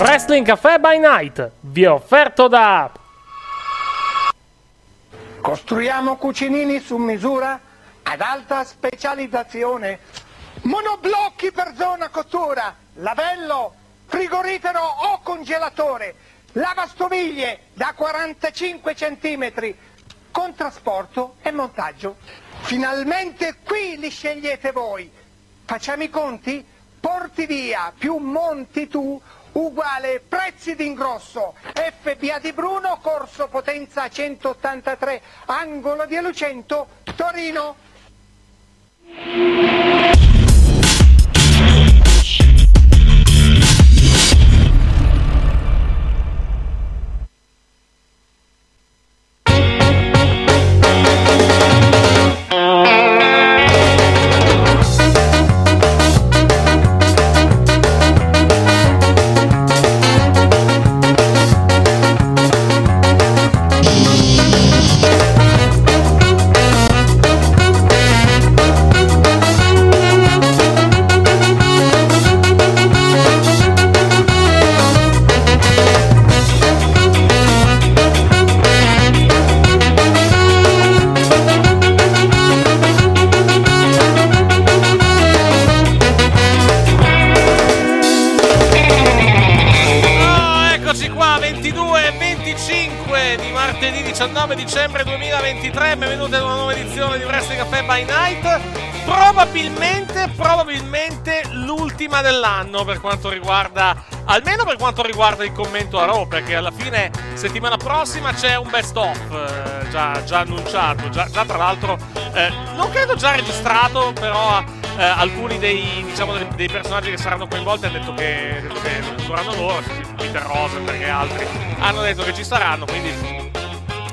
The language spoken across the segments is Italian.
Wrestling Café by Night vi è offerto da Costruiamo cucinini su misura ad alta specializzazione. Monoblocchi per zona cottura, lavello, frigorifero o congelatore, lavastoviglie da 45 cm, con trasporto e montaggio. Finalmente qui li scegliete voi. Facciamo i conti? Porti via più monti tu uguale prezzi d'ingrosso. FBA di Bruno corso potenza 183 angolo di Lucento Torino dell'anno per quanto riguarda, almeno per quanto riguarda il commento a Raw, perché alla fine settimana prossima c'è un best of eh, già, già annunciato, già, già tra l'altro eh, non credo già registrato, però eh, alcuni dei, diciamo, dei, dei personaggi che saranno coinvolti hanno detto che, detto che non saranno loro, Peter Rosenberg e altri hanno detto che ci saranno, quindi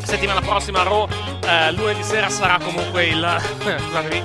settimana prossima Raw eh, lunedì sera sarà comunque il, scusatemi,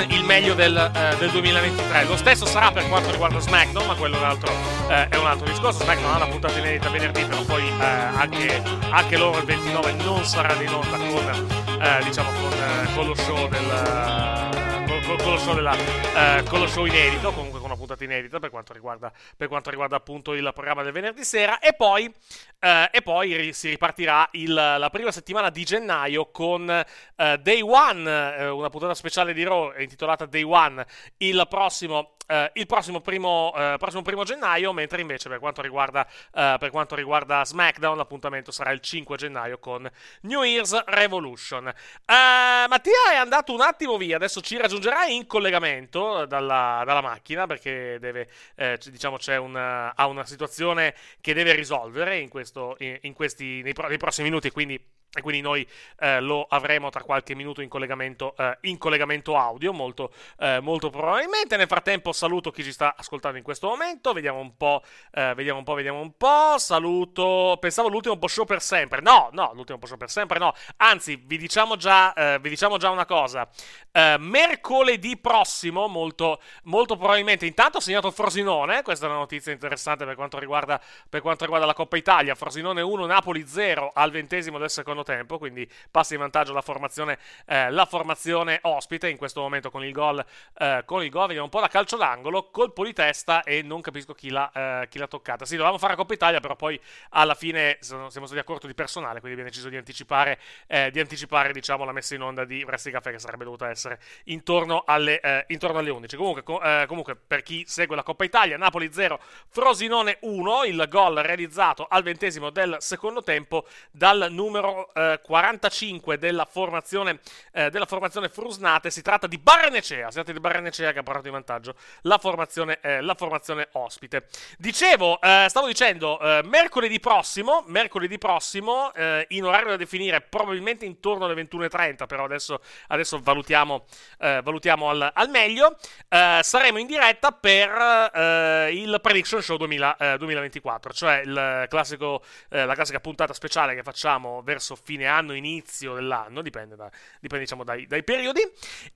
il meglio del, eh, del 2023 lo stesso sarà per quanto riguarda SmackDown ma quello è un altro, eh, è un altro discorso. SmackDown ha una puntata inedita venerdì però poi eh, anche, anche loro il 29 non saranno in onda con, eh, diciamo, con, eh, con lo show del con, con- con lo show della, eh, con lo show inedito, con puntata inedita per quanto riguarda, per quanto riguarda appunto il programma del venerdì sera. E poi, eh, e poi si ripartirà il- la prima settimana di gennaio con eh, Day One, eh, una puntata speciale di Raw intitolata Day One, il prossimo. Eh, il prossimo primo, eh, prossimo primo gennaio, mentre invece per quanto, riguarda, eh, per quanto riguarda SmackDown l'appuntamento sarà il 5 gennaio con New Year's Revolution. Mattia è andato un attimo via, adesso ci raggiungerà in collegamento dalla, dalla macchina perché deve, eh, diciamo, una, ha una situazione che deve risolvere in, questo, in, in questi, nei, pro- nei prossimi minuti, quindi e quindi noi eh, lo avremo tra qualche minuto in collegamento, eh, in collegamento audio, molto, eh, molto probabilmente. Nel frattempo saluto chi ci sta ascoltando in questo momento, vediamo un po', eh, vediamo un po', vediamo un po'. Saluto, pensavo l'ultimo post show per sempre. No, no, l'ultimo post show per sempre no. Anzi, vi diciamo già, eh, vi diciamo già una cosa. Eh, mercoledì prossimo, molto, molto probabilmente, intanto ho segnato Frosinone, questa è una notizia interessante per quanto riguarda, per quanto riguarda la Coppa Italia. Frosinone 1, Napoli 0 al ventesimo del secondo tempo, quindi passa in vantaggio la formazione, eh, la formazione ospite in questo momento con il gol, eh, con il gol, vediamo un po' da calcio d'angolo, colpo di testa e non capisco chi l'ha, eh, chi l'ha toccata. Sì, dovevamo fare la Coppa Italia, però poi alla fine sono- siamo stati a corto di personale, quindi abbiamo deciso di anticipare, eh, di anticipare diciamo, la messa in onda di Wrestling Cafe che sarebbe dovuta essere intorno alle, eh, intorno alle 11. Comunque, co- eh, comunque, per chi segue la Coppa Italia, Napoli 0, Frosinone 1, il gol realizzato al ventesimo del secondo tempo dal numero eh, 45 della formazione, eh, della formazione Frusnate. Si tratta di Barrenecea, si tratta di Barrenecea che ha portato in vantaggio la formazione, eh, la formazione ospite. Dicevo, eh, stavo dicendo, mercoledì prossimo, mercoledì prossimo, in orario da definire probabilmente intorno alle 21.30, però adesso, adesso valutiamo, eh, valutiamo al, al meglio, eh, saremo in diretta per eh, il Prediction Show 2000, eh, 2024, cioè il classico, eh, la classica puntata speciale che facciamo verso fine anno, inizio dell'anno, dipende, da, dipende diciamo, dai, dai, periodi,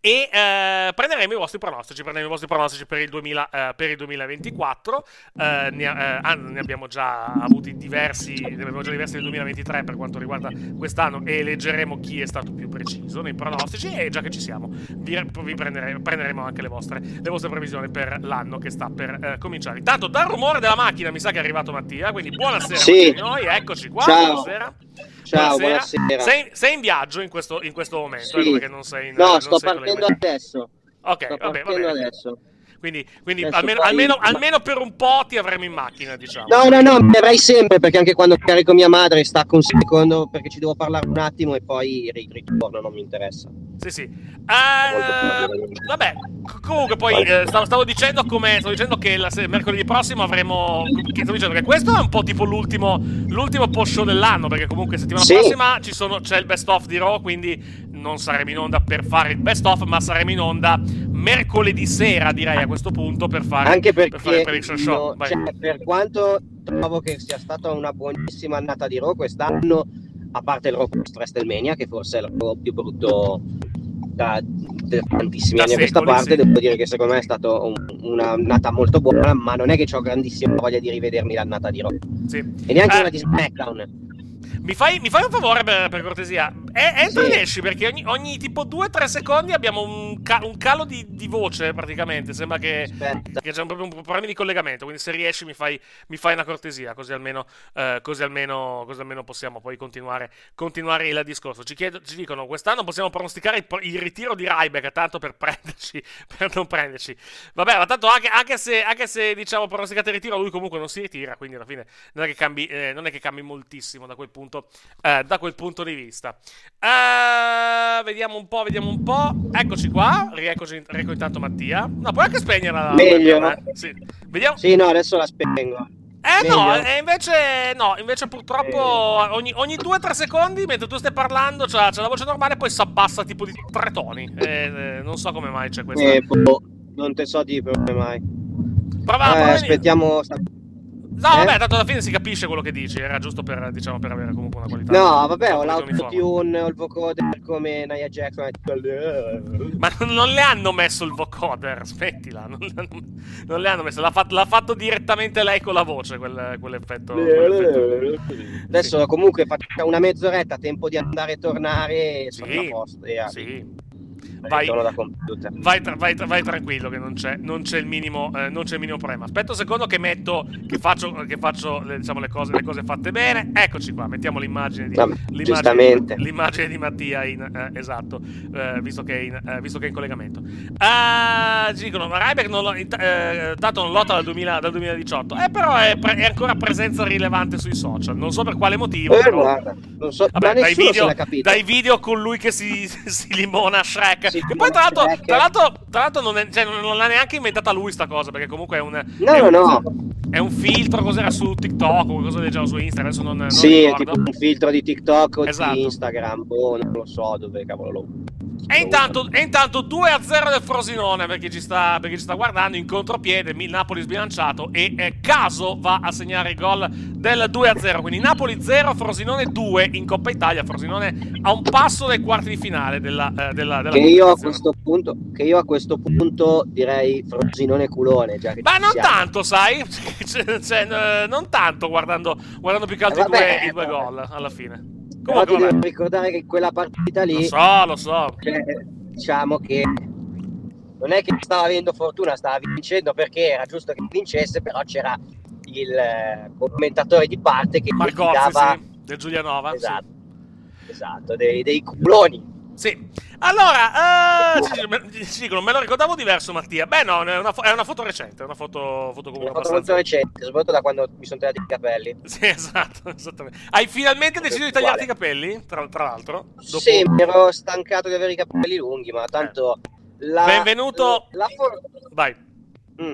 e eh, prenderemo i vostri pronostici, prenderemo i vostri pronostici per il, 2000, eh, per il 2024, eh, ne, ah, ne, abbiamo già avuti diversi, ne abbiamo già diversi nel 2023 per quanto riguarda quest'anno e leggeremo chi è stato più preciso nei pronostici e già che ci siamo vi, vi prenderemo, prenderemo anche le vostre, le vostre, previsioni per l'anno che sta per cominciare. Intanto dal rumore della macchina mi sa che è arrivato Mattia, quindi buonasera sì. a noi, eccoci qua, Ciao. buonasera. Ciao, buonasera. buonasera. Sei, sei, in viaggio in questo, in questo momento, sì. ecco perché non sei in No, non sto partendo adesso. Ok, sto vabbè, partendo vabbè. adesso. Quindi, quindi almeno, almeno, almeno per un po' ti avremo in macchina, diciamo. No, no, no, mi avrai sempre perché anche quando carico mia madre stacco un secondo perché ci devo parlare un attimo e poi ri- ritorno, non mi interessa. Sì, sì. Più. vabbè, comunque poi eh, stavo, stavo dicendo come stavo dicendo che la se- mercoledì prossimo avremo che stavo dicendo che questo è un po' tipo l'ultimo l'ultimo post show dell'anno perché comunque settimana Sì. prossima ci sono, c'è il best of di Raw, quindi non saremo in onda per fare il best of, ma saremo in onda mercoledì sera, direi a questo punto per fare Anche per fare perché prediction show. no, Vai. cioè, per quanto trovo che sia stata una buonissima annata di Raw quest'anno, a parte il Raw post WrestleMania, che forse è il Raw più brutto da, da tantissimi Da anni a questa parte, sì. devo dire che secondo me è stata un'annata molto buona, ma non è che ho grandissima voglia di rivedermi l'annata di Raw. Sì. E neanche Eh, una di SmackDown. Mi fai, mi fai un favore per, per cortesia? E, entra Sì. e esci perché ogni, ogni tipo 2-3 secondi abbiamo un, ca- un calo di, di voce praticamente. Sembra che, che c'è un, proprio un problema di collegamento. Quindi se riesci mi fai, mi fai una cortesia, così almeno, eh, così almeno, così almeno possiamo poi continuare, continuare il discorso. Ci, chiedo- ci dicono quest'anno possiamo pronosticare il, il ritiro di Ryback, tanto per prenderci, per non prenderci. Vabbè, ma tanto anche, anche se, anche se diciamo pronosticate il ritiro, lui comunque non si ritira, quindi alla fine non è che cambi, eh, non è che cambi moltissimo da quel punto, eh, da quel punto di vista. Eh, vediamo un po', vediamo un po'. Eccoci qua, rieccoci, riecco intanto Mattia. No, puoi anche spegnere la Meglio. webcam, eh. Sì. Vediamo. Sì, no, adesso la spengo. Eh no, Meglio. e invece no, invece purtroppo ogni, ogni 2-3 secondi mentre tu stai parlando c'ha, c'ha la voce normale poi si abbassa tipo di tre toni. Eh, eh, non so come mai c'è questa. Eh, boh, non te so di come mai. Prova, Eh, prova venire- aspettiamo. sta- No, eh? vabbè, tanto alla fine si capisce quello che dici. Era giusto per, diciamo, per avere comunque una qualità. No, vabbè, ho l'autotune, ho il vocoder come Nia Jackson. Ma non le hanno messo il vocoder, smettila. Non le hanno, non le hanno messo. L'ha fatto, l'ha fatto direttamente lei con la voce, quel- quell'effetto. quell'effetto. Adesso comunque faccio una mezz'oretta, tempo di andare e tornare sono Sì, a posto. E Sì. Vai, vai, tra- vai tra- vai tranquillo che non c'è, non c'è il minimo, eh, non c'è il minimo problema. Aspetta un secondo che metto, che faccio, che faccio le, diciamo, le, cose, le cose fatte bene. Eccoci qua, mettiamo l'immagine di, Vabbè, l'immagine, l'immagine di Mattia in, eh, esatto, eh, visto, che è in, eh, visto che è in collegamento. Ah, ci dicono, Ryback non int- eh, tanto non lotta dal, 2000 dal 2018, eh, però è, pre- è ancora presenza rilevante sui social. Non so per quale motivo. Però- guarda, non so, Vabbè, dai video, dai video con lui che si, si limona Shrek. Che poi, tra l'altro, tra l'altro, tra l'altro non, è- cioè, non- l'ha neanche inventata lui sta cosa. Perché comunque è un. No, è un, no. È un filtro, cos'era su TikTok o qualcosa del genere su Instagram. Adesso non, non Sì, è tipo un filtro di TikTok o Esatto. di Instagram, boh, non lo so dove cavolo lo. E intanto, e intanto 2 a 0 del Frosinone per chi ci sta, chi ci sta guardando in contropiede, il Napoli sbilanciato e eh, Caso va a segnare il gol del 2 a 0. Quindi Napoli 0, Frosinone 2 in Coppa Italia. Frosinone a un passo dai quarti di finale della, eh, della, della Che io, a questo punto, che io a questo punto direi Frosinone culone. Già che Ma non siamo. tanto, sai? Cioè, cioè, eh, non tanto guardando, guardando più che altro i Eh, vabbè, due, i due vabbè. gol alla fine. Però Comunque, ti devo ricordare che quella partita lì, Lo so, lo so. cioè, diciamo che non è che stava avendo fortuna, stava vincendo perché era giusto che vincesse, però c'era il eh, commentatore di parte che Margozzi, dava sì, del Giulianova. sì. esatto, esatto dei, dei culoni. Sì. Allora, eh, ci, me- ci dicono, me lo ricordavo diverso, Mattia. Beh, no, è una, fo- è una foto recente, è una foto, foto comunque Una foto molto abbastanza... recente, soprattutto da quando mi sono tagliati i capelli. Sì, esatto, esattamente. Hai finalmente deciso di tagliarti i capelli, tra, tra l'altro? Dopo- Sì, mi ero stancato di avere i capelli lunghi, ma tanto la, Benvenuto- La, for- Vai. Mm.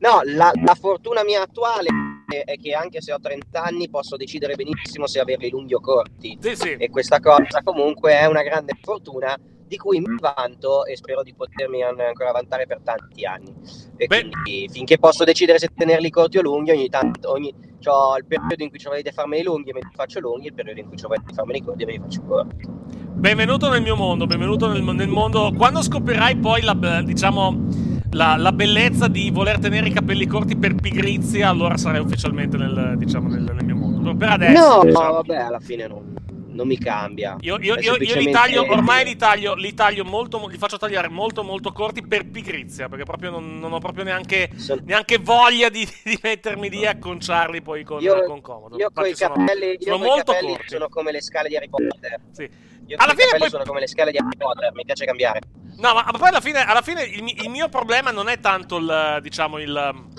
No, la, la fortuna mia attuale è, che anche se ho 30 anni posso decidere benissimo se averli lunghi o corti. Sì, sì. E questa cosa comunque è una grande fortuna di cui mi vanto e spero di potermi an- ancora vantare per tanti anni. E Beh- quindi finché posso decidere se tenerli corti o lunghi, ogni tanto ogni Ho il periodo in cui ci volete farmeli lunghi e me li faccio lunghi, il periodo in cui ci volete farmeli corti e me li faccio corti. Benvenuto nel mio mondo, benvenuto nel, nel mondo. Quando scoprirai poi la, diciamo, la, la, bellezza di voler tenere i capelli corti per pigrizia, allora sarai ufficialmente nel, diciamo, nel, nel mio mondo. Per adesso. No, diciamo, vabbè, alla fine non non mi cambia. Io, io, io, io li taglio, ormai li taglio, li taglio molto, li faccio tagliare molto molto corti per pigrizia, perché proprio non, non ho proprio neanche, Son... neanche voglia di, di, mettermi lì e acconciarli poi con, io, con comodo. Io con i capelli, sono, sono molto capelli corti. sono come le scale di Harry Potter. Sì. Io alla fine poi... sono come le scale di Harry Potter, mi piace cambiare. No, ma, ma poi alla fine, alla fine il, il, mio problema non è tanto il, diciamo, il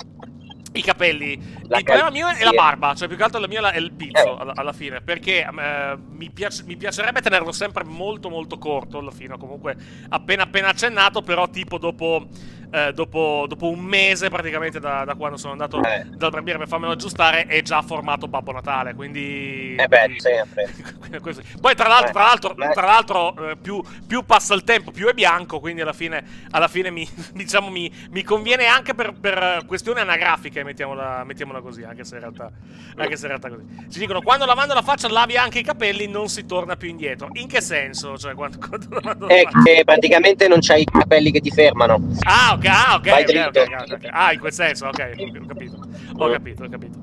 i capelli. La il problema mio è la barba, cioè più che altro il mio è il pizzo eh. alla, alla, fine, perché eh, mi, piace, mi, piacerebbe tenerlo sempre molto molto corto alla fine, comunque appena appena accennato, però tipo dopo eh, dopo, dopo, un mese praticamente da, da quando sono andato eh. dal barbiere per farmelo aggiustare è già formato Babbo Natale quindi eh beh sempre poi tra l'altro, tra l'altro, tra l'altro eh, più, più, passa il tempo più è bianco quindi alla fine, alla fine mi, diciamo, mi, mi, conviene anche per, per questioni anagrafiche mettiamola, mettiamola, così anche se in realtà anche se in realtà così ci dicono quando lavando la faccia lavi anche i capelli non si torna più indietro in che senso? cioè quando, quando è che praticamente non c'hai i capelli che ti fermano ah ok ah, ok, okay, okay, okay, Ah, in quel senso, ok, ho capito. Ho capito, ho capito.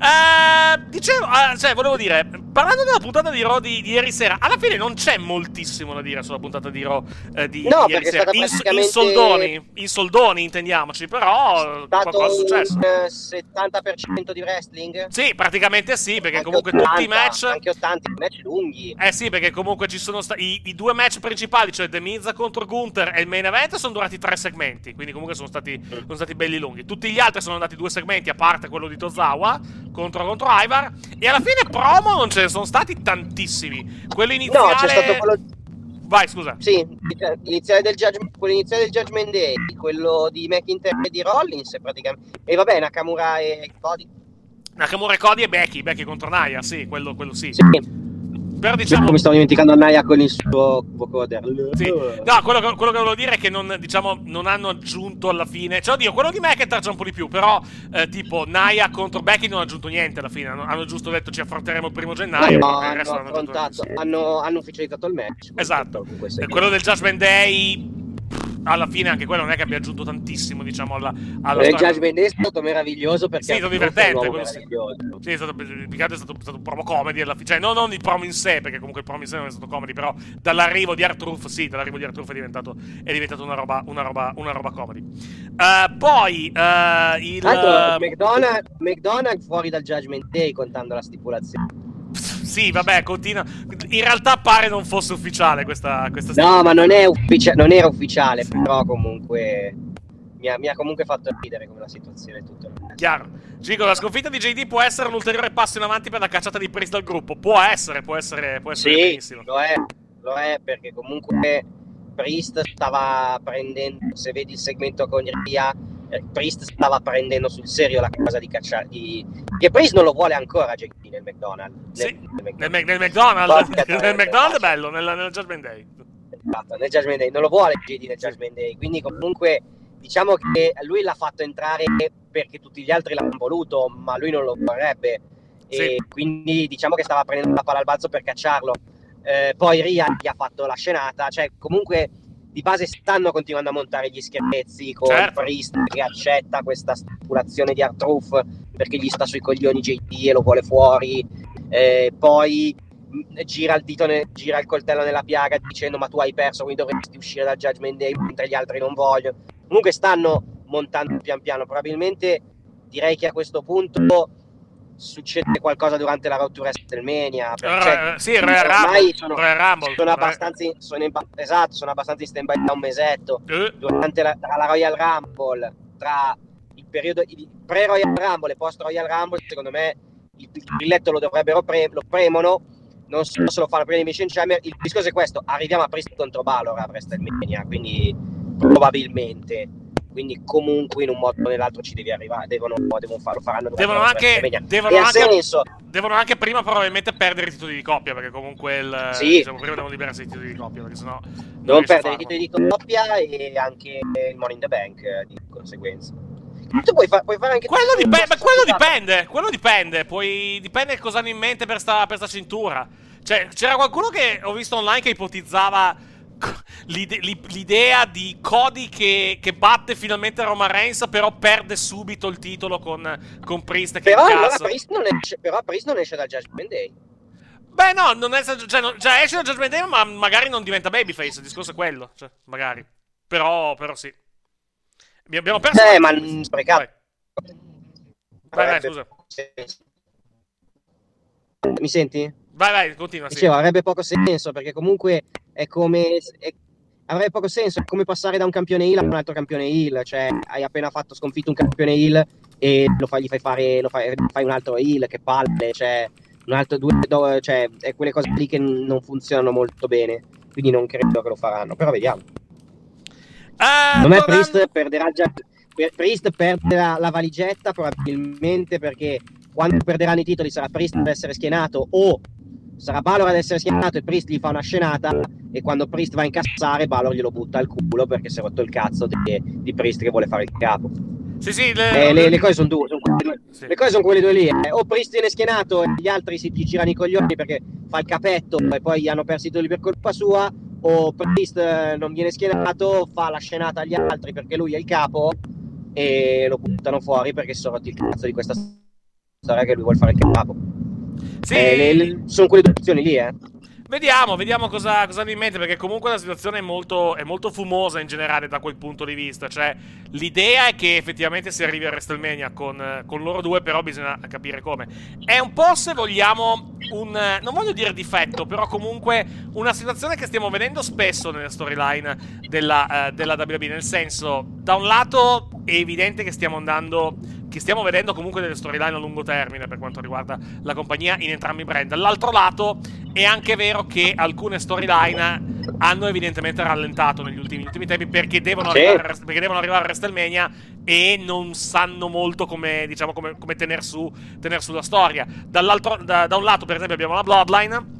Uh, dicevo, uh, cioè, volevo dire, parlando della puntata di Raw di, di, ieri sera, alla fine non c'è moltissimo da dire sulla puntata di Raw uh, di, no, di ieri sera. In, praticamente... in, soldoni, in soldoni, intendiamoci, però qualcosa è successo. Un 70% di wrestling? Sì, praticamente sì, perché anche comunque 80, tutti i match. Anche 80 match lunghi. Eh sì, perché comunque ci sono stati i, i, due match principali, cioè The Miz contro Gunther e il main event, sono durati tre segmenti. Quindi comunque sono stati, mm. sono stati belli lunghi. Tutti gli altri sono andati due segmenti, a parte quello di Tozawa contro, contro Ivar. E alla fine promo non ce ne sono stati tantissimi. Quello iniziale. No, c'è stato quello. Vai, scusa. Sì, l'iniziale del Judgment, quello iniziale del Judgment Day, quello di McIntyre e di Rollins, praticamente. E vabbè, Nakamura e Cody. Nakamura e Cody e Becky, Becky contro Naya, sì, quello, quello sì. Sì. Però diciamo... Mi stavo dimenticando Naya con il suo vocoder. Sì. No, quello, quello, che volevo dire è che non, diciamo, non hanno aggiunto alla fine. Cioè, oddio, quello di McIntyre già un po' di più. Però, eh, tipo, Naya contro Becky non ha aggiunto niente alla fine. Hanno, hanno giusto detto ci affronteremo il primo gennaio. No, hanno, hanno, hanno, hanno, ufficializzato il match. Esatto. Quello del Judgment Day alla fine anche quello non è che abbia aggiunto tantissimo, diciamo, alla, alla Il Judgment Day è stato meraviglioso perché sì, è stato divertente. Quello sì. sì, è stato, è stato, stato un promo comedy alla fine. Cioè, no, non il promo in sé, perché comunque il promo in sé non è stato comedy, però dall'arrivo di Artruth, sì, dall'arrivo di Artruth è diventato, è diventato una, roba, una, roba, una roba comedy. Uh, poi uh, il... Tanto, McDonald's, McDonald's fuori dal Judgment Day contando la stipulazione. Sì, vabbè, continua. In realtà pare non fosse ufficiale questa, questa No, ma non, è ufficia- non era ufficiale, però comunque mi ha, mi ha, comunque fatto ridere come la situazione tutto. Chiaro. Gigo, la sconfitta di JD può essere un ulteriore passo in avanti per la cacciata di Priest dal gruppo. Può essere, può essere, può essere sì, benissimo. Lo è, lo è perché comunque Priest stava prendendo, se vedi il segmento con Ria, Priest stava prendendo sul serio la cosa di cacciare. Di... Che Priest non lo vuole ancora JD nel McDonald's. Sì, nel, nel, nel, nel McDonald's. nel McDonald's è bello, nel, nel Judgment Day. Esatto, nel Judgment Day. Non lo vuole JD nel Judgment Day. Quindi comunque diciamo che lui l'ha fatto entrare perché tutti gli altri l'hanno voluto, ma lui non lo vorrebbe. E sì. quindi diciamo che stava prendendo la palla al balzo per cacciarlo. Eh, poi Ria gli ha fatto la scenata, cioè comunque di base stanno continuando a montare gli scherzi con certo. Priest che accetta questa stipulazione di Artruth perché gli sta sui coglioni JD e lo vuole fuori. Eh, poi mm, gira il dito ne, gira il coltello nella piaga dicendo ma tu hai perso quindi dovresti uscire dal Judgment Day mentre gli altri non vogliono. Comunque stanno montando pian piano. Probabilmente direi che a questo punto succede qualcosa durante la rottura WrestleMania. Cioè, sì, Royal Rumble. Sono, Royal Rumble. Sono abbastanza, in, sono in, esatto, sono abbastanza in stand-by da un mesetto. Uh. Durante la, tra la Royal Rumble, tra il periodo pre-Royal Rumble e post-Royal Rumble, secondo me il, il grilletto lo dovrebbero pre, lo premono. Non so se lo fa la prima Mission Chamber. Il discorso è questo: arriviamo a Priest contro Balor a WrestleMania, quindi probabilmente quindi comunque in un modo o nell'altro ci devi arrivare devono, devono farlo faranno devono anche, devono anche, senso, devono anche prima probabilmente perdere i titoli di coppia perché comunque il, sì. diciamo, prima devono liberarsi i titoli di coppia perché sennò devono perdere i titoli di coppia e anche il money in the bank di conseguenza. Tu puoi, fa- puoi fare anche... Quello, dipende, quello dipende, quello dipende, poi dipende cosa hanno in mente per sta, per sta cintura. Cioè, c'era qualcuno che ho visto online che ipotizzava l'ide- l'idea di Cody che, che, batte finalmente Roman Reigns, però perde subito il titolo con, con Priest che però, allora Priest non esce, però Priest non esce dal Judgment Day. Beh, no, non è, cioè, non, cioè, esce dal Judgment Day, ma magari non diventa babyface. Il discorso è quello. Cioè, magari. Però, però sì. Abbiamo perso. Eh, ma sprecato. Vai, vai, scusa. Mi senti? Vai, vai, continua. Dicevo, sì. avrebbe poco senso perché comunque è come. È, avrebbe poco senso. È come passare da un campione heel a un altro campione heel. Cioè, hai appena fatto sconfitto un campione heel e lo fai, gli fai fare. Lo fai, fai un altro heel, che palle. Cioè, un altro due. Cioè, è quelle cose lì che non funzionano molto bene. Quindi non credo che lo faranno. Però vediamo. Uh, non è Priest perderà già. Priest perderà la valigetta probabilmente perché quando perderanno i titoli sarà Priest ad essere schienato o sarà Balor ad essere schierato e Priest gli fa una scenata e quando Priest va a incassare Balor glielo butta al culo perché si è rotto il cazzo di, di Priest che vuole fare il capo. Sì, sì, le, eh, le, le cose sono due, sono due. Sì. le cose sono quelle due lì. Eh. O Priest viene schienato e gli altri si girano i coglioni perché fa il capetto e poi hanno perso i titoli per colpa sua, o Priest eh, non viene schienato, fa la scenata agli altri perché lui è il capo e lo buttano fuori perché si sono rotti il cazzo di questa storia che lui vuole fare il capo. Sì. Eh, le, le, sono quelle due opzioni lì, eh. Vediamo, vediamo cosa, cosa hanno in mente, perché comunque la situazione è molto, è molto, fumosa in generale da quel punto di vista. Cioè, l'idea è che effettivamente si arrivi a WrestleMania con, con loro due, però bisogna capire come. È un po', se vogliamo, un... non voglio dire difetto, però comunque una situazione che stiamo vedendo spesso nelle storyline della, uh, della WWE. Nel senso, da un lato è evidente che stiamo andando che stiamo vedendo comunque delle storyline a lungo termine per quanto riguarda la compagnia in entrambi i brand. Dall'altro lato è anche vero che alcune storyline hanno evidentemente rallentato negli ultimi, ultimi tempi perché devono, sì. arrivare, perché devono, arrivare, a WrestleMania e non sanno molto come, diciamo, come, come tener, su, tener su la storia. Da, da un lato, per esempio, abbiamo la Bloodline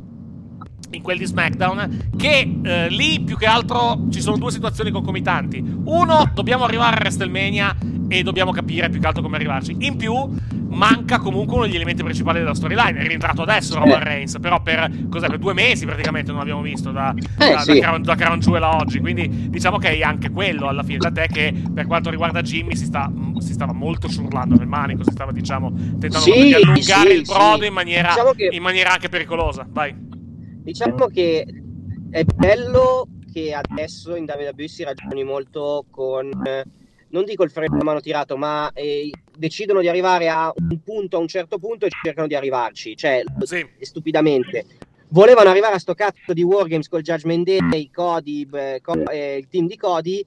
in quel di SmackDown, che eh, lì più che altro ci sono due situazioni concomitanti. Uno, dobbiamo arrivare a WrestleMania e dobbiamo capire più che altro come arrivarci. In più, manca comunque uno degli elementi principali della storyline. È rientrato adesso Roman Reigns, però per, per, due mesi praticamente non l'abbiamo visto da, eh, da, sì. da, da Crown Jewel a oggi. Quindi diciamo che è anche quello alla fine. Tant'è che per quanto riguarda Jimmy si, sta, si stava molto ciurlando nel manico, si stava diciamo tentando sì, di allungare sì, il brodo in maniera, diciamo che... in maniera anche pericolosa. Vai. Diciamo che è bello che adesso in WWE si ragioni molto con, non dico il freno a mano tirato, ma eh, decidono di arrivare a un punto, a un certo punto e cercano di arrivarci, cioè sì. stupidamente. Volevano arrivare a sto cazzo di Wargames col Judgment Day, Cody, eh, eh, il team di Cody,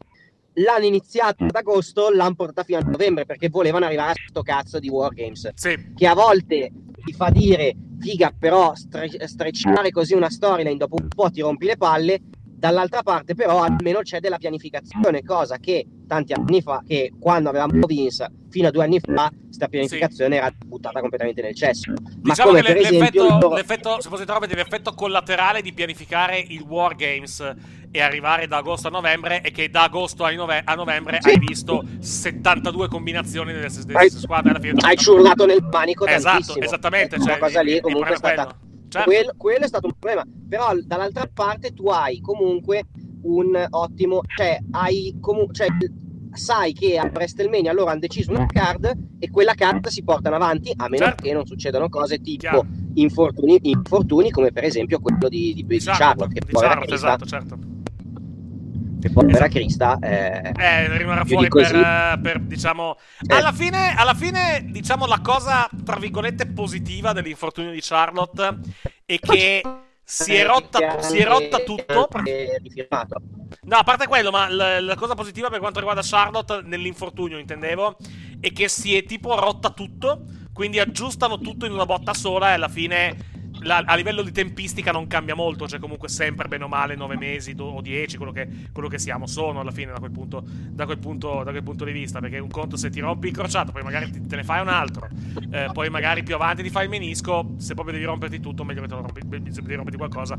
l'hanno iniziato ad agosto, l'hanno portato fino a novembre perché volevano arrivare a sto cazzo di Wargames. Sì. Che a volte ti fa dire figa, però stre- strecciare così una storyline dopo un po' ti rompi le palle. Dall'altra parte, però, almeno c'è della pianificazione, cosa che tanti anni fa, che quando avevamo Vince fino a due anni fa, questa pianificazione sì. era buttata completamente nel cesso. Ma diciamo come per esempio. L'effetto, l'effetto, se posso l'effetto collaterale di pianificare il Wargames e arrivare da agosto a novembre è che da agosto a, nove- a novembre sì. hai visto 72 combinazioni delle stesse squadre alla fine. Hai ciurlato nel panico esatto, tantissimo. Esattamente. Cioè, cosa lì comunque è stata... Certo. Quello, quello, è stato un problema. Però dall'altra parte tu hai comunque un ottimo, cioè hai comunque, cioè, sai che a WrestleMania loro hanno deciso una card e quella card si portano avanti a meno certo. che non succedano cose tipo infortuni, infortuni, come per esempio quello di, di, di Charlotte, che poi Charlotte, esatto, certo che poi esatto. Crista eh, eh, rimarrà fuori per, per, diciamo eh. alla, fine, alla fine diciamo la cosa tra virgolette positiva dell'infortunio di Charlotte è che si è rotta, si è rotta tutto no a parte quello ma la, la, cosa positiva per quanto riguarda Charlotte nell'infortunio intendevo è che si è tipo rotta tutto quindi aggiustano tutto in una botta sola e alla fine la, a livello di tempistica non cambia molto, cioè comunque sempre bene o male 9 mesi o 10, quello che, quello che, siamo, sono alla fine da quel, punto, da, quel punto, da quel punto di vista, perché un conto se ti rompi il crociato, poi magari ti, te ne fai un altro, eh, poi magari più avanti ti fai il menisco, se proprio devi romperti tutto, meglio che te lo rompi, se devi romperti qualcosa,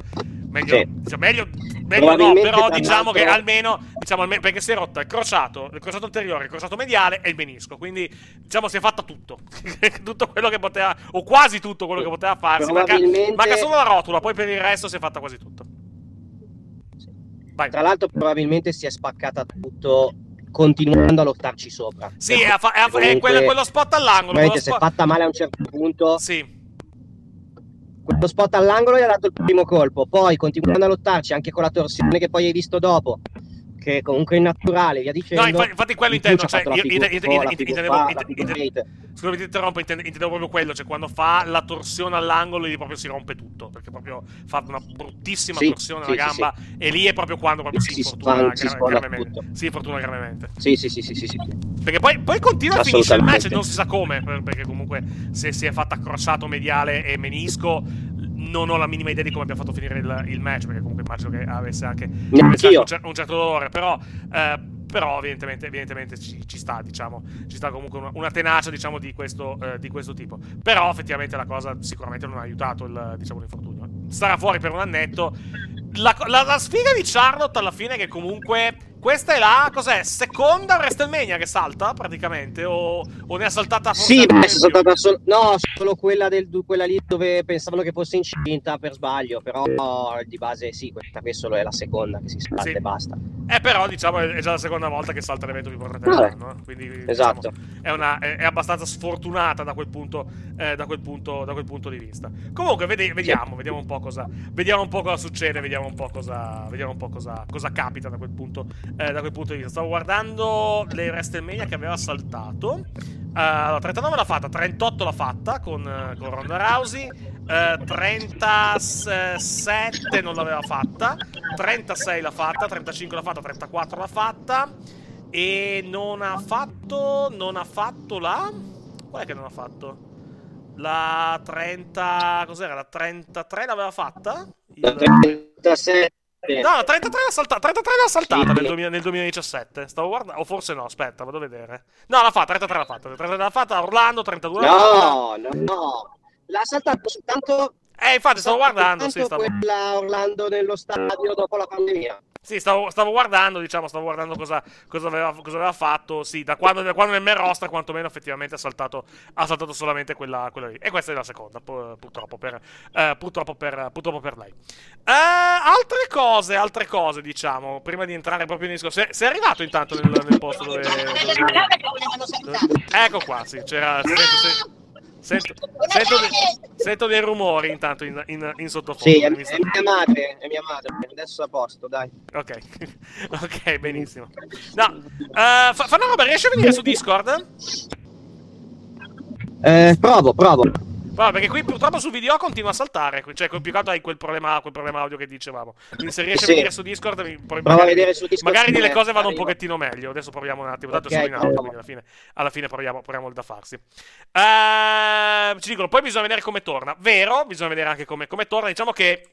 meglio, sì. diciamo, meglio, meglio no, però diciamo che almeno, diciamo, almeno, perché si è rotta il crociato, il crociato anteriore, il crociato mediale e il menisco, quindi diciamo si è fatta tutto, tutto quello che poteva, o quasi tutto quello che poteva farsi, probabilmente... manca, solo la rotula, poi per il resto si è fatta quasi tutto. Vai. Tra l'altro probabilmente si è spaccata tutto continuando a lottarci sopra. Sì, è, fa- è, è quello, quello, spot all'angolo. Quello si è fatta male a un certo punto. Sì. Quello spot all'angolo gli ha dato il primo colpo, poi continuando a lottarci anche con la torsione che poi hai visto dopo che comunque è naturale, via dicendo. No, infatti, infatti quello intendo, cioè, io scusami ti interrompo, intendevo proprio quello, cioè quando fa la torsione all'angolo lì proprio si rompe tutto, perché proprio fa una bruttissima sì, torsione alla sì, gamba sì, e lì è proprio quando proprio si, infortuna gravemente. Si infortuna gravemente. Sì, sì, sì, sì, sì, Perché poi, poi continua e finisce il match, non si sa come, perché comunque se si è fatta crossato mediale e menisco non ho la minima idea di come abbia fatto finire il, il match, perché comunque immagino che avesse anche, avesse anche un, cer- un, certo dolore, però... Eh, però evidentemente, evidentemente ci, ci, sta, diciamo, ci sta comunque una, una tenacia, diciamo, di questo, eh, di questo, tipo. Però effettivamente la cosa sicuramente non ha aiutato il, diciamo, l'infortunio. Starà fuori per un annetto. La, la, la sfiga di Charlotte alla fine che comunque questa è la, cos'è, seconda WrestleMania che salta praticamente? O, o ne ha saltata forse Sì, è saltata solo, no, solo quella, del, quella lì dove pensavano che fosse incinta per sbaglio, però di base sì, questa qui solo è la seconda che si salta sì. e basta. Eh però diciamo è già la seconda volta che salta l'evento più importante dell'anno, quindi diciamo, esatto. Diciamo, è, una, è, è, abbastanza sfortunata da quel punto, eh, da, quel punto, da quel punto di vista. Comunque vedi, vediamo, sì. vediamo un po' cosa, vediamo un po' cosa succede, vediamo un po' cosa, un po' cosa, cosa capita da quel punto eh, da quel punto di vista. Stavo guardando le WrestleMania che aveva saltato. Uh, allora, 39 l'ha fatta, 38 l'ha fatta con, uh, con Ronda Rousey, uh, 37 non l'aveva fatta, 36 l'ha fatta, 35 l'ha fatta, 34 l'ha fatta e non ha fatto, non ha fatto la... Qual è che non ha fatto? La 30... cos'era? La 33 l'aveva fatta? Il... 37 No, 33 l'ha saltata, 33 l'ha saltata nel, 2000, nel, 2017. Stavo guardando. O forse no, aspetta, vado a vedere. No, l'ha fatta, 33 l'ha fatta. 33 l'ha fatta, Orlando, 32 l'ha fatta. No, no, no. L'ha saltata soltanto. Eh, infatti, stavo guardando. Sì, stavo... quella Orlando nello stadio dopo la pandemia. Sì, stavo, stavo, guardando, diciamo, stavo guardando cosa, cosa, aveva, cosa aveva, fatto. Sì, da quando, da quando nel main roster, quantomeno, effettivamente ha saltato, ha saltato solamente quella, quella, lì. E questa è la seconda, purtroppo per, eh, purtroppo per, purtroppo per lei. Eh, altre cose, altre cose, diciamo, prima di entrare proprio in discorso. Sei, arrivato intanto nel, nel posto dove, dove, dove, Ecco qua, sì, c'era... Sento, Sento, sento, de- sento, dei rumori intanto in, in, in sottofondo. Sì, è, è, mia madre, è mia madre. Adesso a posto, dai. Ok, ok, benissimo. No, uh, fa, fa una roba, riesci a venire su Discord? Eh, provo, provo. Vabbè, perché qui purtroppo su video continua a saltare. Cioè, più che altro hai quel problema, quel problema audio che dicevamo. Quindi se riesci sì. a vedere su Discord, poi magari, a vedere su Discord magari le cose vanno un pochettino meglio. Adesso proviamo un attimo. Tanto okay, sono in audio, quindi alla fine, alla fine proviamo, proviamo il da farsi. Uh, ci dicono, poi bisogna vedere come torna. Vero, bisogna vedere anche come, come torna. Diciamo che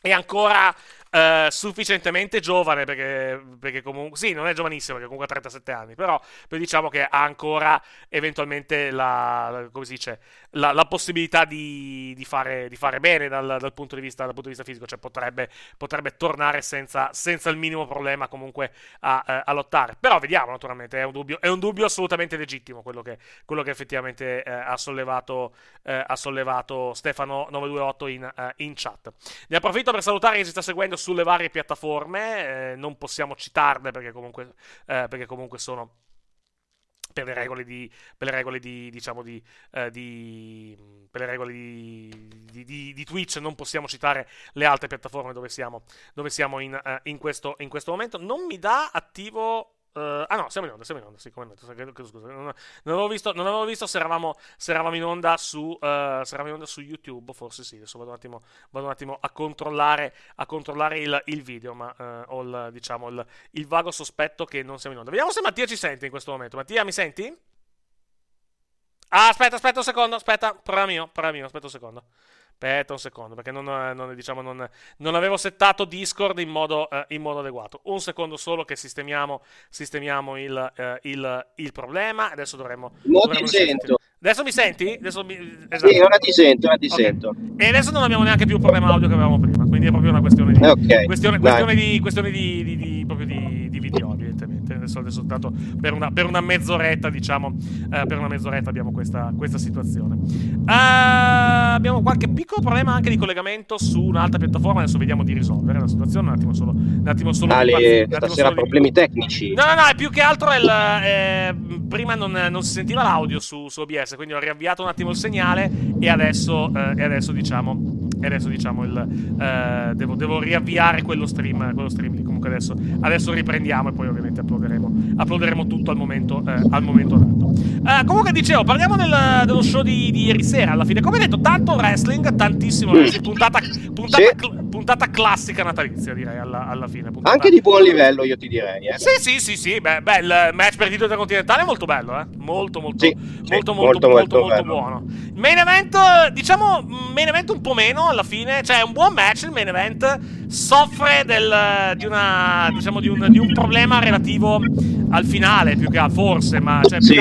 è ancora uh, sufficientemente giovane perché, perché, comunque sì non è giovanissimo perché comunque ha 37 anni però, però diciamo che ha ancora eventualmente la, dice, la, la possibilità di, di, fare, di, fare, bene dal, dal, punto vista, dal, punto di vista, fisico cioè potrebbe, potrebbe tornare senza, senza, il minimo problema comunque a, a, a, lottare. Però vediamo naturalmente è un dubbio, è un dubbio assolutamente legittimo quello che, quello che effettivamente eh, ha, sollevato, eh, ha sollevato Stefano 928 in, eh, in chat. Ne approfitto per salutare chi ci sta seguendo sulle varie piattaforme, eh, non possiamo citarle perché comunque, eh, perché comunque sono per le regole di, per le regole di diciamo di, eh, di per le regole di, di, di, Twitch non possiamo citare le altre piattaforme dove siamo, dove siamo in, uh, in, questo, in questo momento. Non mi dà attivo Uh, ah no, siamo in onda, siamo in onda, sì, come detto, scusa, non, non, avevo visto, non avevo visto se eravamo, se eravamo in onda su, uh, se eravamo in onda su YouTube, forse sì, adesso vado un attimo, vado un attimo a controllare, a controllare il, il, video, ma uh, ho il, diciamo, il, il, vago sospetto che non siamo in onda. Vediamo se Mattia ci sente in questo momento. Mattia, mi senti? Ah, aspetta, aspetta un secondo, aspetta, problema mio, problema mio, aspetta un secondo. Aspetta un secondo, perché non, non, diciamo, non, non avevo settato Discord in modo, uh, in modo, adeguato. Un secondo solo che sistemiamo, sistemiamo il, uh, il, il, problema. Adesso dovremmo. Dovremmo ti sento. Adesso mi senti? Adesso mi... Esatto. Sì, ora ti sento, ora ti okay. sento. E adesso non abbiamo neanche più il problema audio che avevamo prima, quindi è proprio una questione di. Okay. Questione, questione di, questione di, di, di, proprio di, di video, adesso soltanto per una, per una mezz'oretta, diciamo. Uh, per una mezz'oretta abbiamo questa, questa situazione. Uh, abbiamo qualche piccolo problema anche di collegamento su un'altra piattaforma. Adesso vediamo di risolvere la situazione. Un attimo solo. Un attimo solo Ale, stasera problemi tecnici. No, no, no, è più che altro il. Eh, prima non, non, si sentiva l'audio su, su, OBS, quindi ho riavviato un attimo il segnale e adesso, eh, e adesso diciamo. E adesso diciamo il. Eh, devo, devo, riavviare quello stream, quello stream lì. Comunque adesso, adesso riprendiamo e poi ovviamente uploaderemo, uploaderemo tutto al momento, eh, al momento dato. Eh, comunque dicevo, parliamo del, dello show di, di, ieri sera alla fine. Come detto, tanto wrestling, tantissimo wrestling, puntata, puntata, sì. cl- puntata classica natalizia direi alla, alla fine. Puntata... Anche di buon livello io ti direi. Eh. Sì, sì, sì, sì. Beh, beh, il match per il titolo intercontinentale è molto bello, eh. Molto, molto, sì, molto, sì, molto, molto, molto, molto, buono. Main event, diciamo, main event un po' meno alla fine. Cioè, è un buon match il main event. Soffre del, di, una, diciamo, di, un, di un problema relativo al finale, più che a forse, ma cioè, sì.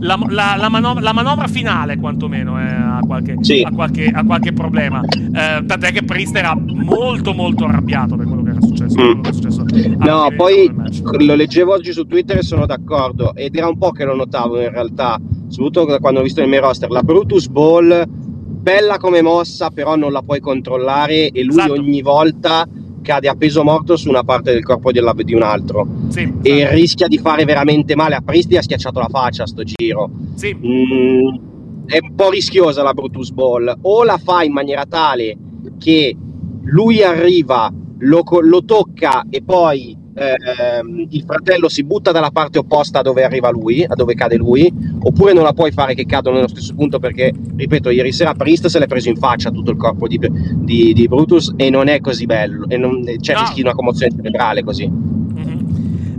la, la, la, manovra, la, manovra, finale quantomeno eh, ha, qualche, sì. ha, qualche, ha, qualche, problema. Eh, tant'è che Priest era molto molto arrabbiato per quello che era successo. Mm. Che era successo no, poi lo leggevo oggi su Twitter e sono d'accordo, ed era un po' che lo notavo in realtà, soprattutto quando ho visto il mio roster, la Brutus Ball, bella come mossa, però non la puoi controllare e lui esatto. ogni volta cade a peso morto su una parte del corpo di, di un altro sì, e esatto. rischia di fare veramente male a Pristi ha schiacciato la faccia a sto giro sì. mm, è un po' rischiosa la Brutus Ball o la fa in maniera tale che lui arriva lo, lo tocca e poi ehm, il fratello si butta dalla parte opposta a dove arriva lui, a dove cade lui, oppure non la puoi fare che cadono nello stesso punto perché, ripeto, ieri sera Priest se l'è preso in faccia tutto il corpo di, di, di Brutus e non è così bello, e non, c'è no. rischi di una commozione cerebrale così.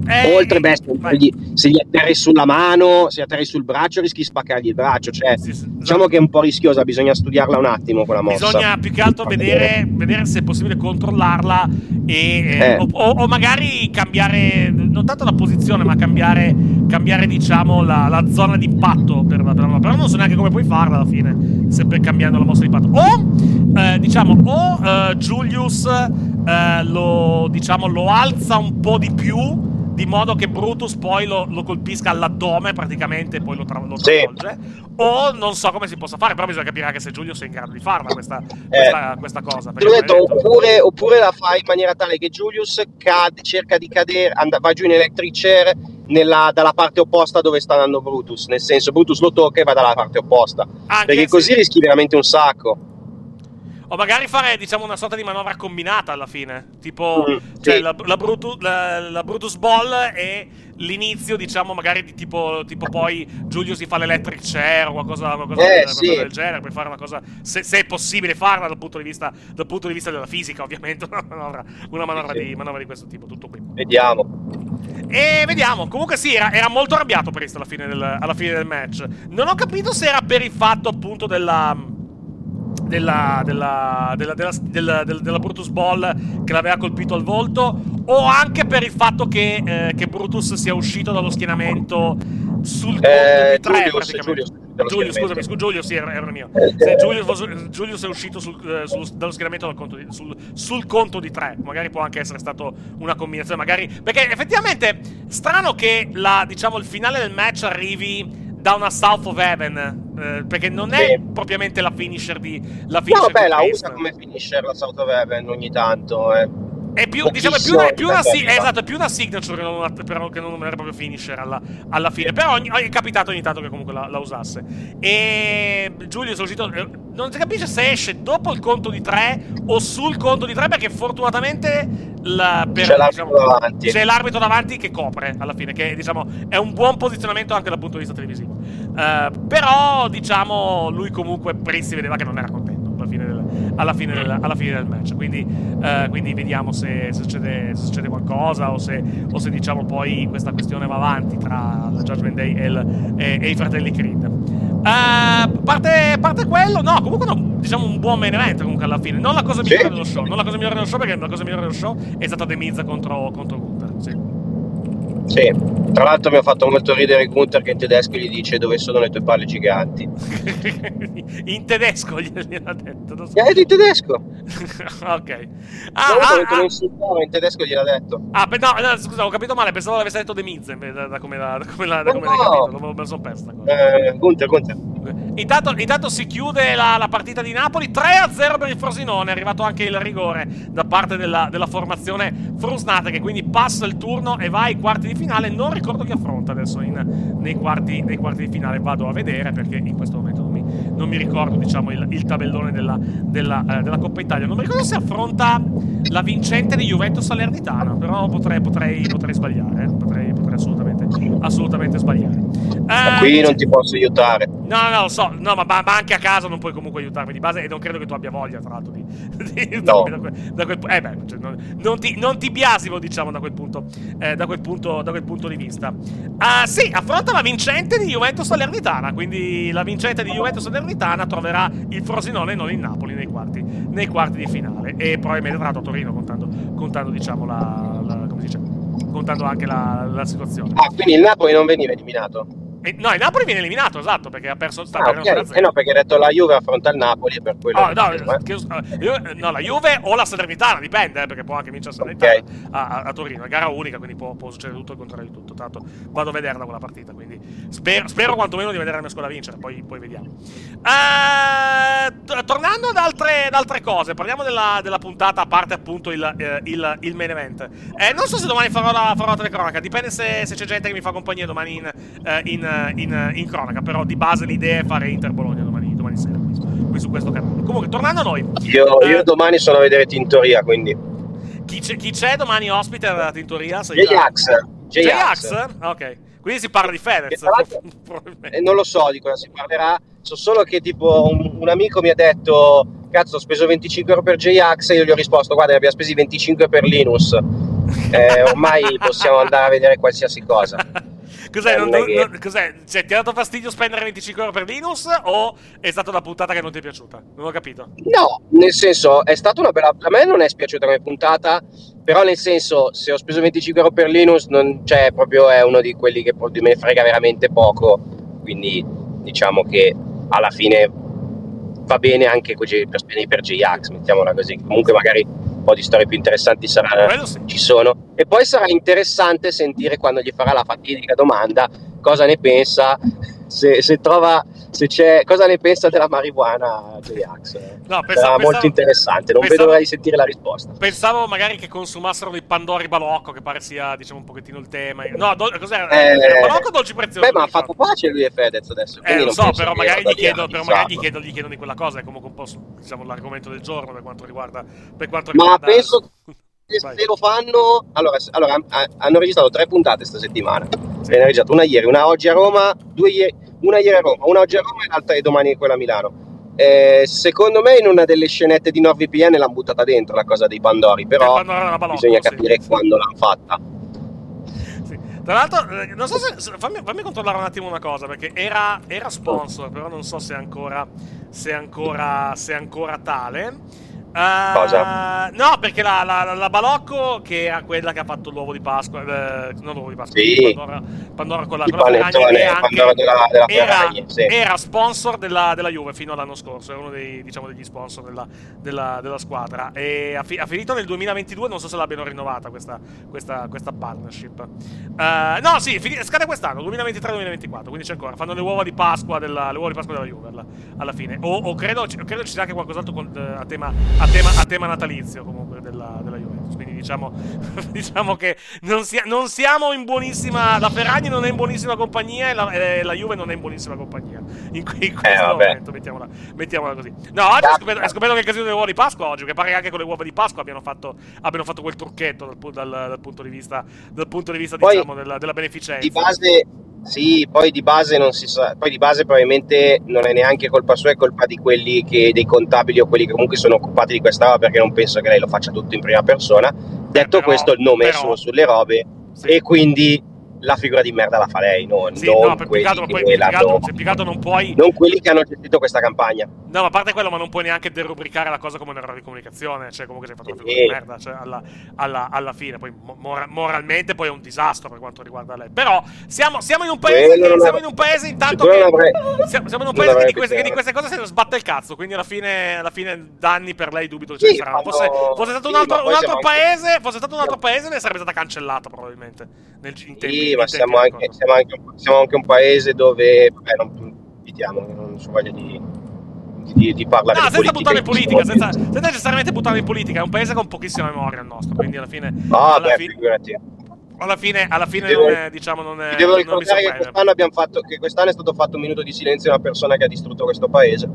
Eh, Oltre, beh, se, se gli atterri sulla mano, se gli atterri sul braccio, rischi di spaccargli il braccio. Cioè, sì, sì, diciamo esatto. che è un po' rischiosa, bisogna studiarla un attimo quella mossa. Bisogna più che altro vedere, vedere se è possibile controllarla e, eh. o, o, magari cambiare, non tanto la posizione, ma cambiare, cambiare diciamo, la, la, zona di impatto. Per, per, però non so neanche come puoi farla alla fine, sempre cambiando la mossa di impatto. O, eh, diciamo, o eh, Julius eh, lo, diciamo, lo alza un po' di più di modo che Brutus poi lo, lo colpisca all'addome praticamente e poi lo, tra- lo travolge. Sì. O non so come si possa fare, però bisogna capire anche se Giulio sia in grado di farla questa, questa, eh, questa cosa. Detto, oppure, oppure, la fai in maniera tale che Julius cade, cerca di cadere, and- va giù in electric chair nella, dalla parte opposta dove sta andando Brutus. Nel senso, Brutus lo tocca e va dalla parte opposta. Anche perché così rischi veramente un sacco. O magari fare, diciamo, una sorta di manovra combinata alla fine. Tipo, mm, cioè, la, la, Brutus, la, la, Brutus Ball e l'inizio, diciamo, magari di tipo, tipo poi Giulio si fa l'electric chair o qualcosa, qualcosa, eh, qualcosa sì. del genere. Puoi fare una cosa, se, se, è possibile farla dal punto di vista, dal punto di vista della fisica, ovviamente, una manovra, una manovra, sì, di, manovra di, questo tipo. Tutto qui. Vediamo. E vediamo. Comunque sì, era, era molto arrabbiato per questo alla fine, del, alla fine del match. Non ho capito se era per il fatto appunto della della, della, della, della, della, Brutus Ball che l'aveva colpito al volto o anche per il fatto che, eh, che Brutus sia uscito dallo schienamento sul conto eh, di tre Giulio, praticamente. Giulio, scusami, scu- Giulio, sì, era, era mio. Se Giulio, Giulio è uscito sul, eh, sul, dallo schieramento dal conto di, sul, sul, conto di tre. Magari può anche essere stato una combinazione. Magari. Perché effettivamente strano che la, diciamo, il finale del match arrivi da una South of Heaven. Eh, perché non è sì. propriamente la finisher di. La finisher no, beh, la usa come finisher la South Heaven ogni tanto. Eh. È più, diciamo, è più una, è più una, si- esatto, è più una signature che non, però, che non era proprio finisher alla, alla fine. Però ogni, è capitato ogni tanto che comunque la, la usasse. E Giulio è uscito. Eh, non si capisce se esce dopo il conto di 3 o sul conto di 3, perché fortunatamente la, per, c'è, l'arbitro diciamo, davanti. c'è l'arbitro davanti che copre alla fine. Che diciamo è un buon posizionamento anche dal punto di vista televisivo. Uh, però, diciamo, lui comunque Prince si vedeva che non era contento alla fine del, alla fine del, alla fine del match. Quindi, uh, quindi vediamo se, se, succede, se, succede, qualcosa o se, o se, diciamo poi questa questione va avanti tra la Judgment Day e, il, e, e i fratelli Creed. Uh, parte, parte quello, no, comunque no, diciamo, un buon main event comunque alla fine. Non la cosa migliore dello show, non la cosa migliore dello show perché la cosa migliore dello show è stata The Miz contro, contro Gunther. Sì. Sì, tra l'altro mi ha fatto molto ridere Gunther che in tedesco gli dice dove sono le tue palle giganti. in tedesco gliel'ha detto. Non so. Eh, in tedesco. ok. Ah, no, ah, ah. in tedesco gliel'ha detto. Ah, beh, no, no, scusa, ho capito male, pensavo l'avesse detto De Miz da, da, come l'ha, da come l'ha, da come no. capito, me lo sono perso. Eh, Gunther, Gunther. Intanto, intanto, si chiude la, la, partita di Napoli 3-0 per il Frosinone. È arrivato anche il rigore da parte della, della formazione Frusnata, che quindi passa il turno e va ai quarti di finale. Non ricordo chi affronta adesso in, nei, quarti, nei, quarti, di finale. Vado a vedere perché in questo momento non mi, non mi ricordo diciamo, il, il, tabellone della, della, eh, della, Coppa Italia. Non mi ricordo se affronta la vincente di Juventus Salernitana, però potrei, potrei, potrei sbagliare. Eh. Potrei, potrei assolutamente, assolutamente sbagliare. Eh, qui non ti posso aiutare. No, no, lo so, no, ma, ma, anche a casa non puoi comunque aiutarmi di base e non credo che tu abbia voglia, tra l'altro, di, di no. da, quel, da quel, eh beh, cioè, non, non, ti, non, ti, biasimo, diciamo, da quel punto, eh, da, quel punto, da quel punto di vista. Uh, sì, affronta la vincente di Juventus Salernitana, quindi la vincente di Juventus Salernitana troverà il Frosinone e non il Napoli nei quarti, nei quarti di finale e probabilmente tra l'altro a Torino, contando, contando diciamo, la, la, come si dice, contando anche la, la situazione. Ah, quindi il Napoli non veniva eliminato? E, no, il Napoli viene eliminato, esatto, perché ha perso il stato. Ah, okay. Eh no, perché ha detto la Juve affronta il Napoli e per quello... Oh, no, che, eh, no, la Juve o la Salernitana, dipende, eh, perché può anche vincere la Salernitana okay. a, a, a, Torino. È gara unica, quindi può, può, succedere tutto il contrario di tutto. Tanto vado a vederla quella partita, quindi spero, spero quantomeno di vedere la mia scuola vincere, poi, poi vediamo. Uh, tornando ad altre, ad altre, cose, parliamo della, della, puntata, a parte appunto il, eh, il, il main event. Eh, non so se domani farò la, farò la telecronaca, dipende se, se, c'è gente che mi fa compagnia domani in, eh, in, in, in cronaca, però di base l'idea è fare Inter Bologna domani, domani sera qui, qui, su questo canale. Comunque, tornando a noi. Io, eh, io domani sono a vedere Tintoria, quindi. Chi c'è, chi c'è domani ospite alla Tintoria? J-Ax. J-Ax? Ok. Quindi si parla di Fedez. Eh, non lo so di cosa si parlerà, so solo che tipo un, un amico mi ha detto cazzo ho speso 25 euro per J-Ax e io gli ho risposto guarda ne abbiamo spesi 25 per Linus eh, ormai possiamo andare a vedere qualsiasi cosa Cos'è, non, non, non, cos'è? Cioè, ti ha dato fastidio spendere 25 euro per Linus o è stata una puntata che non ti è piaciuta? Non ho capito. No, nel senso, è stata una bella... A me non è spiaciuta come puntata, però nel senso, se ho speso 25 euro per Linus, non, cioè, proprio è uno di quelli che me ne frega veramente poco, quindi diciamo che alla fine va bene anche per spendere per J-Ax, mettiamola così. Comunque magari po' di storie più interessanti saranno, sì. ci sono. E poi sarà interessante sentire quando gli farà la fatidica domanda cosa ne pensa, se, se trova, se c'è, cosa ne pensa della marijuana J-Ax. No, pensavo, sarà molto interessante, non pensavo, vedo l'ora di sentire la risposta. Pensavo magari che consumassero dei Pandori Balocco, che pare sia diciamo un pochettino il tema. No, do, cos'era? Eh, Balocco o dolci preziosi? Beh, ma ha fatto pace lui e Fedez adesso. Eh, lo so, però magari, gli chiedo, però magari gli, chiedo, gli chiedo di quella cosa, è comunque un po' diciamo, l'argomento del giorno per quanto riguarda... Per quanto riguarda... Ma penso se lo fanno allora, allora, hanno registrato tre puntate questa settimana sì. ne hanno registrato una ieri, una oggi a Roma due ieri, una ieri a Roma, una oggi a Roma e l'altra è domani quella a Milano eh, secondo me in una delle scenette di NordVPN l'hanno buttata dentro la cosa dei Pandori però balocco, bisogna capire sì. quando l'hanno fatta tra l'altro, eh, non so se. Fammi, fammi, controllare un attimo una cosa, perché era, era sponsor, però non so se ancora. Se ancora, se è ancora tale. Cosa? Uh, no, perché la, la, la, Balocco, che era quella che ha fatto l'uovo di Pasqua, eh, non l'uovo di Pasqua, sì. Pandora, Pandora con la, con la Ferragni, Pandora della, della era, sì. era, sponsor della, della, Juve fino all'anno scorso, era uno dei, diciamo, degli sponsor della, della, della squadra. E ha, fi, ha, finito nel 2022, non so se l'abbiano rinnovata questa, questa, questa partnership. Uh, no, sì, fin- scade quest'anno, 2023-2024, quindi c'è ancora. Fanno le uova di Pasqua della, le uova di Pasqua della Juve alla, alla fine. O, o credo, credo, ci sia anche qualcos'altro con, a tema. A tema, a tema natalizio comunque della, della Juventus. Quindi diciamo, diciamo che non, sia, non, siamo in buonissima. La Ferragni non è in buonissima compagnia e la, e la Juve non è in buonissima compagnia. In, in questo eh, momento, mettiamola, mettiamola, così. No, oggi ho scoperto, ho scoperto che è il casino delle uova di Pasqua oggi, che pare che anche con le uova di Pasqua abbiano fatto, abbiano fatto quel trucchetto dal, dal, dal, punto di vista, dal punto di vista diciamo, della, della beneficenza. Di base sì, poi di base non si sa, poi di base probabilmente non è neanche colpa sua, è colpa di quelli che, dei contabili o quelli che comunque sono occupati di questa roba perché non penso che lei lo faccia tutto in prima persona. Detto eh, però, questo, il nome però, è solo sulle robe sì. e quindi la figura di merda la fa lei, non, Sì, non no, per quelli peccato, che poi, l'hanno- se peccato non puoi. non quelli che hanno gestito questa campagna. No, ma a parte quello, ma non puoi neanche derubricare la cosa come un errore di comunicazione. Cioè, comunque sei fatto una figura di merda. Cioè, alla, alla- alla fine, poi mo- mora- moralmente, poi è un disastro per quanto riguarda lei. Però siamo, siamo in un paese. Quello Che, siamo in un paese intanto che. avrei- siamo, siamo in un paese che di, queste, che di queste cose se ne sbatte il cazzo. Quindi alla fine, alla fine danni per lei dubito che ce Sì, ne saranno. Fosse, fosse stato un altro, un altro siamo anche- paese, fosse stato un altro paese, ne sarebbe stata cancellata probabilmente. Nel, in tempi, ma siamo anche, siamo, anche, siamo anche un paese dove, vabbè, non vediamo, non so voglia di, di, di parlare No, di senza politica buttarlo in politica, senza, senza necessariamente buttarlo in politica, è un paese con pochissima memoria il nostro, quindi alla fine... No, alla, beh, fi- figurati. alla fine, alla fine Devo- non è, diciamo, non è... Ti devo ricordare che quest'anno, abbiamo fatto, che quest'anno è stato fatto un minuto di silenzio a una persona che ha distrutto questo paese.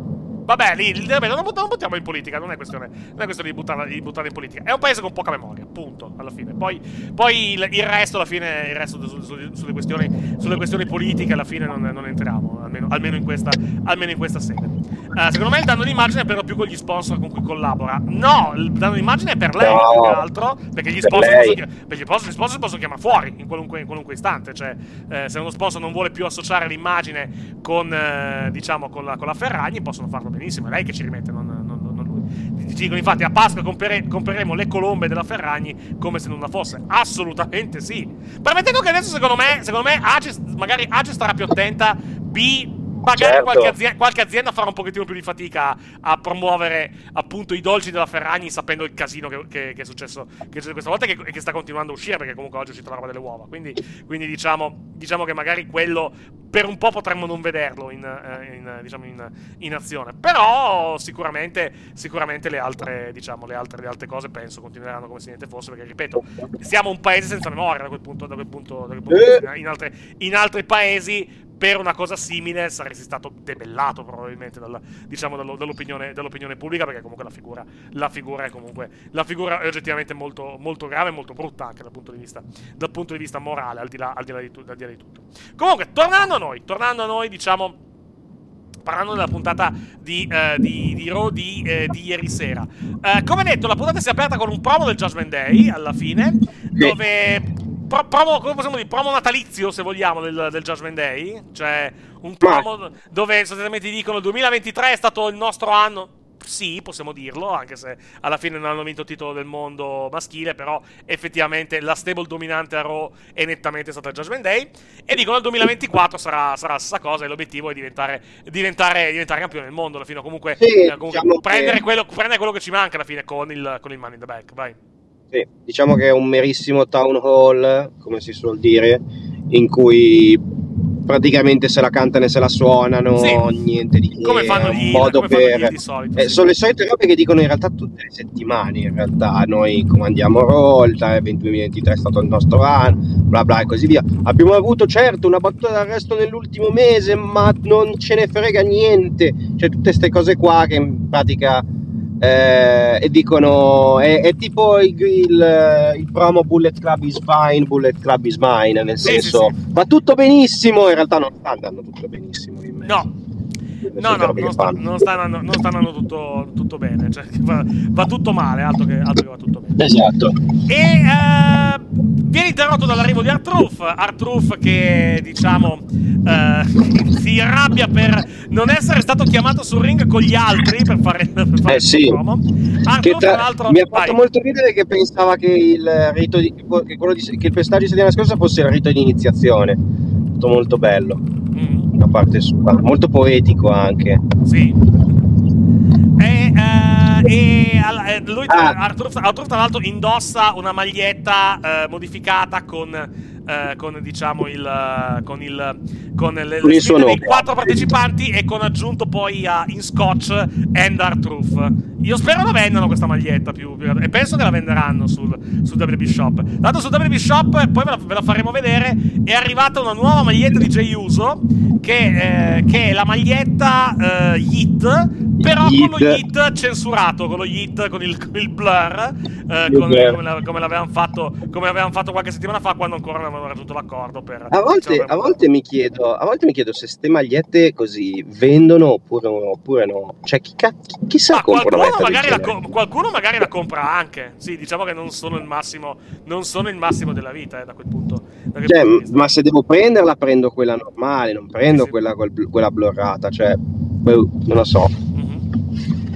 Vabbè, lì, lì, vabbè, non, non buttiamo in politica, non è questione, non è questione di, buttarla, di buttarla in politica. È un paese con poca memoria, punto, alla fine. Poi, poi il, il resto, alla fine, il resto su- su- sulle, questioni, sulle questioni politiche, alla fine non, non entriamo, almeno, almeno, in questa, almeno in questa sede. Eh, secondo me il danno d'immagine è per lo più con gli sponsor con cui collabora. No, il danno d'immagine è per lei, No, più che altro, perché gli per sponsor, chi- perché gli sponsor possono chiamare fuori in qualunque, in qualunque istante. Cioè, eh, se uno sponsor non vuole più associare l'immagine con, eh, diciamo, con la, con la Ferragni, possono farlo benissimo. È lei che ci rimette, non, non- non lui. Dicono, infatti, a Pasqua compere- compreremo le colombe della Ferragni come se nulla fosse. Assolutamente sì. Permettendo che adesso, secondo me, secondo me Ace, magari Ace starà più attenta. B. Magari Certo. qualche, azienda, qualche azienda farà un pochettino più di fatica a, promuovere appunto i dolci della Ferragni sapendo il casino che, che- che è successo che è successo questa volta e che, che sta continuando a uscire perché comunque oggi è uscita la roba delle uova. Quindi, quindi diciamo, diciamo che magari quello per un po' potremmo non vederlo in, eh, in, diciamo in, in azione. Però sicuramente, sicuramente le, altre, diciamo, le, altre, le altre cose penso continueranno come se niente fosse perché ripeto, siamo un paese senza memoria da quel punto, da quel punto, da quel punto Eh. vista. in, altre- in altri paesi per una cosa simile saresti stato debellato probabilmente dalla- diciamo, dallo- dall'opinione, dall'opinione pubblica perché comunque la figura, la figura è comunque la figura è oggettivamente molto, molto grave e molto brutta anche dal punto di vista, dal punto di vista morale al di là, al di là di, tu- al di là di tutto comunque tornando a noi tornando a noi diciamo parlando della puntata di, eh, di, di Raw di, eh, di ieri sera. Eh, come detto, la puntata si è aperta con un promo del Judgment Day alla fine, dove. Pro- promo, come possiamo dire? Promo natalizio, se vogliamo, del, del Judgment Day. Cioè, un promo dove sostanzialmente dicono il 2023 è stato il nostro anno. Sì, possiamo dirlo, anche se alla fine non hanno vinto il titolo del mondo maschile, però effettivamente la stable dominante a Raw è nettamente stata il Judgment Day. E dicono il 2024 sarà, sarà la stessa cosa e l'obiettivo è diventare, diventare, diventare campione del mondo alla fine. Comunque, Sì, eh, comunque diciamo prendere, che- quello, prendere quello che ci manca alla fine con il, con il Money in the Bank. Vai. Sì, diciamo che è un merissimo town hall, come si suol dire, in cui praticamente se la cantano e se la suonano, Sì. niente di che, Come fanno gli- modo come fanno gli per... di solito, Eh, sì. Sono le solite robe che dicono in realtà tutte le settimane, in realtà noi comandiamo il 2023 è stato il nostro anno, bla bla e così via. Abbiamo avuto certo una battuta d'arresto nell'ultimo mese, ma non ce ne frega niente, cioè tutte queste cose qua che in pratica eh, e dicono è, è tipo il, il- il promo Bullet Club is fine, Bullet Club is mine, nel Sì, senso sì, va tutto benissimo, in realtà non sta andando tutto benissimo. No, No, no, non sta, non sta andando, non sta andando tutto, tutto bene. Cioè, va, va tutto male, altro che, altro che va tutto bene. Esatto. E eh, viene interrotto dall'arrivo di Artruth. Artruth che, diciamo, eh, si arrabbia per non essere stato chiamato sul ring con gli altri per fare, per fare Eh, il sì. promo. Che Artruth, tra- l'altro, mi ha fatto vai. molto ridere che pensava che il rito di, che, di, che il pestaggio di settimana scorsa fosse il rito di iniziazione. Tutto molto bello Mm, da parte sua, molto poetico anche. sì. E, eh, e eh, lui, Ah. Artruth, Artruth, tra l'altro, indossa una maglietta eh, modificata con, eh, con diciamo il eh, con il con le, Con il dei quattro partecipanti e con aggiunto poi a, in scotch and Artruth. Io spero la vendano questa maglietta più, più- e penso che la venderanno sul, sul WB Shop. Tanto sul WB Shop, poi ve la, ve la faremo vedere, è arrivata una nuova maglietta di Jay Uso che, eh, che è la maglietta eh, Yeet però Yeet. con lo Yeet censurato, con lo Yeet, con il, con il blur, eh, con- come, la- come l'avevamo fatto, fatto qualche settimana fa quando ancora non avevamo raggiunto l'accordo per... A volte, diciamo, a volte mi chiedo, a volte mi chiedo se ste magliette così vendono oppure, oppure no. Cioè, chi, chi, chi se Ma qualcuno magari, la qualcuno magari la compra anche. Sì, diciamo che non sono il massimo, non sono il massimo della vita eh, da quel punto. da Cioè, ma se devo prenderla, prendo quella normale, non prendo Sì, sì. quella, quella blurrata. Cioè, boh, non lo so. Mhm.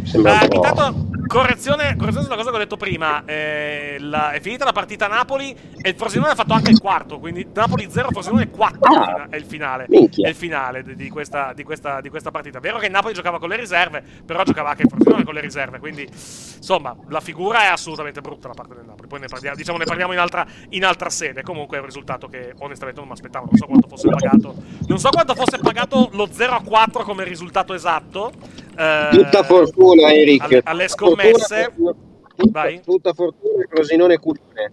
Sembra Eh, intanto, correzione, correzione sulla cosa che ho detto prima. eh, la- è finita la partita Napoli e il Frosinone ha fatto anche il quarto. Quindi Napoli 0, Frosinone 4 Ah. è il finale. Minchia. È il finale di, questa, di, questa, di questa partita. Vero che Napoli giocava con le riserve, però giocava anche il Frosinone con le riserve. Quindi, insomma, la figura è assolutamente brutta da parte del Napoli. Poi ne parliamo, diciamo, ne parliamo in, altra, in altra sede. Comunque è un risultato che onestamente non mi aspettavo. Non so quanto fosse pagato. Non so quanto fosse pagato lo 0 a 4 come risultato esatto. Eh, Tutta fortuna, Eric. alle- alle Tutta scommesse. fortuna, tutta, Vai. tutta fortuna, Frosinone Culone.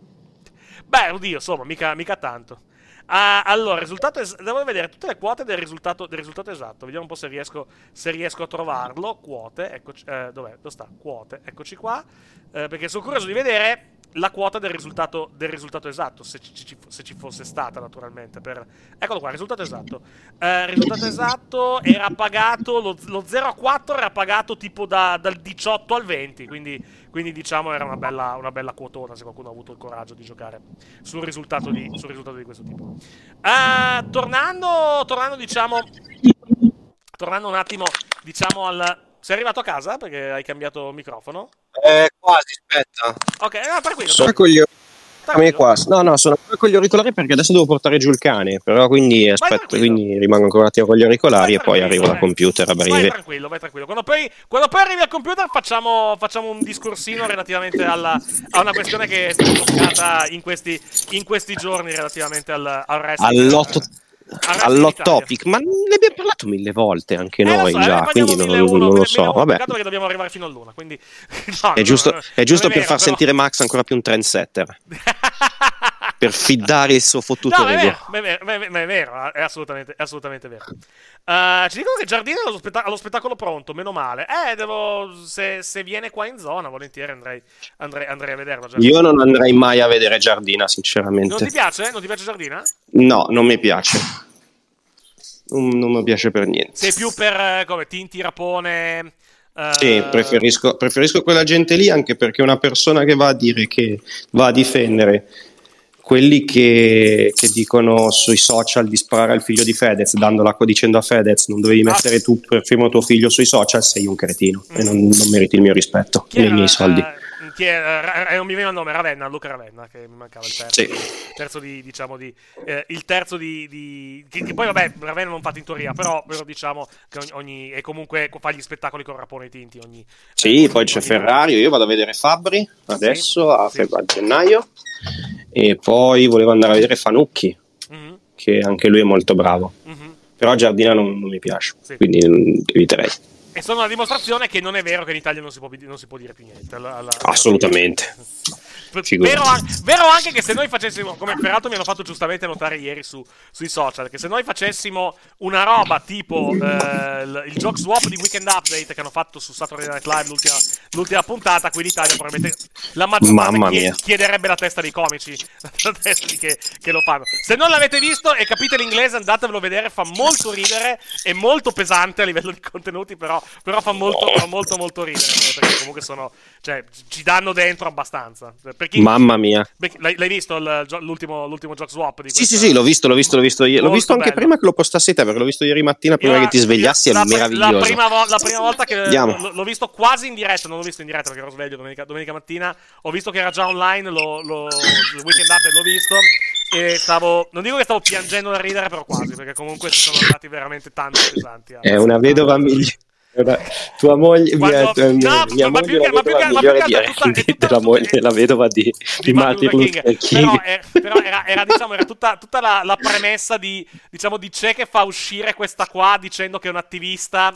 Beh, oddio, insomma, mica, mica tanto. Ah, allora, risultato es- devo vedere tutte le quote del risultato, del risultato esatto. Vediamo un po' se riesco, se riesco a trovarlo. Quote, eccoci, eh, dov'è? Dove sta? Quote, eccoci qua. Eh, perché sono curioso di vedere la quota del risultato, del risultato esatto, se ci, se ci fosse stata naturalmente. Per... Eccolo qua, risultato esatto. Eh, risultato esatto era pagato, lo, lo 0 a 4 era pagato tipo da- dal 18 al 20, quindi, quindi diciamo era una bella, una bella quotona se qualcuno ha avuto il coraggio di giocare sul risultato di, sul risultato di questo tipo. Eh, tornando, tornando diciamo, tornando un attimo diciamo al... Sei arrivato a casa perché hai cambiato microfono? Eh, quasi, aspetta. Ok, no, tranquillo. Sono tranquillo. con gli tranquillo. Qua. No, no, sono con gli auricolari perché adesso devo portare giù il cane, però quindi aspetto, quindi rimango ancora un attimo con gli auricolari e poi arrivo al computer a breve. Vai tranquillo, vai tranquillo. Quando poi, quando poi arrivi al computer facciamo, facciamo un discorsino relativamente alla, a una questione che è stata toccata in questi, in questi giorni relativamente al, al resto. All'8 all'Otopic, ma ne abbiamo parlato mille volte anche eh, noi so, già, eh, quindi non, uno, non lo so. Vabbè. perché dobbiamo arrivare fino a quindi... no, è giusto, è giusto è vero, per far però... sentire Max ancora più un trendsetter. per fiddare il suo fottuto No, ma è vero, ma è vero, ma è- vero, è assolutamente, è assolutamente vero. Eh, ci dicono che Giardino è allo, spetta- allo spettacolo pronto, meno male. Eh, devo, se, se viene qua in zona, volentieri andrei, andrei, andrei a vederlo. Giardino. Io non andrei mai a vedere Giardina, Non sinceramente. ti piace? Non ti piace Giardina? No, non mi piace. Non, non mi piace per niente. Sei più per, eh, come, Tinti, Rapone... eh, Sì, preferisco, preferisco quella gente lì anche perché una persona che va a dire che va a difendere quelli che, che dicono sui social di sparare al figlio di Fedez, dando l'acqua dicendo a Fedez non dovevi mettere tu per primo tuo figlio sui social, sei un cretino e Mm. non, non meriti il mio rispetto né i miei soldi. Chi è, eh, eh, non mi viene il nome, Ravenna, Luca Ravenna, che mi mancava il terzo. Sì. Terzo di, diciamo, di... eh, il terzo di... di- che, che poi, vabbè, Ravenna non fa tintoria, però, però diciamo che ogni... ogni- e comunque fa gli spettacoli con Rapone e Tinti ogni... Sì, eh, poi ogni- c'è Ferrari, io vado a vedere Fabri adesso a, sì. a gennaio e poi volevo andare a vedere Fanucchi, Mhm, che anche lui è molto bravo. mhm. Però Giardina non, non mi piace, Sì. quindi mm, eviterei. E sono una dimostrazione che non è vero che in Italia non si può, non si può dire più niente. alla- alla- Assolutamente. Figurati. Vero, vero anche che se noi facessimo, come peraltro mi hanno fatto giustamente notare ieri su- sui social, che se noi facessimo una roba tipo eh, il, joke swap di Weekend Update che hanno fatto su Saturday Night Live l'ultima, l'ultima puntata, qui in Italia probabilmente la maggior parte chiederebbe la testa dei comici la testa di che, che lo fanno. Se non l'avete visto e capite l'inglese andatevelo a vedere, fa molto ridere, è molto pesante a livello di contenuti, però, però fa molto, fa molto molto ridere, perché comunque sono, cioè, ci danno dentro abbastanza. Per chi, Mamma mia. L'hai, l'hai visto l'ultimo, l'ultimo Joke Swap? Di Sì, questa- sì, sì, l'ho visto, l'ho visto, l'ho visto ieri. L'ho visto anche bello. prima che lo postassi te, perché l'ho visto ieri mattina prima Io che ti la- svegliassi, è la, pri- meraviglioso. La prima, vo- la prima volta che l- l'ho visto quasi in diretta, non l'ho visto in diretta perché ero sveglio domenica, domenica mattina. Ho visto che era già online, lo, lo- il weekend update l'ho visto. E stavo, non dico che stavo piangendo da ridere, però quasi, perché comunque ci sono andati veramente tanti pesanti. a- È una vedova migliore. Tua moglie, Quando- mia, eh, no, mia ma moglie più ma più più di, tutta- tutta- della moglie, la vedova di, di Martin Luther King. Però, è- però era, era, diciamo, era tutta, tutta la, la premessa di, diciamo, di Che che fa uscire questa qua dicendo che è un attivista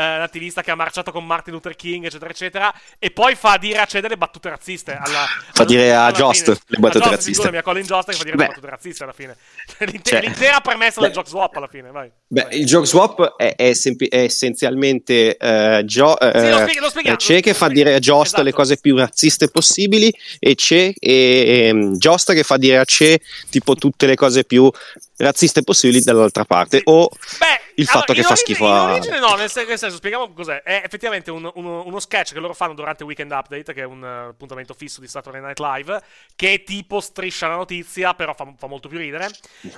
un attivista che ha marciato con Martin Luther King, eccetera, eccetera, e poi fa dire a C'è delle battute razziste. Alla, fa alla, dire a Jost fine. le battute Jost, razziste. Scusami, a Colin Jost che fa dire Beh. le battute razziste alla fine. L'inte- Cioè- l'intera premessa del Beh. gioco swap alla fine, vai. Beh, Vai. il joke swap è, è sempi- è essenzialmente eh, Gio- Sì, lo eh, spieghi- lo C'è lo che fa dire a Jost Esatto. le cose più razziste possibili e c'è e, ehm, Jost che fa dire a C'è tipo tutte le cose più razziste possibili dall'altra parte o Beh, il fatto che in fa origine- schifo In a- origine no, nel, sen- nel senso, spieghiamo cos'è. È effettivamente un- uno, uno sketch che loro fanno durante Weekend Update, che è un eh, appuntamento fisso di Saturday Night Live, che è tipo striscia la notizia, però fa, fa molto più ridere.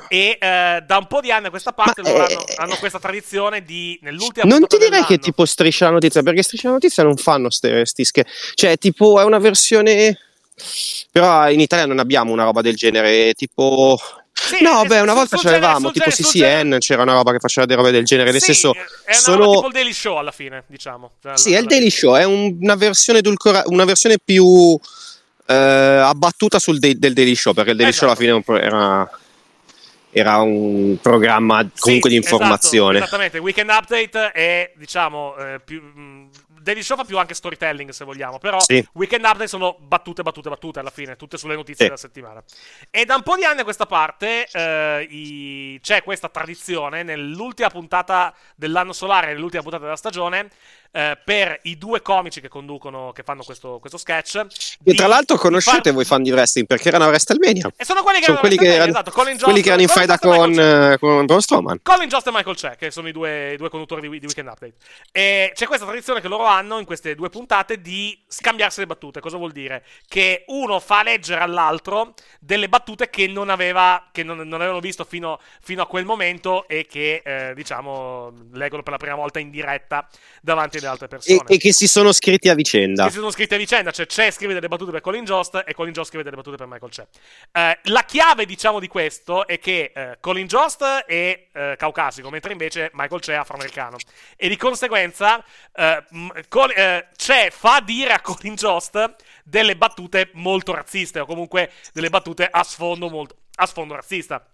E eh, da un po' di anni a questa parte Ma, loro eh, hanno, hanno questa tradizione di, nell'ultima Non ti direi che tipo striscia la notizia, perché striscia la notizia non fanno ste, sti ske- Cioè, tipo, è una versione. Però in Italia non abbiamo una roba del genere. Tipo. Sì, no, eh, beh, una volta ce l'avevamo. Tipo genere- CCN c'era una roba che faceva delle robe del genere. Nel Sì, senso, è sono. tipo il Daily Show alla fine, diciamo. Cioè, Sì, è il alla- Daily Show, è un- una versione edulcorata, una versione più eh, abbattuta sul de- del Daily Show, perché il Daily Show alla Esatto. fine era, era un programma comunque Sì, di informazione. Esatto, esattamente, Weekend Update è, diciamo, eh, più... mh, Daily Show fa più anche storytelling se vogliamo, però Sì. Weekend Update sono battute, battute, battute alla fine, tutte sulle notizie Sì. della settimana. E da un po' di anni a questa parte eh, i- c'è questa tradizione nell'ultima puntata dell'anno solare, nell'ultima puntata della stagione, eh, per i due comici che conducono, che fanno questo, questo sketch. E di- tra l'altro conoscete far- voi fan di wrestling perché erano a WrestleMania. E sono quelli che Sono erano quelli che erano, esatto, Colin Jost- quelli che erano in faida con, Cera. eh, con Braun Strowman. Colin Jost e Michael Che, che sono i due, i due conduttori di, di Weekend Update. E c'è questa tradizione che loro hanno in queste due puntate di scambiarsi le battute. Cosa vuol dire? Che uno fa leggere all'altro delle battute che non, aveva, che non, non avevano visto fino, fino a quel momento e che, eh, diciamo, leggono per la prima volta in diretta davanti alle altre E, persone. e che si sono scritti a vicenda. Che si sono scritti a vicenda, cioè C'è scrive delle battute per Colin Jost e Colin Jost scrive delle battute per Michael C'è. Eh, la chiave, diciamo, di questo è che eh, Colin Jost è eh, caucasico, mentre invece Michael C'è è afroamericano. E di conseguenza eh, Col- eh, C'è fa dire a Colin Jost delle battute molto razziste, o comunque delle battute a sfondo, molto, a sfondo razzista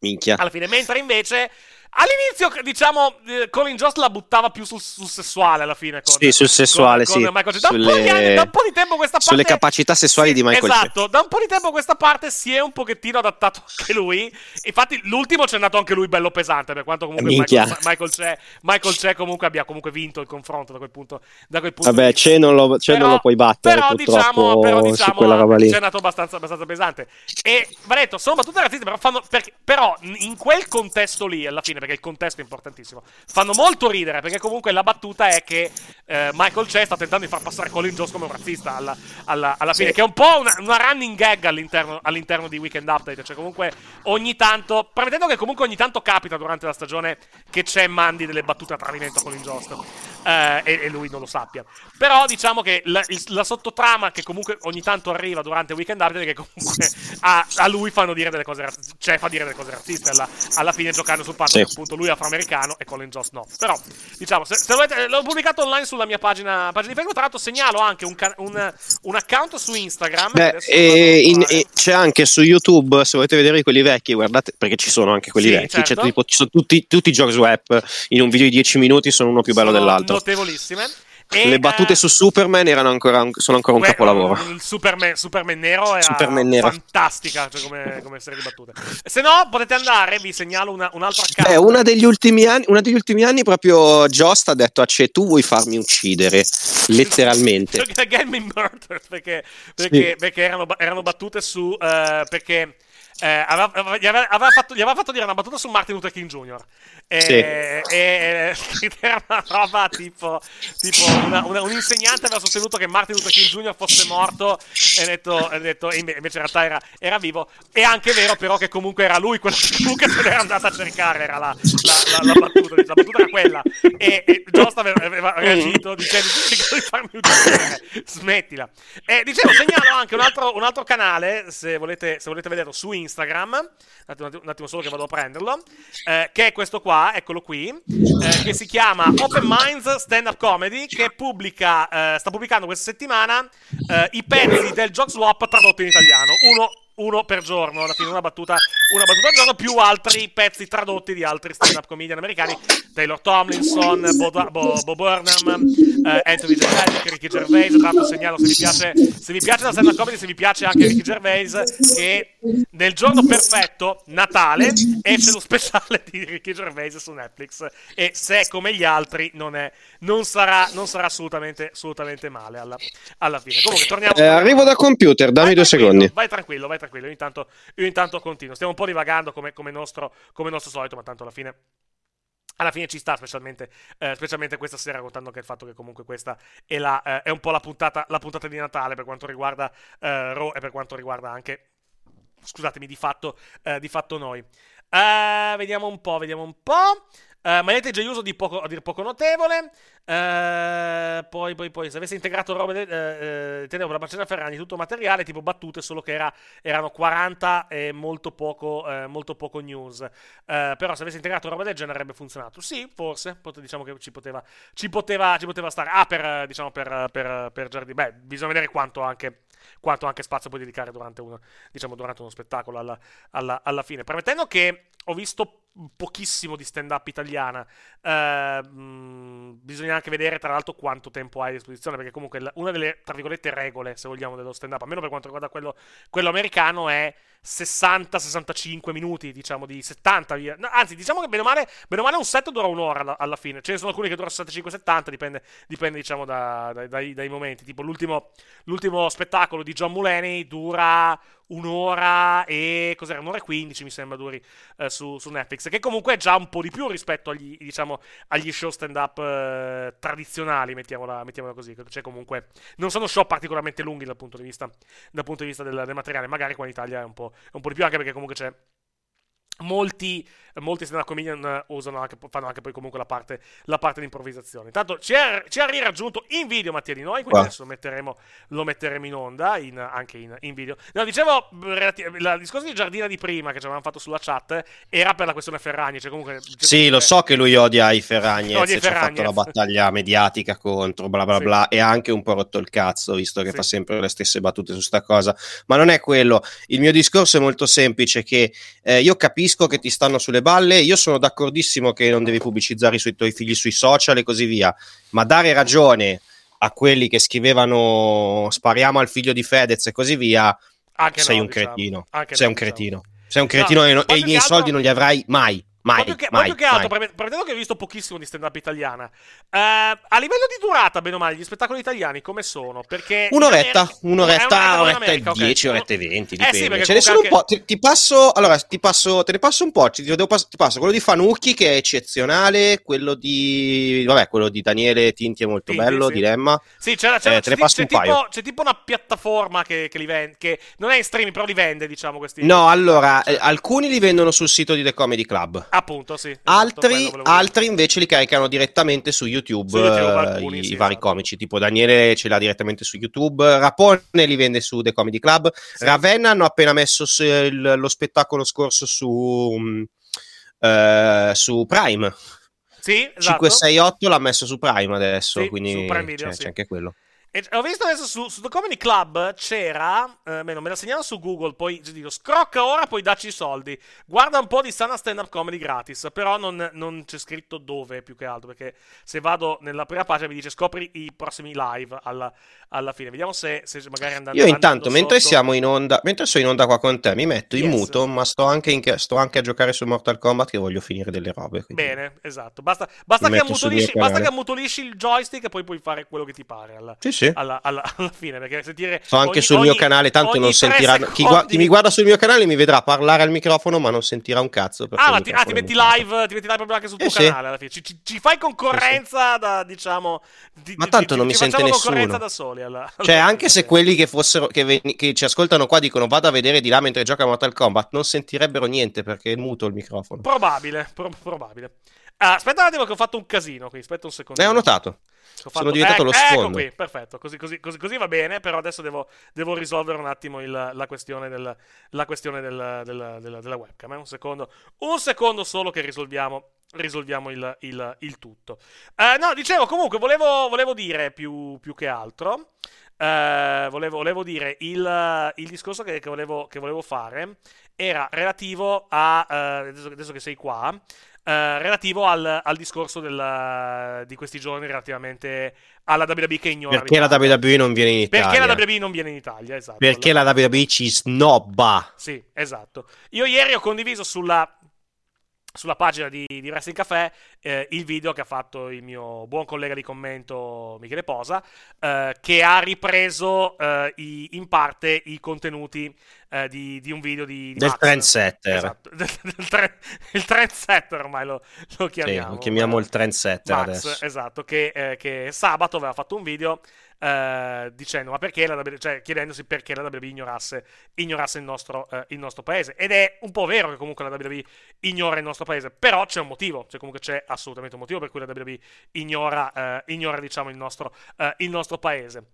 Minchia. alla fine, mentre invece all'inizio, diciamo, eh, Colin Jost la buttava più sul, sul sessuale alla fine. Con, Sì, sul sessuale, con- con sì. Michael J. Da, un po' di Sulle- anni- da un po' di tempo questa parte. sulle capacità sessuali Sì, di Michael. Esatto, da un po' di tempo questa parte si è un pochettino adattato anche lui. Infatti, l'ultimo c'è andato anche lui bello pesante, per quanto comunque Minchia. Michael, Michael C'è, Michael C'è comunque abbia comunque vinto il confronto da quel punto, da quel punto Vabbè, c'è non lo, c'è non lo puoi battere però, diciamo, però diciamo, quella roba lì. C'è nato abbastanza, abbastanza pesante. E va detto, sono battute razziste, però fanno. perché- però in quel contesto lì, alla fine, perché il contesto è importantissimo, fanno molto ridere. Perché comunque la battuta è che eh, Michael C'è sta tentando di far passare Colin Jost come un razzista alla, alla- alla fine, Sì. che è un po' una, una running gag all'interno, all'interno di Weekend Update. Cioè, comunque ogni tanto. Premettendo che comunque ogni tanto capita durante la stagione che c'è mandi delle battute a tradimento a Colin Jost. Eh, e, e lui non lo sappia. Però diciamo che la, il- la sottotrama che comunque ogni tanto arriva durante Weekend Update che comunque a, a lui fanno dire delle cose razziste, cioè fa dire delle cose razziste alla, alla fine giocando sul fatto Sì. che appunto lui è afroamericano e Colin Jost no. Però diciamo, se, se volete, l'ho pubblicato online sulla mia pagina, pagina di Facebook, tra l'altro segnalo anche un, un- un account su Instagram. Beh, e a in- e c'è anche su YouTube, se volete vedere quelli vecchi, guardate, perché ci sono anche quelli Sì, vecchi. C'è certo. tipo, ci sono tutti, tutti i Jokes Web in un video di 10 minuti, sono uno più bello Sono dell'altro. Notevolissime. E, Le battute eh, su Superman erano ancora, sono ancora un capolavoro. Il Superman, Superman nero nero. fantastica cioè come, come serie di battute. Se no, potete andare, vi segnalo una- un altro account. Beh, una degli ultimi anni, una degli ultimi anni proprio Jost ha detto a Ce tu vuoi farmi uccidere, letteralmente. Get me murdered perché, perché, Sì. perché erano, erano battute su. eh, perché. Eh, aveva, gli, aveva, aveva fatto, gli aveva fatto dire una battuta su Martin Luther King Jr. E, Sì. e- era una roba tipo, tipo una- una- un insegnante aveva sostenuto che Martin Luther King Jr. fosse morto e ha detto, e detto- e inve- invece in realtà era, era vivo. È anche vero però che comunque era lui quello che comunque se l'era andata a cercare, era la, la, la- la battuta, la battuta era quella. E, e Jost aveva, aveva reagito dicendo cerco di farmi uccidere, smettila. E dicevo, segnalo anche un altro, un altro canale, se volete, se volete vederlo, su Instagram, un attimo, un attimo solo che vado a prenderlo, eh, che è questo qua, eccolo qui, eh, che si chiama Open Minds Stand Up Comedy, che pubblica, eh, sta pubblicando questa settimana eh, i pezzi del Joke Swap tradotto in italiano, uno, uno per giorno, alla fine una battuta, una battuta al giorno, più altri pezzi tradotti di altri stand-up comedian americani, Taylor Tomlinson, Bo, Bo, Bo Burnham, eh, Anthony Jeselnik, Ricky Gervais, tra l'altro segnalo se vi piace, se vi piace la stand-up comedy, se vi piace anche Ricky Gervais, che nel giorno perfetto, Natale, esce lo speciale di Ricky Gervais su Netflix e se è come gli altri non, è, non, sarà, non sarà assolutamente, assolutamente male alla, alla fine. Comunque torniamo... Eh, arrivo da computer, dammi due secondi. Vai tranquillo, vai tranquillo, io intanto, io intanto continuo. Stiamo un po' divagando come, come, nostro, come nostro solito, ma tanto alla fine alla fine ci sta, specialmente, eh, specialmente, questa sera, contando che il fatto che comunque questa è, la, eh, è un po' la puntata, la puntata, di Natale per quanto riguarda eh, Raw e per quanto riguarda anche, scusatemi, di fatto, eh, di fatto noi. Uh, vediamo un po', vediamo un po'. Uh, Magliette Giaiuso di poco, a dir poco notevole. Uh, poi, poi, poi, se avesse integrato robe, uh, uh, tenevo la Marcella Ferragni, tutto materiale, tipo battute, solo che era, erano 40 e molto poco, molto poco news. però se avesse integrato roba del genere avrebbe funzionato. Sì, forse, pot- diciamo che ci poteva, ci poteva, ci poteva stare. Ah, per, diciamo, per, per, per Giardini. Beh, bisogna vedere quanto anche quanto anche spazio puoi dedicare durante uno, diciamo, durante uno spettacolo alla, alla, alla fine. Premettendo che ho visto pochissimo di stand up italiana. Uh, mh, bisogna anche vedere, tra l'altro, quanto tempo hai a disposizione. Perché, comunque, una delle tra virgolette regole, se vogliamo, dello stand up, almeno per quanto riguarda quello, quello americano, è 60-65 minuti, diciamo di 70 via. No, anzi, diciamo che bene o, male, bene o male un set dura un'ora alla, alla, fine. Ce ne sono alcuni che durano 65-70, dipende, dipende diciamo da, da, dai, dai, momenti. Tipo l'ultimo, l'ultimo spettacolo di John Mulaney dura un'ora e cos'era? Un'ora e 15 mi sembra duri eh, su, su, Netflix, che comunque è già un po' di più rispetto agli, diciamo, agli show stand up eh, tradizionali, mettiamola, mettiamola, così. Cioè comunque non sono show particolarmente lunghi dal punto di vista, punto di vista del, del, materiale, magari qua in Italia è un è un po' di più anche perché comunque c'è molti, molti stand-up comedian eh, usano anche, fanno anche poi comunque la parte, la parte di improvvisazione. Intanto ci ha, ci ha riraggiunto in video Mattia di noi, quindi ah. adesso lo metteremo, lo metteremo, in onda, in, anche in, in, video. No, dicevo, il discorso di Giardina di prima che ci avevamo fatto sulla chat era per la questione Ferragni. Cioè comunque, cioè sì, lo so che lui odia i Ferragni, odia ci ha fatto la battaglia mediatica contro, bla bla sì. bla, e ha anche un po' rotto il cazzo, visto che sì. fa sempre le stesse battute su sta cosa. Ma non è quello. Il mio discorso è molto semplice, che eh, io capisco che ti stanno sulle balle, io sono d'accordissimo che non devi pubblicizzare i sui tuoi figli sui social e così via, ma dare ragione a quelli che scrivevano spariamo al figlio di Fedez e così via, sei no, un diciamo. cretino. Anche sei no, un cretino. Diciamo. Sei un cretino no, e, no, e i miei soldi non li avrai mai. Mai, proprio che, mai, proprio che altro, premettendo che ho visto pochissimo di stand-up italiana, uh, a livello di durata, bene o male, gli spettacoli italiani come sono? Perché un'oretta, America, un'oretta, un'oretta e dieci, okay. orette e venti, dipende. Eh sì, Ce ne sono anche... un po', ti, ti, passo, allora, ti passo, te ne passo un po', ti, passo, ti passo quello di Fanucchi che è eccezionale, quello di, vabbè, quello di Daniele Tinti è molto Tinti, bello, sì. Dilemma. Sì, c'è, c'è, eh, c'è, un tipo, c'è tipo una piattaforma che, che li vende, che non è in streaming, però li vende, diciamo, questi. No, allora, eh, alcuni li vendono sul sito di The Comedy Club. Appunto, sì. Altri, altri, invece li caricano direttamente su YouTube, su YouTube uh, alcuni, i, sì, vari esatto. comici, tipo Daniele ce l'ha direttamente su YouTube, Rapone li vende su The Comedy Club, sì. Ravenna hanno appena messo il, lo spettacolo scorso su, uh, su Prime. Sì, esatto. 568 l'ha messo su Prime adesso, sì, quindi Video, c'è, c'è anche quello. E ho visto adesso su, su The Comedy Club c'era, eh, me la segnalo su Google, poi dico scrocca ora, poi dacci i soldi. Guarda un po' di sana stand-up comedy gratis, però non, non, c'è scritto dove più che altro, perché se vado nella prima pagina mi dice scopri i prossimi live alla, alla fine. Vediamo se, se magari andando Io intanto, mentre sotto... siamo in onda, mentre sono in onda qua con te, mi metto in yes. muto, ma sto anche, in, sto anche, a giocare su Mortal Kombat che voglio finire delle robe. Bene, esatto. Basta, basta, che ammutolisci, basta, che ammutolisci, il joystick e poi puoi fare quello che ti pare. Alla... Sì, sì. Alla, alla, alla fine, perché sentire... Sto anche ogni, sul ogni, mio canale, tanto non sentirà... Chi, gu- chi, mi guarda sul mio canale mi vedrà parlare al microfono, ma non sentirà un cazzo. Ah, ma ti, ah, ti, metti live, ti metti live proprio anche sul eh, tuo sì. canale alla fine. Ci, ci, ci fai concorrenza sì, da, diciamo... Di, ma tanto di, non mi sente nessuno. da soli. Alla, cioè, anche se quelli che fossero... Che, ven- che ci ascoltano qua dicono vado a vedere di là mentre gioca Mortal Kombat, non sentirebbero niente perché è muto il microfono. Probabile, pro- probabile. Ah, aspetta un attimo che ho fatto un casino qui, aspetta un secondo. Eh, ho notato. Ho fatto... Sono diventato eh, lo sfondo. Ecco qui, perfetto, così, così, così, così, va bene, però adesso devo, devo risolvere un attimo il, la questione, del, la questione del, del, della, della webcam. Eh? Un secondo, un secondo solo che risolviamo risolviamo il, il, il tutto. Uh, no, dicevo, comunque, volevo, volevo dire più, più che altro. Uh, volevo, volevo, dire, il, il discorso che, che, volevo, che, volevo, fare era relativo a, uh, adesso, adesso, che sei qua, uh, relativo al, al discorso del, di questi giorni relativamente alla WWE che ignora Perché la WWE non viene in Italia? Perché la WWE non viene in Italia, esatto. Perché la WWE ci snobba. Sì, esatto. Io ieri ho condiviso sulla sulla pagina di, di Wrestling Café eh, il video che ha fatto il mio buon collega di commento Michele Posa, eh, che ha ripreso eh, i, in parte i contenuti eh, di, di, un video di, di del Max. trendsetter. Esatto, del, del tre, il trendsetter ormai lo, lo chiamiamo. Sì, lo chiamiamo il trendsetter Max, adesso. Esatto, che, eh, che sabato aveva fatto un video Uh, dicendo ma perché la WWE, cioè chiedendosi perché la WWE ignorasse, ignorasse il, nostro, uh, il, nostro, paese. Ed è un po' vero che comunque la WWE ignora il nostro paese però c'è un motivo cioè comunque c'è assolutamente un motivo per cui la WWE ignora, uh, ignora diciamo il nostro, il nostro paese.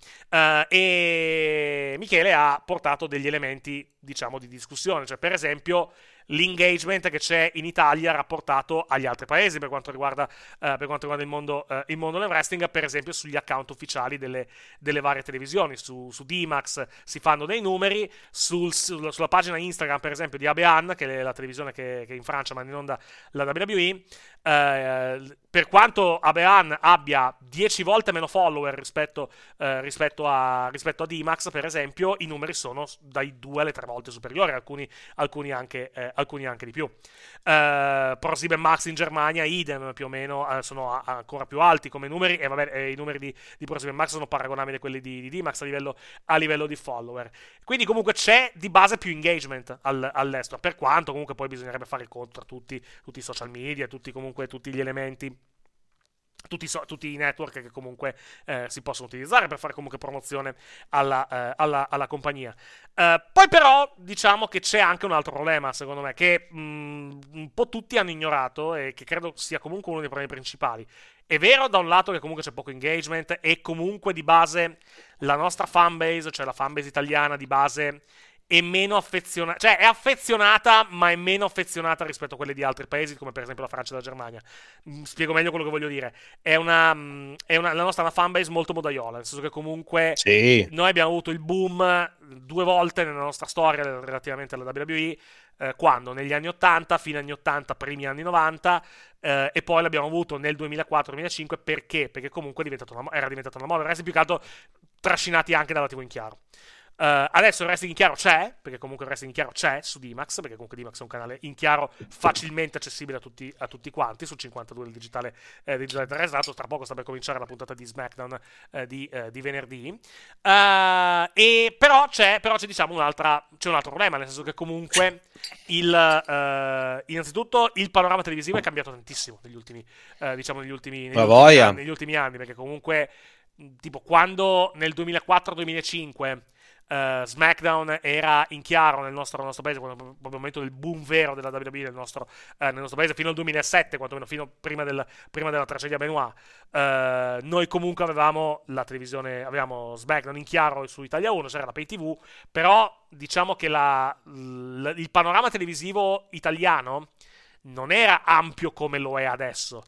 E Michele ha portato degli elementi diciamo di discussione. Cioè per esempio l'engagement che c'è in Italia rapportato agli altri paesi per quanto riguarda, uh, per quanto riguarda il, mondo, uh, il, mondo, del wrestling, per esempio sugli account ufficiali delle, delle varie televisioni. Su, su D-Max si fanno dei numeri, sul, sul, sulla pagina Instagram, per esempio, di Abean, che è la televisione che, che in Francia manda in onda la WWE, Uh, per quanto Abean abbia 10 volte meno follower rispetto, uh, rispetto, a, rispetto a D-Max, per esempio, i numeri sono dai 2 alle 3 volte superiori, alcuni, alcuni, anche, eh, alcuni anche, di più. Uh, ProSieben Max in Germania, idem più o meno, sono a, ancora più alti come numeri, e vabbè, eh, i numeri di, di ProSieben Max sono paragonabili a quelli di, di D-Max a livello, a livello, di follower. Quindi comunque c'è di base più engagement al, all'estero, per quanto comunque poi bisognerebbe fare il conto a tutti, tutti i social media, tutti comunque comunque tutti gli elementi tutti, tutti, i network che comunque eh, si possono utilizzare per fare comunque promozione alla, eh, alla, alla compagnia. Uh, poi però diciamo che c'è anche un altro problema, secondo me, che mh, mm, un po' tutti hanno ignorato e che credo sia comunque uno dei problemi principali. È vero da un lato che comunque c'è poco engagement e comunque di base la nostra fanbase, cioè la fanbase italiana di base è meno affezionata, cioè è affezionata, ma è meno affezionata rispetto a quelle di altri paesi, come per esempio la Francia e la Germania. Mm, spiego meglio quello che voglio dire. È una, mm, è una la nostra è una fanbase molto modaiola, nel senso che comunque sì. noi abbiamo avuto il boom due volte nella nostra storia relativamente alla WWE. Eh, quando? Negli anni 80, fine anni 80, primi anni 90, eh, e poi l'abbiamo avuto nel 2004-2005 perché? Perché comunque una, era diventata una moda. Resti più che altro trascinati anche dalla TV in chiaro. Uh, adesso il wrestling in chiaro c'è, perché comunque il wrestling in chiaro c'è su Dimax, perché comunque Dimax è un canale in chiaro facilmente accessibile a tutti, a tutti quanti, su 52 del digitale, eh, digitale terrestrato, tra poco sta per cominciare la puntata di SmackDown eh, di, eh, di, venerdì. Uh, e però c'è, però c'è diciamo un'altra, c'è un altro problema, nel senso che comunque il, uh, innanzitutto il panorama televisivo è cambiato tantissimo negli ultimi, diciamo negli ultimi, negli ultimi, anni, negli ultimi anni, perché comunque tipo quando nel 2004-2005 Uh, SmackDown era in chiaro nel nostro, nel nostro paese, proprio il momento del boom vero della WWE nel nostro, uh, nel nostro paese, fino al 2007, quantomeno fino prima, del, prima della tragedia Benoit. Uh, noi comunque avevamo la televisione, avevamo SmackDown in chiaro su Italia 1, c'era la pay TV, però diciamo che la, la, il panorama televisivo italiano non era ampio come lo è adesso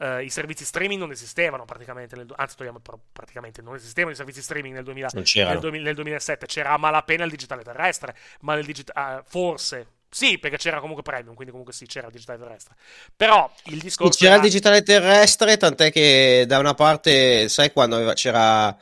uh, i servizi streaming non esistevano praticamente, nel, anzi togliamo praticamente, non esistevano i servizi streaming nel, 2000, nel, 2000, nel 2007, c'era a malapena il digitale terrestre, ma nel digitale, uh, forse, sì, perché c'era comunque premium, quindi comunque sì, c'era il digitale terrestre. Però il discorso. C'era era... il digitale terrestre, tant'è che da una parte, sai quando c'era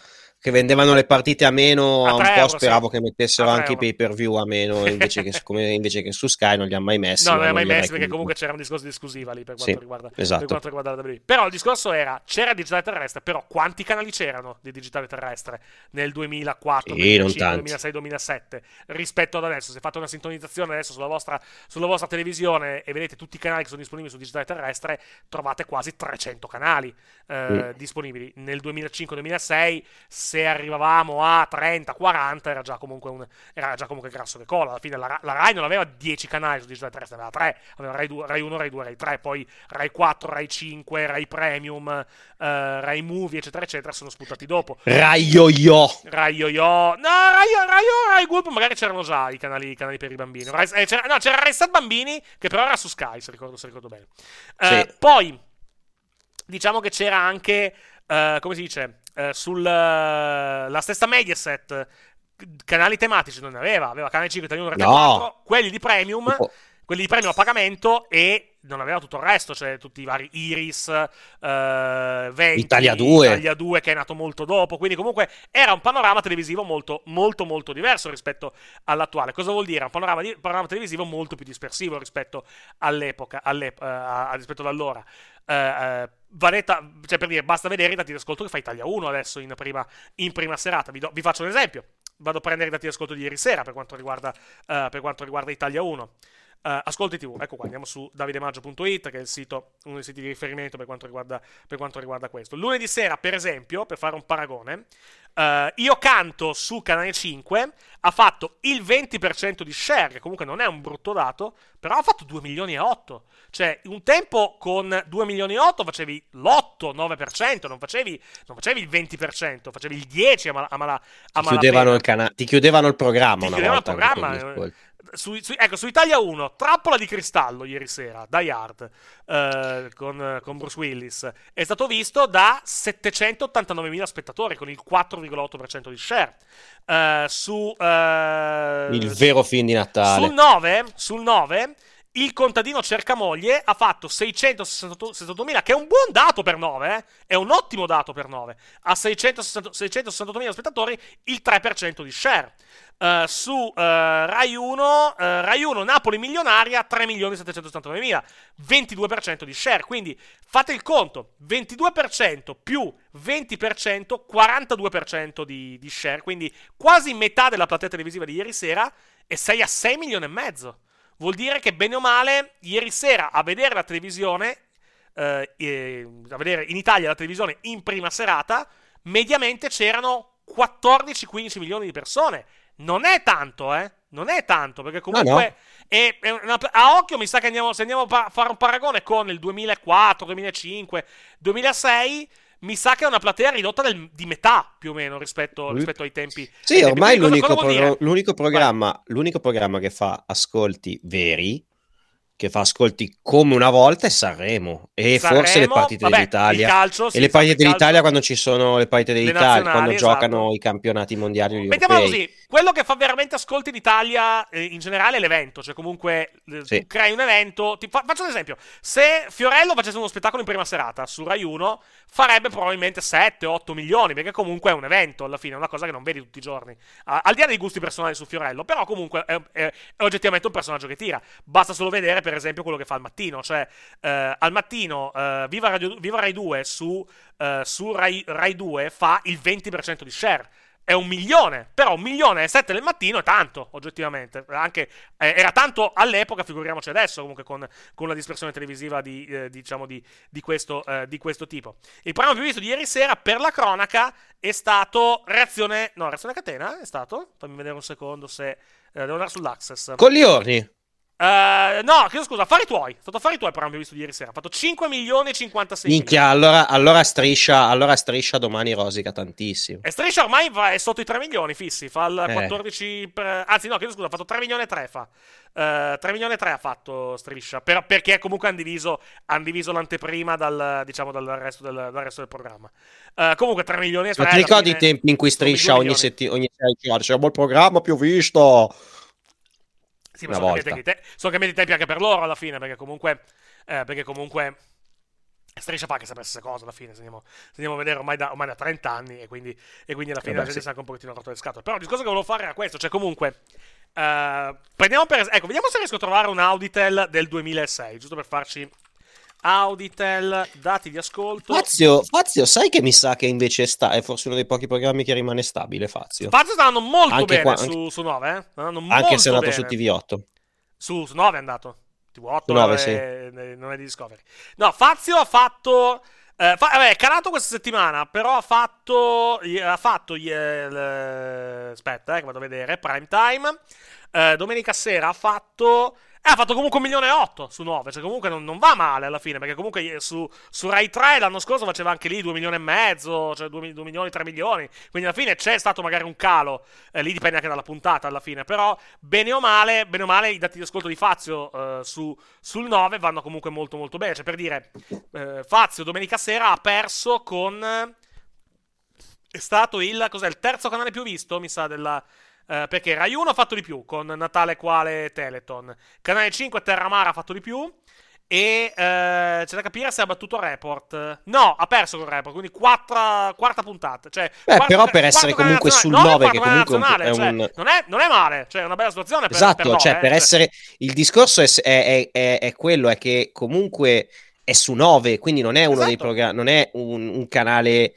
che vendevano le partite a meno, a un po' euro, speravo sì. che mettessero anche i pay per view a meno invece che, come, invece che, su Sky non li ha mai messi. No, non li ha mai messi perché comunque c'era un discorso di esclusiva lì per quanto, sì, riguarda, esatto. per quanto riguarda la WWE. Però il discorso era, c'era digitale terrestre, però quanti canali c'erano di digitale terrestre nel 2004, sì, 2005, 2006, 2007 rispetto ad adesso? Se fate una sintonizzazione adesso sulla vostra, sulla vostra televisione e vedete tutti i canali che sono disponibili su digitale terrestre, trovate quasi 300 canali eh, mm. disponibili. Nel 2005-2006 se arrivavamo a 30-40 era già comunque un, era già comunque grasso che cola. Alla fine la, la Rai non aveva 10 canali su digitale terrestre, aveva 3, aveva Rai, 2, Rai 1, Rai 2, Rai 3, poi Rai 4, Rai 5, Rai Premium, uh, Rai Movie, eccetera, eccetera, sono sputati dopo. Rai Yo-Yo! Rai Yo-Yo! No, Rai Rai, Rai Group magari c'erano già i canali, i canali per i bambini. Rai, eh, c'era, no, c'era Rai Stat Bambini, che però era su Sky, se ricordo, se ricordo bene. Uh, sì. Poi, diciamo che c'era anche, uh, come si dice... eh, sulla stessa Mediaset canali tematici non ne aveva, aveva canale 5, 1, 3, 4, quelli di premium, oh. quelli di premium a pagamento e non aveva tutto il resto, cioè tutti i vari Iris, eh, 20, Italia 2. Italia 2 che è nato molto dopo, quindi comunque era un panorama televisivo molto molto molto diverso rispetto all'attuale. Cosa vuol dire? Un panorama, di, panorama televisivo molto più dispersivo rispetto all'epoca, all'ep- a, rispetto ad allora. Eh, eh, Vanetta, cioè per dire, basta vedere i dati di ascolto che fa Italia 1 adesso in prima, in prima serata. Vi, do, vi faccio un esempio vado a prendere i dati di ascolto di ieri sera per quanto riguarda, uh, per quanto riguarda Italia 1. Uh, ascolti TV, ecco qua, andiamo su davidemaggio.it che è il sito, uno dei siti di riferimento per quanto, riguarda, per quanto riguarda questo. Lunedì sera, per esempio, per fare un paragone, uh, Io canto su Canale 5 ha fatto il 20% di share, che comunque non è un brutto dato, però ha fatto 2 milioni e 8. Cioè, un tempo con 2 milioni e 8 facevi l'8-9%, non facevi, non facevi il 20%, facevi il 10% a, mal- a, mala- a ti, chiudevano il cana- ti chiudevano il programma ti una volta. Il programma, su, su, ecco, su Italia 1, Trappola di cristallo ieri sera, Die Hard, eh, con, con, Bruce Willis, è stato visto da 789.000 spettatori, con il 4,8% di share. Eh, su, eh, il vero film di Natale. Sul 9, sul 9 il contadino cerca moglie ha fatto 668.000, che è un buon dato per 9, eh? è un ottimo dato per 9. A 668.000 spettatori, il 3% di share. Uh, su uh, Rai 1, uh, Rai 1 Napoli milionaria 3.789.000, 22% di share. Quindi fate il conto: 22% più 20%, 42% di, di share. Quindi quasi metà della platea televisiva di ieri sera e 6 a 6 milioni e mezzo. Vuol dire che bene o male, ieri sera a vedere la televisione, eh, eh, a vedere in Italia la televisione in prima serata, mediamente c'erano 14-15 milioni di persone. Non è tanto, eh? Non è tanto, perché comunque no, no. È, è una, a occhio mi sa che andiamo, se andiamo a fare un paragone con il 2004, 2005, 2006 mi sa che è una platea ridotta del, di metà più o meno rispetto, rispetto ai tempi. Sì, ormai l'unico, pro- l'unico, programma, l'unico, programma, che fa ascolti veri che fa ascolti come una volta è Sanremo e Sanremo, forse le partite vabbè, dell'Italia calcio, e le partite dell'Italia quando ci sono le partite dell'Italia quando esatto. giocano i campionati mondiali mettiamolo così quello che fa veramente ascolti d'Italia eh, in generale è l'evento cioè comunque eh, sì. tu crei un evento ti fa, faccio un esempio se Fiorello facesse uno spettacolo in prima serata su Rai 1 farebbe probabilmente 7-8 milioni perché comunque è un evento alla fine è una cosa che non vedi tutti i giorni. Al di là dei gusti personali su Fiorello però comunque è, è, è oggettivamente un personaggio che tira. Basta solo vedere per esempio quello che fa al mattino, cioè eh, al mattino eh, Viva, Radio, Viva, Rai 2 su, eh, su Rai, Rai 2 fa il 20% di share è un milione, però un milione e sette del mattino è tanto, oggettivamente. Anche, eh, era tanto all'epoca, figuriamoci adesso, comunque con, con la dispersione televisiva di, eh, diciamo di, di, questo, eh, di, questo, tipo. Il programma più visto di ieri sera, per la cronaca, è stato Reazione... No, Reazione Catena è stato? Fammi vedere un secondo se... Eh, devo andare sull'Access. Coglioni! Uh, no, chiedo scusa, affari tuoi. È stato affari tuoi, però abbiamo visto ieri sera. Ha fatto 5 milioni e 56 Minchia, allora, allora, striscia, allora striscia domani rosica tantissimo. E striscia ormai va, è sotto i 3 milioni fissi. Fa il 14. Eh. Per, anzi, no, chiedo scusa, ha fatto 3 milioni e 3 fa. Uh, eh, 3 milioni e 3 ha fatto striscia. Per, perché comunque hanno diviso, han diviso, l'anteprima dal, diciamo, dal, resto del, dal resto del programma. Uh, comunque 3 milioni e 3. Ma ti ricordi i tempi in cui striscia ogni settimana? Ogni settimana c'era il programma più visto. Sì, ma sono cambiati, te- sono cambiati, i tempi anche per loro alla fine, perché comunque... Eh, perché comunque... Striscia fa che sempre la stessa cosa alla fine, se andiamo, se andiamo a vedere ormai da, ormai da 30 anni e quindi, e quindi alla fine eh beh, la gente sì. sa anche un pochettino rotto le scatole. Però il discorso che volevo fare era questo, cioè comunque... Uh, prendiamo per ecco, vediamo se riesco a trovare un Auditel del 2006, giusto per farci Auditel, dati di ascolto. Fazio, Fazio, sai che mi sa che invece sta, è forse uno dei pochi programmi che rimane stabile. Fazio, Fazio sta andando molto anche bene qua, su, anche, su 9, eh? anche se è andato bene. su TV8. Su, su 9 è andato. TV8 su 9, è, sì. non è di Discovery. No, Fazio ha fatto. Eh, fa, vabbè, è calato questa settimana, però ha fatto. Ha fatto. Eh, aspetta, eh, che vado a vedere. Prime time. Eh, domenica sera ha fatto eh, ha fatto comunque un milione e otto su 9, cioè comunque non, non, va male alla fine, perché comunque su, su Rai 3 l'anno scorso faceva anche lì 2 milioni e mezzo, cioè 2, 2 milioni, 3 milioni, quindi alla fine c'è stato magari un calo, eh, lì dipende anche dalla puntata alla fine, però bene o male, bene o male i dati di ascolto di Fazio eh, su, sul 9 vanno comunque molto molto bene, cioè per dire, eh, Fazio domenica sera ha perso con è stato il, cos'è, il terzo canale più visto, mi sa, della... Uh, perché Rai 1 ha fatto di più, con Natale Quale Teleton. Canale 5 Terramara ha fatto di più. E uh, c'è da capire se ha battuto Report. No, ha perso con Report, quindi quarta, quarta puntata. Cioè, Beh, quarta, però per essere comunque sul 9, che comunque è cioè, un... non, è, non, è, male, cioè è una bella situazione. Per, esatto, per cioè no, per eh, essere... Il discorso è, è, è, è quello, è che comunque è su 9, quindi non è uno esatto. dei programmi, non è un, un, canale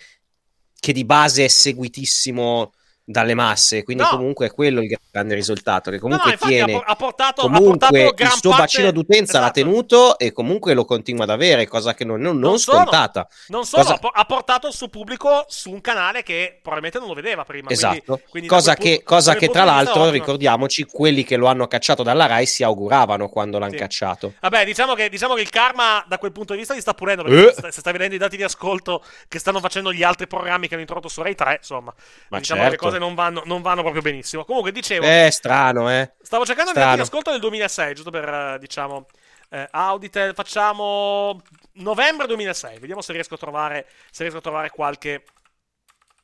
che di base è seguitissimo dalle masse, quindi no. comunque è quello il grande risultato, che comunque no, tiene ha portato, comunque ha portato il suo parte... bacino d'utenza esatto. l'ha tenuto e comunque lo continua ad avere, cosa che non, non, non, non scontata. Non solo, cosa... ha portato il suo pubblico su un canale che probabilmente non lo vedeva prima. Esatto, quindi, quindi cosa che, punto, cosa che tra l'altro, ricordiamoci, quelli che lo hanno cacciato dalla RAI si auguravano quando l'hanno sì. cacciato. Vabbè, diciamo che, diciamo che, il karma da quel punto di vista gli sta purendo, perché eh. se stai vedendo i dati di ascolto che stanno facendo gli altri programmi che hanno introdotto su Rai 3, insomma, Ma diciamo certo. che le cose non vanno, non vanno proprio benissimo. Comunque, dicevo. Eh, strano, eh. Stavo cercando di di ascolto del 2006, giusto per, diciamo. Eh, Auditel, facciamo novembre 2006. Vediamo se riesco a trovare, se riesco a trovare qualche,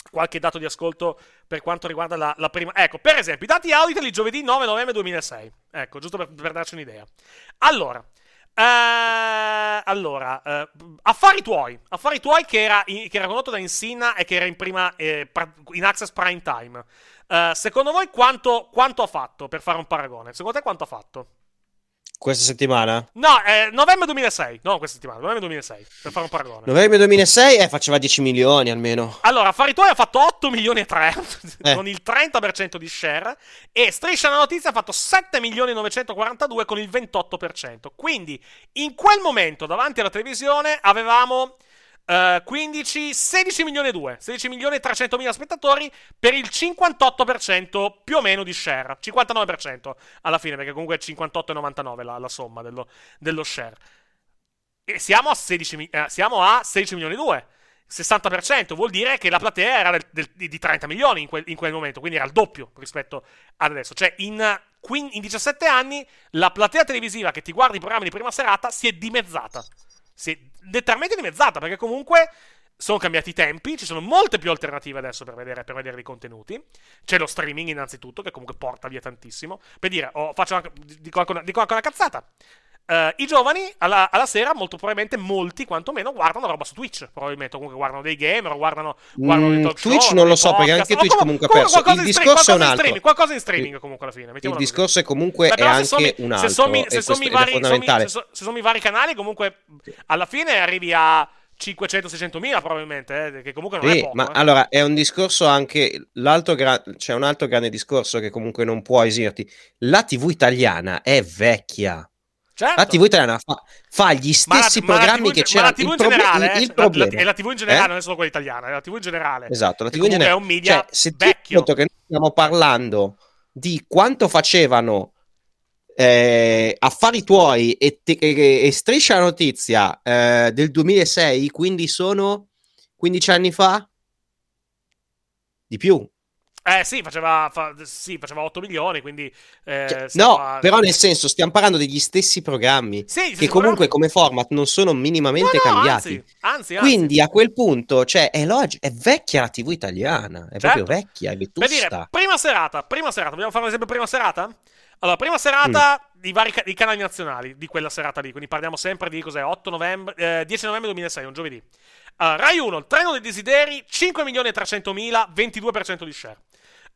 qualche dato di ascolto per quanto riguarda la, la, prima. Ecco, per esempio, i dati Auditel il giovedì 9 novembre 2006. Ecco, giusto per, per darci un'idea. Allora. Eh, allora, eh, affari tuoi, affari tuoi che era, in, che era condotto da Insina e che era in prima eh, in Access Prime Time. Uh, secondo voi quanto, quanto, ha fatto per fare un paragone? Secondo te quanto ha fatto? Questa settimana? No, eh, novembre 2006. No, questa settimana, novembre 2006. Per fare un paragone. Novembre 2006 eh, faceva 10 milioni almeno. Allora, Affari tuoi ha fatto 8 milioni e 3 eh. con il 30% di share. E Striscia la notizia ha fatto 7 milioni e 942 con il 28%. Quindi, in quel momento, davanti alla televisione, avevamo Uh, 15, 16 milioni e 2, 16 milioni e 300 mila spettatori per il 58% più o meno di share, 59% alla fine, perché comunque è 58 e 99 la, la somma dello, dello, share. E siamo a 16, eh, siamo a 16 milioni e 2. 60% vuol dire che la platea era del, del, di 30 milioni in quel, in quel, momento, quindi era il doppio rispetto ad adesso. Cioè, in, in 17 anni la platea televisiva che ti guarda i programmi di prima serata si è dimezzata. È letteralmente dimezzata, perché comunque sono cambiati i tempi, ci sono molte più alternative adesso per vedere, per vedere i contenuti. C'è lo streaming innanzitutto, che comunque porta via tantissimo. Per dire, oh, faccio anche, dico, anche una, dico anche una cazzata. Uh, I giovani alla, alla, sera, molto probabilmente molti quantomeno, guardano roba su Twitch. Probabilmente comunque guardano dei gamer, guardano, guardano mm, Twitch show, non lo so, perché anche Twitch comunque, comunque ha perso. Il discorso è un altro. Streaming, qualcosa in streaming comunque alla fine. Il discorso è comunque Beh, è anche sommi, un altro. Se sommi, se sommi vari canali, comunque alla fine arrivi a 500-600 mila probabilmente, eh, che comunque non sì, è poco. Ma eh. allora è un discorso anche, l'altro gra- c'è un altro grande discorso che comunque non può esirti. La TV italiana è vecchia. Certo. La TV italiana fa, fa gli stessi ma la, programmi ma che c'erano. Ma la TV in generale, il, il la, problema, la, la, TV in generale eh? non è solo quella italiana, è la TV in generale. Esatto, la TV in generale. è un media cioè, se vecchio. Che noi stiamo parlando di quanto facevano eh, affari tuoi e, te, e, e striscia la notizia eh, del 2006, quindi sono 15 anni fa? Di più. Eh sì, faceva, fa, sì, faceva 8 milioni, quindi... Eh, cioè, no, a... però nel senso stiamo parlando degli stessi programmi sì, che comunque come format non sono minimamente no, no, cambiati. Anzi, anzi, anzi, Quindi a quel punto, cioè, è, log- è vecchia la TV italiana, è certo. proprio vecchia, è vetusta. Per dire, prima serata, prima serata, vogliamo fare un esempio prima serata? Allora, prima serata mm. di vari ca- canali nazionali di quella serata lì, quindi parliamo sempre di cos'è, 8 novembre, eh, 10 novembre 2006, un giovedì. Uh, Rai 1, il treno dei desideri, 5 milioni e 300 mila, 22% di share.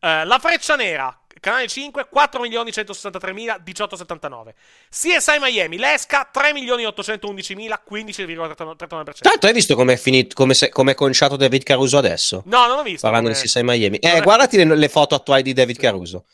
Uh, la Freccia Nera, canale 5, 4 milioni 163 mila, 18,79. CSI Miami, l'Esca, 3 milioni 811 mila, 15,39%. Tanto hai visto com'è finito, come è conciato David Caruso adesso? No, non ho visto. Parlando come... di CSI Miami. Eh, guardati le, le foto attuali di David Caruso.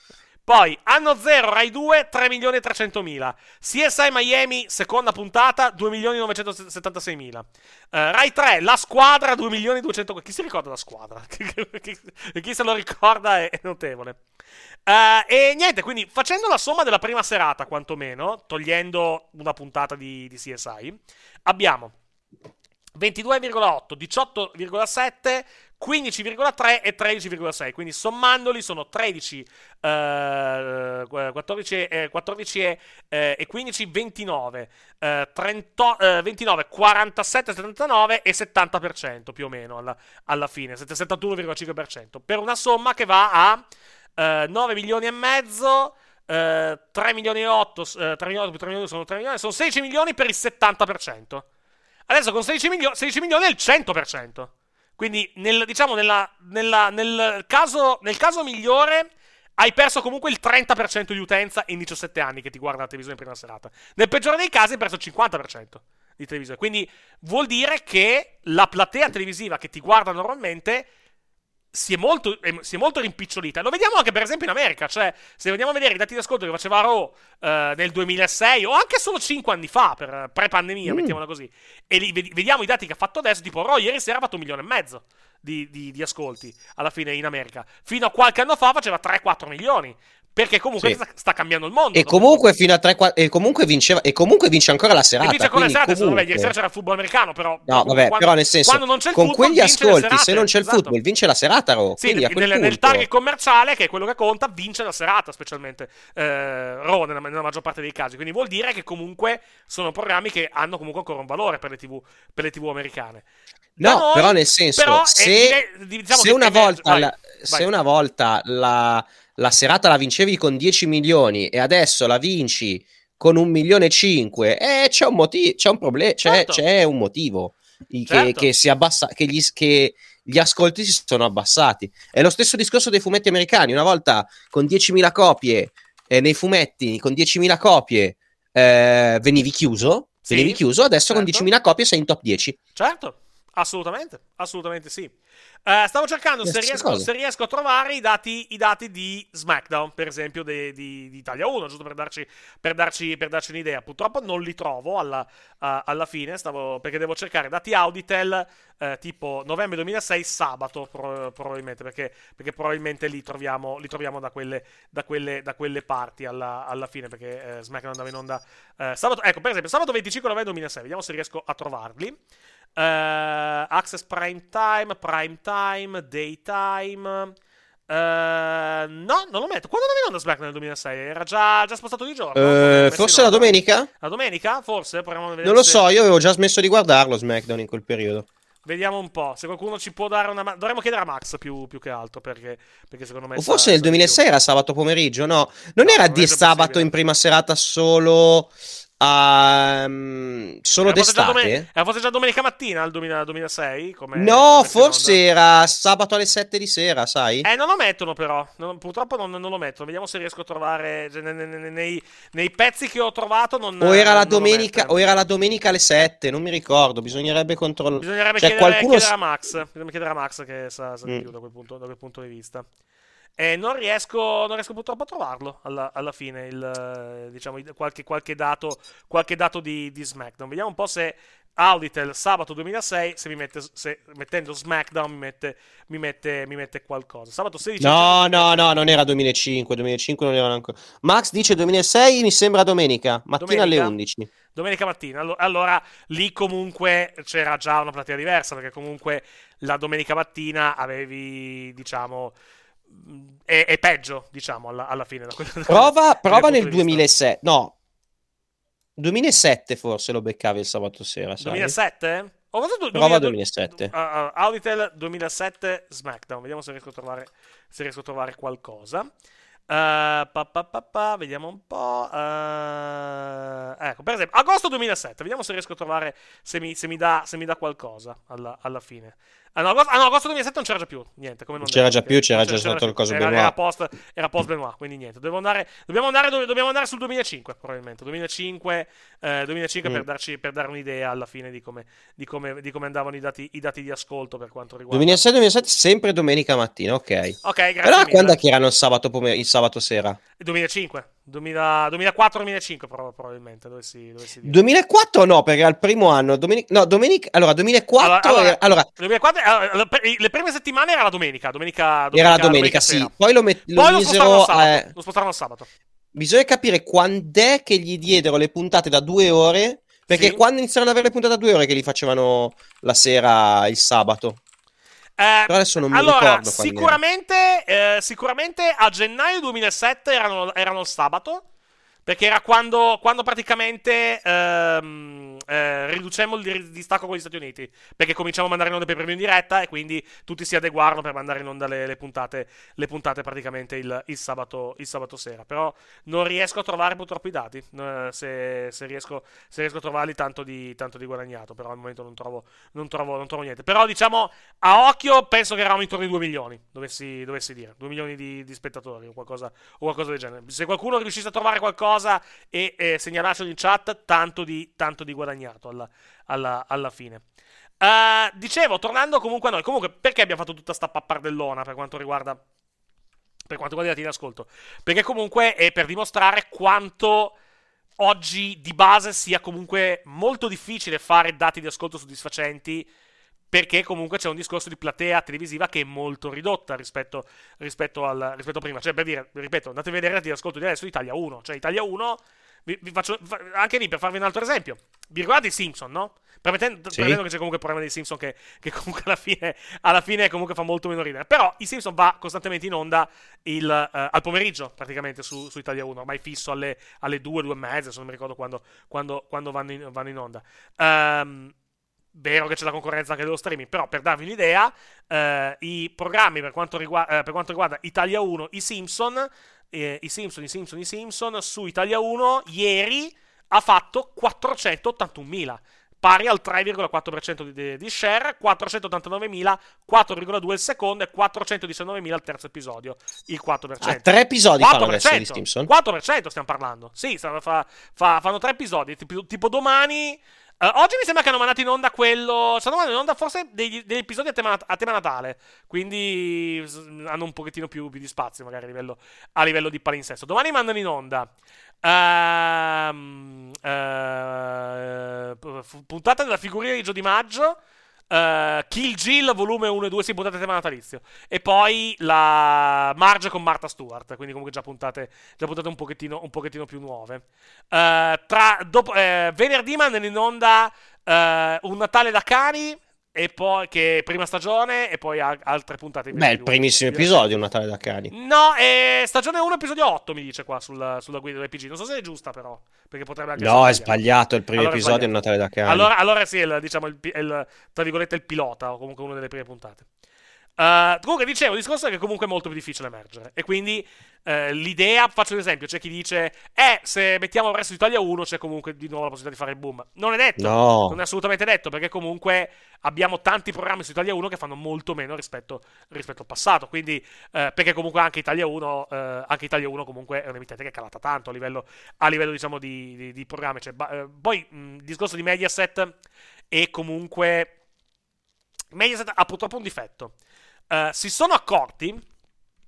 Poi, anno 0, Rai 2, 3 milioni e 300 mila. CSI Miami, seconda puntata, 2 milioni e 976 mila. Uh, Rai 3, La Squadra, 2 milioni e 200... Chi si ricorda La Squadra? chi, se lo ricorda è, notevole. Uh, e niente, quindi facendo la somma della prima serata, quantomeno, togliendo una puntata di, di CSI, abbiamo 22,8, 18,7, 15,3 e 13,6. Quindi sommandoli sono 13, eh, 14, eh, 14 e, eh, e, 15, 29, 30, 29, 47, 79 e 70% più o meno alla, alla fine, 71,5%. Per una somma che va a 9 milioni e mezzo. Uh, 3 milioni e 8, uh, 3 milioni più 3 milioni sono 3 milioni, sono 16 milioni per il 70%. Adesso con 16, milio- 16 milioni è il 100%. Quindi, nel, diciamo, nella, nella, nel, caso, nel caso migliore, hai perso comunque il 30% di utenza in 17 anni che ti guarda la televisione in prima serata. Nel peggiore dei casi hai perso il 50% di televisione. Quindi vuol dire che la platea televisiva che ti guarda normalmente si è, molto, si è molto rimpicciolita. Lo vediamo anche per esempio in America. Cioè, se andiamo a vedere i dati di ascolto che faceva Raw eh, nel 2006 o anche solo 5 anni fa, per pre-pandemia, mm. mettiamola così, e li, vediamo i dati che ha fatto adesso, tipo Raw ieri sera ha fatto un milione e mezzo. Di, di, di, ascolti alla fine in America. Fino a qualche anno fa faceva 3-4 milioni. Perché comunque sì. sta, cambiando il mondo. E comunque fino a 3 4 e comunque vinceva e comunque vince ancora la serata. E vince ancora la serata, comunque... vabbè, ieri sera c'era il football americano, però No, vabbè, quando, però nel senso il con football, quegli ascolti, se non c'è il esatto. football, vince la serata, Ro. Sì, nel, nel, nel, target commerciale, che è quello che conta, vince la serata, specialmente eh, Ro nella, nella, maggior parte dei casi. Quindi vuol dire che comunque sono programmi che hanno comunque ancora un valore per le TV, per le TV americane. No, noi, però nel senso, però se, è, diciamo se, una volta, la, se una volta la la serata la vincevi con 10 milioni e adesso la vinci con un milione e 5, eh, c'è un motivo, c'è un problema, c'è, certo. c'è, un motivo che, certo. che, si abbassa, che gli, che gli ascolti si sono abbassati. È lo stesso discorso dei fumetti americani, una volta con 10.000 copie eh, nei fumetti, con 10.000 copie eh, venivi chiuso, sì, venivi chiuso, adesso certo. con 10.000 copie sei in top 10. Certo, assolutamente, assolutamente sì. Uh, stavo cercando se riesco, se riesco, a trovare i dati, i dati, di SmackDown, per esempio, di, Italia 1, giusto per darci, per, darci, per darci, un'idea. Purtroppo non li trovo alla, uh, alla fine, stavo, perché devo cercare dati Auditel uh, tipo novembre 2006, sabato pro, probabilmente, perché, perché, probabilmente li troviamo, li troviamo da, quelle, da, quelle, da, quelle, parti alla, alla fine, perché SmackDown andava in onda sabato. Ecco, per esempio, sabato 25 novembre 2006, vediamo se riesco a trovarli. Uh, Access Prime Time, Prime Time, Daytime. Uh, no, non lo metto. Quando andava in onda SmackDown nel 2006? Era già, già spostato di giorno? Uh, forse la domenica? La domenica? Forse? Non lo so, io avevo già smesso di guardarlo SmackDown in quel periodo. Vediamo un po'. Se qualcuno ci può dare una. Dovremmo chiedere a Max più, più che altro. Perché, perché, secondo me. O forse nel 2006 era sabato pomeriggio, no? Non no, era non di sabato in prima serata solo Um, solo era d'estate? Domen- era forse già domenica mattina il 2000, 2006? no, forse era sabato alle 7 di sera, sai? Eh, non lo mettono però. Non, purtroppo non, non, lo mettono. Vediamo se riesco a trovare. Cioè, nei, nei, nei, pezzi che ho trovato. Non, o, era la domenica, o era la domenica alle 7, non mi ricordo. Bisognerebbe controllare. Bisognerebbe cioè, chiedere, qualcuno... chiedere, a Max. Bisognerebbe chiedere a Max che sa, sa di mm. più da quel, punto, da quel punto di vista. E non riesco, non riesco purtroppo a trovarlo alla, alla fine, il, diciamo, qualche, qualche, dato, qualche dato di, di, SmackDown. Vediamo un po' se Auditel sabato 2006, se, mi mette, se mettendo SmackDown mi mette, mi, mette, mi mette, qualcosa. Sabato 16. No, no, no, non era 2005, 2005 non era ancora. Max dice 2006, mi sembra domenica, mattina domenica? alle 11. Domenica mattina, allora, allora lì comunque c'era già una platea diversa, perché comunque la domenica mattina avevi, diciamo è, è peggio, diciamo, alla, alla fine. prova, prova nel 2007, no, 2007 forse lo beccavi il sabato sera. Sai? 2007? Ho fatto Prova 2007. Uh, uh, Auditel 2007 SmackDown. Vediamo se riesco a trovare, se riesco a trovare qualcosa. Uh, pa, pa, pa, vediamo un po'. Uh, ecco, per esempio, agosto 2007. Vediamo se riesco a trovare se mi, se mi, dà, se mi dà, qualcosa alla, alla fine. Ah no, agosto, ah, no, agosto 2007 non c'era già più. Niente, come non c'era già più, c'era già stato il coso era, Benoit. Era post, era post Benoit, quindi niente. Andare, dobbiamo, andare, dobbiamo, andare, sul 2005, probabilmente. 2005, eh, 2005 mm. per, darci, per, dare un'idea alla fine di come, di come, di come andavano i dati, i dati, di ascolto per quanto riguarda. 2006-2007, sempre domenica mattina, ok. Ok, grazie. Però quando è che erano il sabato, pomer- il sabato sera? 2005. 2004-2005 probabilmente dovessi, dovessi dire. 2004 no perché al primo anno. Domenica, no domenica allora 2004 allora, era, allora, 2004, le prime settimane era la domenica, domenica, domenica era la domenica, domenica sì. poi lo, met- poi lo, misero, sabato, eh, lo spostarono al sabato. Bisogna capire quando è che gli diedero le puntate da due ore perché sì. quando iniziarono ad avere le puntate da due ore che li facevano la sera il sabato Eh, adesso non mi allora, ricordo. Sicuramente, eh, sicuramente a gennaio 2007 erano, erano il sabato. Perché era quando, quando praticamente ehm, eh, riducemmo il distacco con gli Stati Uniti. Perché cominciamo a mandare in onda per primo in diretta e quindi tutti si adeguarono per mandare in onda le, le puntate, le puntate praticamente il, il, sabato, il, sabato, sera. Però non riesco a trovare purtroppo i dati. Eh, se, se, riesco, se, riesco, a trovarli, tanto di, tanto di, guadagnato. Però al momento non trovo, non, trovo, non trovo, niente. Però diciamo a occhio penso che eravamo intorno ai 2 milioni. Dovessi, dovessi dire 2 milioni di, di spettatori o qualcosa, o qualcosa del genere. Se qualcuno riuscisse a trovare qualcosa cosa e eh, segnalarcelo in chat, tanto di, tanto di guadagnato alla, alla, alla fine. Uh, dicevo, tornando comunque a noi, comunque perché abbiamo fatto tutta sta pappardellona per quanto riguarda per quanto riguarda i dati di ascolto? Perché comunque è per dimostrare quanto oggi di base sia comunque molto difficile fare dati di ascolto soddisfacenti perché comunque c'è un discorso di platea televisiva che è molto ridotta rispetto, rispetto, al, rispetto a prima. Cioè, per dire, ripeto, andate a vedere ti ascolto di adesso Italia 1. Cioè, Italia 1, vi, vi faccio, anche lì per farvi un altro esempio. Vi ricordate i Simpson, no? Premettendo, sì. che c'è comunque il problema dei Simpson che, che comunque alla fine, alla fine, comunque fa molto meno ridere. Però i Simpson va costantemente in onda il, uh, al pomeriggio, praticamente, su, su, Italia 1, ormai fisso alle, alle 2, 2 e mezza, se non mi ricordo quando, quando, quando vanno, in, vanno, in, onda. Ehm... Um, Vero che c'è la concorrenza anche dello streaming, però per darvi un'idea, eh, i programmi per quanto, riguarda, eh, per quanto, riguarda, Italia 1, i Simpson, eh, i Simpson, i Simpson, i Simpson, su Italia 1 ieri ha fatto 481.000, pari al 3,4% di, di share, 489.000, 4,2 il secondo e 419.000 il terzo episodio, il 4%. Ah, tre episodi 4%, fanno adesso di Simpson? 4% stiamo parlando, sì, fa, fa, fanno tre episodi, tipo, tipo domani... Uh, oggi mi sembra che hanno mandato in onda quello. Stanno mandando in onda forse degli, degli episodi a tema, a tema, Natale. Quindi hanno un pochettino più, più di spazio, magari a livello, a livello di palinsesto. Domani mandano in onda. Uh, uh, puntata della figurina di Gio Di Maggio. Uh, Kill Jill volume 1 e 2 si puntate tema natalizio. E poi la Marge con Martha Stewart quindi comunque già puntate, già puntate un, pochettino, un pochettino più nuove. Uh, tra, dopo, uh, venerdì mandano in onda un Natale da cani e poi che prima stagione e poi altre puntate Beh, il primissimo episodio, un Natale da cani. No, è stagione 1, episodio 8, mi dice qua sul, sulla guida dell'PG. Non so se è giusta, però. Perché potrebbe anche No, è sbagliato. Il primo allora episodio è, è un Natale da cani. Allora, allora sì, il, diciamo, il, il, tra virgolette, il pilota, o comunque una delle prime puntate. Uh, comunque dicevo, il discorso è che comunque è molto più difficile emergere. E quindi uh, l'idea, faccio un esempio, c'è chi dice, eh, se mettiamo il resto di Italia 1 c'è comunque di nuovo la possibilità di fare il boom. Non è detto, no. non è assolutamente detto, perché comunque abbiamo tanti programmi su Italia 1 che fanno molto meno rispetto, rispetto al passato. Quindi, uh, perché comunque anche Italia 1, anche Italia 1 comunque è un'emittente che è calata tanto a livello, a livello diciamo, di, di, di programmi. Cioè, poi il discorso di Mediaset è comunque... Mediaset ha purtroppo un difetto uh, si sono accorti,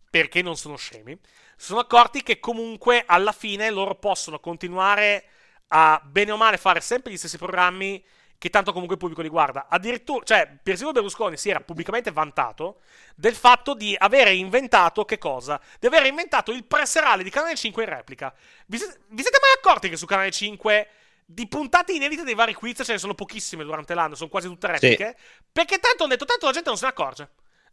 perché non sono scemi, si sono accorti che comunque alla fine loro possono continuare a bene o male fare sempre gli stessi programmi che tanto comunque il pubblico li guarda. Addirittura, cioè, persino Berlusconi si era pubblicamente vantato del fatto di avere inventato che cosa? Di aver inventato il presserale di Canale 5 in replica. Vi, vi siete mai accorti che su Canale 5 di puntate inedite dei vari quiz ce ne sono pochissime durante l'anno, sono quasi tutte repliche? Sì. Perché tanto hanno detto, tanto la gente non se ne accorge.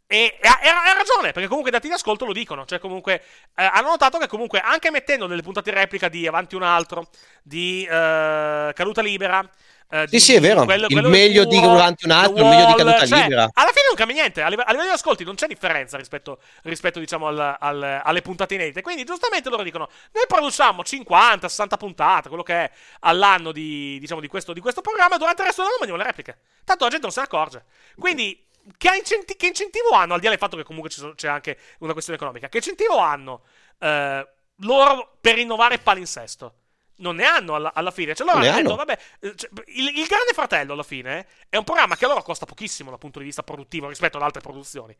E ha, ragione, perché comunque i dati di ascolto lo dicono. Cioè, comunque, eh, hanno notato che comunque, anche mettendo delle puntate in replica di Avanti un altro, di eh, Caduta Libera. Eh, sì, di, sì, è vero. Quello, il quello meglio di Avanti un altro, il meglio di Caduta cioè, Libera. Alla fine non cambia niente. A livello, a livello di ascolti non c'è differenza rispetto, rispetto diciamo, al, al, alle puntate inedite. Quindi, giustamente loro dicono: Noi produciamo 50, 60 puntate, quello che è all'anno di, diciamo, di, questo, di questo programma. Durante il resto dell'anno mandiamo le repliche. Tanto la gente non se ne accorge. Quindi che, incenti- che, incentivo hanno, al di là del fatto che comunque c'è anche una questione economica, che incentivo hanno eh, loro per rinnovare palinsesto? Non ne hanno alla, alla fine. Cioè, loro hanno detto, vabbè, eh, cioè, il, il, Grande Fratello alla fine è un programma che a loro costa pochissimo dal punto di vista produttivo rispetto ad altre produzioni.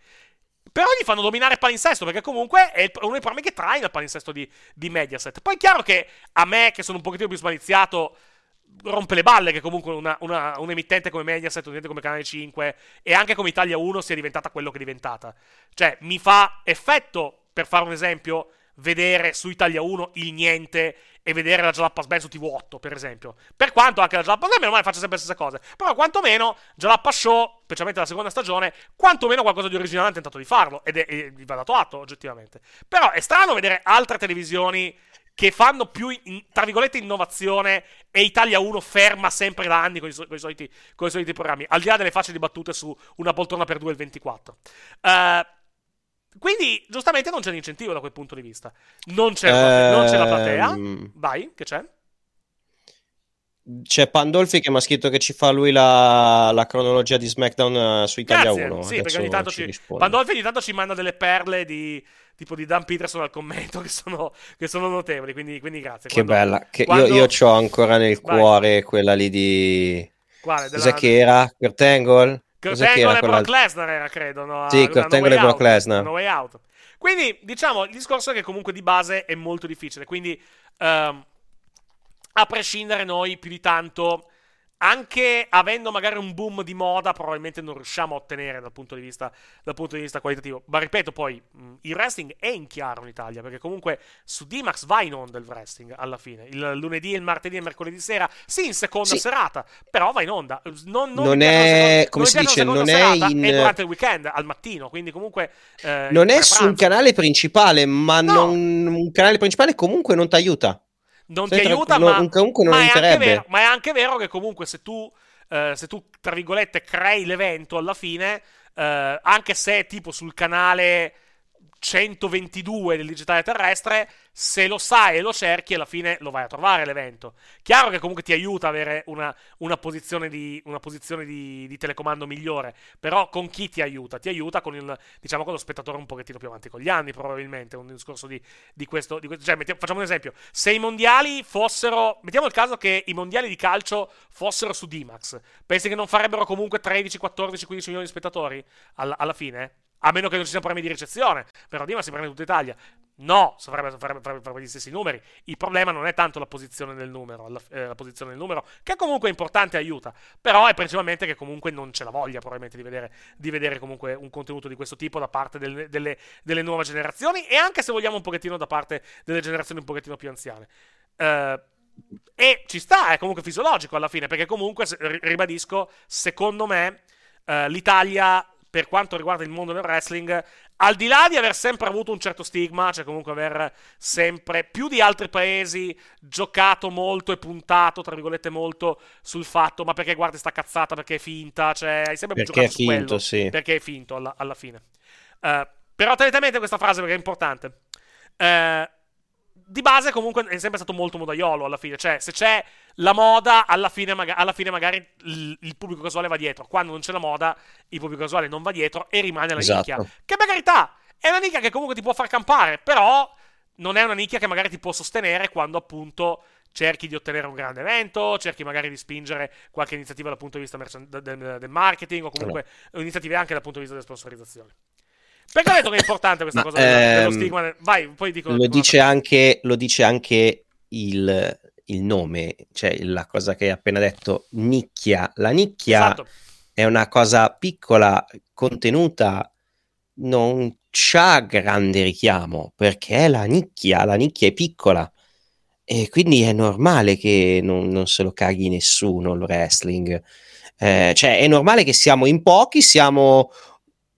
Però gli fanno dominare palinsesto perché comunque è uno dei programmi che traina il palinsesto di, di Mediaset. Poi è chiaro che a me, che sono un pochettino più smaliziato rompe le balle che comunque una, una, un emittente come Mediaset, un emittente come Canale 5 e anche come Italia 1 sia diventata quello che è diventata. Cioè, mi fa effetto, per fare un esempio, vedere su Italia 1 il niente e vedere la Jalappas Band su TV8, per esempio. Per quanto anche la Jalappas Band, meno male, faccia sempre le stesse cose. Però quantomeno Jalappas Show, specialmente la seconda stagione, quantomeno qualcosa di originale ha tentato di farlo. Ed è, e vi va dato atto, oggettivamente. Però è strano vedere altre televisioni che fanno più, in, tra virgolette, innovazione e Italia 1 ferma sempre da anni con i, con i, soliti, con i soliti, programmi, al di là delle facili battute su una poltrona per due il 24. Uh, eh, quindi, giustamente, non c'è l'incentivo da quel punto di vista. Non c'è, ehm... non c'è la platea. Vai, che c'è? C'è Pandolfi che mi ha scritto che ci fa lui la, la cronologia di SmackDown uh, su Italia Grazie. 1. Sì, Adesso perché ogni tanto ci, Pandolfi ogni tanto ci manda delle perle di, tipo di Dan Peterson al commento che sono, che sono notevoli. Quindi, quindi grazie. Che quando, bella. Che quando... Io, io ho ancora nel Vai. cuore quella lì di. Quale? Della... Cos'è che era? Kurt Angle? Kurt Angle e Brock Lesnar era, credo. No? Sì, Kurt Angle e Brock Lesnar. No way out. Quindi, diciamo, il discorso è che comunque di base è molto difficile. Quindi, um, a prescindere, noi più di tanto anche avendo magari un boom di moda, probabilmente non riusciamo a ottenere dal punto di vista, punto di vista qualitativo. Ma ripeto, poi mh, il wrestling è in chiaro in Italia, perché comunque su D-Max va in onda il wrestling alla fine. Il lunedì, il martedì e il mercoledì sera, sì, in seconda sì. serata, però va in onda. Non, non, non è, seconda, come si dice, non è in... È durante il weekend, al mattino, quindi comunque... Eh, non è su un canale principale, ma no. non, un canale principale comunque non ti aiuta non Sei ti aiuta, tra... ma, comunque non ma, è anche vero, ma è anche vero che comunque se tu, eh, se tu, tra virgolette, crei l'evento alla fine, eh, anche se tipo sul canale 122 del digitale terrestre, se lo sai e lo cerchi, alla fine lo vai a trovare l'evento. Chiaro che comunque ti aiuta avere una, una posizione, di, una posizione di, di, telecomando migliore, però con chi ti aiuta? Ti aiuta con, il, diciamo, con lo spettatore un pochettino più avanti con gli anni, probabilmente, un discorso di, di questo, questo. Cioè, mettiamo, facciamo un esempio, se i mondiali fossero, mettiamo il caso che i mondiali di calcio fossero su D-Max, pensi che non farebbero comunque 13, 14, 15 milioni di spettatori alla, alla fine? A meno che non ci siano problemi di ricezione. Però Dima si prende tutta Italia. No, farebbe, farebbe, farebbe, gli stessi numeri. Il problema non è tanto la posizione del numero, la, eh, la posizione del numero, che comunque è importante e aiuta. Però è principalmente che comunque non c'è la voglia, probabilmente, di vedere, di vedere comunque un contenuto di questo tipo da parte del, delle, delle, nuove generazioni. E anche se vogliamo un pochettino da parte delle generazioni un pochettino più anziane. Eh, e ci sta, è comunque fisiologico alla fine, perché comunque, ribadisco, secondo me, eh, l'Italia per quanto riguarda il mondo del wrestling, al di là di aver sempre avuto un certo stigma, cioè comunque aver sempre più di altri paesi giocato molto e puntato, tra virgolette, molto sul fatto, ma perché guardi sta cazzata, perché è finta, cioè hai sempre perché giocato è finto, quello, sì. perché è finto alla, alla fine. Uh, però tenete questa frase perché è importante. Uh, di base comunque è sempre stato molto modaiolo alla fine, cioè se c'è la moda alla fine, maga- alla fine magari il, il, pubblico casuale va dietro, quando non c'è la moda il pubblico casuale non va dietro e rimane la esatto. nicchia, che per carità è una nicchia che comunque ti può far campare, però non è una nicchia che magari ti può sostenere quando appunto cerchi di ottenere un grande evento, cerchi magari di spingere qualche iniziativa dal punto di vista merchan- del, del, marketing o comunque allora. iniziative anche dal punto di vista delle sponsorizzazioni. Perché ho detto che è importante questa Ma, cosa ehm, stigma? Vai, poi dico. Lo dice, anche, lo dice anche il, il, nome, cioè la cosa che hai appena detto, nicchia. La nicchia esatto. è una cosa piccola, contenuta, non c'ha grande richiamo perché è la nicchia, la nicchia è piccola. E quindi è normale che non, non se lo caghi nessuno il wrestling. Eh, cioè, è normale che siamo in pochi, siamo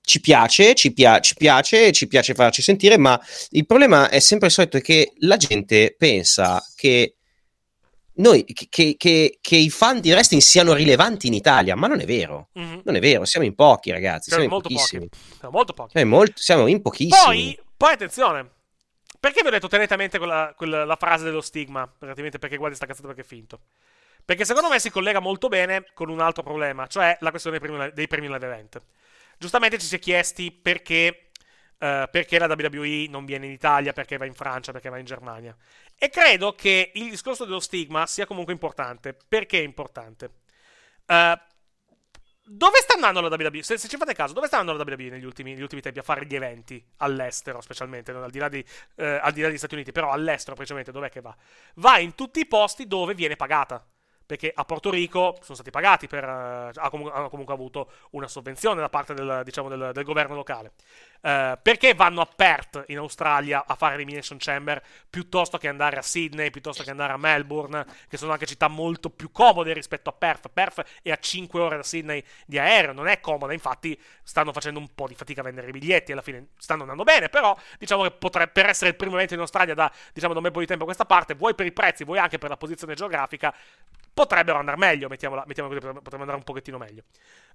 ci piace, ci, pia- ci piace, ci piace farci sentire, ma il problema è sempre il solito, è che la gente pensa che noi, che, che, che, i fan di wrestling siano rilevanti in Italia, ma non è vero. Mm-hmm. Non è vero, siamo in pochi, ragazzi. Siamo, siamo in pochissimi. Pochi. Siamo molto pochi. Siamo, molto, siamo in pochissimi. Poi, poi attenzione. Perché vi ho detto tenete a mente quella, quella, la frase dello stigma? Praticamente perché guardi sta cazzata perché è finto. Perché secondo me si collega molto bene con un altro problema, cioè la questione dei premi, dei premi live event. Giustamente ci si è chiesti perché, uh, perché la WWE non viene in Italia, perché va in Francia, perché va in Germania. E credo che il discorso dello stigma sia comunque importante. Perché è importante? Uh, dove sta andando la WWE? Se, se, ci fate caso, dove sta andando la WWE negli ultimi, negli ultimi tempi a fare gli eventi all'estero, specialmente, al di, là di, eh, al di là degli Stati Uniti, però all'estero, principalmente, dov'è che va? Va in tutti i posti dove viene pagata perché a Porto Rico sono stati pagati per, uh, hanno comunque avuto una sovvenzione da parte del, diciamo, del, del governo locale. Uh, perché vanno a Perth in Australia a fare l'Elimination Chamber piuttosto che andare a Sydney, piuttosto che andare a Melbourne, che sono anche città molto più comode rispetto a Perth. Perth è a 5 ore da Sydney di aereo, non è comoda, infatti stanno facendo un po' di fatica a vendere i biglietti, alla fine stanno andando bene, però diciamo che potrebbe, per essere il primo evento in Australia da, diciamo, da un bel po' di tempo a questa parte, vuoi per i prezzi, vuoi anche per la posizione geografica, potrebbero andare meglio, mettiamola, mettiamola così, potrebbero andare un pochettino meglio.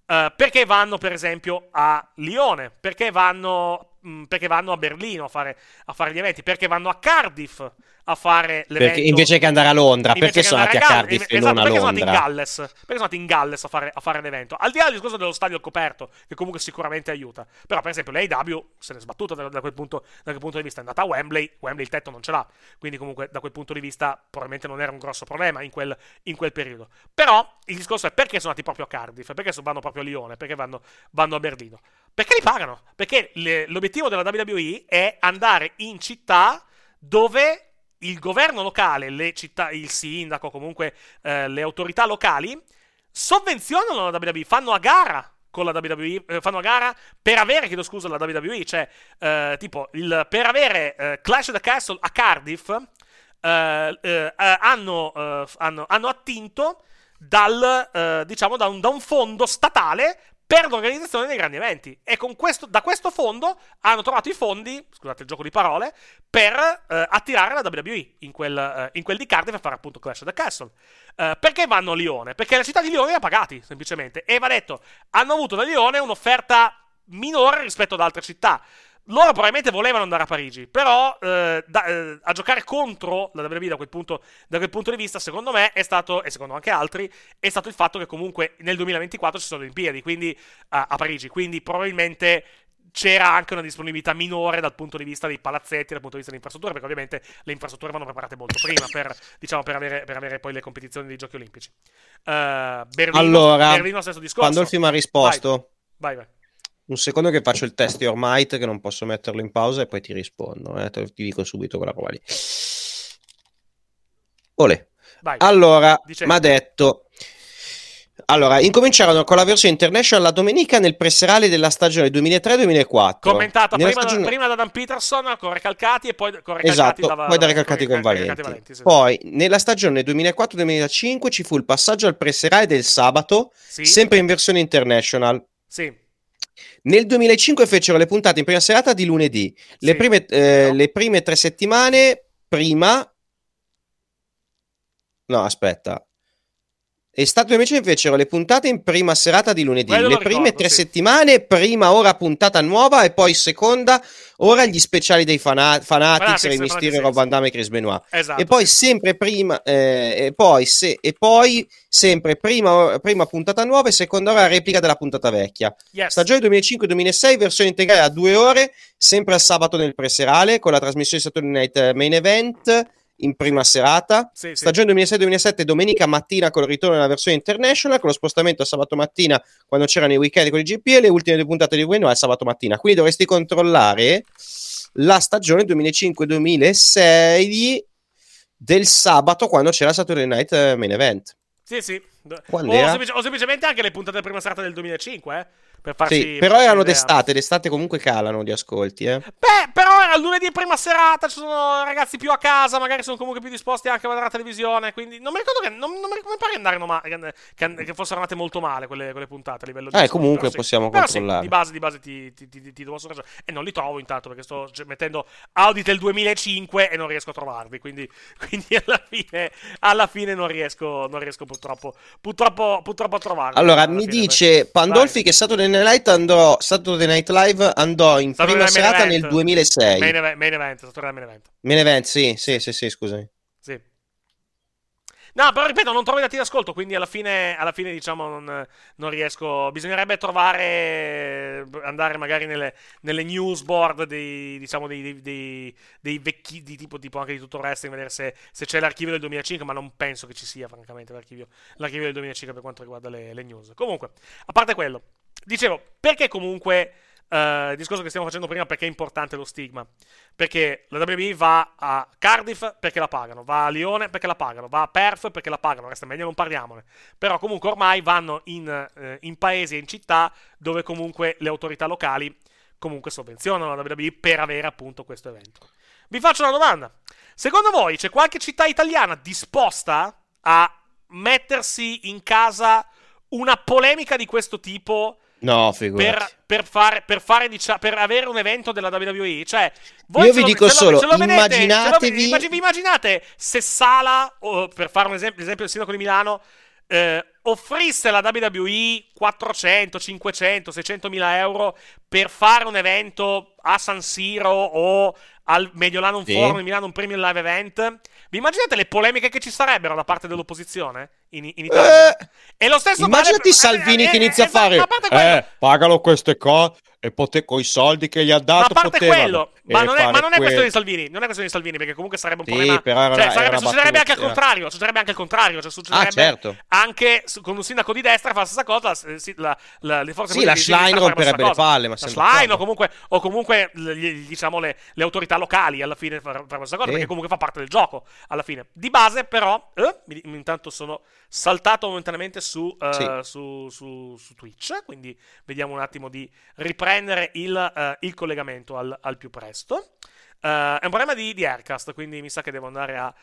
Uh, perché vanno, per esempio, a Lione? Perché vanno, mh, mm, perché vanno a Berlino a fare, a fare, gli eventi? Perché vanno a Cardiff a fare l'evento? Perché invece che andare a Londra, perché sono andati a, Cardiff e esatto, non a perché Londra? Sono andati in Galles, perché sono andati in Galles a fare, a fare l'evento? Al di là del discorso dello stadio coperto, che comunque sicuramente aiuta. Però, per esempio, l'AW se ne è sbattuta da, da, quel punto, da quel punto di vista. È andata a Wembley, Wembley il tetto non ce l'ha. Quindi, comunque, da quel punto di vista, probabilmente non era un grosso problema in quel, in quel periodo. Però, il discorso è perché sono andati proprio a Cardiff, perché vanno proprio a Lione, perché vanno, vanno a Berlino. Perché li pagano? Perché le, l'obiettivo della WWE è andare in città dove il governo locale, le città, il sindaco, comunque eh, le autorità locali, sovvenzionano la WWE, fanno a gara con la WWE, eh, fanno a gara per avere, chiedo scusa, la WWE, cioè eh, tipo il, per avere eh, Clash of the Castle a Cardiff eh, eh, hanno, hanno, hanno, attinto dal, diciamo, da un, da un fondo statale per l'organizzazione dei grandi eventi. E questo, da questo fondo hanno trovato i fondi, scusate il gioco di parole, per eh, attirare la WWE in quel, eh, in quel, di Cardiff a fare appunto Clash of the Castle. Eh, perché vanno a Lione? Perché la città di Lione li ha pagati, semplicemente. E va detto, hanno avuto da Lione un'offerta minore rispetto ad altre città. Loro probabilmente volevano andare a Parigi, però eh, da, eh, a giocare contro la WWE da quel, punto, da quel, punto, di vista, secondo me, è stato, e secondo anche altri, è stato il fatto che comunque nel 2024 ci sono le Olimpiadi quindi, a, a Parigi, quindi probabilmente c'era anche una disponibilità minore dal punto di vista dei palazzetti, dal punto di vista delle infrastrutture, perché ovviamente le infrastrutture vanno preparate molto prima per, diciamo, per, avere, per avere, poi le competizioni dei giochi olimpici. Uh, Berlino, allora, Berlino stesso discorso. Pandolfi mi ha risposto. Vai, vai. vai. Un secondo che faccio il test Your Might, che non posso metterlo in pausa e poi ti rispondo. Eh? Ti dico subito quella roba lì. Olè. Vai. Allora, mi ha detto... Allora, incominciarono con la versione international la domenica nel presserale della stagione 2003-2004. Commentata prima, stagione... da, prima, da, Dan Peterson con Recalcati e poi con Recalcati, esatto, da, poi da Recalcati con, con Valenti. Recalcati Valenti sì. Poi, nella stagione 2004-2005 ci fu il passaggio al presserale del sabato, sì. sempre in versione international. Sì. Nel 2005 fecero le puntate in prima serata di lunedì. Le, sì, prime, eh, no. le prime tre settimane prima... No, aspetta. Estate 2005 fecero le puntate in prima serata di lunedì. Quello le prime ricordo, tre sì. settimane, prima ora puntata nuova e poi seconda ora gli speciali dei fana- Fanatics, Rey Mysterio, Rob Van Damme e Chris Benoit. Esatto, e poi sì. sempre prima, eh, e, poi se, e poi sempre prima, prima, puntata nuova e seconda ora replica della puntata vecchia. Yes. Stagione 2005-2006, versione integrale a due ore, sempre al sabato nel preserale con la trasmissione di Saturday Night Main Event in prima serata. Sì, Stagione 2006-2007, domenica mattina con il ritorno della versione international, con lo spostamento a sabato mattina quando c'erano i weekend con i GP e le ultime due puntate di Bueno al sabato mattina. Quindi dovresti controllare la stagione 2005-2006 del sabato quando c'era Saturday Night eh, Main Event. Sì, sì. O, semplice, o, semplicemente anche le puntate della prima serata del 2005, eh? Per farsi, sì, però erano d'estate, d'estate comunque calano di ascolti, eh. Beh, però era lunedì prima serata, ci sono ragazzi più a casa, magari sono comunque più disposti anche a vedere la televisione, quindi non mi ricordo che, non, non mi pare che andarono male, che, che, fossero andate molto male quelle, quelle puntate a livello di... Eh, comunque però, possiamo sì. controllare. Sì, di base, di base ti, ti, ti, ti devo ragione. E non li trovo intanto perché sto mettendo Audit del 2005 e non riesco a trovarli, quindi, quindi alla, fine, alla fine non riesco, non riesco purtroppo, purtroppo, purtroppo a trovarli. Allora, mi dice Pandolfi che Saturday Night andrò Saturday Night Live andò in Saturday prima serata nel 2006. Main event, main event, Saturday Main Event. Main event, sì, sì, sì, sì, scusami. Sì. No, però ripeto, non trovo i dati di ascolto, quindi alla fine, alla fine diciamo, non, non, riesco. Bisognerebbe trovare, andare magari nelle, nelle newsboard dei, diciamo, dei, dei, dei, dei vecchi, di tipo, tipo, anche di tutto il resto, vedere se, se, c'è l'archivio del 2005, ma non penso che ci sia, francamente, l'archivio, l'archivio del 2005 per quanto riguarda le, le news. Comunque, a parte quello, Dicevo, perché comunque Uh, il discorso che stiamo facendo prima perché è importante lo stigma. Perché la WWE va a Cardiff perché la pagano, va a Lione perché la pagano, va a Perth perché la pagano, resta meglio non parliamone. Però comunque ormai vanno in, uh, in paesi e in città dove comunque le autorità locali comunque sovvenzionano la WWE per avere appunto questo evento. Vi faccio una domanda. Secondo voi c'è qualche città italiana disposta a mettersi in casa una polemica di questo tipo? No, figurati. Per, per, fare, per, fare, diciamo, per avere un evento della WWE. Cioè, Io vi lo, dico solo, lo, vedete, immaginatevi... Lo, immaginate se Sala, oh, per fare un esempio, l'esempio del sindaco di Milano, eh, offrisse alla WWE 400, 500, 600 mila euro per fare un evento a San Siro o al Mediolanum sì. Forum in Milano, un premium live event, vi immaginate le polemiche che ci sarebbero da parte dell'opposizione in, in Italia? Eh, e lo stesso Immaginati vale, Salvini eh, che inizia eh, a fare eh, pagalo queste cose e pote con i soldi che gli ha dato ma a parte quello ma non, è, ma non è, questione di Salvini non è questione di Salvini perché comunque sarebbe un sì, problema. però cioè, sarebbe, succederebbe anche al contrario succederebbe anche al contrario cioè, succederebbe ah, certo. anche con un sindaco di destra fa la stessa cosa la, la, le forze sì la Schlein romperebbe le palle ma la Schlein o comunque, o comunque diciamo le, le, autorità locali alla fine la stessa cosa sì. perché comunque fa parte del gioco alla fine di base però eh, intanto sono saltato momentaneamente su, uh, sì. su, su, su, Twitch, quindi vediamo un attimo di riprendere il, uh, il collegamento al, al, più presto. Uh, è un problema di, di, Aircast, quindi mi sa che devo andare a,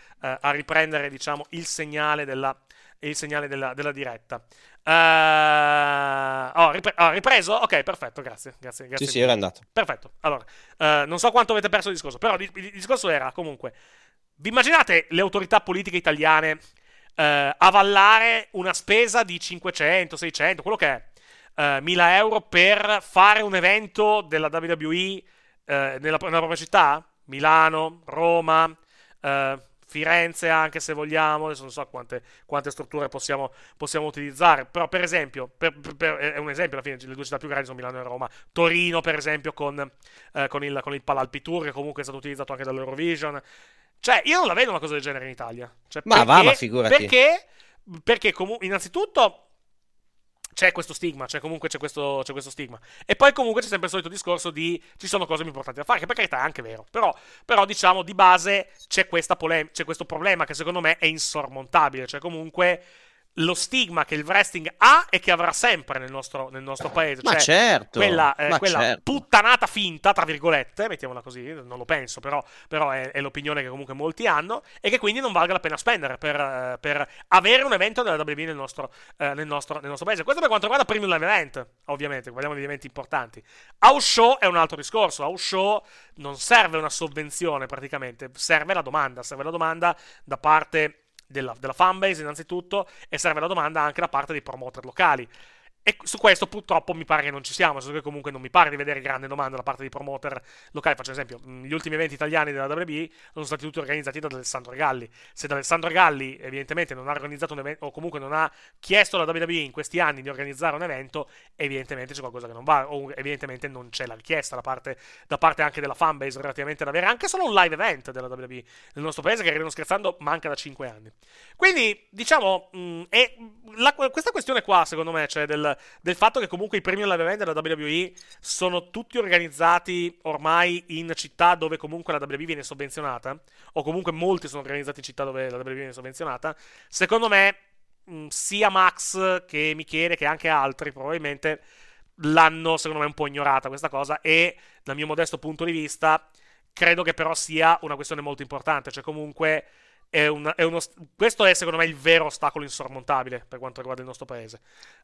a riprendere diciamo, il segnale della, il segnale della, della diretta. Uh, oh, ripre- oh, ripreso? Ok, perfetto, grazie. grazie, grazie sì, sì, era andato. Perfetto. Allora, uh, non so quanto avete perso il discorso, però il, il, discorso era comunque. Vi immaginate le autorità politiche italiane eh, avallare una spesa di 500, 600, quello che è, eh, 1000 euro per fare un evento della WWE eh, nella, nella, propria città? Milano, Roma, eh, Firenze anche se vogliamo, adesso non so quante, quante strutture possiamo, possiamo, utilizzare, però per esempio, per, per, è un esempio alla fine, le due città più grandi sono Milano e Roma, Torino per esempio con, eh, con il, con il Palalpitur che comunque è stato utilizzato anche dall'Eurovision, cioè, io non la vedo una cosa del genere in Italia. Cioè, ma perché, va, ma figurati. Perché? Perché comunque, innanzitutto, c'è questo stigma, cioè comunque c'è questo, c'è questo, stigma. E poi comunque c'è sempre il solito discorso di ci sono cose importanti da fare, che per carità è anche vero. Però, però diciamo, di base c'è, polem- c'è questo problema che secondo me è insormontabile. Cioè comunque lo stigma che il wrestling ha e che avrà sempre nel nostro, nel nostro paese. Ma cioè, certo. Quella, eh, ma quella certo. puttanata finta, tra virgolette, mettiamola così, non lo penso, però, però è, è, l'opinione che comunque molti hanno, e che quindi non valga la pena spendere per, eh, per avere un evento della WWE nel nostro, eh, nel, nostro, nel nostro, paese. Questo per quanto riguarda Premium Live Event, ovviamente, parliamo di eventi importanti. House Show è un altro discorso. House Show non serve una sovvenzione praticamente, serve la domanda, serve la domanda da parte della, della fanbase innanzitutto e serve la domanda anche da parte dei promoter locali. E su questo purtroppo mi pare che non ci siamo, senso che comunque non mi pare di vedere grande domanda da parte dei promoter locali. Faccio esempio, gli ultimi eventi italiani della WB sono stati tutti organizzati da Alessandro Galli. Se da Alessandro Galli evidentemente non ha organizzato un evento, o comunque non ha chiesto alla WWE in questi anni di organizzare un evento, evidentemente c'è qualcosa che non va, o evidentemente non c'è la richiesta da parte, da parte anche della fanbase relativamente ad avere anche solo un live event della WWE nel nostro paese, che ridendo scherzando manca da 5 anni. Quindi, diciamo, mh, la, questa questione qua, secondo me, cioè del del, fatto che comunque i live event della WWE sono tutti organizzati ormai in città dove comunque la WWE viene sovvenzionata, o comunque molti sono organizzati in città dove la WWE viene sovvenzionata, secondo me mh, sia Max che Michele che anche altri probabilmente l'hanno secondo me un po' ignorata questa cosa e dal mio modesto punto di vista credo che però sia una questione molto importante, cioè comunque è un, è uno, questo è secondo me il vero ostacolo insormontabile per quanto riguarda il nostro paese.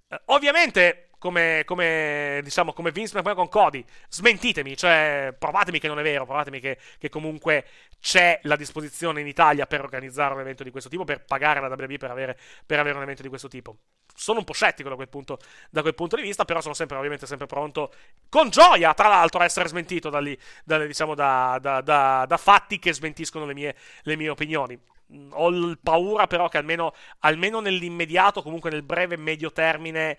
Uh, ovviamente, come, come, diciamo, come Vince McMahon con Cody, smentitemi, cioè provatemi che non è vero, provatemi che, che, comunque c'è la disposizione in Italia per organizzare un evento di questo tipo, per pagare la WWE per avere, per avere un evento di questo tipo. Sono un po' scettico da quel, punto, da quel punto di vista, però sono sempre, ovviamente, sempre pronto, con gioia, tra l'altro, a essere smentito dalle, diciamo, da, da, da, da, fatti che smentiscono le mie, le mie opinioni ho paura però che almeno, almeno nell'immediato, comunque nel breve e medio termine,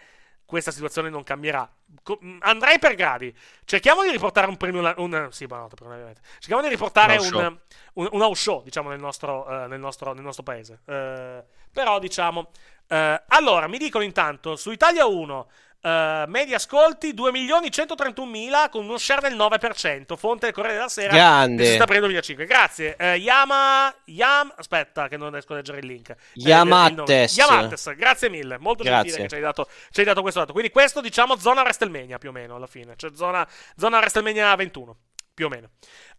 questa situazione non cambierà. Co- andrei per gradi. Cerchiamo di riportare un premio. Un, sì, buonanotte, ovviamente. Cerchiamo di riportare un, un, un, house show, diciamo, nel nostro, uh, nel nostro, nel nostro paese. Uh, però, diciamo. Uh, allora, mi dicono intanto su Italia 1. Uh, media ascolti 2 milioni 131 mila con uno share del 9%. Fonte del Corriere della Sera. Grande. Si sta prendendo 2005. Grazie. Uh, Yama. Yam. Aspetta, che non riesco a leggere il link. Yamates. Eh, Yamates. Grazie mille. Molto Grazie. gentile che ci hai, dato, ci hai dato questo dato. Quindi, questo diciamo zona WrestleMania più o meno alla fine. Cioè, zona, zona WrestleMania 21 più o meno.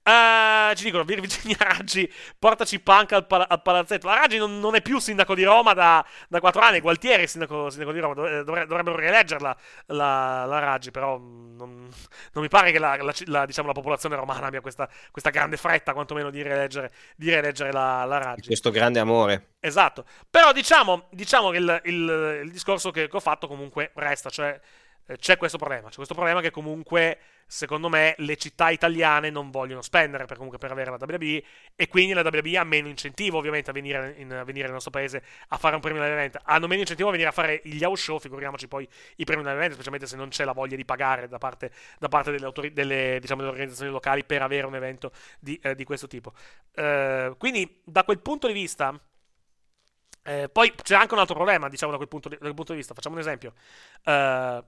Uh, ci dicono, Virginia Raggi, portaci punk al, pal- al palazzetto. La Raggi non, non, è più sindaco di Roma da, da 4 anni, Gualtieri è sindaco, sindaco di Roma, Dovre- dovrebbero rileggerla la, la Raggi, però non, non, mi pare che la, la, diciamo, la popolazione romana abbia questa, questa, grande fretta, quantomeno di rieleggere, di rieleggere la, la Raggi. Questo grande amore. Esatto, però diciamo, diciamo che il, il, il discorso che, che ho fatto comunque resta, cioè eh, c'è questo problema. C'è questo problema che comunque, secondo me, le città italiane non vogliono spendere per, comunque, per avere la WB e quindi la WB ha meno incentivo ovviamente a venire, in, a venire nel nostro paese a fare un premio event. Hanno meno incentivo a venire a fare gli house show, figuriamoci poi i premi event, specialmente se non c'è la voglia di pagare da parte, da parte delle, autori- delle, diciamo, delle, organizzazioni locali per avere un evento di, eh, di questo tipo. Uh, quindi, da quel punto di vista... Eh, poi c'è anche un altro problema, diciamo, da quel punto di, da quel punto di vista. Facciamo un esempio. Uh,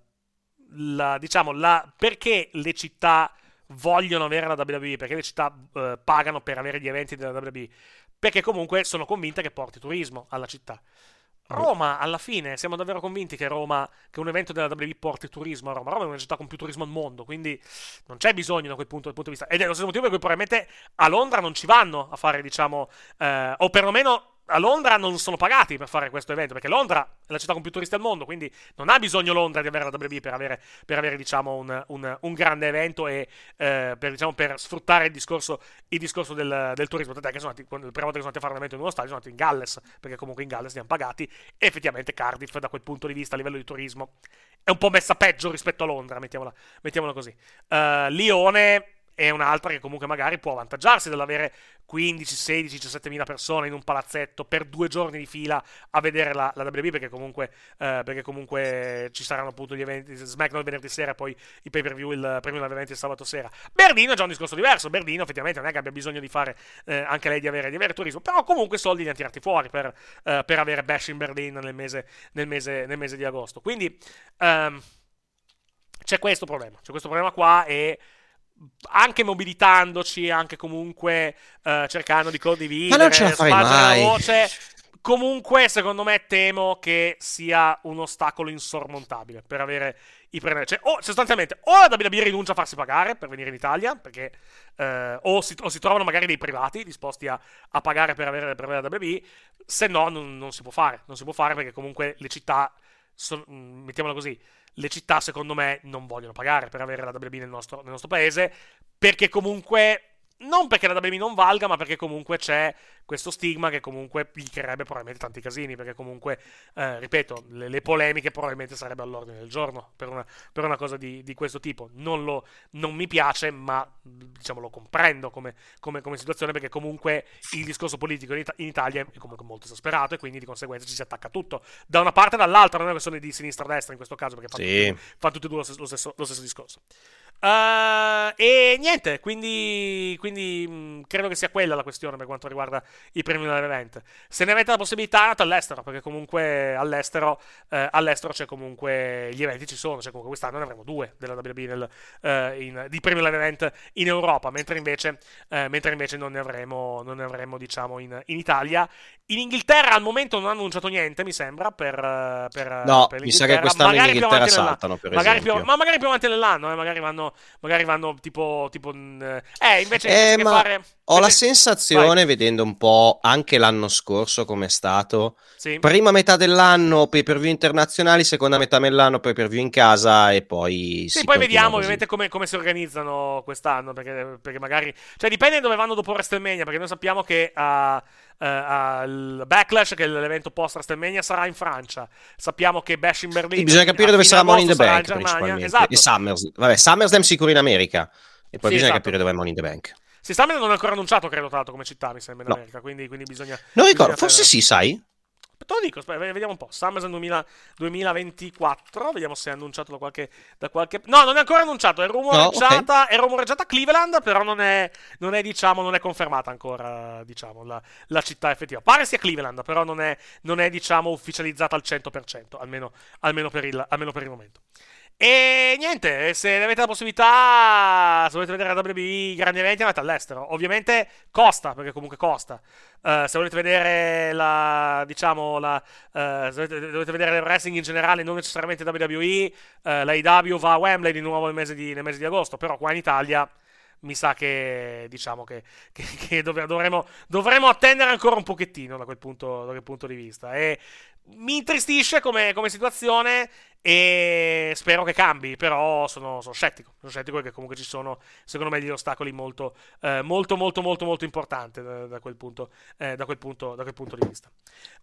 la, diciamo, la, perché le città vogliono avere la WWE, perché le città eh, pagano per avere gli eventi della WWE, perché comunque sono convinte che porti turismo alla città. Roma, alla fine, siamo davvero convinti che Roma, che un evento della WWE porti turismo a Roma. Roma è una città con più turismo al mondo, quindi non c'è bisogno da quel punto, dal punto di vista. Ed è lo stesso motivo per cui probabilmente a Londra non ci vanno a fare, diciamo, eh, o perlomeno a Londra non sono pagati per fare questo evento, perché Londra è la città con più turisti al mondo, quindi non ha bisogno Londra di avere la WB per avere, per avere diciamo, un, un, un, grande evento e eh, per, diciamo, per, sfruttare il discorso, il discorso del, del, turismo. Tant'è che sono andati, la prima volta che sono andati a fare un evento in uno stadio sono andati in Galles, perché comunque in Galles li hanno pagati, e effettivamente Cardiff da quel punto di vista a livello di turismo è un po' messa peggio rispetto a Londra, mettiamola, mettiamola così. Uh, Lione è un'altra che comunque magari può avvantaggiarsi dall'avere 15, 16, 17 mila persone in un palazzetto per due giorni di fila a vedere la, la WB perché comunque, eh, perché comunque ci saranno appunto gli eventi SmackDown venerdì sera poi i pay per view il premio eventi il sabato sera. Berlino è già un discorso diverso Berlino effettivamente non è che abbia bisogno di fare eh, anche lei di avere, di avere, turismo però comunque soldi li hanno tirati fuori per, eh, per avere Bash in Berlino nel mese, nel mese, nel mese di agosto. Quindi ehm, c'è questo problema c'è questo problema qua e anche mobilitandoci, anche comunque uh, cercando di condividere, Ma non ce la fai mai. la voce. Comunque, secondo me, temo che sia un ostacolo insormontabile per avere i premi. Cioè, o sostanzialmente, o la WWE rinuncia a farsi pagare per venire in Italia, perché eh, o, si, o, si, trovano magari dei privati disposti a, a pagare per avere, per avere la WWE, se no non, non, si può fare. Non si può fare perché comunque le città, son, mettiamola così, le città secondo me non vogliono pagare per avere la WB nel nostro, nel nostro paese, perché comunque non perché la WB non valga, ma perché comunque c'è questo stigma che comunque gli creerebbe probabilmente tanti casini, perché comunque, eh, ripeto, le, le, polemiche probabilmente sarebbero all'ordine del giorno per una, per una cosa di, di, questo tipo. Non, lo, non, mi piace, ma diciamo lo comprendo come, come, come, situazione, perché comunque il discorso politico in, Ita- in, Italia è comunque molto esasperato e quindi di conseguenza ci si attacca tutto, da una parte e dall'altra, non è una questione di sinistra-destra in questo caso, perché fanno, sì. tutti, fanno tutti e due lo stesso, lo stesso, lo stesso discorso. Uh, e niente, quindi, quindi mh, credo che sia quella la questione per quanto riguarda i premi dell'event. Se ne avete la possibilità, andate all'estero, perché comunque all'estero, eh, all'estero c'è comunque gli eventi ci sono, cioè comunque quest'anno ne avremo due della WB nel, eh, in, di premi dell'event in Europa, mentre invece, eh, mentre invece non ne avremo, non ne avremo diciamo, in, in, Italia. In Inghilterra al momento non hanno annunciato niente, mi sembra, per, per, no, per mi sa che quest'anno magari in Inghilterra saltano, per magari esempio. Più, ma magari più avanti nell'anno, eh, magari, vanno, magari vanno tipo... tipo eh, invece, eh, invece fare... Ho la sensazione, Vai. vedendo un po' anche l'anno scorso come è stato, sì. prima metà dell'anno pay per view internazionali, seconda metà dell'anno pay per view in casa e poi... Sì, poi vediamo così. ovviamente come, come, si organizzano quest'anno, perché, perché, magari... Cioè dipende dove vanno dopo WrestleMania, perché noi sappiamo che a... Uh, al Backlash, che è l'evento post WrestleMania, sarà in Francia. Sappiamo che Bash in Berlino. Sì, bisogna capire dove sarà Money in the Bank. Principalmente. Esatto. E Summers. Vabbè, SummerSlam sicuro in America. E poi sì, bisogna esatto. capire dove è Money in the Bank. Si Stamina non è ancora annunciato, credo, tra l'altro, come città, mi sembra, in no. America. Quindi, quindi bisogna. Non ricordo, forse sì, sai. Te lo dico, aspetta, vediamo un po'. SummerSlam 2000, 2024, vediamo se è annunciato da qualche, da qualche... No, non è ancora annunciato, è rumoreggiata, no, okay. è rumoreggiata Cleveland, però non è, non è, diciamo, non è confermata ancora, diciamo, la, la, città effettiva. Pare sia Cleveland, però non è, non è diciamo, ufficializzata al 100%, almeno, almeno, per il, almeno per il momento. E niente, se avete la possibilità, se volete vedere la WWE grandi eventi, andate all'estero. Ovviamente costa, perché comunque costa. Uh, se volete vedere la, diciamo, la, uh, se volete, dovete vedere il wrestling in generale, non necessariamente WWE, uh, la IW va a Wembley di nuovo nel mese di, nel mese di agosto, però qua in Italia mi sa che diciamo che, che, che dovremo, dovremo, attendere ancora un pochettino da quel punto, da quel punto di vista. E mi intristisce come, come situazione e spero che cambi, però sono, sono, scettico. Sono scettico perché comunque ci sono, secondo me, degli ostacoli molto, eh, molto, molto, molto, molto importanti da, da, quel punto, eh, da, quel punto, da quel punto di vista.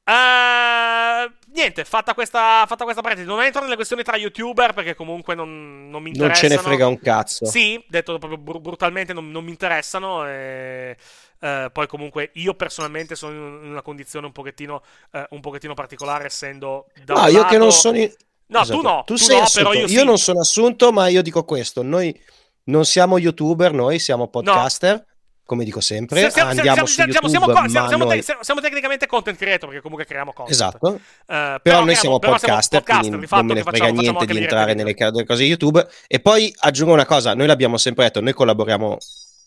Uh, niente, fatta questa, fatta questa parentesi, non entro nelle questioni tra youtuber perché comunque non, non mi interessano. Non ce ne frega un cazzo. Sì, detto proprio br- brutalmente, non, non mi interessano. E... Uh, poi comunque io personalmente sono in una condizione un pochettino, uh, un pochettino particolare essendo da no, io lato... che non sono in... No, esatto. tu no. Tu, tu sei no, assunto. io, io non sono assunto, ma io dico questo: noi non siamo youtuber, noi siamo podcaster. No. Come dico sempre, siamo, andiamo siamo, su siamo, YouTube, siamo, noi... te, siamo, tecnicamente content creator perché comunque creiamo content. Esatto. Uh, però, però, noi siamo però podcaster, podcaster quindi non me ne frega facciamo, niente di entrare nelle cose YouTube. E poi aggiungo una cosa: noi l'abbiamo sempre detto, noi collaboriamo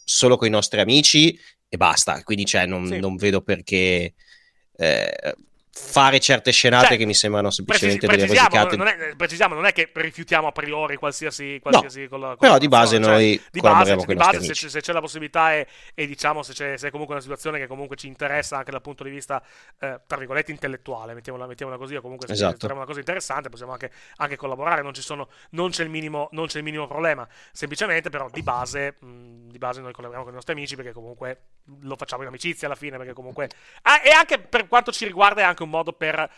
solo con i nostri amici e basta. Quindi, cioè, non, sì. non vedo perché. Eh, fare certe scenate cioè, che mi sembrano semplicemente precis- delle rosicate. Non è, precisiamo, non è che rifiutiamo a priori qualsiasi, qualsiasi no, con la, con però di base cioè, noi cioè, di base, di base se, se, c'è la possibilità e, e diciamo se c'è, se è comunque una situazione che comunque ci interessa anche dal punto di vista eh, tra virgolette intellettuale, mettiamola, mettiamola così, o comunque se esatto. troviamo una cosa interessante possiamo anche, anche collaborare, non, sono, non, c'è minimo, non, c'è il minimo, problema, semplicemente però di base, mh, di base noi collaboriamo con i nostri amici perché comunque lo facciamo in amicizia alla fine, perché comunque... Ah, e anche per quanto ci riguarda è anche un modo per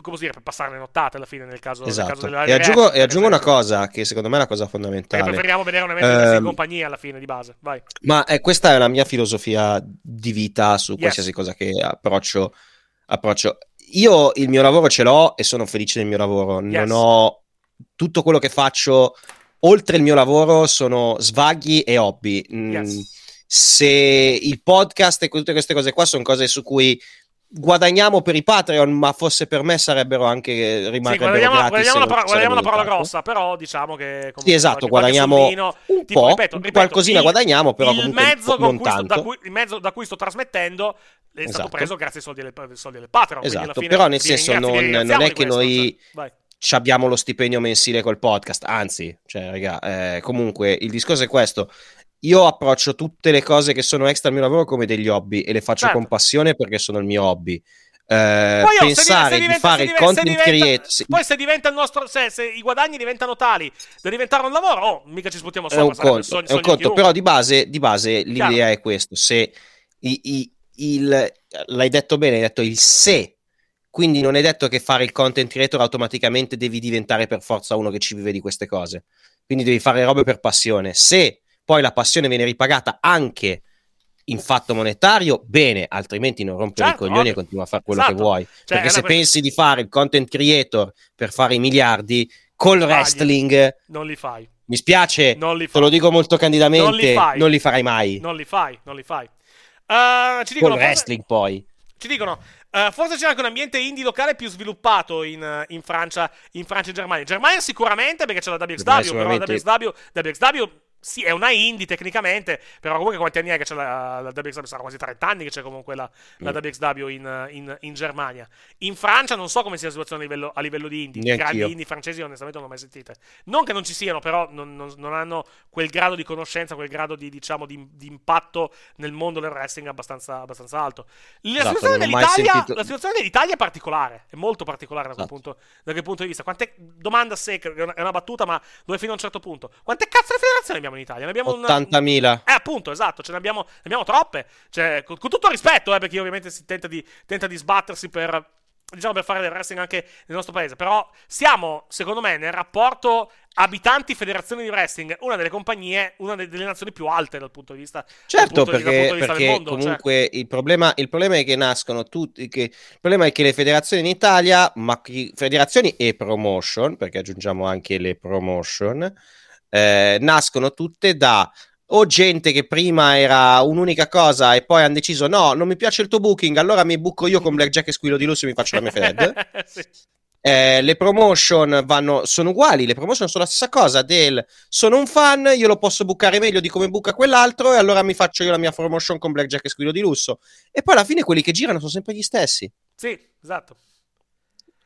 come dire, per passare le nottate alla fine nel caso, esatto. nel caso della e aggiungo, e aggiungo una cosa che secondo me è una cosa fondamentale. Perché preferiamo vedere un evento um, in compagnia alla fine di base. Vai. Ma eh, questa è la mia filosofia di vita su yes. qualsiasi cosa che approccio, approccio. Io il mio lavoro ce l'ho e sono felice del mio lavoro. Yes. Non ho tutto quello che faccio oltre il mio lavoro sono svaghi e hobby. Mm, yes. Se il podcast e tutte queste cose qua sono cose su cui guadagniamo per i Patreon, ma fosse per me sarebbero anche rimarrebbero sì, guadagniamo. Guadagniamo, la, par- guadagniamo una parola grossa, però diciamo che Sì, esatto, guadagniamo soldino, un tipo, po', ripeto, ripeto, qualcosina il, guadagniamo, però il mezzo, non cui da cui, il mezzo da cui sto trasmettendo è esatto. stato preso grazie ai soldi del, soldi del Patreon. Esatto, però nel senso non, non è che noi cioè, abbiamo lo stipendio mensile col podcast, anzi, cioè, raga, eh, comunque il discorso è questo io approccio tutte le cose che sono extra al mio lavoro come degli hobby e le faccio certo. con passione perché sono il mio hobby. Eh, poi, oh, pensare se diventa, di fare il content creator poi se diventa il nostro se, se, i guadagni diventano tali da diventare un lavoro oh, mica ci sputiamo sopra è un conto, sogno, è un conto però di base, di base l'idea Chiaro. è questo se i, i, il, l'hai detto bene hai detto il se quindi non è detto che fare il content creator automaticamente devi diventare per forza uno che ci vive di queste cose quindi devi fare robe per passione se poi la passione viene ripagata anche in fatto monetario, bene, altrimenti non rompere certo, i coglioni ovvio. e continua a fare quello esatto. che vuoi. Cioè, Perché se questa... pensi di fare il content creator per fare i miliardi, col Fagli. wrestling... Non li fai. Mi spiace, te lo dico molto candidamente, non li, non li, farai mai. Non li fai, non li fai. Uh, ci dicono, col wrestling forse... poi. Ci dicono, uh, forse c'è anche un ambiente indie locale più sviluppato in, in, Francia, in Francia e Germania. Germania sicuramente perché c'è la WXW, però la WXW, WXW sì, è una indie tecnicamente, però comunque quanti anni è che c'è la, la WXW? Saranno quasi 30 anni che c'è comunque la, la mm. WXW in, in, in, Germania. In Francia non so come sia la situazione a livello, a livello di indie. I grandi indie francesi onestamente non l'ho mai sentite. Non che non ci siano, però non, non, non hanno quel grado di conoscenza, quel grado di, diciamo, di, di impatto nel mondo del wrestling abbastanza, abbastanza alto. La, esatto, situazione dell'Italia, la situazione dell'Italia è particolare, è molto particolare da, quel, esatto. punto, da quel punto di vista. Quante, domanda secca, è una, è una battuta, ma dove fino a un certo punto. Quante cazzo di federazioni abbiamo in Italia? Ne abbiamo 80.000. Una... Eh, appunto, esatto, ce ne abbiamo, ne abbiamo troppe. Cioè, con, con, tutto rispetto, eh, perché ovviamente si tenta di, tenta di sbattersi per diciamo per fare del wrestling anche nel nostro paese. Però siamo, secondo me, nel rapporto abitanti federazioni di wrestling, una delle compagnie, una delle nazioni più alte dal punto di vista Certo, perché, di, perché mondo, cioè. comunque cioè. il, problema, il, problema, è che nascono tutti, che, il problema è che le federazioni in Italia, ma federazioni e promotion, perché aggiungiamo anche le promotion, eh, nascono tutte da o gente che prima era un'unica cosa e poi hanno deciso no, non mi piace il tuo booking, allora mi buco io con Blackjack e Squillo di Lusso e mi faccio la mia Fed. sì. eh, le promotion vanno, sono uguali, le promotion sono la stessa cosa del sono un fan, io lo posso bucare meglio di come buca quell'altro e allora mi faccio io la mia promotion con Blackjack e Squillo di Lusso. E poi alla fine quelli che girano sono sempre gli stessi. Sì, esatto.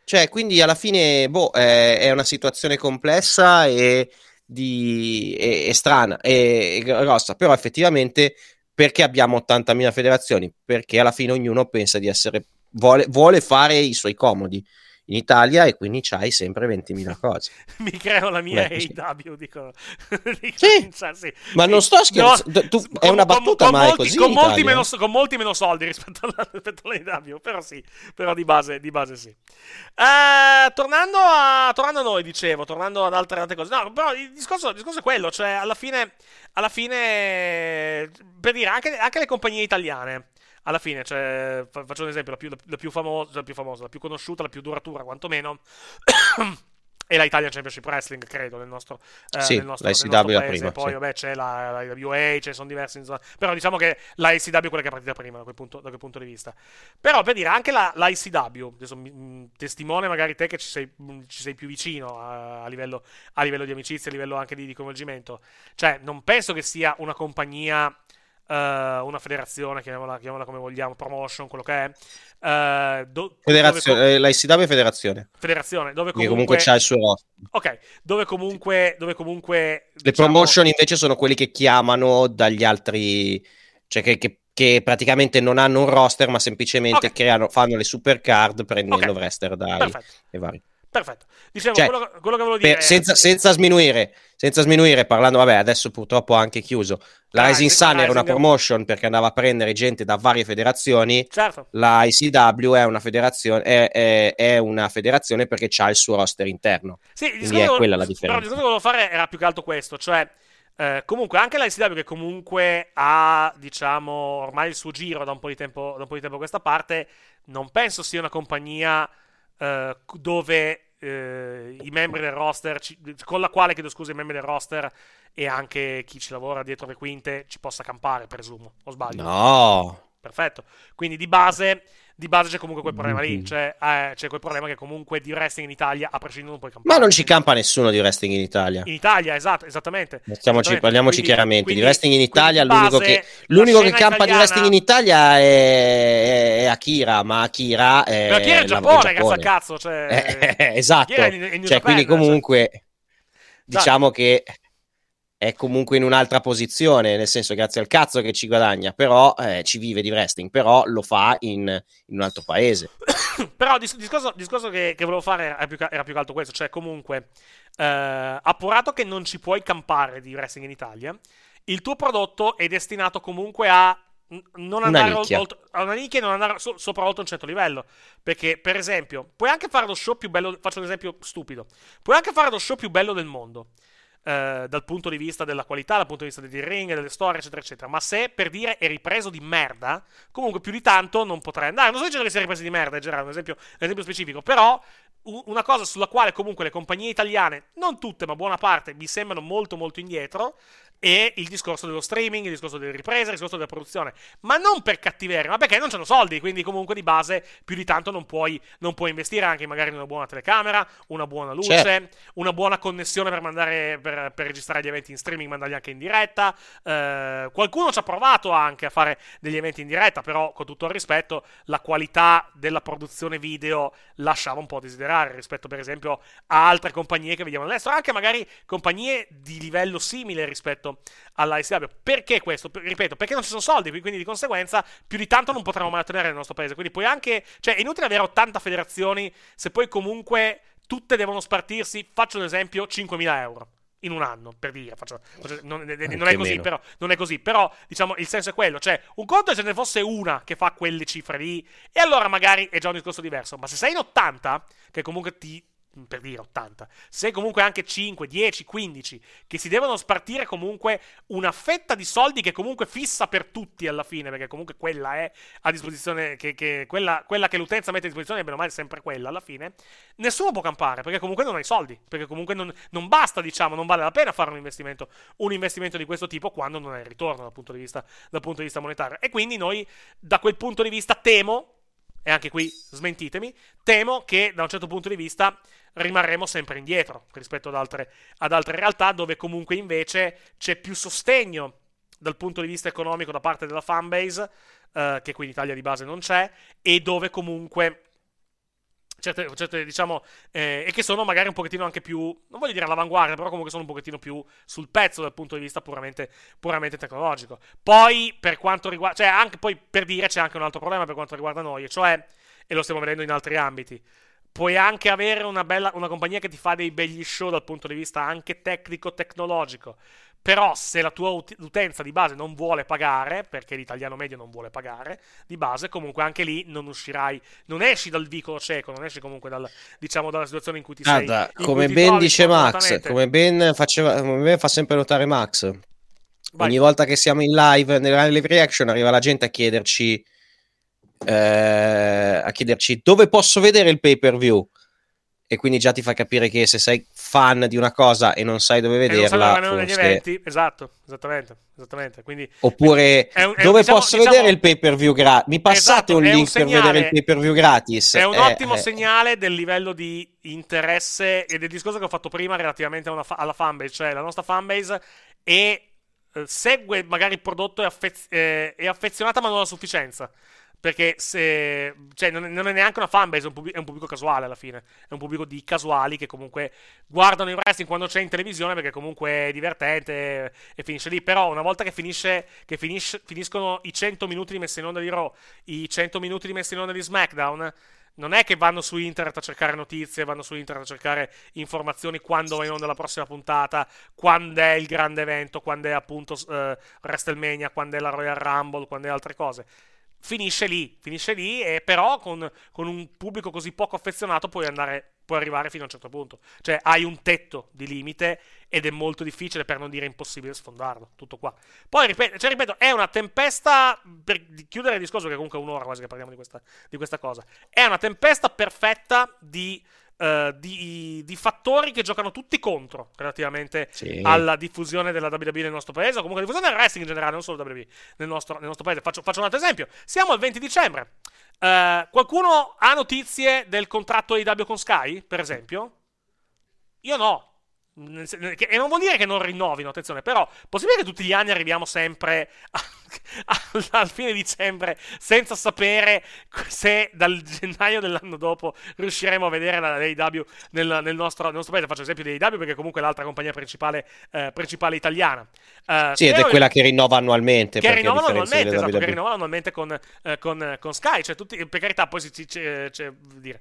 Cioè, quindi alla fine, boh, è, è una situazione complessa e di, è, è strana, è, è grossa, però effettivamente perché abbiamo 80.000 federazioni? Perché alla fine ognuno pensa di essere, vuole, vuole fare i suoi comodi in Italia e quindi c'hai sempre 20.000 cose. Mi creo la mia Beh, AW, dico. sì, sì, ma non sto scherzando, no, tu, con, è una battuta, con, ma molti, così con molti, meno, con, molti meno, soldi rispetto, alla, rispetto all'AW, però sì, però di base, di base sì. Eh, tornando, a, tornando a noi, dicevo, tornando ad altre, altre cose, no, però il discorso, il discorso, è quello, cioè alla fine, alla fine per dire, anche, anche le compagnie italiane, alla fine, cioè, faccio un esempio, la più, la più, famosa, la più famosa, la più conosciuta, la più duratura, quantomeno. e la Italian Championship Wrestling, credo, nel nostro, eh, sì, nel nostro, la ICW la prima. Poi, sì. vabbè, c'è la, la IWA, ce ne sono diversi. Però diciamo che la ICW è quella che è partita prima, da quel punto, da quel punto di vista. Però, per dire, anche la, la ICW, adesso, mh, testimone magari te che ci sei, mh, ci sei più vicino a, a, livello, a, livello, di amicizia, a livello anche di, di coinvolgimento. Cioè, non penso che sia una compagnia Uh, una federazione, chiamiamola, chiamiamola, come vogliamo, promotion, quello che è. Uh, do, federazione, dove, eh, la ICW è federazione. Federazione, dove comunque, comunque c'ha il suo roster. Ok, dove comunque, dove comunque Le diciamo... promotion invece sono quelli che chiamano dagli altri, cioè che, che, che praticamente non hanno un roster, ma semplicemente okay. creano, fanno le super card prendendo okay. wrestler dai e vari. Perfetto. Dicevo, cioè, quello, quello, che volevo dire... Per, senza, senza, sminuire, senza sminuire, parlando, vabbè, adesso purtroppo ha anche chiuso. La ah, Rising Sun era una promotion perché andava a prendere gente da varie federazioni. Certo. La ICW è una federazione, è, è, è una federazione perché ha il suo roster interno. Sì, Quindi è quella la differenza. Però il discorso che volevo fare era più che altro questo, cioè... Eh, comunque anche la ICW che comunque ha diciamo ormai il suo giro da un po' di tempo, da un po di tempo a questa parte non penso sia una compagnia eh, dove eh, i membri del roster, con la quale, chiedo scusa, i membri del roster e anche chi ci lavora dietro le quinte ci possa campare, presumo, o sbaglio? No. Perfetto. Quindi di base di base c'è comunque quel problema lì. Cioè, eh, c'è quel problema che comunque di wrestling in Italia, a prescindere non puoi campare. Ma non ci campa nessuno di wrestling in Italia. In Italia, esatto, esattamente. esattamente. Parliamoci quindi, chiaramente. Quindi, di wrestling in Italia, l'unico che, l'unico che campa italiana... di wrestling in Italia è, è Akira. Ma Akira è. Ma Akira è in Giappone, cazzo a cazzo. Cioè... esatto. In, in cioè, quindi comunque. Cioè... Diciamo che è comunque in un'altra posizione, nel senso grazie al cazzo che ci guadagna, però eh, ci vive di wrestling, però lo fa in, in un altro paese. però il dis- discorso, discorso che, che, volevo fare era più, era più, che altro questo, cioè comunque, eh, appurato che non ci puoi campare di wrestling in Italia, il tuo prodotto è destinato comunque a non andare oltre, a una nicchia e non andare so, sopra oltre un certo livello. Perché, per esempio, puoi anche fare lo show più bello. Faccio un esempio stupido. Puoi anche fare lo show più bello del mondo eh, dal punto di vista della qualità, dal punto di vista del ring, delle storie, eccetera, eccetera. Ma se per dire è ripreso di merda, comunque più di tanto non potrei andare. Non sto dicendo che sia ripreso di merda, è Gerardo, un esempio, un esempio specifico, però una cosa sulla quale comunque le compagnie italiane, non tutte ma buona parte, mi sembrano molto molto indietro, è il discorso dello streaming, il discorso delle riprese, il discorso della produzione, ma non per cattiveria, ma perché non hanno soldi, quindi comunque di base più di tanto non puoi, non puoi investire anche magari in una buona telecamera, una buona luce, certo. una buona connessione per, mandare, per, per, registrare gli eventi in streaming, mandarli anche in diretta. Eh, qualcuno ci ha provato anche a fare degli eventi in diretta, però con tutto il rispetto la qualità della produzione video lasciava un po' a desiderare rispetto per esempio a altre compagnie che vediamo all'estero, anche magari compagnie di livello simile rispetto rispetto all'ICW. Perché questo? Ripeto, perché non ci sono soldi, quindi di conseguenza più di tanto non potremo mai ottenere nel nostro paese. Quindi puoi anche, cioè è inutile avere 80 federazioni se poi comunque tutte devono spartirsi, faccio un esempio, 5.000 euro. in un anno, per dire, faccio, non, non, è così, però, non, è così, però, diciamo, il senso è quello, cioè, un conto è se ne fosse una che fa quelle cifre lì, e allora magari è già un discorso diverso, ma se sei in 80, che comunque ti, per dire 80, se comunque anche 5, 10, 15, che si devono spartire comunque una fetta di soldi che comunque fissa per tutti alla fine, perché comunque quella è a disposizione, che, che quella, quella, che l'utenza mette a disposizione, bene o male, è sempre quella alla fine, nessuno può campare, perché comunque non hai soldi, perché comunque non, non basta, diciamo, non vale la pena fare un investimento, un investimento di questo tipo quando non hai il ritorno dal punto di vista, dal punto di vista monetario. E quindi noi, da quel punto di vista, temo, e anche qui smentitemi, temo che da un certo punto di vista rimarremo sempre indietro rispetto ad altre, ad altre realtà dove comunque invece c'è più sostegno dal punto di vista economico da parte della fanbase, eh, che qui in Italia di base non c'è, e dove comunque Certe, certe, diciamo, eh, e che sono magari un pochettino anche più, non voglio dire all'avanguardia, però comunque sono un pochettino più sul pezzo dal punto di vista puramente, puramente tecnologico. Poi, per quanto riguarda, cioè, anche poi per dire c'è anche un altro problema per quanto riguarda noi, e cioè, e lo stiamo vedendo in altri ambiti, puoi anche avere una, bella, una compagnia che ti fa dei begli show dal punto di vista anche tecnico-tecnologico. Però se la tua ut- utenza di base non vuole pagare, perché l'italiano medio non vuole pagare, di base comunque anche lì non uscirai, non esci dal vicolo cieco, non esci comunque dal, diciamo, dalla situazione in cui ti Guarda, sei. come ben dice Max, come ben, faceva, come ben fa sempre notare Max, Vai. ogni volta che siamo in live, nelle live reaction, arriva la gente a chiederci eh, a chiederci dove posso vedere il pay per view. E quindi già ti fa capire che se sei fan di una cosa e non sai dove vederla, e non forse... eventi, esatto, esattamente, esattamente. Quindi, Oppure è un, è dove diciamo, posso diciamo, vedere il pay per view gratis? Mi passate esatto, un link un segnale, per vedere il pay per view gratis? È un eh, ottimo eh. segnale del livello di interesse e del discorso che ho fatto prima relativamente fa- alla fanbase, cioè la nostra fanbase è, eh, segue magari il prodotto e affez- eh, è affezionata ma non a sufficienza. Perché se. Cioè, non non è neanche una fanbase, è un, pubblico, è un, pubblico casuale alla fine. È un pubblico di casuali che comunque guardano il wrestling quando c'è in televisione perché comunque è divertente e finisce lì. Però una volta che finisce. Che finisce, finiscono i 100 minuti di messa in onda di Raw, i 100 minuti di messa in onda di SmackDown. Non è che vanno su internet a cercare notizie, vanno su internet a cercare informazioni quando va in onda la prossima puntata, quando è il grande evento, quando è appunto uh, WrestleMania, quando è la Royal Rumble, quando è altre cose finisce lì, finisce lì e però con, con, un pubblico così poco affezionato puoi andare, puoi arrivare fino a un certo punto. Cioè hai un tetto di limite ed è molto difficile, per non dire impossibile, sfondarlo. Tutto qua. Poi, ripeto, cioè, ripeto è una tempesta, per chiudere il discorso che comunque è un'ora quasi che parliamo di questa, di questa cosa, è una tempesta perfetta di Uh, di, di, fattori che giocano tutti contro relativamente sì. alla diffusione della WWE nel nostro paese, o comunque alla diffusione del wrestling in generale, non solo WWE nel nostro, nel nostro paese. Faccio, faccio, un altro esempio. Siamo al 20 dicembre. Uh, qualcuno ha notizie del contratto AEW con Sky, per esempio? Io no. E non vuol dire che non rinnovino, attenzione, però possibile che tutti gli anni arriviamo sempre a, al fine dicembre senza sapere se dal gennaio dell'anno dopo riusciremo a vedere la AEW nel, nel, nostro, nel nostro paese. Faccio esempio di AEW perché comunque è l'altra compagnia principale, eh, principale italiana. Uh, sì, ed è quella che rinnova annualmente. Che rinnovano annualmente, esatto, che rinnovano annualmente con, eh, con, con Sky. Cioè, tutti, per carità, poi c'è, c'è, c'è dire,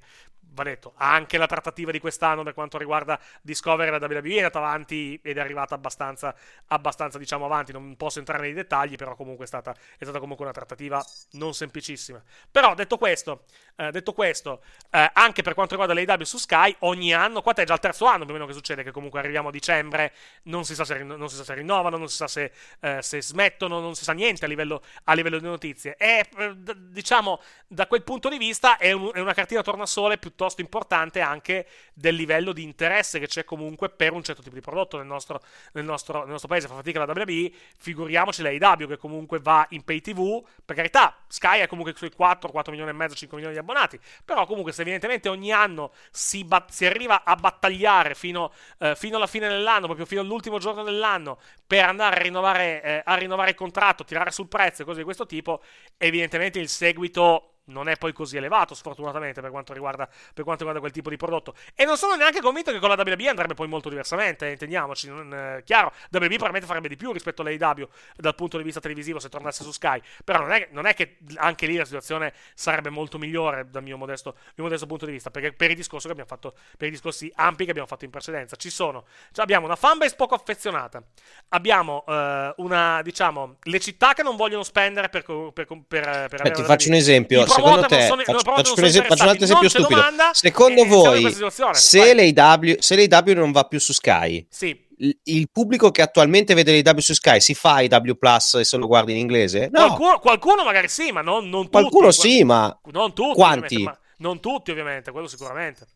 va detto, anche la trattativa di quest'anno per quanto riguarda Discovery e la WWE è andata avanti ed è arrivata abbastanza, abbastanza diciamo avanti, non posso entrare nei dettagli, però comunque è stata, è stata comunque una trattativa non semplicissima. Però detto questo, eh, detto questo eh, anche per quanto riguarda l'AW su Sky, ogni anno, qua è già il terzo anno più o meno che succede, che comunque arriviamo a dicembre, non si sa se, non si sa se rinnovano, non si sa se, eh, se, smettono, non si sa niente a livello, a livello di notizie. E eh, diciamo, da quel punto di vista è, un, è una cartina tornasole piuttosto piuttosto importante anche del livello di interesse che c'è comunque per un certo tipo di prodotto nel nostro, nel nostro, nel nostro paese. Fa fatica la WWE, figuriamoci la AEW che comunque va in pay TV. Per carità, Sky ha comunque sui 4, 4 milioni e mezzo, 5 milioni di abbonati. Però comunque se evidentemente ogni anno si, bat- si arriva a battagliare fino, eh, fino, alla fine dell'anno, proprio fino all'ultimo giorno dell'anno, per andare a rinnovare, eh, a rinnovare il contratto, tirare sul prezzo e cose di questo tipo, evidentemente il seguito non è poi così elevato, sfortunatamente, per quanto, riguarda, per quanto riguarda quel tipo di prodotto. E non sono neanche convinto che con la WB andrebbe poi molto diversamente, eh, intendiamoci. Non, eh, chiaro, WB probabilmente farebbe di più rispetto all'AEW dal punto di vista televisivo se tornasse su Sky, però non è, non è, che anche lì la situazione sarebbe molto migliore dal mio modesto, mio modesto punto di vista, perché per i discorsi che abbiamo fatto, per i discorsi ampi che abbiamo fatto in precedenza, ci sono, cioè abbiamo una fanbase poco affezionata, abbiamo eh, una, diciamo, le città che non vogliono spendere per, per, per, per, per eh, Ti faccio un esempio, secondo te, sono, faccio, faccio, un esempio, faccio un altro esempio stupido, domanda, secondo voi, se l'AW, se l'AW non va più su Sky, sì il pubblico che attualmente vede l'AW su Sky si fa IW Plus e se lo guarda in inglese? No. Qualcuno, qualcuno magari sì, ma non, non tutti. Qualcuno sì, ma non tutti. Quanti? Ma non tutti, ovviamente, quello sicuramente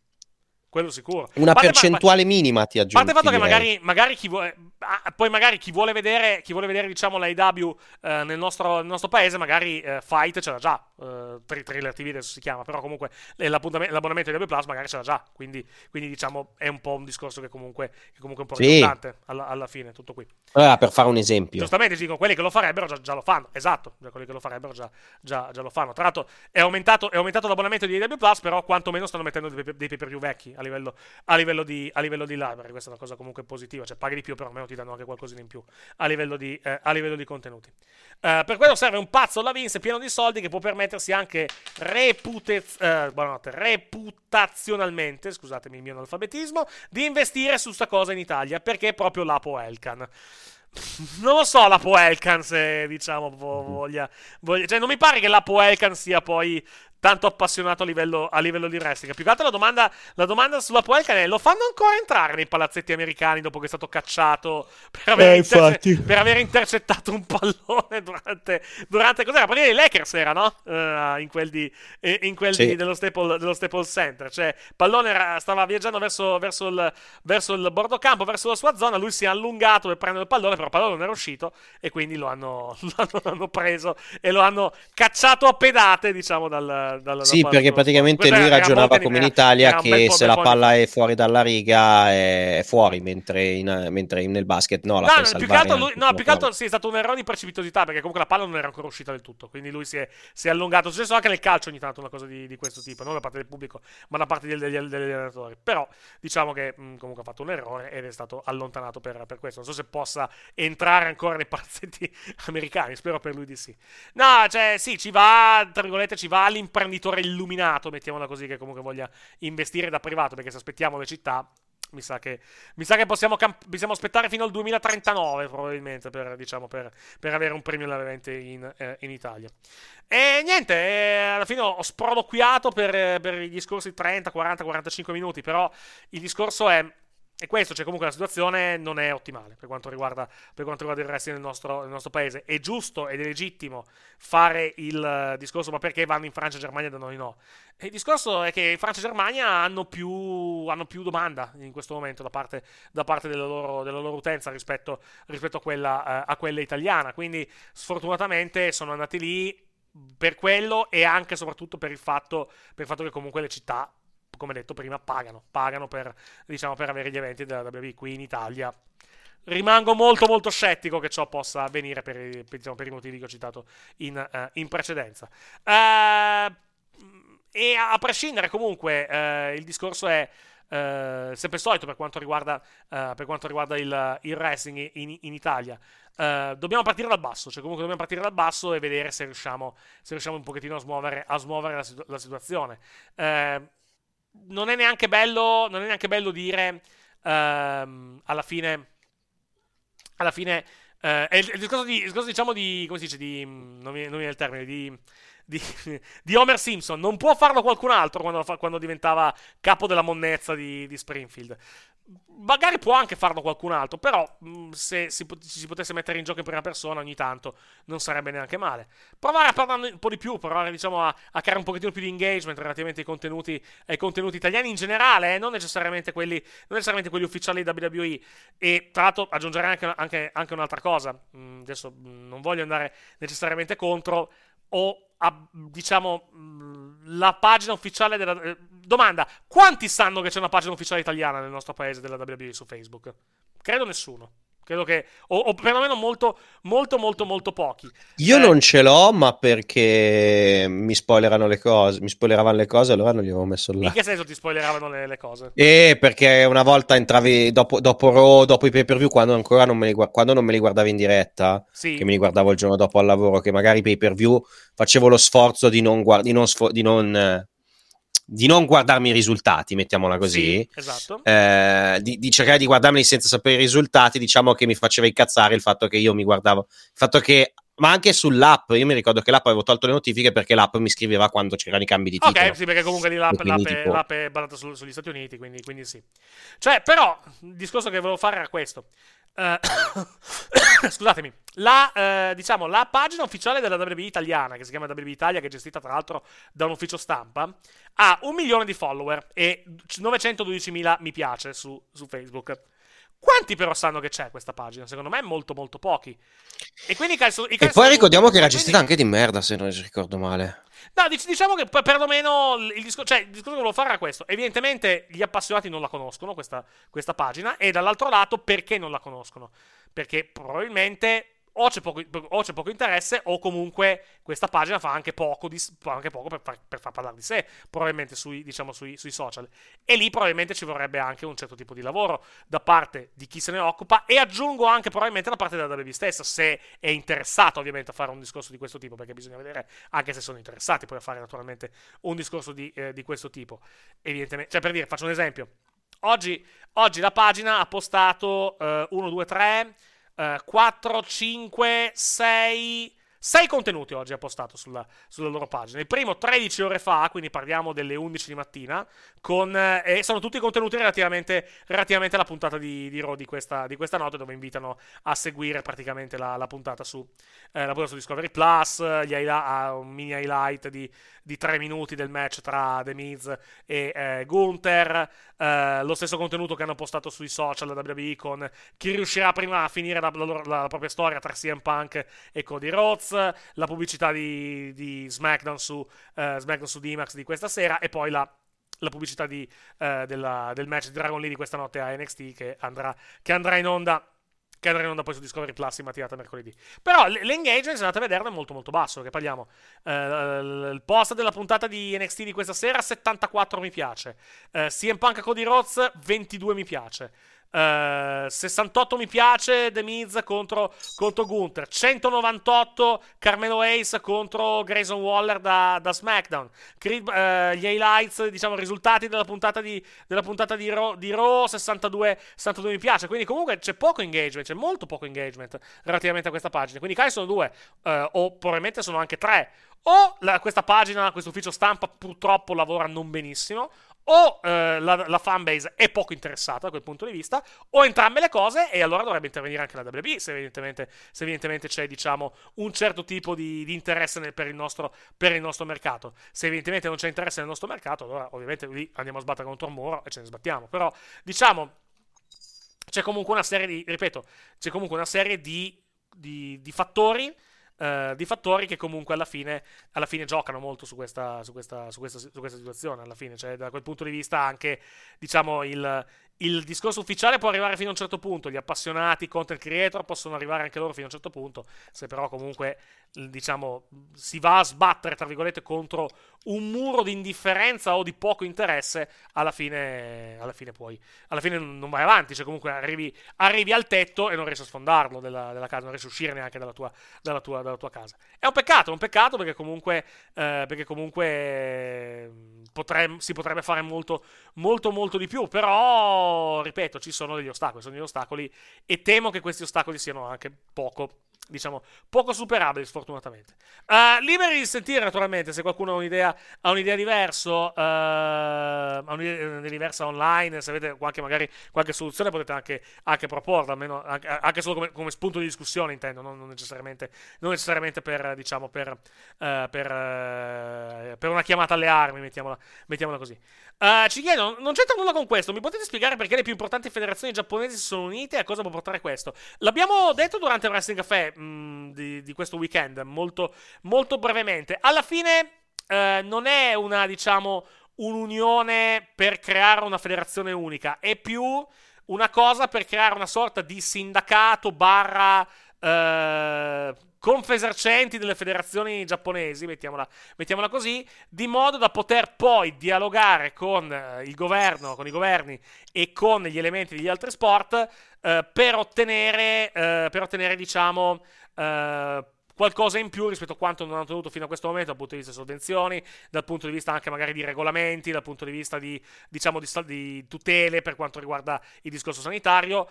quello sicuro. Una parte, percentuale ma, minima ti aggiungo. A parte il fatto che magari, magari, chi vuole, ah, poi magari chi vuole vedere, chi vuole vedere diciamo, l'AEW eh, nel, nostro, nel, nostro, paese, magari eh, Fight ce l'ha già, eh, Thriller TV adesso si chiama, però comunque l'abbonamento di AEW Plus magari ce l'ha già, quindi, quindi, diciamo è un po' un discorso che comunque, che comunque è un po' sì. ridondante alla, alla, fine, tutto qui. Allora, per fare un esempio. Giustamente dico, quelli che lo farebbero già, già lo fanno, esatto, quelli che lo farebbero già, già, già, lo fanno. Tra l'altro è aumentato, è aumentato l'abbonamento di AEW Plus, però quantomeno stanno mettendo dei, dei pay per view vecchi a livello, a livello di, a livello di library, questa è una cosa comunque positiva, cioè paghi di più, però almeno ti danno anche qualcosina in più a livello di, eh, a livello di contenuti. Uh, per quello serve un pazzo alla Vince pieno di soldi che può permettersi anche reputez- uh, reputazionalmente, scusatemi il mio analfabetismo, di investire su sta cosa in Italia, perché proprio l'Apo Elkan. Non lo so, la Poelcan se diciamo voglia, voglia, Cioè, non mi pare che la Poelcan sia poi tanto appassionato a livello, a livello di wrestling. Più che altro la domanda, la domanda sulla Poelcan è: lo fanno ancora entrare nei palazzetti americani dopo che è stato cacciato per aver, eh, interce- per aver intercettato un pallone durante. durante cos'era? Perché i Lakers era, no? Uh, in quel, di, in quel sì. di, dello, Staple, dello Staples Center. Cioè, pallone era, stava viaggiando verso, verso, il, verso il bordo campo, verso la sua zona. Lui si è allungato per prendere il pallone, però il pallone non era uscito. E quindi lo hanno, lo hanno, lo hanno preso e lo hanno cacciato a pedate, diciamo, dal dalla, sì, perché praticamente lui ragionava come in Italia che se la palla è fuori dalla riga è fuori, mentre, in, mentre nel basket no. La no, più che altro, lui, no, più che altro sì, è stato un errore di precipitosità perché comunque la palla non era ancora uscita del tutto, quindi lui si è, si è allungato. Successo anche nel calcio ogni tanto una cosa di, di, questo tipo, non da parte del pubblico, ma da parte degli, degli, degli allenatori. Però diciamo che mh, comunque ha fatto un errore ed è stato allontanato per, per, questo. Non so se possa entrare ancora nei palazzetti americani, spero per lui di sì. No, cioè sì, ci va, tra virgolette, ci va l'imprenditore imprenditore illuminato, mettiamola così, che comunque voglia investire da privato, perché se aspettiamo le città, mi sa che, mi sa che possiamo, camp- possiamo, aspettare fino al 2039 probabilmente per, diciamo, per, per avere un premio all'evento in, eh, in Italia. E niente, eh, alla fine ho sproloquiato per, per gli scorsi 30, 40, 45 minuti, però il discorso è e questo, cioè comunque la situazione non è ottimale per quanto riguarda, per quanto riguarda il wrestling nel nostro, nel nostro, paese. È giusto ed è legittimo fare il discorso, ma perché vanno in Francia e Germania da noi no? E il discorso è che Francia e Germania hanno più, hanno più domanda in questo momento da parte, da parte della, loro, della, loro, utenza rispetto, rispetto a, quella, eh, a quella italiana. Quindi sfortunatamente sono andati lì per quello e anche e soprattutto per il fatto, per il fatto che comunque le città come detto prima, pagano, pagano per, diciamo, per avere gli eventi della WWE qui in Italia. Rimango molto molto scettico che ciò possa avvenire per, per, diciamo, per i motivi che ho citato in, uh, in precedenza. Uh, e a, prescindere comunque uh, il discorso è uh, sempre solito per quanto riguarda, per quanto riguarda il, il, wrestling in, in Italia. dobbiamo partire dal basso, cioè comunque dobbiamo partire dal basso e vedere se riusciamo, se riusciamo un pochettino a smuovere, a smuovere la, situ- la situazione non è neanche bello, non è neanche bello dire ehm, alla fine, alla fine, eh, il, il, discorso di, il, discorso diciamo di, come si dice, di, non mi, non mi viene il termine, di, di, di, Homer Simpson, non può farlo qualcun altro quando, quando diventava capo della monnezza di, di Springfield magari può anche farlo qualcun altro, però mm, se si, si, potesse mettere in gioco in prima persona ogni tanto non sarebbe neanche male. Provare a parlare un po' di più, provare diciamo, a, a creare un pochettino più di engagement relativamente ai contenuti, ai contenuti italiani in generale, eh, non, necessariamente quelli, non, necessariamente quelli, ufficiali di WWE. E tra l'altro aggiungerei anche, anche, anche un'altra cosa, mm, adesso mm, non voglio andare necessariamente contro, o a, diciamo la pagina ufficiale della eh, domanda quanti sanno che c'è una pagina ufficiale italiana nel nostro paese della WWE su Facebook? Credo nessuno Credo che, o, o perlomeno molto, molto, molto, molto pochi. Io eh, non ce l'ho, ma perché mi spoilerano le cose, mi spoileravano le cose, allora non li avevo messo là. In che senso ti spoileravano le, le cose? Eh, perché una volta entravi dopo, dopo Raw, dopo i pay per view, quando ancora non me li, quando non me li guardavi in diretta, sì. che me li guardavo il giorno dopo al lavoro, che magari i pay per view facevo lo sforzo di non, guard- di non, sfo- di non di non guardarmi i risultati, mettiamola così, sì, esatto. eh, di, di, cercare di guardarmeli senza sapere i risultati, diciamo che mi faceva incazzare il fatto che io mi guardavo, il fatto che, ma anche sull'app, io mi ricordo che l'app avevo tolto le notifiche perché l'app mi scriveva quando c'erano i cambi di titolo. Ok, sì, perché comunque lì l'app, l'app, tipo... l'app è basata su, sugli Stati Uniti, quindi, quindi sì. Cioè, però, il discorso che volevo fare era questo. Uh, scusatemi, la, uh, diciamo, la pagina ufficiale della WWE italiana, che si chiama WWE Italia, che è gestita tra l'altro da un ufficio stampa, ha un milione di follower e 912.000 mi piace su, su Facebook. Quanti però sanno che c'è questa pagina? Secondo me molto molto pochi. E, quindi i calcio, i e poi ricordiamo che era gestita anche di merda, se non ricordo male. No, diciamo che perlomeno il discorso, cioè, il discorso che volevo fare era questo. Evidentemente gli appassionati non la conoscono, questa, questa pagina, e dall'altro lato perché non la conoscono? Perché probabilmente o c'è, poco, o c'è, poco, interesse o comunque questa pagina fa anche poco, di, anche poco per, far, per, far, parlare di sé, probabilmente sui, diciamo, sui, sui, social. E lì probabilmente ci vorrebbe anche un certo tipo di lavoro da parte di chi se ne occupa e aggiungo anche probabilmente da parte della WB stessa, se è interessato ovviamente a fare un discorso di questo tipo, perché bisogna vedere anche se sono interessati poi a fare naturalmente un discorso di, eh, di questo tipo. Evidentemente, cioè per dire, faccio un esempio. Oggi, oggi la pagina ha postato eh, 1, 2, 3 4, 5, 6... Sei contenuti oggi ha postato sulla, sulla, loro pagina. Il primo 13 ore fa, quindi parliamo delle 11 di mattina, con, eh, sono tutti contenuti relativamente, relativamente alla puntata di, di Raw di questa, di questa, notte, dove invitano a seguire praticamente la, la puntata su, eh, la puntata su Discovery Plus, gli highlight, un mini highlight di, di 3 minuti del match tra The Miz e eh, Gunther, eh, lo stesso contenuto che hanno postato sui social da WWE con chi riuscirà prima a finire la, la, la propria storia tra CM Punk e Cody Rhodes? La pubblicità di, di SmackDown, su, uh, SmackDown su D-Max di questa sera. E poi la la pubblicità di, uh, della, del match di Dragon Lee di questa notte a NXT che andrà, che andrà in onda che andrà in onda poi su Discovery Plus in mattinata mercoledì. Però l'engagement, se andate a vederlo, è molto molto basso, che parliamo. Uh, il post della puntata di NXT di questa sera, 74 mi piace. Uh, CM Punk Cody Rhodes, 22 mi piace. Uh, eh, 68 mi piace The Miz contro, contro Gunther. 198 Carmelo Ace contro Grayson Waller da, da SmackDown. Creed, uh, gli highlights diciamo risultati della puntata di, della puntata di, Raw, di Raw 62, 62 mi piace. Quindi comunque c'è poco engagement c'è molto poco engagement relativamente a questa pagina. Quindi i sono due uh, o probabilmente sono anche tre. O la, questa pagina, questo ufficio stampa purtroppo lavora non benissimo, o eh, la, la fanbase è poco interessata da quel punto di vista, o entrambe le cose, e allora dovrebbe intervenire anche la WB se evidentemente, se evidentemente c'è diciamo, un certo tipo di, di interesse nel, per, il nostro, per, il nostro, mercato. Se evidentemente non c'è interesse nel nostro mercato, allora ovviamente lì andiamo a sbattere contro un muro e ce ne sbattiamo. Però diciamo, c'è comunque una serie di, ripeto, c'è comunque una serie di, di, di fattori Uh, di fattori che comunque alla fine, alla fine giocano molto su questa, su, questa, su, questa, su questa, situazione. Alla fine, cioè, da quel punto di vista, anche diciamo il, il discorso ufficiale può arrivare fino a un certo punto, gli appassionati content creator possono arrivare anche loro fino a un certo punto, se però comunque diciamo si va a sbattere tra virgolette contro un muro di indifferenza o di poco interesse, alla fine, alla fine poi alla fine non vai avanti, cioè comunque arrivi, arrivi al tetto e non riesci a sfondarlo della, della, casa, non riesci a uscire neanche dalla tua, dalla tua, dalla tua casa. È un peccato, è un peccato perché comunque, eh, perché comunque potreb- si potrebbe fare molto, molto, molto di più, però ripeto, ci sono degli ostacoli, sono degli ostacoli e temo che questi ostacoli siano anche poco diciamo, poco superabili, sfortunatamente. Uh, liberi di sentire, naturalmente, se qualcuno ha un'idea, ha un'idea diverso, uh, ha un'idea diversa online, se avete qualche, magari, qualche soluzione potete anche, anche proporla, almeno, anche, anche solo come, come, spunto di discussione, intendo, non, non, necessariamente, non necessariamente, per, diciamo, per, uh, per, per, una chiamata alle armi, mettiamola, mettiamola così. Ci chiedono, non c'entra nulla con questo, mi potete spiegare perché le più importanti federazioni giapponesi si sono unite e a cosa può portare questo? L'abbiamo detto durante il Wrestling Café mh, mm, di, di, questo weekend, molto, molto brevemente. Alla fine uh, non è una, diciamo, un'unione per creare una federazione unica, è più una cosa per creare una sorta di sindacato barra eh, confesercenti delle federazioni giapponesi, mettiamola, mettiamola, così, di modo da poter poi dialogare con eh, il governo, con i governi e con gli elementi degli altri sport eh, per ottenere, eh, per ottenere diciamo, eh, qualcosa in più rispetto a quanto non hanno ottenuto fino a questo momento dal punto di vista di sovvenzioni, dal punto di vista anche magari di regolamenti, dal punto di vista di, diciamo, di, di tutele per quanto riguarda il discorso sanitario,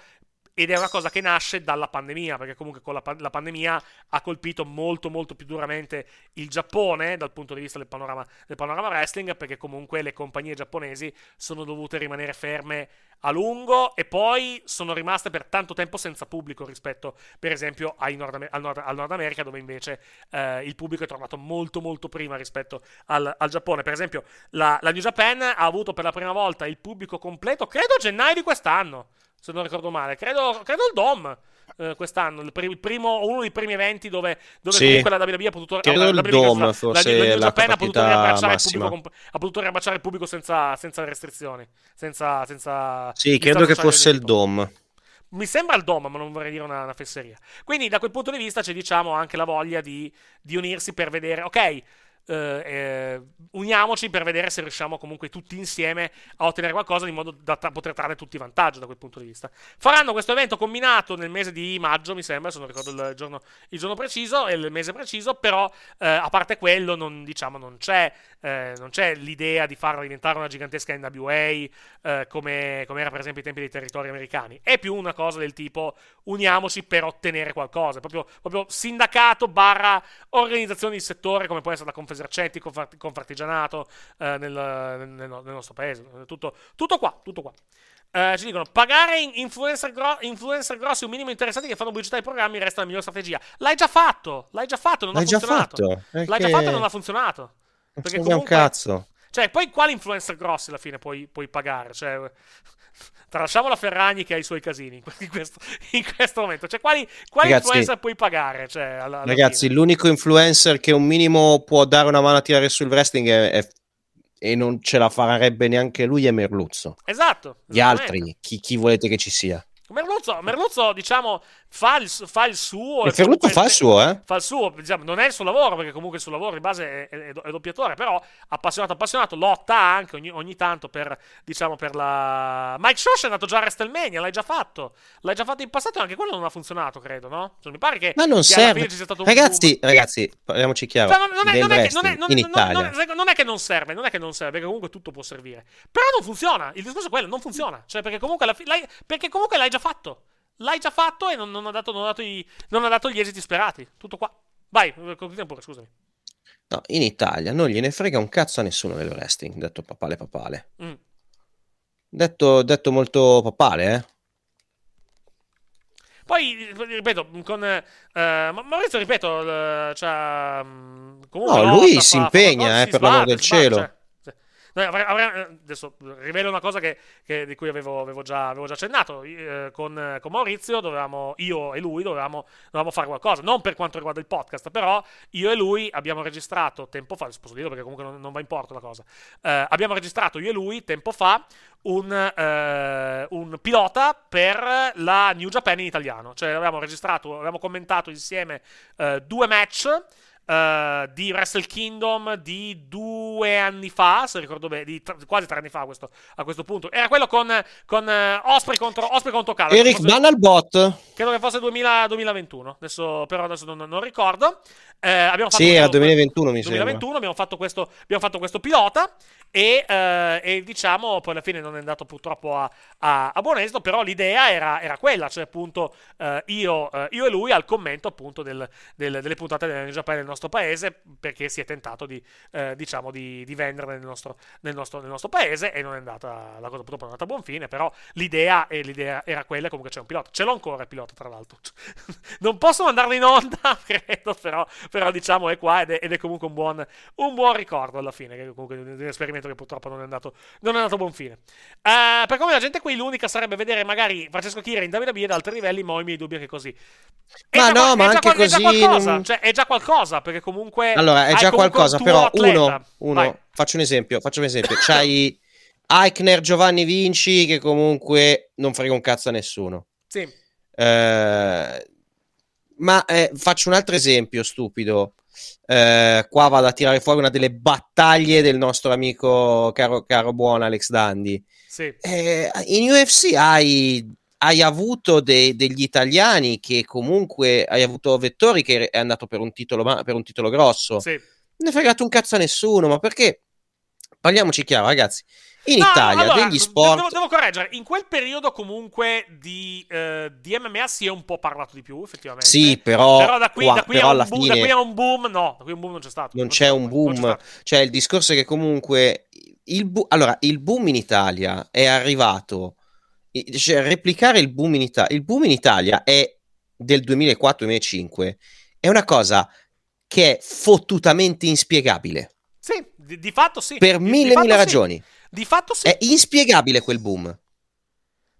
ed è una cosa che nasce dalla pandemia, perché comunque con la, la, pandemia ha colpito molto molto più duramente il Giappone dal punto di vista del panorama, del panorama wrestling, perché comunque le compagnie giapponesi sono dovute rimanere ferme a lungo e poi sono rimaste per tanto tempo senza pubblico rispetto per esempio Nord, al, Nord, al, Nord, America dove invece eh, il pubblico è tornato molto molto prima rispetto al, al Giappone. Per esempio la, la New Japan ha avuto per la prima volta il pubblico completo, credo a gennaio di quest'anno se non ricordo male. Credo, credo il Dom. Eh, quest'anno, il, il primo, uno dei primi eventi dove, dove sì. comunque la WWE ha potuto credo il Dom, forse la, la, la Japan ha potuto, riabbracciare il pubblico, ha potuto riabbracciare il pubblico senza, senza restrizioni senza, senza sì, credo che fosse il Dom mi sembra il Dom, ma non vorrei dire una, una, fesseria. Quindi, da quel punto di vista, c'è diciamo anche la voglia di, di unirsi per vedere, ok, eh, eh, uniamoci per vedere se riusciamo comunque tutti insieme a ottenere qualcosa di modo da tra- poter trarre tutti vantaggio da quel punto di vista. Faranno questo evento combinato nel mese di maggio, mi sembra, se non ricordo il giorno, il giorno preciso e il mese preciso, però eh, a parte quello non, diciamo, non, c'è, eh, non, c'è, l'idea di farla diventare una gigantesca NWA eh, come, come, era per esempio ai tempi dei territori americani. È più una cosa del tipo uniamoci per ottenere qualcosa, proprio, proprio sindacato barra organizzazione di settore come può essere la conferenza esercenti, confartigianato eh, nel, nel, nel, nostro paese. Tutto, tutto qua, tutto qua. Eh, ci dicono pagare influencer, gro- influencer, grossi un minimo interessanti che fanno pubblicità ai programmi resta la migliore strategia. L'hai già fatto, l'hai già fatto, non l'hai ha funzionato. Fatto, perché... L'hai già fatto e non ha funzionato. Perché comunque, un cazzo. Cioè, poi quali influencer grossi alla fine puoi, puoi pagare? Cioè, tralasciamo la Ferragni che ha i suoi casini in questo, in questo momento. Cioè, quali, quali ragazzi, influencer puoi pagare? Cioè, alla, alla ragazzi, fine? l'unico influencer che un minimo può dare una mano a tirare sul wrestling è, è e non ce la farebbe neanche lui è Merluzzo. Esatto. Gli altri, chi, chi volete che ci sia? Merluzzo, Merluzzo diciamo, fa il, fa il suo. E Ferluzzo fa il suo, eh? Fa il suo, diciamo, non è il suo lavoro, perché comunque il suo lavoro di base è, è, è doppiatore, però appassionato, appassionato, lotta anche ogni, ogni, tanto per, diciamo, per la... Mike Shosh è andato già a WrestleMania, l'hai già fatto. L'hai già fatto in passato e anche quello non ha funzionato, credo, no? Cioè, mi pare che... Ma non serve. Ragazzi, ragazzi, parliamoci chiaro. Cioè, non, è, non, è che, non, è, non, in Italia. non è che non serve, non è che non serve, perché comunque tutto può servire. Però non funziona, il discorso è quello, non funziona. Cioè, perché comunque, l'hai, perché comunque l'hai già fatto l'hai già fatto e non, non, ha, dato, non, ha, dato i, non ha, dato, gli esiti sperati. Tutto qua. Vai, continua pure, scusami. No, in Italia non gliene frega un cazzo a nessuno del wrestling, detto papale papale. Mm. Detto, detto, molto papale, eh. Poi, ripeto, con eh, Maurizio, ripeto, uh, cioè, comunque no, lui si impegna, fa, eh, per l'amor del cielo. Cioè, Noi avrei, avrei, adesso rivelo una cosa che, che, di cui avevo, avevo, già, avevo già, accennato. Eh, con, con, Maurizio, dovevamo, io e lui dovevamo, dovevamo, fare qualcosa. Non per quanto riguarda il podcast, però io e lui abbiamo registrato tempo fa. Posso dirlo perché comunque non, non va in porto la cosa. Eh, abbiamo registrato io e lui tempo fa un, eh, un, pilota per la New Japan in italiano. Cioè, avevamo registrato, avevamo commentato insieme eh, due match. Uh, di Wrestle Kingdom di due anni fa, se ricordo bene, di tra, quasi tre anni fa a questo, a questo, punto. Era quello con, con uh, Osprey contro, Osprey contro Cala. Eric Banal Bot. Credo che fosse 2000, 2021, adesso, però adesso non, non ricordo. Eh, abbiamo fatto sì, era 2021 mi 2021, sembra. Abbiamo fatto questo, abbiamo fatto questo pilota e, eh, e, diciamo poi alla fine non è andato purtroppo a, a, a buon esito, però l'idea era, era quella, cioè appunto io, io, e lui al commento appunto del, del, delle puntate del New Japan nel nostro paese perché si è tentato di, eh, diciamo, di, di venderle nel nostro, nel, nostro, nel nostro, paese e non è andata, la cosa purtroppo non è andata a buon fine, però l'idea, l'idea era quella, comunque c'è un pilota, ce l'ho ancora il pilota tra l'altro, non posso mandarlo in onda, credo, però però diciamo è qua ed è, ed è comunque un buon, un buon, ricordo alla fine, che comunque di un esperimento che purtroppo non è andato, non è andato a buon fine. Uh, per come la gente qui l'unica sarebbe vedere magari Francesco Chira in WWE ad altri livelli, ma ho i miei dubbi che così. È ma no, ma anche così... È già qualcosa, non... cioè, è già qualcosa, perché comunque... Allora, è già qualcosa, però uno, uno faccio un esempio, faccio un esempio, c'hai... Eichner, Giovanni Vinci, che comunque non frega un cazzo a nessuno. Sì. Eh, ma eh, faccio un altro esempio stupido. Eh, qua vado a tirare fuori una delle battaglie del nostro amico caro, caro buon Alex Dandy. Sì. Eh, in UFC hai, hai avuto de, degli italiani che comunque hai avuto Vettori che è andato per un titolo, per un titolo grosso. Sì. Non è fregato un cazzo a nessuno, ma perché? Parliamoci chiaro, ragazzi in no, Italia allora, degli sport. Devo, devo, correggere, in quel periodo comunque di, uh, di, MMA si è un po' parlato di più, effettivamente. Sì, però, però da qui, qua, da qui però a, un boom, da qui a un boom, no, da qui a un boom non c'è stato. Non, non c'è, c'è, un boom, cioè il discorso è che comunque il, bu- allora, il boom in Italia è arrivato, cioè replicare il boom in Italia, il boom in Italia è del 2004-2005, è una cosa che è fottutamente inspiegabile. Sì, di, di fatto sì. Per mille, di mille ragioni. Sì. Di fatto sì. È inspiegabile quel boom.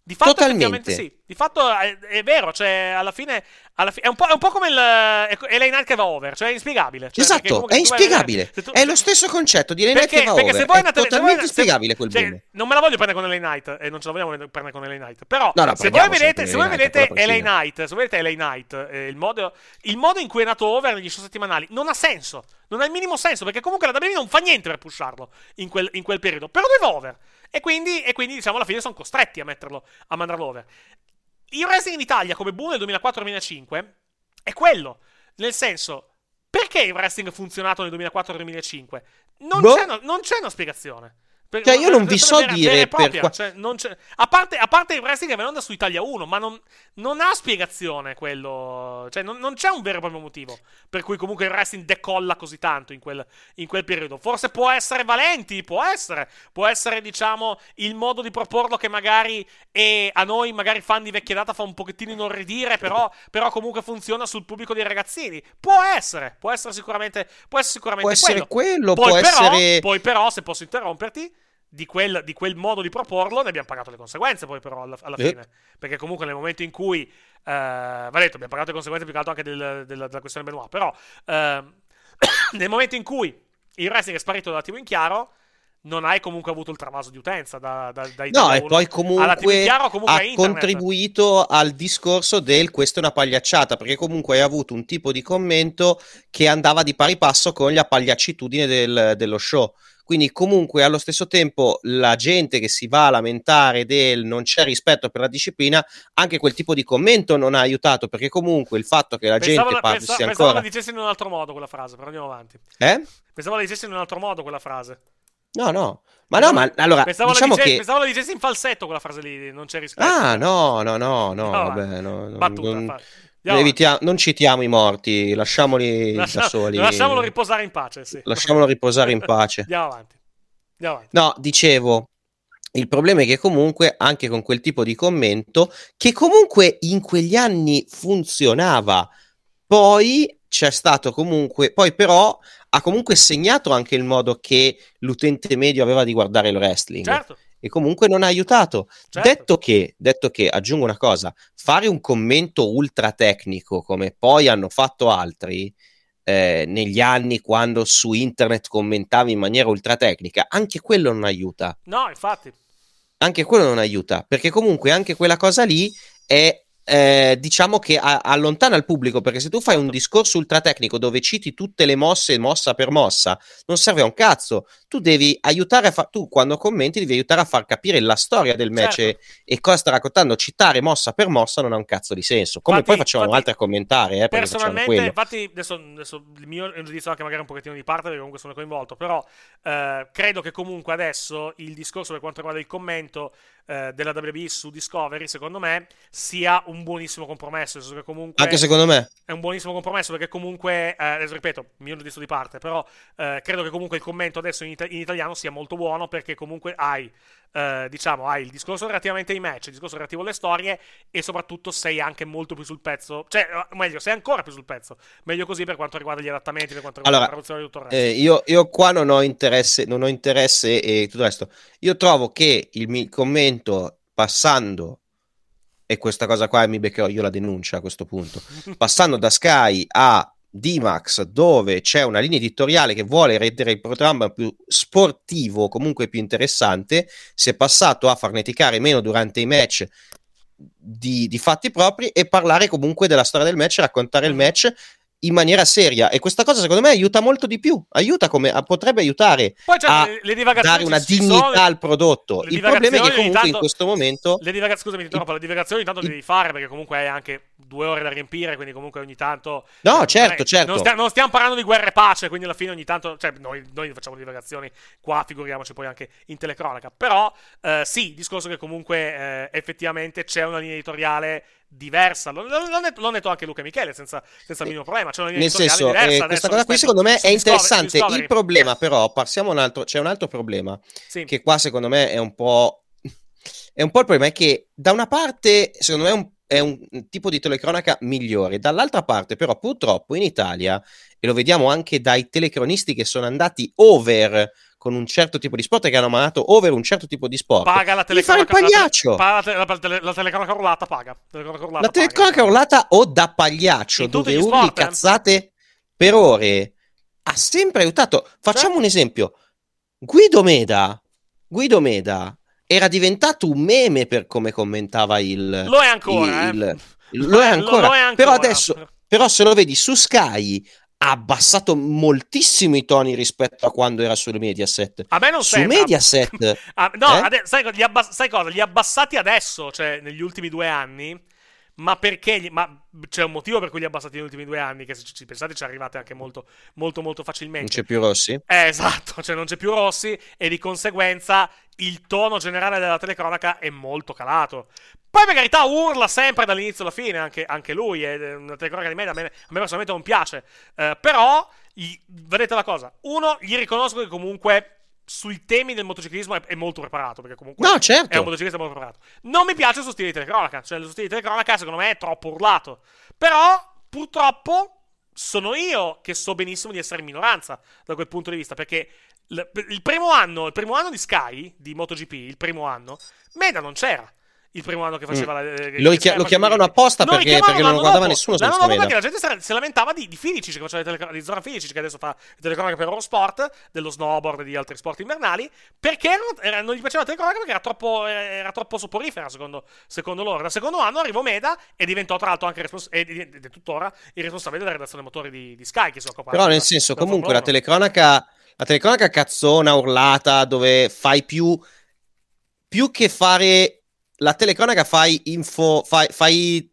Di fatto Totalmente. sì. Di fatto è, è vero, cioè alla fine, alla fi- è, un è, un po', come il LA Night che va over, cioè è inspiegabile. Cioè, esatto, è inspiegabile. Tu... È lo stesso concetto di LA Night che va perché over. Se voi andate, è totalmente inspiegabile quel cioè, boom. Non me la voglio prendere con LA Night e non ce la vogliamo prendere con LA Night. Però no, no, se, voi vedete, se voi vedete LA Night, se vedete LA Night, eh, il, modo, il modo in cui è nato over negli show settimanali non ha senso. Non ha il minimo senso perché comunque la WWE non fa niente per pusharlo in quel, in quel periodo. Però lui va over. E quindi, e quindi, diciamo, alla fine sono costretti a metterlo, a mandarlo over. Il wrestling in Italia, come boom nel 2004-2005, è quello. Nel senso, perché il wrestling ha funzionato nel 2004-2005? Non, boh. c'è, non c'è una spiegazione. Per, cioè, io non vi so vera, dire vera per qua... cioè, a, parte, a parte il wrestling che viene onda su Italia 1, ma non, non ha spiegazione quello. Cioè, non, non, c'è un vero e proprio motivo per cui comunque il wrestling decolla così tanto in quel, in quel, periodo. Forse può essere Valenti, può essere. Può essere, diciamo, il modo di proporlo che magari è, a noi, magari fan di vecchia data, fa un pochettino inorridire, però, però comunque funziona sul pubblico dei ragazzini. Può essere, può essere sicuramente, può essere sicuramente può essere quello. quello poi, può però, essere... poi però, se posso interromperti di quel, di quel, modo di proporlo ne abbiamo pagato le conseguenze poi però alla, alla fine. Perché comunque nel momento in cui... Eh, va detto, abbiamo pagato le conseguenze più che altro anche del, del, della questione Benoit, però eh, nel momento in cui il wrestling è sparito dalla TV in chiaro, non hai comunque avuto il travaso di utenza da, da, dai No, e poi comunque, chiaro, comunque ha contribuito al discorso del questo è una pagliacciata, perché comunque hai avuto un tipo di commento che andava di pari passo con la pagliaccitudine del, dello show. Quindi comunque allo stesso tempo la gente che si va a lamentare del non c'è rispetto per la disciplina, anche quel tipo di commento non ha aiutato perché comunque il fatto che la pensavo gente la, pensa, ancora... Pensavo la dicessi in un altro modo quella frase, però andiamo avanti. Eh? Pensavo la dicessi in un altro modo quella frase. No, no. Ma no, ma allora pensavo diciamo la dice, che... pensavo la dicessi in falsetto quella frase lì, non c'è rispetto. Ah, no, no, no, no, no vabbè, no, Battuta, non... Evitiamo, non citiamo i morti, lasciamoli Lascia, da soli. Lasciamolo riposare in pace. Sì. Lasciamolo riposare in pace. Andiamo avanti. Andiamo avanti. No, dicevo, il problema è che comunque anche con quel tipo di commento, che comunque in quegli anni funzionava, poi c'è stato comunque, poi però ha comunque segnato anche il modo che l'utente medio aveva di guardare il wrestling. Certo e comunque non ha aiutato. Certo. Detto, che, detto che, aggiungo una cosa, fare un commento ultra tecnico come poi hanno fatto altri eh, negli anni quando su internet commentavi in maniera ultra tecnica, anche quello non aiuta. No, infatti. Anche quello non aiuta, perché comunque anche quella cosa lì è eh, diciamo che a- allontana il pubblico perché se tu fai un certo. discorso ultra tecnico dove citi tutte le mosse mossa per mossa non serve a un cazzo tu devi aiutare a far tu quando commenti devi aiutare a far capire la storia del match certo. e, cosa sta raccontando citare mossa per mossa non ha un cazzo di senso come infatti, poi facevano altri a commentare eh, personalmente infatti adesso, adesso, il mio è un giudizio anche magari un pochettino di parte perché comunque sono coinvolto però eh, credo che comunque adesso il discorso per quanto riguarda il commento eh, della WWE su Discovery, secondo me, sia un buonissimo compromesso. Comunque Anche secondo me. È un buonissimo compromesso perché comunque, eh, ripeto, mio giudizio di parte, però eh, credo che comunque il commento adesso in, it- in, italiano sia molto buono perché comunque hai eh, diciamo, hai il discorso relativamente ai match, il discorso relativo alle storie e soprattutto sei anche molto più sul pezzo, cioè, o meglio, sei ancora più sul pezzo. Meglio così per quanto riguarda gli adattamenti, per quanto riguarda allora, la traduzione di tutto il resto. Eh, io, io, qua non ho interesse, non ho interesse e tutto il resto. Io trovo che il mio commento passando e questa cosa qua mi beccherò io la denuncia a questo punto. Passando da Sky a D-Max, dove c'è una linea editoriale che vuole rendere il programma più sportivo, comunque più interessante, si è passato a farneticare meno durante i match di, di fatti propri e parlare comunque della storia del match, raccontare il match in maniera seria. E questa cosa secondo me aiuta molto di più. Aiuta come potrebbe aiutare Poi, cioè, a le, le dare una dignità sono, al prodotto. il problema è che comunque tanto, in questo momento le divagazioni scusami ti le divagazioni intanto devi fare perché comunque hai anche due ore da riempire quindi comunque ogni tanto no certo certo. non, stia, non, stiamo parlando di guerra e pace quindi alla fine ogni tanto cioè noi, noi facciamo divagazioni qua figuriamoci poi anche in telecronaca. Però eh, sì discorso che comunque eh, effettivamente c'è una linea editoriale diversa. L'ho, detto, l'ho detto anche Luca e Michele senza, senza il minimo problema. C'è una Nel senso, eh, questa cosa qui secondo me è interessante. Discovery. Il problema, però, passiamo a un altro. C'è un altro problema sì. che qua secondo me è un po'. È un po' il problema è che da una parte, secondo me, è un, è un tipo di telecronaca migliore, dall'altra parte, però, purtroppo in Italia, e lo vediamo anche dai telecronisti che sono andati over con un certo tipo di sport che hanno mandato over un certo tipo di sport. Paga la telecronaca. il pagliaccio. La, te- la, te- la, telecronaca urlata paga. la telecronaca urlata o da pagliaccio, dove urli sport, eh? cazzate eh? per ore, ha sempre aiutato. Facciamo certo. un esempio. Guido Meda, Guido Meda era diventato un meme per come commentava il... Lo è ancora, il, eh? il, lo, è ancora. lo, è ancora. Però adesso, però se lo vedi su Sky ha abbassato moltissimo i toni rispetto a quando era sul Mediaset. A me non su sembra. Mediaset. ah, no, eh? ade- sai, li abbass- sai, cosa? Li abbassati adesso, cioè negli ultimi due anni. Ma perché? Gli- ma c'è un motivo per cui li ha abbassati negli ultimi due anni, che se ci pensate ci arrivate anche molto, molto, molto facilmente. Non c'è più Rossi? Eh, esatto, cioè non c'è più Rossi e di conseguenza il tono generale della telecronaca è molto calato. Poi per carità urla sempre dall'inizio alla fine, anche, anche lui, è una telecronaca di me, a me, a me personalmente non piace. Uh, però, gli, vedete la cosa, uno, gli riconosco che comunque sui temi del motociclismo è, è, molto preparato, perché comunque no, certo. è un motociclista molto preparato. Non mi piace il suo stile di telecronaca, cioè il suo stile di telecronaca secondo me è troppo urlato. Però, purtroppo, sono io che so benissimo di essere in minoranza da quel punto di vista, perché il primo anno, il primo anno di Sky, di MotoGP, il primo anno, Meda non c'era il primo anno che faceva mm. la, eh, lo, chi- lo chiamarono apposta perché, perché non lo guardava nessuno no, no, no, perché la gente si lamentava di, di Filicic che faceva tele- di Zora Filicic che adesso fa telecronaca per Eurosport dello snowboard e di altri sport invernali perché era, non gli piaceva la telecronaca perché era troppo, era troppo soporifera secondo, secondo loro. Dal secondo anno arrivò Meda e diventò tra l'altro anche respons- ed, ed è tuttora il responsabile della redazione motori di, di Sky che si occupa però nel senso comunque la telecronaca la telecronaca cazzona urlata dove fai più più che fare la telecronaca fai info, fai, fai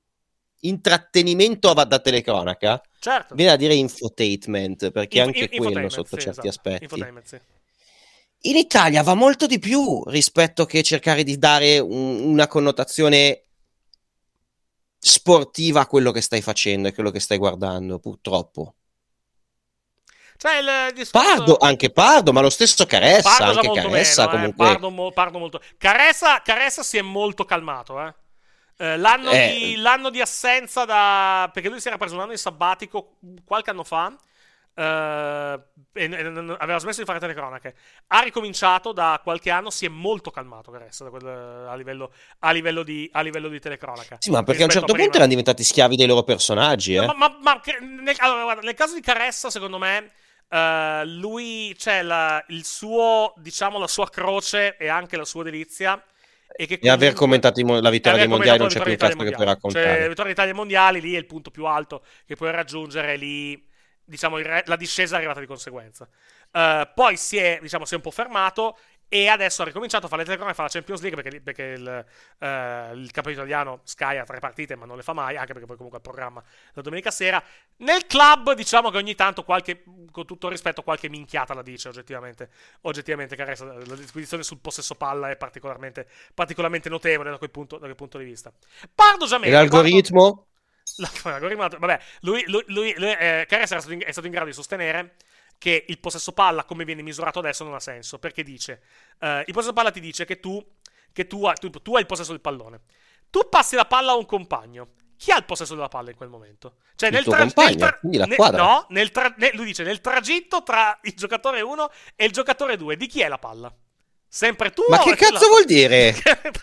intrattenimento da telecronaca. Certo. Viene a dire infotainment, perché Inf- anche quello sotto sì, certi esatto. aspetti. Sì. In Italia va molto di più rispetto che cercare di dare un, una connotazione sportiva a quello che stai facendo e quello che stai guardando, purtroppo. Cioè il discorso... Pardo, anche Pardo, ma lo stesso Caressa. Pardo anche Caressa meno, comunque. Eh, Pardo, mo, Pardo molto. Caressa, Caressa si è molto calmato, eh. Eh, l'anno, eh. Di, l'anno, di, assenza da. Perché lui si era preso un anno di sabbatico qualche anno fa. Uh, e, e, aveva smesso di fare telecronache. Ha ricominciato da qualche anno. Si è molto calmato Caressa quel, a, livello, a, livello di, a, livello, di, telecronaca. Sì, ma perché a un certo a punto erano diventati schiavi dei loro personaggi. Eh? No, ma, ma, ma nel, allora, guarda, nel caso di Caressa, secondo me Uh, lui, c'è cioè il suo, diciamo, la sua croce e anche la sua delizia. E, che comunque, e aver commentato la vittoria dei mondiali non c'è più cazzo che puoi raccontare. Cioè, la vittoria d'Italia mondiali lì è il punto più alto che puoi raggiungere. Lì, diciamo, la discesa è arrivata di conseguenza. Uh, poi si è, diciamo, si è un po' fermato e adesso ha ricominciato a fare le telecronache, fa la Champions League perché, perché il, uh, il campionato italiano Sky ha tre partite ma non le fa mai, anche perché poi comunque il programma la domenica sera. Nel club diciamo che ogni tanto qualche, con tutto rispetto, qualche minchiata la dice oggettivamente. Oggettivamente Caressa, la disquisizione sul possesso palla è particolarmente, particolarmente notevole da quel, punto, da quel punto di vista. Pardo già meno. l'algoritmo? L'algoritmo, vabbè, lui, lui, lui, lui eh, Caressa è stato, in, è stato in grado di sostenere che il possesso palla, come viene misurato adesso, non ha senso. Perché dice: uh, il possesso palla ti dice che, tu, che tu, hai, tu, tu hai il possesso del pallone. Tu passi la palla a un compagno. Chi ha il possesso della palla in quel momento? Cioè, il nel, tra- compagno, nel tra- quindi la squadra. no, nel tra- lui dice nel tragitto tra il giocatore 1 e il giocatore 2, di chi è la palla? Sempre tu? Ma che cazzo la... vuol dire?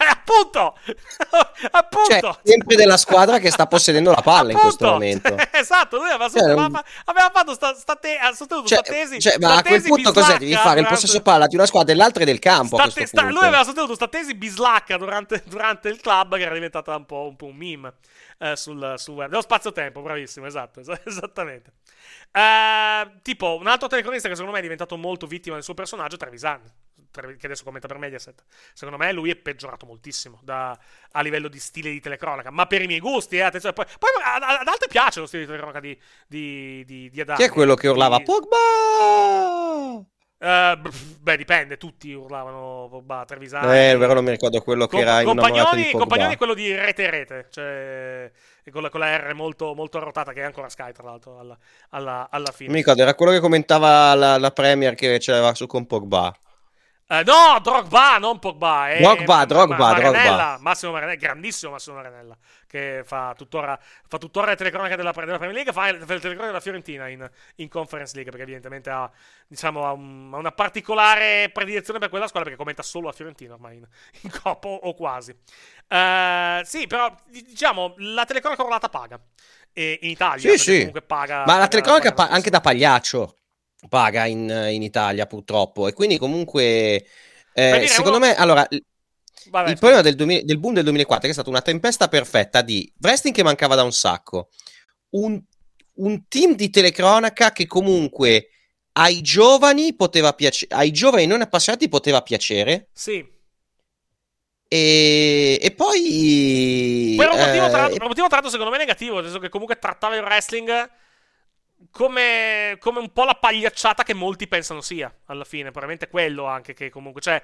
appunto, appunto. Cioè, sempre della squadra che sta possedendo la palla in questo momento. esatto, lui aveva, cioè, aveva, aveva fatto sta, sta te, ha sostenuto cioè, sta tesi. Cioè, ma a quel punto cos'è? Devi fare il possesso palla di una squadra e l'altra del campo. Te, sta, lui aveva sostenuto sta tesi bislacca durante, durante, il club che era diventata un po', un, po un meme eh, sul, sul web. Dello spazio-tempo, bravissimo, esatto, esattamente. Uh, tipo, un altro telecronista che secondo me è diventato molto vittima del suo personaggio è Trevisan, che adesso commenta per Mediaset. Secondo me lui è peggiorato moltissimo da, a livello di stile di telecronaca, ma per i miei gusti, eh, attenzione. Poi, poi ad altri piace lo stile di telecronaca di, di, di, di Adani. Chi è quello che urlava? Di... Pogba! Uh, beh, dipende, tutti urlavano Pogba, Trevisani. Eh, vero, non mi ricordo quello che Com- era in Compagnoni, Compagnoni è quello di Rete Rete, cioè con la, con la R molto, molto arrotata, che è ancora Sky, tra l'altro, alla, alla, alla fine. Mi ricordo, era quello che commentava la, la Premier che c'era su con Pogba. Uh, no, Drogba, non Pogba. È Drogba, Drogba, Maranella, Drogba. Massimo Maranella, grandissimo Massimo Maranella, che fa tuttora, fa tuttora le telecronache della, della, Premier League, fa, fa le telecronache della Fiorentina in, in, Conference League, perché evidentemente ha, diciamo, ha, un, ha, una particolare predilezione per quella squadra, perché commenta solo la Fiorentina ormai in, in Coppa o, o, quasi. Uh, sì, però, diciamo, la telecronaca orlata paga. E in Italia, sì, sì. comunque paga. Ma la telecronaca paga, anche da pagliaccio paga in, in Italia purtroppo. E quindi comunque eh, secondo uno... me allora Vabbè, il problema del, 2000, del, boom del 2004 è stata una tempesta perfetta di wrestling che mancava da un sacco. Un, un team di telecronaca che comunque ai giovani poteva piacere ai giovani non appassionati poteva piacere. Sì. E, e poi per un motivo, eh, un motivo tra l'altro secondo me negativo nel senso che comunque trattava il wrestling come, come, un po' la pagliacciata che molti pensano sia alla fine. Probabilmente quello anche che comunque. Cioè,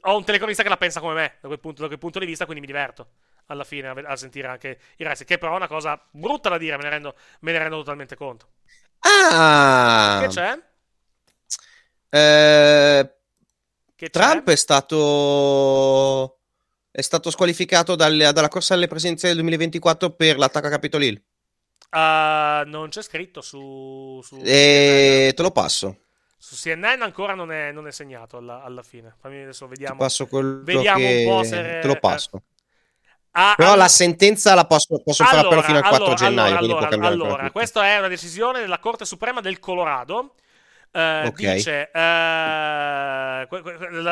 ho un telecronista che la pensa come me da quel punto, da quel punto di vista, quindi mi diverto alla fine a, a sentire anche i resti. Che però è una cosa brutta da dire, me ne rendo, me ne rendo totalmente conto. Ah! Che c'è? Eh, che Trump c'è? è stato. È stato squalificato dalle, dalla corsa alle presidenziali del 2024 per l'attacco a Capitol Hill. Uh, non c'è scritto su. su e eh, te lo passo. Su CNN ancora non è, non è segnato alla, alla, fine. Fammi adesso vediamo. Ti passo quello vediamo che... un po' se. Te lo passo. Ah, Però ah, la sentenza la posso, posso allora, fare però fino al 4 allora, gennaio. Allora, allora questa è una decisione della Corte Suprema del Colorado Uh, okay. Dice uh, la,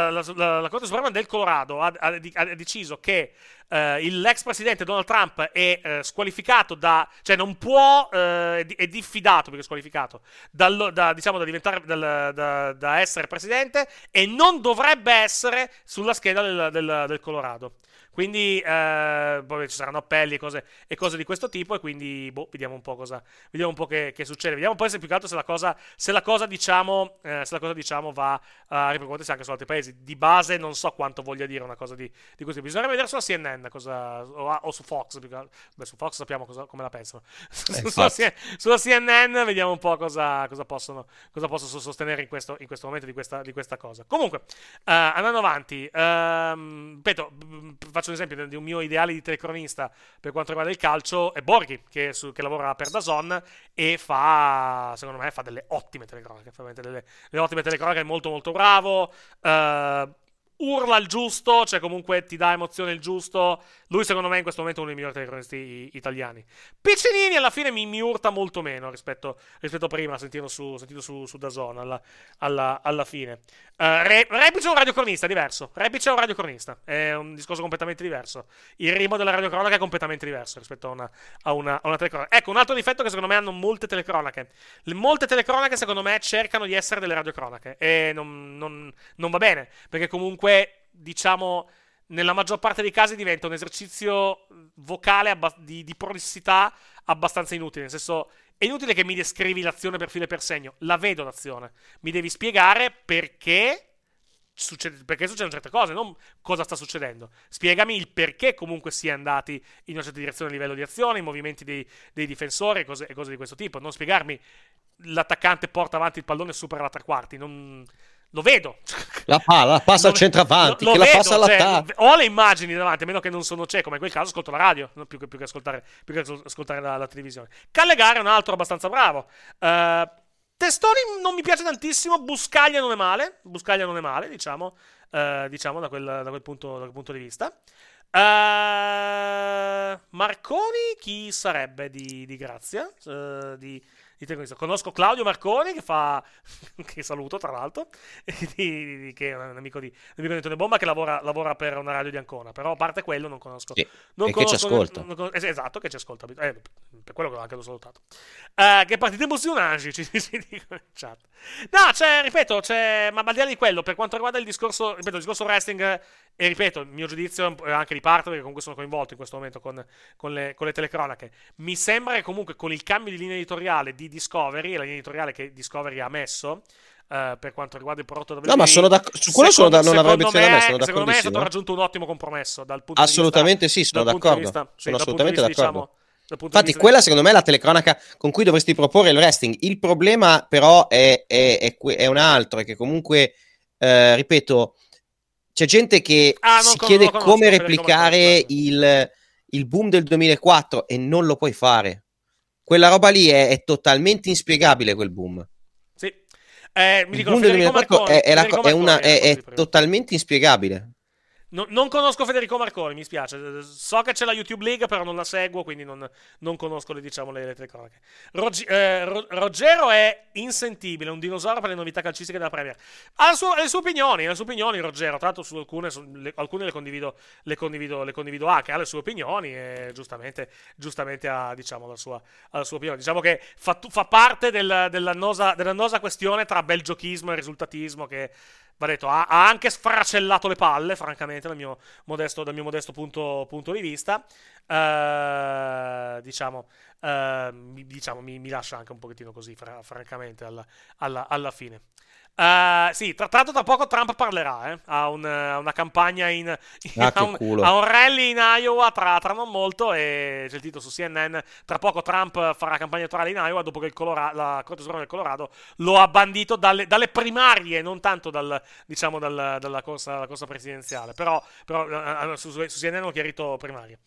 la, la, la, Corte Suprema del Colorado ha, ha, ha deciso che uh, l'ex presidente Donald Trump è squalificato da, cioè non può, è diffidato perché è squalificato dal, da, diciamo, da, diventare, dal, da, da, essere presidente e non dovrebbe essere sulla scheda del, del, del Colorado. Quindi eh, poi ci saranno appelli e cose, e cose, di questo tipo. E quindi boh, vediamo un po' cosa. Vediamo un po' che, che succede. Vediamo poi se più che altro se la cosa, se la cosa diciamo, eh, se la cosa, diciamo va a ripercuotersi anche su altri paesi. Di base non so quanto voglia dire una cosa di, di questo. Bisognerebbe vedere sulla CNN cosa, o, o, su Fox. Beh, su Fox sappiamo cosa, come la pensano. Eh, sulla, sulla, CNN vediamo un po' cosa, cosa, possono, cosa possono sostenere in questo, in questo momento di questa, di questa, cosa. Comunque, uh, andando avanti, uh, ripeto, faccio un esempio di un mio ideale di telecronista per quanto riguarda il calcio è Borghi, che, su, che lavora per Dazon e fa, secondo me, fa delle ottime telecronache, fa delle, delle ottime telecronache, è molto molto bravo. Uh, urla il giusto, cioè comunque ti dà emozione il giusto. Lui, secondo me, in questo momento è uno dei migliori telecronisti italiani. Piccinini alla fine mi, mi urta molto meno rispetto, rispetto a prima, sentito su, sentito su, su Dazon alla, alla, alla fine. Uh, Re, Repic è un radiocronista, diverso. Repic è un radiocronista, è un discorso completamente diverso. Il ritmo della radiocronaca è completamente diverso rispetto a una, a una, a una telecronaca. Ecco, un altro difetto che secondo me hanno molte telecronache. Le, molte telecronache, secondo me, cercano di essere delle radiocronache e non, non, non va bene, perché comunque, diciamo, nella maggior parte dei casi diventa un esercizio vocale abba- di, di prolissità abbastanza inutile. Nel senso, è inutile che mi descrivi l'azione per filo e per segno. La vedo l'azione. Mi devi spiegare perché. Succede, perché succedono certe cose, non cosa sta succedendo. Spiegami il perché comunque si è andati in una certa direzione a livello di azione, i movimenti dei, dei difensori e cose, e cose, di questo tipo. Non spiegarmi l'attaccante porta avanti il pallone e supera la tre quarti. Non, lo vedo. La palla, la passa al centravanti, lo, lo che vedo, la passa all'attacco. Cioè, ho le immagini davanti, a meno che non sono cieco, ma in quel caso ascolto la radio, più, che, più, che, ascoltare, più che ascoltare la, la, televisione. Callegare è un altro abbastanza bravo. Uh, Testoni non mi piace tantissimo, Buscaglia non è male, Buscaglia non è male, diciamo, uh, diciamo da, quel, da, quel punto, da, quel, punto, di vista. Uh, Marconi, chi sarebbe di, di Grazia? Di, Conosco Claudio Marconi, che fa. che saluto tra l'altro, che è un amico di, un amico di Antonio Bomba che lavora, lavora, per una radio di Ancona. Però a parte quello non conosco. Sì, non e conosco, che ci ascolta. Non, non, esatto, che ci ascolta. Eh, per quello che anche l'ho salutato. Uh, che partite emozionanti ci si dicono in chat. No, c'è, ripeto, c'è. Ma al di là di quello, per quanto riguarda il discorso. Ripeto, il discorso wrestling. E ripeto, il mio giudizio è anche di parte, perché comunque sono coinvolto in questo momento con, con, le, con le telecronache. Mi sembra che comunque con il cambio di linea editoriale di Discovery, la linea editoriale che Discovery ha messo, Uh, per quanto riguarda il prodotto WWE. No, ma sono da, su quello sono da, non obiezione da me. Sono secondo me è stato raggiunto un ottimo compromesso. Dal punto assolutamente di vista, sì, sono d'accordo. Vista, sono assolutamente vista, d'accordo. Diciamo, Infatti, quella secondo me è la telecronaca con cui dovresti proporre il wrestling. Il problema, però, è, è, è, è un altro: è che comunque, eh, ripeto, c'è gente che ah, si con, chiede conosco, come replicare il, il, boom del 2004 e non lo puoi fare. Quella roba lì è, è totalmente inspiegabile, quel boom. Sì. Eh, il dicono, boom del Federico 2004 Marconi, è, è, la, è, una, è totalmente inspiegabile. No, non conosco Federico Marconi, mi spiace. So che c'è la YouTube League, però non la seguo, quindi non, non conosco le, diciamo, le, le telecronache. Rog- eh, Ro- Ruggero è insentibile, un dinosauro per le novità calcistiche della Premier. Ha, suo, le sue opinioni, le sue opinioni, Ruggero. Tra l'altro, su alcune, su, le, alcune le, condivido, le, condivido, le condivido anche. Ha le sue opinioni e giustamente, giustamente ha, diciamo, la, sua, ha la sua opinione. Diciamo che fa, fa parte del, dell'annosa, dell'annosa questione tra bel giochismo e risultatismo che va detto, ha, ha, anche sfracellato le palle, francamente, dal mio modesto, dal mio modesto punto, punto di vista. Uh, diciamo, uh, diciamo mi, mi, lascia anche un pochettino così, fra, francamente, alla, alla, alla fine. Uh, sì, tra, l'altro tra poco Trump parlerà, eh? ha, un, una campagna in, in ah, ha, un, ha, un, rally in Iowa tra, tra, non molto e c'è il titolo su CNN, tra poco Trump farà campagna elettorale in Iowa dopo che il Colora, la Corte Suprema del Colorado lo ha bandito dalle, dalle primarie, non tanto dal, diciamo dal, dalla, corsa, dalla, corsa, presidenziale, però, però uh, su, su, CNN hanno chiarito primarie.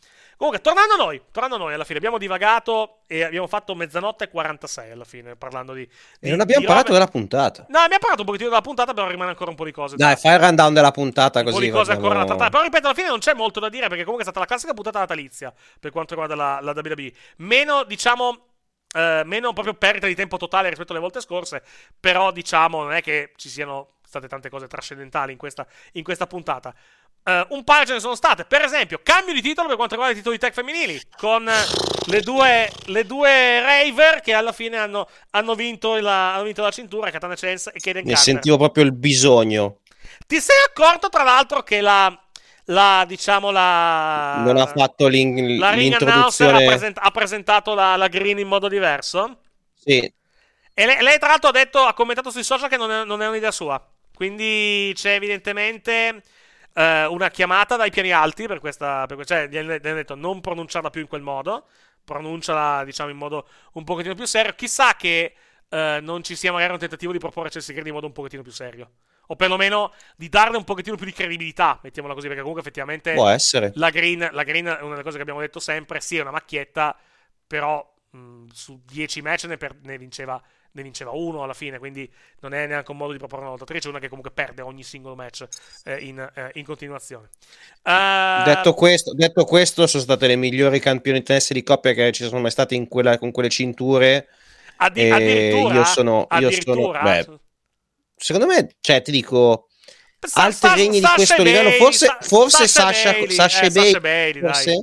Comunque, tornando a noi, tornando a noi, alla fine abbiamo divagato e abbiamo fatto mezzanotte e 46 alla fine, parlando di... di e non abbiamo parlato robe... della puntata. No, abbiamo parlato un pochettino della puntata, però rimane ancora un po' di cose. Dai, fai il rundown della puntata un così. Un po' di cose ancora da trattare. Però ripeto, alla fine non c'è molto da dire, perché comunque è stata la classica puntata natalizia per quanto riguarda la, la WWE. Meno, diciamo... Uh, meno proprio perdita di tempo totale rispetto alle volte scorse, però diciamo non è che ci siano state tante cose trascendentali in questa, in questa puntata. Uh, un paio ce ne sono state. Per esempio, cambio di titolo per quanto riguarda i titoli tech femminili. Con uh, le, due, le due Raver che alla fine hanno, hanno, vinto, la, hanno vinto, la, cintura, Katana Chance e Kaden Ne Carter. sentivo proprio il bisogno. Ti sei accorto, tra l'altro, che la. La diciamo la. Non ha fatto l'in- la l'introduzione. Ha, present- ha presentato la, la, Green in modo diverso? Sì. E lei, lei tra l'altro, ha detto, ha commentato sui social che non è, non è un'idea sua. Quindi c'è evidentemente uh, una chiamata dai piani alti per questa. Per, cioè, gli hanno detto non pronunciarla più in quel modo. Pronunciala, diciamo, in modo un pochettino più serio. Chissà che uh, non ci sia magari un tentativo di proporre Chelsea Green in modo un pochettino più serio. O perlomeno di darle un pochettino più di credibilità, mettiamola così, perché comunque effettivamente Può essere. La, green, la Green è una delle cose che abbiamo detto sempre, sì è una macchietta, però mh, su 10 match ne, per, ne vinceva ne vinceva uno alla fine, quindi non è neanche un modo di proporre una lottatrice, una che comunque perde ogni singolo match eh, in, eh, in, continuazione. Uh... Detto, questo, detto, questo, sono state le migliori campionesse di coppia che ci sono mai state in quella, con quelle cinture. Addi- addirittura? Io sono, io sono beh, secondo me, cioè, ti dico... Sa- altri sa- regni Sasha di questo Bailey, livello, forse, sa- forse Sasha, Bailey, Sasha, eh, Bailey, Sasha Bailey, forse?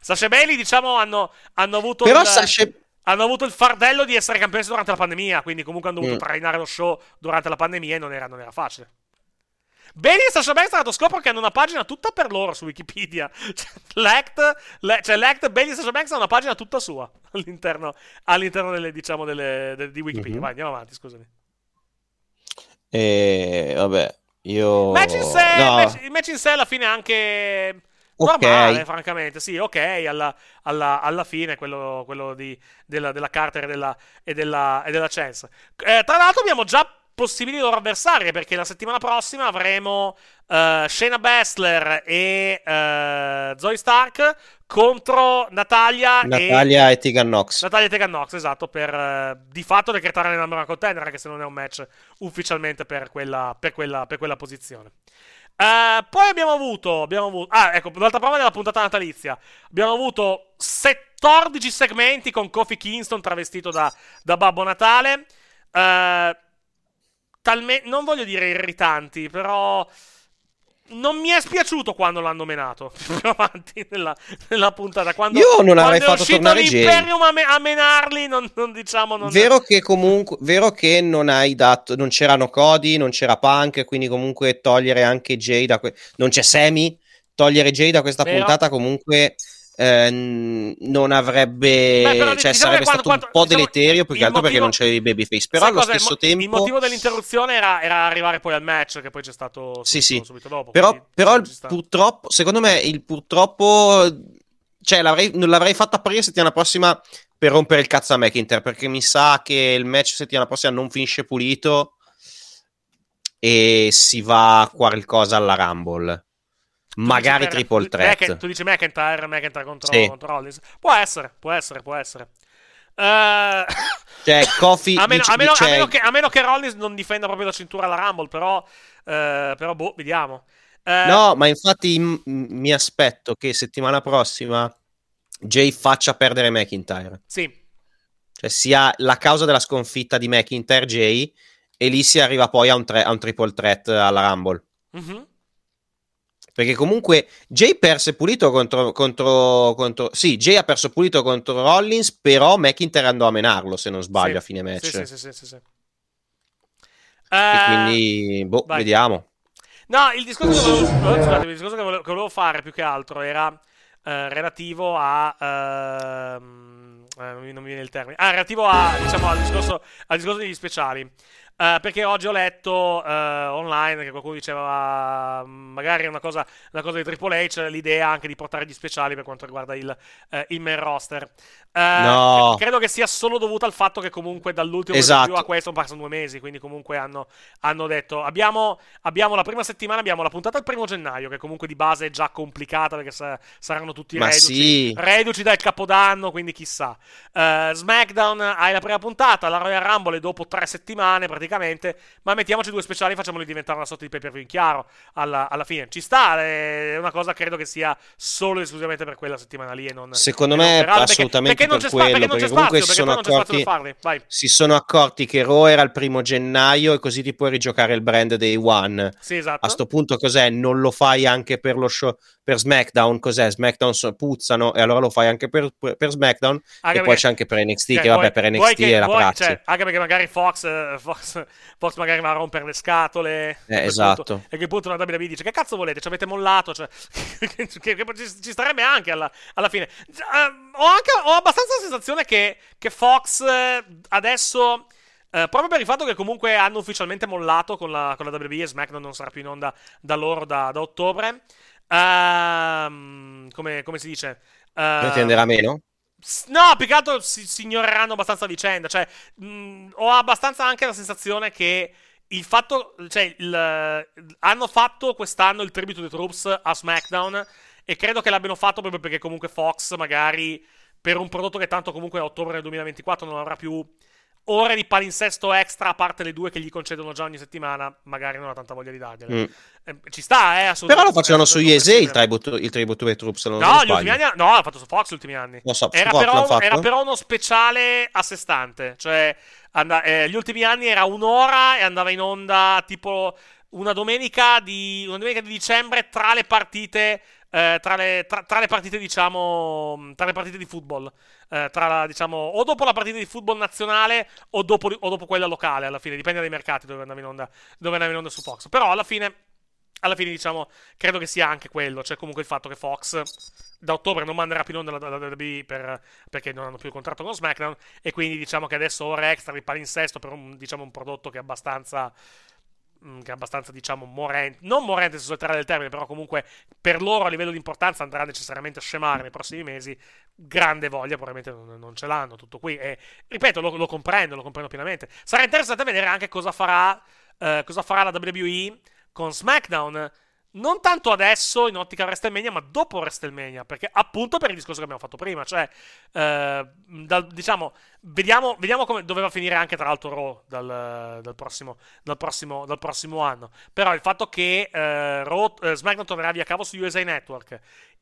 Sasha Bailey, diciamo, hanno, hanno avuto... Però il... Sasha hanno avuto il fardello di essere campionesse durante la pandemia, quindi comunque hanno dovuto Mm. trainare lo show durante la pandemia e non era, non era facile. Bene, Sasha Banks tra l'altro scopro che hanno una pagina tutta per loro su Wikipedia. Cioè, L'act, le- cioè l'act Bailey e Sasha Banks ha una pagina tutta sua all'interno, all'interno delle, diciamo, delle, de- di Wikipedia. Mhm. Vai, andiamo avanti, scusami. E vabbè, io... Match in sé, no, match- il match in sé alla fine anche Normale, francamente. Sì, ok, alla, alla- alla fine quello, quello di- della, della Carter e della, e della, e della Chance. Eh, tra l'altro abbiamo già possibili loro avversari, perché la settimana prossima avremo uh, Shayna Baszler e uh, Zoe Stark contro Natalia, Natalia e, e Tegan Nox. Natalia e Tegan Nox, esatto, per uh, di fatto decretare la number one contender, anche se non è un match ufficialmente per quella, per quella, per quella posizione. Uh, poi abbiamo avuto, abbiamo avuto. Ah, ecco, l'altra prova della puntata natalizia. Abbiamo avuto 14 segmenti con Kofi Kingston travestito da, da Babbo Natale. Uh, talme- non voglio dire irritanti, però non mi è spiaciuto quando l'hanno menato più avanti nella, nella puntata. Quando, Io non avrei fatto tornare l'Imperium a, me- a, menarli, non, non diciamo. Non vero è... che comunque, vero che non hai dato, non c'erano Cody, non c'era Punk, quindi comunque togliere anche Jay da que- non c'è Semi, togliere Jay da questa vero. puntata comunque eh, non avrebbe Beh, però, cioè diciamo sarebbe quando, stato quando, un po' diciamo, deleterio più che altro motivo, perché non c'era i babyface però allo stesso il, tempo il motivo dell'interruzione era, era, arrivare poi al match che poi c'è stato sì, subito, sì. subito dopo però, però il, purtroppo secondo me il purtroppo cioè l'avrei, non l'avrei fatta apparire settimana prossima per rompere il cazzo a McIntyre perché mi sa che il match settimana prossima non finisce pulito e si va a qualcosa alla Rumble magari per, triple threat. Mac, tu dici McIntyre, McIntyre contro, sì. contro Rollins. Può essere, può essere, può essere. Uh... Cioè, Kofi a, meno, dice, a, meno, a, meno che, a, meno, che, Rollins non difenda proprio la cintura alla Rumble, però, uh, però boh, vediamo. Uh... No, ma infatti m- mi aspetto che settimana prossima Jay faccia perdere McIntyre. Sì. Cioè sia la causa della sconfitta di McIntyre Jay e lì si arriva poi a un, tre- a un triple threat alla Rumble. Mm-hmm. Perché comunque Jay perse pulito contro, contro, contro, Sì, Jay ha perso pulito contro Rollins, però McIntyre andò a menarlo, se non sbaglio, sì, a fine match. Sì, sì, sì, sì, sì. E uh, quindi, boh, vai. vediamo. No, il discorso, che volevo, scusate, il discorso che, volevo, che volevo, fare più che altro era uh, relativo a... Uh, non mi viene il termine. Ah, relativo a, diciamo, al, discorso, al discorso degli speciali. Uh, perché oggi ho letto uh, online che qualcuno diceva uh, magari una cosa, una cosa di Triple H, l'idea anche di portare gli speciali per quanto riguarda il, eh, il main roster. No. credo che sia solo dovuto al fatto che comunque dall'ultimo esatto. a questo passano due mesi, quindi comunque hanno, hanno detto abbiamo, abbiamo, la prima settimana, abbiamo la puntata il primo gennaio che comunque di base è già complicata perché sa- saranno tutti reduci, sì. reduci dal capodanno, quindi chissà. SmackDown hai la prima puntata, la Royal Rumble dopo tre settimane praticamente ma mettiamoci due speciali e facciamoli diventare una sorta di pay per view in chiaro alla, alla, fine. Ci sta, è una cosa credo che sia solo esclusivamente per quella settimana lì e non Secondo e me non assolutamente perché, perché per quello, perché, perché comunque spazio, si sono accorti si sono accorti che Raw era il primo gennaio e così ti puoi rigiocare il brand dei One. Sì, esatto. A sto punto cos'è? Non lo fai anche per lo show per SmackDown, cos'è? SmackDown puzzano e allora lo fai anche per, per SmackDown anche e perché, poi c'è anche per NXT cioè, che vabbè per NXT che, è la prassi. Cioè, anche perché magari Fox, eh, Fox, Fox, magari va a rompere le scatole eh, esatto. Punto, e che punto una WWE dice che cazzo volete? Ci avete mollato? Cioè, che, che, ci, ci, starebbe anche alla, alla fine. Uh, ho, anche, ho abbastanza la sensazione che, che Fox uh, adesso... Uh, proprio per il fatto che comunque hanno ufficialmente mollato con la, con la WWE e SmackDown non sarà più in onda da loro da, da ottobre. Uh, come, come, si dice? Uh, Pretenderà meno? No, più che altro si, si ignoreranno abbastanza a vicenda. Cioè, mh, ho abbastanza anche la sensazione che il fatto. Cioè, il, hanno fatto quest'anno il Tribute to the Troops a SmackDown. E credo che l'abbiano fatto proprio perché comunque Fox, magari per un prodotto che tanto comunque a ottobre del 2024 non avrà più ore di palinsesto extra, a parte le due che gli concedono già ogni settimana, magari non ha tanta voglia di dargliele. Mm. Eh, ci sta, eh, assolutamente. Però lo facevano su Yese il tribute, il tribute to Troops, no, gli ultimi anni, no, l'ha fatto su Fox gli ultimi anni. So, era, però, era, però, uno speciale a sé stante, cioè and- eh, gli ultimi anni era un'ora e andava in onda tipo una domenica di, una domenica di dicembre tra le partite eh, tra, le, tra, tra, le, partite, diciamo, tra le partite di football. Eh, tra, diciamo, o dopo la partita di football nazionale o dopo, o dopo, quella locale, alla fine, dipende dai mercati dove andavi in onda, dove andavi in onda su Fox. Però alla fine, alla fine, diciamo, credo che sia anche quello, cioè comunque il fatto che Fox da ottobre non manderà più in onda la WWE per, perché non hanno più il contratto con SmackDown e quindi diciamo che adesso ore extra di palinsesto per un, diciamo, un prodotto che è abbastanza mm, che è abbastanza, diciamo, morente, non morente se del termine, però comunque per loro a livello di importanza andrà necessariamente a scemare nei prossimi mesi. Grande voglia, probabilmente non, non ce l'hanno, tutto qui. E ripeto, lo, lo, comprendo, lo comprendo pienamente. Sarà interessante vedere anche cosa farà, eh, cosa farà la WWE con SmackDown non tanto adesso in ottica WrestleMania, ma dopo WrestleMania, perché appunto per il discorso che abbiamo fatto prima, cioè, eh, dal, diciamo, vediamo, vediamo, come doveva finire anche tra l'altro Raw dal, dal, prossimo, dal, prossimo, prossimo, anno. Però il fatto che eh, Raw, eh, SmackDown tornerà via cavo su USA Network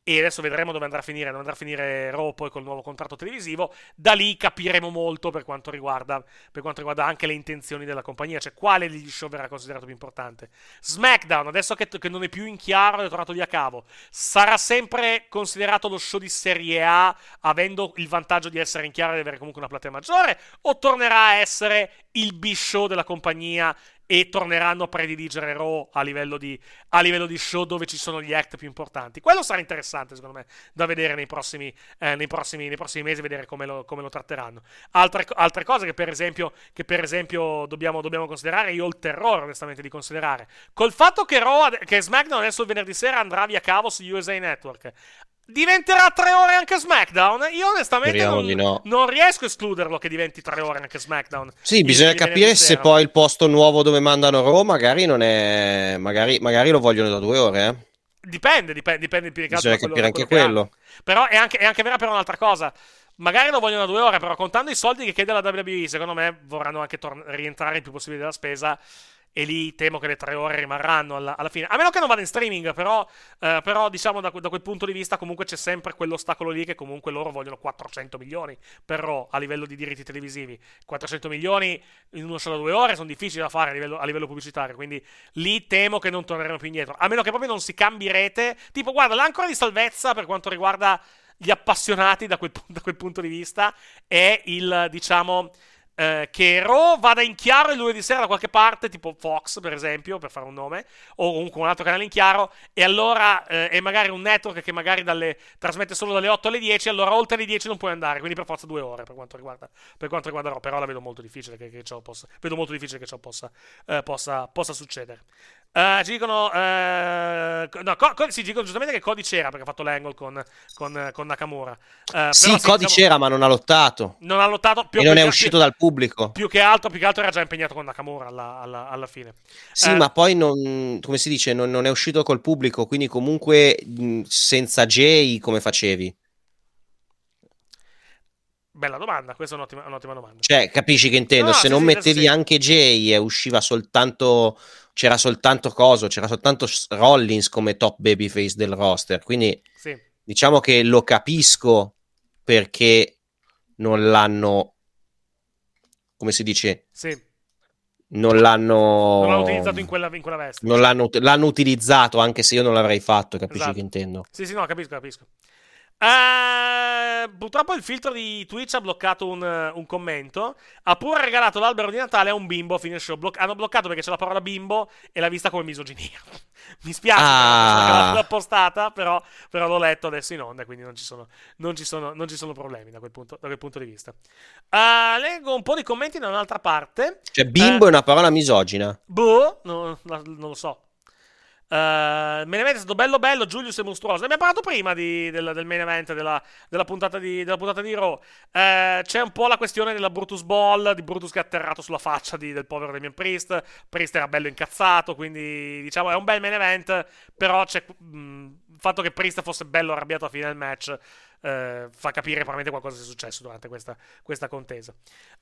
e adesso vedremo dove andrà a finire, dove andrà a finire Raw poi col nuovo contratto televisivo, da lì capiremo molto per quanto riguarda, per quanto riguarda anche le intenzioni della compagnia, cioè quale degli show verrà considerato più importante. SmackDown, adesso che, che non è più in chiaro, è tornato via cavo, sarà sempre considerato lo show di Serie A, avendo il vantaggio di essere in chiaro e di avere comunque una platea maggiore, o tornerà a essere il B-show della compagnia e torneranno a prediligere Raw a livello, di, a livello di show dove ci sono gli act più importanti. Quello sarà interessante, secondo me, da vedere nei prossimi, eh, nei prossimi, nei prossimi mesi, vedere come lo, come lo tratteranno. Altre, altre, cose che, per esempio, che per esempio dobbiamo, dobbiamo, considerare, io ho il terrore, onestamente, di considerare. Col fatto che, Raw, che SmackDown adesso il venerdì sera andrà via cavo su USA Network, Diventerà tre ore anche SmackDown? Io onestamente non, no. non, riesco a escluderlo che diventi tre ore anche SmackDown. Sì, bisogna capire se poi il posto nuovo dove mandano Raw magari non è... Magari, magari lo vogliono da due ore, eh? Dipende, dipende, dipende più che altro Bisogna capire anche quello. Però è anche, è anche vera per un'altra cosa. Magari lo vogliono da due ore, però contando i soldi che chiede la WWE, secondo me vorranno anche tor- rientrare il più possibile della spesa e lì temo che le tre ore rimarranno alla, alla fine. A meno che non vada in streaming, però, eh, però diciamo da, da, quel punto di vista comunque c'è sempre quell'ostacolo lì che comunque loro vogliono 400 milioni per Raw a livello di diritti televisivi. 400 milioni in uno solo due ore sono difficili da fare a livello, a livello pubblicitario, quindi lì temo che non torneremo più indietro. A meno che proprio non si cambi rete. Tipo, guarda, l'ancora di salvezza per quanto riguarda gli appassionati da quel, da quel punto di vista è il, diciamo eh, che Raw vada in chiaro il lunedì sera da qualche parte, tipo Fox per esempio, per fare un nome, o comunque un altro canale in chiaro, e allora eh, è magari un network che magari dalle, trasmette solo dalle 8 alle 10, allora oltre le 10 non puoi andare, quindi per forza due ore per quanto riguarda, per quanto riguarda Raw, però la vedo molto difficile che, che ciò possa, vedo molto difficile che ciò possa, eh, possa, possa succedere. Uh, ci dicono, uh, no, co- co- sì, dicono giustamente che Cody c'era perché ha fatto l'angle con, con, con Nakamura. Uh, sì, però, Cody diciamo, c'era, ma non ha lottato. Non ha lottato più e non è uscito più, dal pubblico. Più che, altro, più che altro era già impegnato con Nakamura alla, alla, alla fine. Sì, ma poi non, come si dice, non, non, è uscito col pubblico, quindi comunque senza Jay come facevi? Bella domanda, questa è un'ottima, un'ottima domanda. Cioè, capisci che intendo? No, Se sì, non sì, mettevi sì. anche Jay e usciva soltanto c'era soltanto Coso, c'era soltanto Rollins come top babyface del roster. Quindi sì. diciamo che lo capisco perché non l'hanno, come si dice? Sì. Non l'hanno, non l'hanno utilizzato in quella, in quella veste. Non l'hanno, l'hanno, utilizzato anche se io non l'avrei fatto, capisci esatto. che intendo? Sì, sì, no, capisco, capisco. Uh, purtroppo il filtro di Twitch ha bloccato un, un, commento. Ha pure regalato l'albero di Natale a un bimbo. Fine show. Bloc- hanno bloccato perché c'è la parola bimbo e l'ha vista come misoginia. Mi spiace ah. l'ho postata, però, però, l'ho letto adesso in onda, quindi non ci sono, non ci sono, non ci sono problemi da quel, punto, da quel, punto, di vista. Uh, leggo un po' di commenti da un'altra parte. Cioè, bimbo uh, è una parola misogina. Boh, no, no, non lo so. Uh, main event è stato bello bello, Julius è mostruoso. Ne abbiamo parlato prima di, del, del, main event della, della, puntata di, della puntata di Raw. Uh, c'è un po' la questione della Brutus Ball, di Brutus che ha atterrato sulla faccia di, del povero Damien Priest. Priest era bello incazzato, quindi diciamo è un bel main event, però c'è mh, il fatto che Priest fosse bello arrabbiato a fine del match eh, fa capire probabilmente qualcosa sia successo durante questa, questa contesa.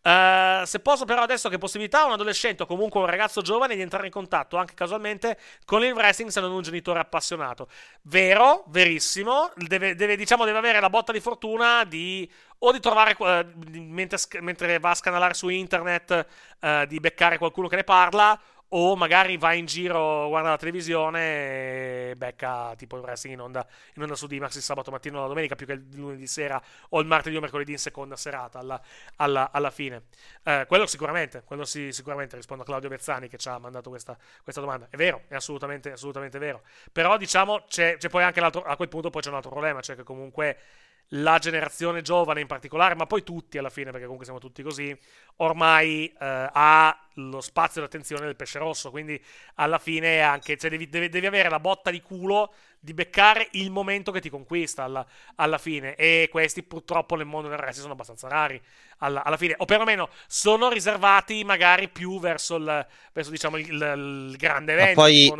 Uh, se posso però adesso che possibilità un adolescente o comunque un ragazzo giovane di entrare in contatto anche casualmente con il wrestling se non un genitore appassionato. Vero, verissimo, deve, deve, diciamo, deve avere la botta di fortuna di o di trovare, uh, mentre, mentre, va a scanalare su internet, uh, di beccare qualcuno che ne parla, o magari va in giro, guarda la televisione e becca tipo il wrestling in onda, in onda su Dimax il sabato mattino o la domenica più che il lunedì sera o il martedì o mercoledì in seconda serata alla, alla, alla fine. Eh, quello sicuramente, quello sì, sicuramente rispondo a Claudio Vezzani che ci ha mandato questa, questa domanda. È vero, è assolutamente, assolutamente vero. Però diciamo c'è, c'è poi anche l'altro, a quel punto poi c'è un altro problema, cioè che comunque la generazione giovane in particolare, ma poi tutti alla fine, perché comunque siamo tutti così, ormai eh, ha lo spazio e l'attenzione del pesce rosso. Quindi alla fine anche, cioè, devi, devi, devi, avere la botta di culo di beccare il momento che ti conquista alla, alla, fine. E questi purtroppo nel mondo del ragazzi sono abbastanza rari alla, alla, fine, o perlomeno sono riservati magari più verso il, verso, diciamo, il, il, il grande evento. Ma poi,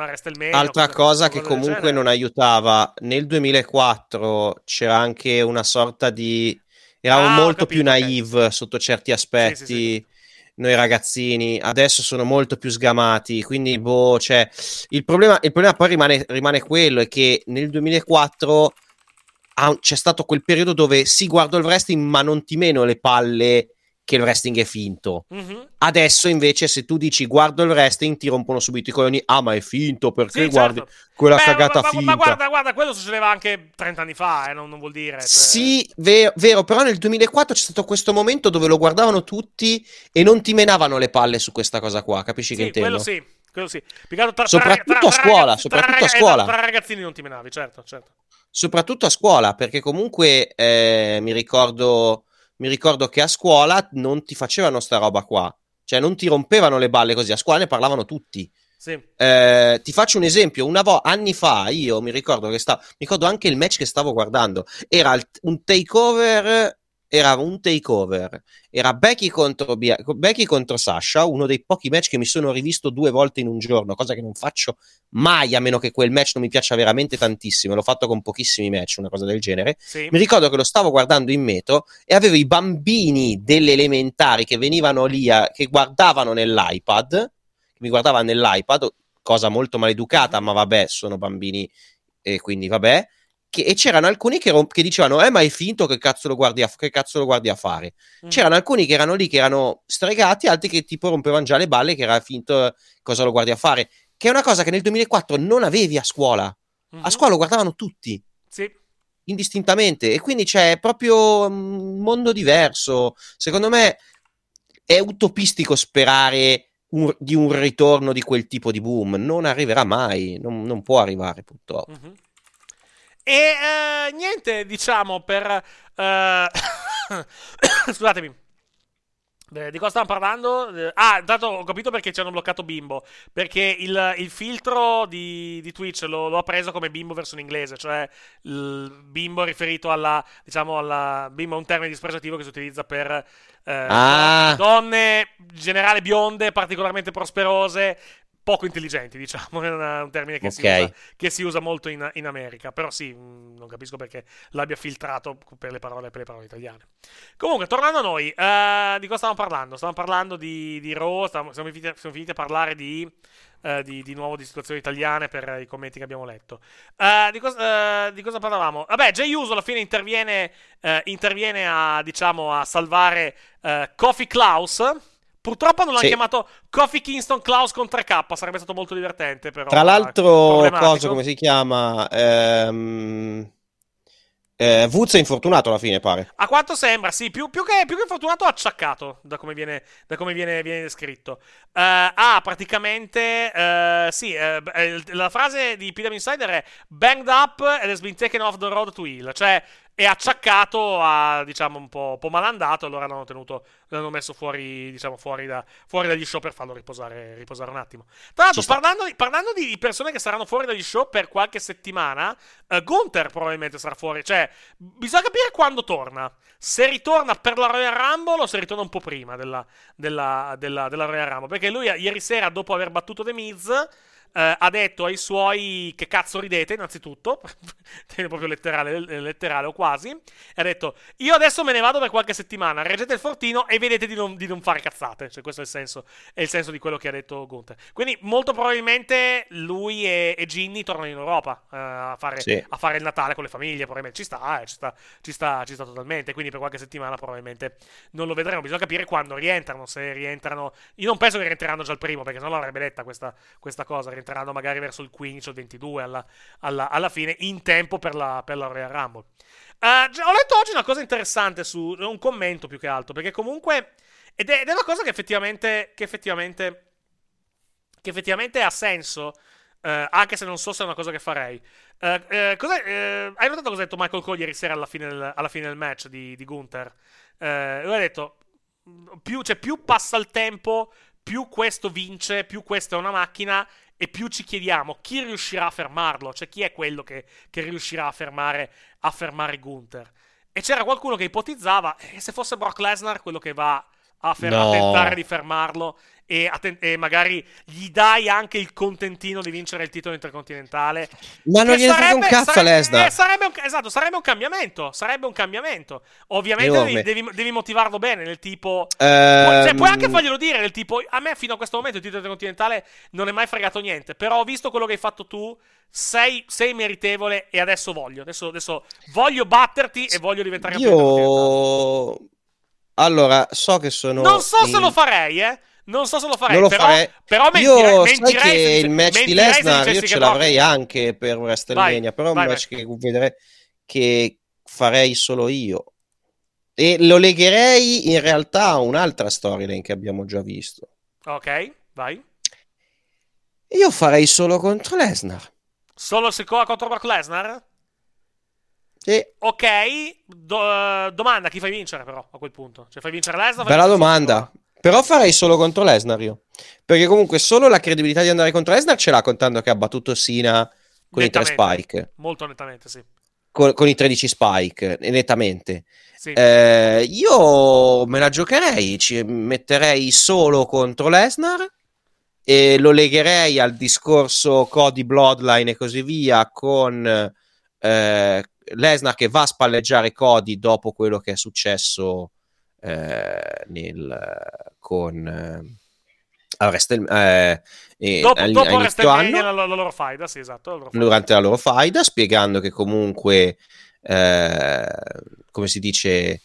altra cosa, cosa che comunque non aiutava, nel 2004 c'era anche una sorta di... Eravamo ah, molto capito, più naive okay. sotto certi aspetti. Sì, sì, sì noi ragazzini, adesso sono molto più sgamati, quindi boh, cioè, il problema, il problema poi rimane, rimane quello, è che nel 2004 c'è stato quel periodo dove si guardo il wrestling ma non ti meno le palle che il wrestling è finto. Mm-hmm. Adesso invece se tu dici guardo il wrestling ti rompono subito i coglioni, ah ma è finto perché sì, guardi certo. quella Beh, cagata ma, finta. Ma guarda, guarda, quello succedeva anche 30 anni fa, eh, non, non, vuol dire. Cioè... Sì, vero, vero, però nel 2004 c'è stato questo momento dove lo guardavano tutti e non ti menavano le palle su questa cosa qua, capisci sì, che intendo? quello sì. Quello sì. Tra, soprattutto tra, a scuola, ragazzi, soprattutto a scuola. Tra ragazzini non ti menavi, certo, certo. Soprattutto a scuola, perché comunque eh, mi ricordo mi ricordo che a scuola non ti facevano sta roba qua. Cioè, non ti rompevano le balle così. A scuola ne parlavano tutti. Sì. Eh, ti faccio un esempio. Una vo- anni fa, io mi ricordo che stavo. Mi ricordo anche il match che stavo guardando. Era un takeover era un takeover. Era Becky contro, Bia- Becky contro Sasha, uno dei pochi match che mi sono rivisto due volte in un giorno, cosa che non faccio mai, a meno che quel match non mi piaccia veramente tantissimo. L'ho fatto con pochissimi match, una cosa del genere. Sì. Mi ricordo che lo stavo guardando in metro e avevo i bambini delle elementari che venivano lì, a- che guardavano nell'iPad, che mi guardavano nell'iPad, cosa molto maleducata, ma vabbè, sono bambini e quindi vabbè che, e c'erano alcuni che, rom- che, dicevano eh ma è finto? Che cazzo lo guardi a, che cazzo lo guardi a fare? Mm. c'erano alcuni che erano lì che erano stregati altri che tipo rompevano già le balle che era finto cosa lo guardi a fare? Che è una cosa che nel 2004 non avevi a scuola. Mm-hmm. a scuola lo guardavano tutti. Sì. Indistintamente. E quindi c'è proprio un mondo diverso. Secondo me è utopistico sperare un, di un ritorno di quel tipo di boom. Non arriverà mai. Non, non può arrivare purtroppo. Mm-hmm. E uh, niente, diciamo, per... Uh... Scusatemi. Di cosa stavamo parlando? Ah, intanto ho capito perché ci hanno bloccato Bimbo. Perché il, il filtro di, di Twitch lo, lo, ha preso come Bimbo versione inglese, cioè il Bimbo riferito alla, diciamo, alla. Bimbo è un termine dispregiativo che si utilizza per eh, ah. donne in generale bionde, particolarmente prosperose, poco intelligenti, diciamo, è una, un termine che, okay. si usa, che, si usa, molto in, in, America, però sì, mm, non capisco perché l'abbia filtrato per le parole, per le parole italiane. Comunque, tornando a noi, uh, di cosa stavamo parlando? Stavamo parlando di, di Raw, stavamo, siamo, finiti, siamo, finiti, a parlare di, uh, di, di, nuovo di situazioni italiane per i commenti che abbiamo letto. Uh, di, cosa, di, cosa, parlavamo? Vabbè, Jay Uso alla fine interviene, interviene a, diciamo, a salvare Kofi Klaus Purtroppo non l'hanno sì. chiamato Coffee Kingston Klaus con 3K, sarebbe stato molto divertente però. Tra l'altro, cosa come si chiama? Ehm... Eh, Woods è infortunato alla fine, pare. A quanto sembra, sì. Più, più, che, più che infortunato, acciaccato, da come viene, da come viene, viene descritto. Uh, ah, praticamente, uh, sì, uh, la frase di PW Insider è Banged up and has been taken off the road to heal. Cioè, è acciaccato a, diciamo, un po', un po malandato, allora l'hanno tenuto, l'hanno messo fuori, diciamo, fuori, da, fuori dagli show per farlo riposare, riposare un attimo. Tra l'altro, parlando di, parlando di, persone che saranno fuori dagli show per qualche settimana, uh, Gunther probabilmente sarà fuori, cioè, bisogna capire quando torna. Se ritorna per la Royal Rumble o se ritorna un po' prima della, della, della, della Royal Rumble, perché lui ieri sera, dopo aver battuto The Miz eh, ha detto ai suoi che cazzo ridete innanzitutto, proprio letterale, letterale o quasi, ha detto io adesso me ne vado per qualche settimana, reggete il fortino e vedete di non, di non fare cazzate, cioè questo è il, senso, è il senso di quello che ha detto Gunther. Quindi molto probabilmente lui e, e Ginny tornano in Europa eh, a, fare, sì. a, fare, il Natale con le famiglie, probabilmente. Ci sta, eh, ci, sta, ci, sta, ci sta totalmente, quindi per qualche settimana probabilmente non lo vedremo, bisogna capire quando rientrano, se rientrano, io non penso che rientreranno già il primo, perché sennò l'avrebbe detta questa, questa cosa, entreranno magari verso il 15 o il 22 alla, alla, alla fine, in tempo per la, per la Royal Rumble. Uh, ho letto oggi una cosa interessante su un commento più che altro, perché comunque ed è, ed è una cosa che effettivamente, che effettivamente, che effettivamente ha senso. Uh, anche se non so se è una cosa che farei. Uh, hai notato cosa ha detto Michael Cole ieri sera alla fine del, alla fine del match di, di Gunther? lui ha detto: più, cioè, più passa il tempo, più questo vince, più questa è una macchina e più ci chiediamo chi riuscirà a fermarlo, cioè chi è quello che, che riuscirà a fermare, a fermare Gunther. E c'era qualcuno che ipotizzava, eh, se fosse Brock Lesnar quello che va a, fer- no. a tentare di fermarlo e, ten- e, magari gli dai anche il contentino di vincere il titolo intercontinentale. Ma non gli frega un cazzo sarebbe, Lesnar. Eh, sarebbe un, esatto, sarebbe un cambiamento. Sarebbe un cambiamento. Ovviamente devi, devi, devi, motivarlo bene, nel tipo... Um... Cioè, puoi anche farglielo dire, nel tipo... A me fino a questo momento il titolo intercontinentale non è mai fregato niente, però ho visto quello che hai fatto tu, sei, sei meritevole e adesso voglio. Adesso, adesso voglio batterti e voglio diventare Io... Allora, so che sono... Non so in... se lo farei, eh. Non so se lo farei, lo però, farei. però io mentirei, sai che se, il match di Lesnar io ce l'avrei Brock... anche per WrestleMania, vai, però è un match vai. che vedrei che farei solo io. E lo legherei in realtà a un'altra storyline che abbiamo già visto. Ok, vai. Io farei solo contro Lesnar. Solo Secoa contro Brock Lesnar? Sì. Ok, do, domanda, chi fai vincere però a quel punto? Cioè fai vincere Lesnar? Bella domanda. Però farei solo contro Lesnar io. Perché comunque solo la credibilità di andare contro Lesnar ce l'ha contando che ha battuto Sina con i tre spike. Molto nettamente, sì. Con, con i 13 spike, nettamente. Sì. Eh, io me la giocherei, ci metterei solo contro Lesnar e lo legherei al discorso Cody Bloodline e così via con eh, Lesnar che va a spalleggiare Cody dopo quello che è successo eh, nel, con eh, Wrestle, eh, dopo, dopo WrestleMania la, la, loro faida, sì, esatto, la loro faida. durante la loro faida, spiegando che comunque, eh, come si dice,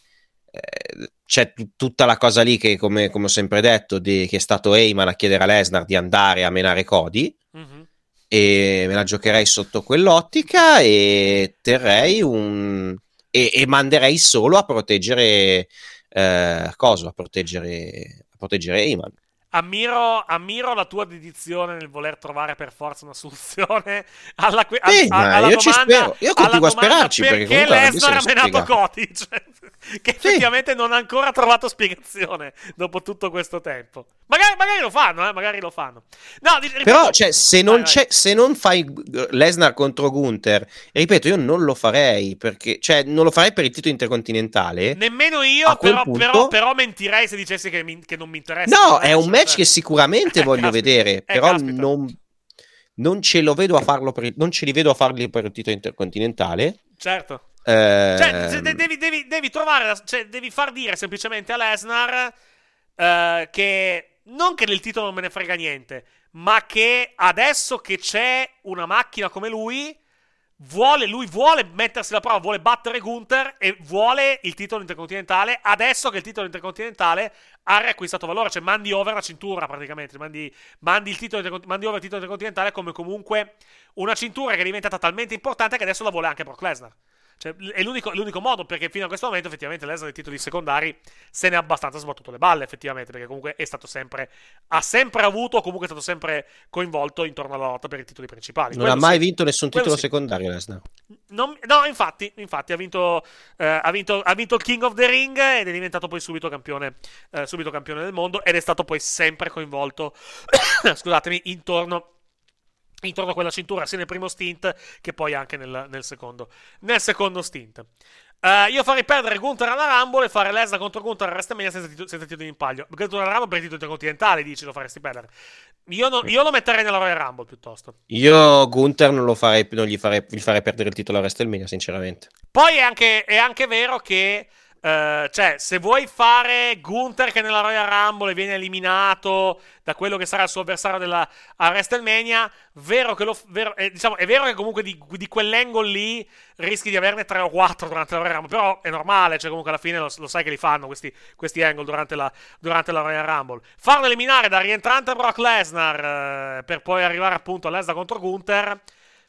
eh, c'è t- tutta la cosa lì che, come, come ho sempre detto, di, che è stato Heyman a chiedere a Lesnar di andare a menare Cody. Mm-hmm. E me la giocherei sotto quell'ottica e terrei un. e, e manderei solo a proteggere eh, cosa a proteggere, a proteggere Eyman. Ammiro, ammiro, la tua dedizione nel voler trovare per forza una soluzione alla, que- sì, a, alla io domanda, ci spero. Io continuo a sperarci perché, perché Lesnar ha menato. Cioè, che effettivamente sì. non ha ancora trovato spiegazione dopo tutto questo tempo. Magari, magari lo fanno, eh, magari lo fanno. No, ripeto, Però, cioè, se non, vai, vai. se non fai Lesnar contro Gunther, ripeto, io non lo farei perché, cioè, non lo farei per il titolo intercontinentale. Nemmeno io, però, punto... però, però, mentirei se dicessi che, mi, che non mi interessa. No, è un match che sicuramente voglio vedere, eh, però non, non, ce lo vedo a farlo per, non ce li vedo a farli per il titolo intercontinentale. Certo. Eh... Cioè, devi, devi, devi, trovare, cioè, devi far dire semplicemente a Lesnar uh, che non che del titolo non me ne frega niente, ma che adesso che c'è una macchina come lui, vuole, lui vuole mettersi alla prova, vuole battere Gunther e vuole il titolo intercontinentale adesso che il titolo intercontinentale ha riacquistato valore, cioè mandi over la cintura praticamente, mandi, mandi, il titolo, mandi over il titolo intercontinentale come comunque una cintura che è diventata talmente importante che adesso la vuole anche Brock Lesnar. Cioè, è l'unico, l'unico, modo perché fino a questo momento effettivamente Lesnar dei titoli secondari se ne ha abbastanza sbattuto le balle effettivamente perché comunque è stato sempre ha sempre avuto o comunque è stato sempre coinvolto intorno alla lotta per i titoli principali. Non quello ha mai sì. vinto nessun titolo sì. secondario Lesnar. Non, no, infatti, infatti ha, vinto, eh, ha, vinto, ha, vinto, il King of the Ring ed è diventato poi subito campione, eh, subito campione del mondo ed è stato poi sempre coinvolto, scusatemi, intorno intorno a quella cintura sia nel primo stint che poi anche nel, nel, secondo, nel secondo, stint. Uh, io farei perdere Gunther alla Rumble e fare Lesnar contro Gunther a WrestleMania senza, titolo, senza titolo in palio. Gunther alla Rumble per il titolo intercontinentale, dici, lo faresti perdere. Io, no, io, lo metterei nella Royal Rumble piuttosto. Io Gunther non lo farei, non gli farei, gli farei perdere il titolo a WrestleMania, sinceramente. Poi è anche, è anche vero che Uh, cioè, se vuoi fare Gunther che nella Royal Rumble viene eliminato da quello che sarà il suo avversario della, a WrestleMania, vero che lo, vero, eh, diciamo, è vero che comunque di, di quell'angle lì rischi di averne 3 o 4 durante la Royal Rumble, però è normale, cioè comunque alla fine lo, lo sai che li fanno questi, questi angle durante la, durante la, Royal Rumble. Farlo eliminare da rientrante Brock Lesnar uh, per poi arrivare appunto a Lesnar contro Gunther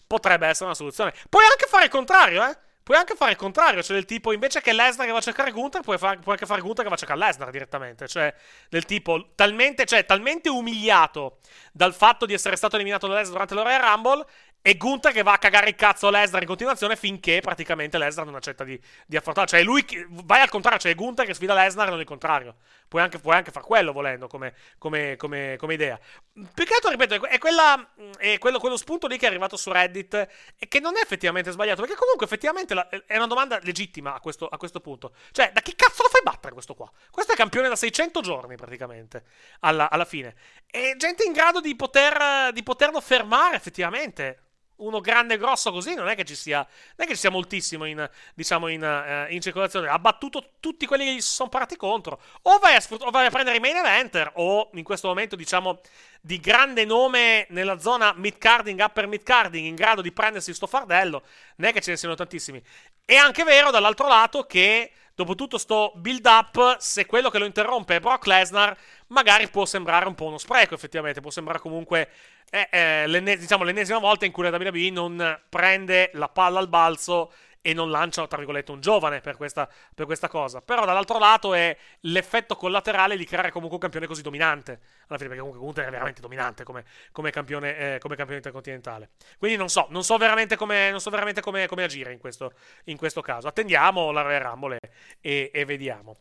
potrebbe essere una soluzione. Puoi anche fare il contrario, eh? Puoi anche fare il contrario, cioè del tipo invece che Lesnar che va a cercare Gunther, puoi, far, puoi anche fare Gunther che va a cercare Lesnar direttamente. Cioè, del tipo talmente, cioè, talmente umiliato dal fatto di essere stato eliminato da Lesnar durante l'Oroyal Rumble e Gunther che va a cagare il cazzo a Lesnar in continuazione finché praticamente Lesnar non accetta di, di affrontarlo. Cioè, lui vai al contrario, cioè Gunther che sfida Lesnar e non il contrario. Puoi anche, puoi anche far quello volendo come, come, come, come idea. Altro, ripeto, è, quella, è quello, quello, spunto lì che è arrivato su Reddit e che non è effettivamente sbagliato. Perché comunque effettivamente la, è una domanda legittima a questo, a questo, punto. Cioè, da chi cazzo lo fai battere questo qua? Questo è campione da 600 giorni praticamente, alla, alla fine. E gente in grado di, poter, di poterlo fermare effettivamente uno grande e grosso così non è che ci sia, non è che ci sia moltissimo in, diciamo in, uh, in circolazione. Ha battuto tutti quelli che gli sono parati contro. O vai, a, o vai a prendere i main eventer, o in questo momento, diciamo, di grande nome nella zona mid-carding, upper mid-carding, in grado di prendersi sto fardello. Non è che ce ne siano tantissimi. È anche vero, dall'altro lato, che dopo tutto sto build up, se quello che lo interrompe è Brock Lesnar, magari può sembrare un po' uno spreco, effettivamente. Può sembrare comunque eh, eh, l'enne- diciamo, l'ennesima volta in cui la WWE non prende la palla al balzo e non lancia, tra virgolette, un giovane per questa, per questa, cosa. Però dall'altro lato è l'effetto collaterale di creare comunque un campione così dominante. Alla fine, perché comunque Gunther è veramente dominante come, come, campione, eh, come campione, intercontinentale. Quindi non so, non so veramente come, so veramente come, come agire in questo, in questo, caso. Attendiamo la Royal Rumble e, e vediamo.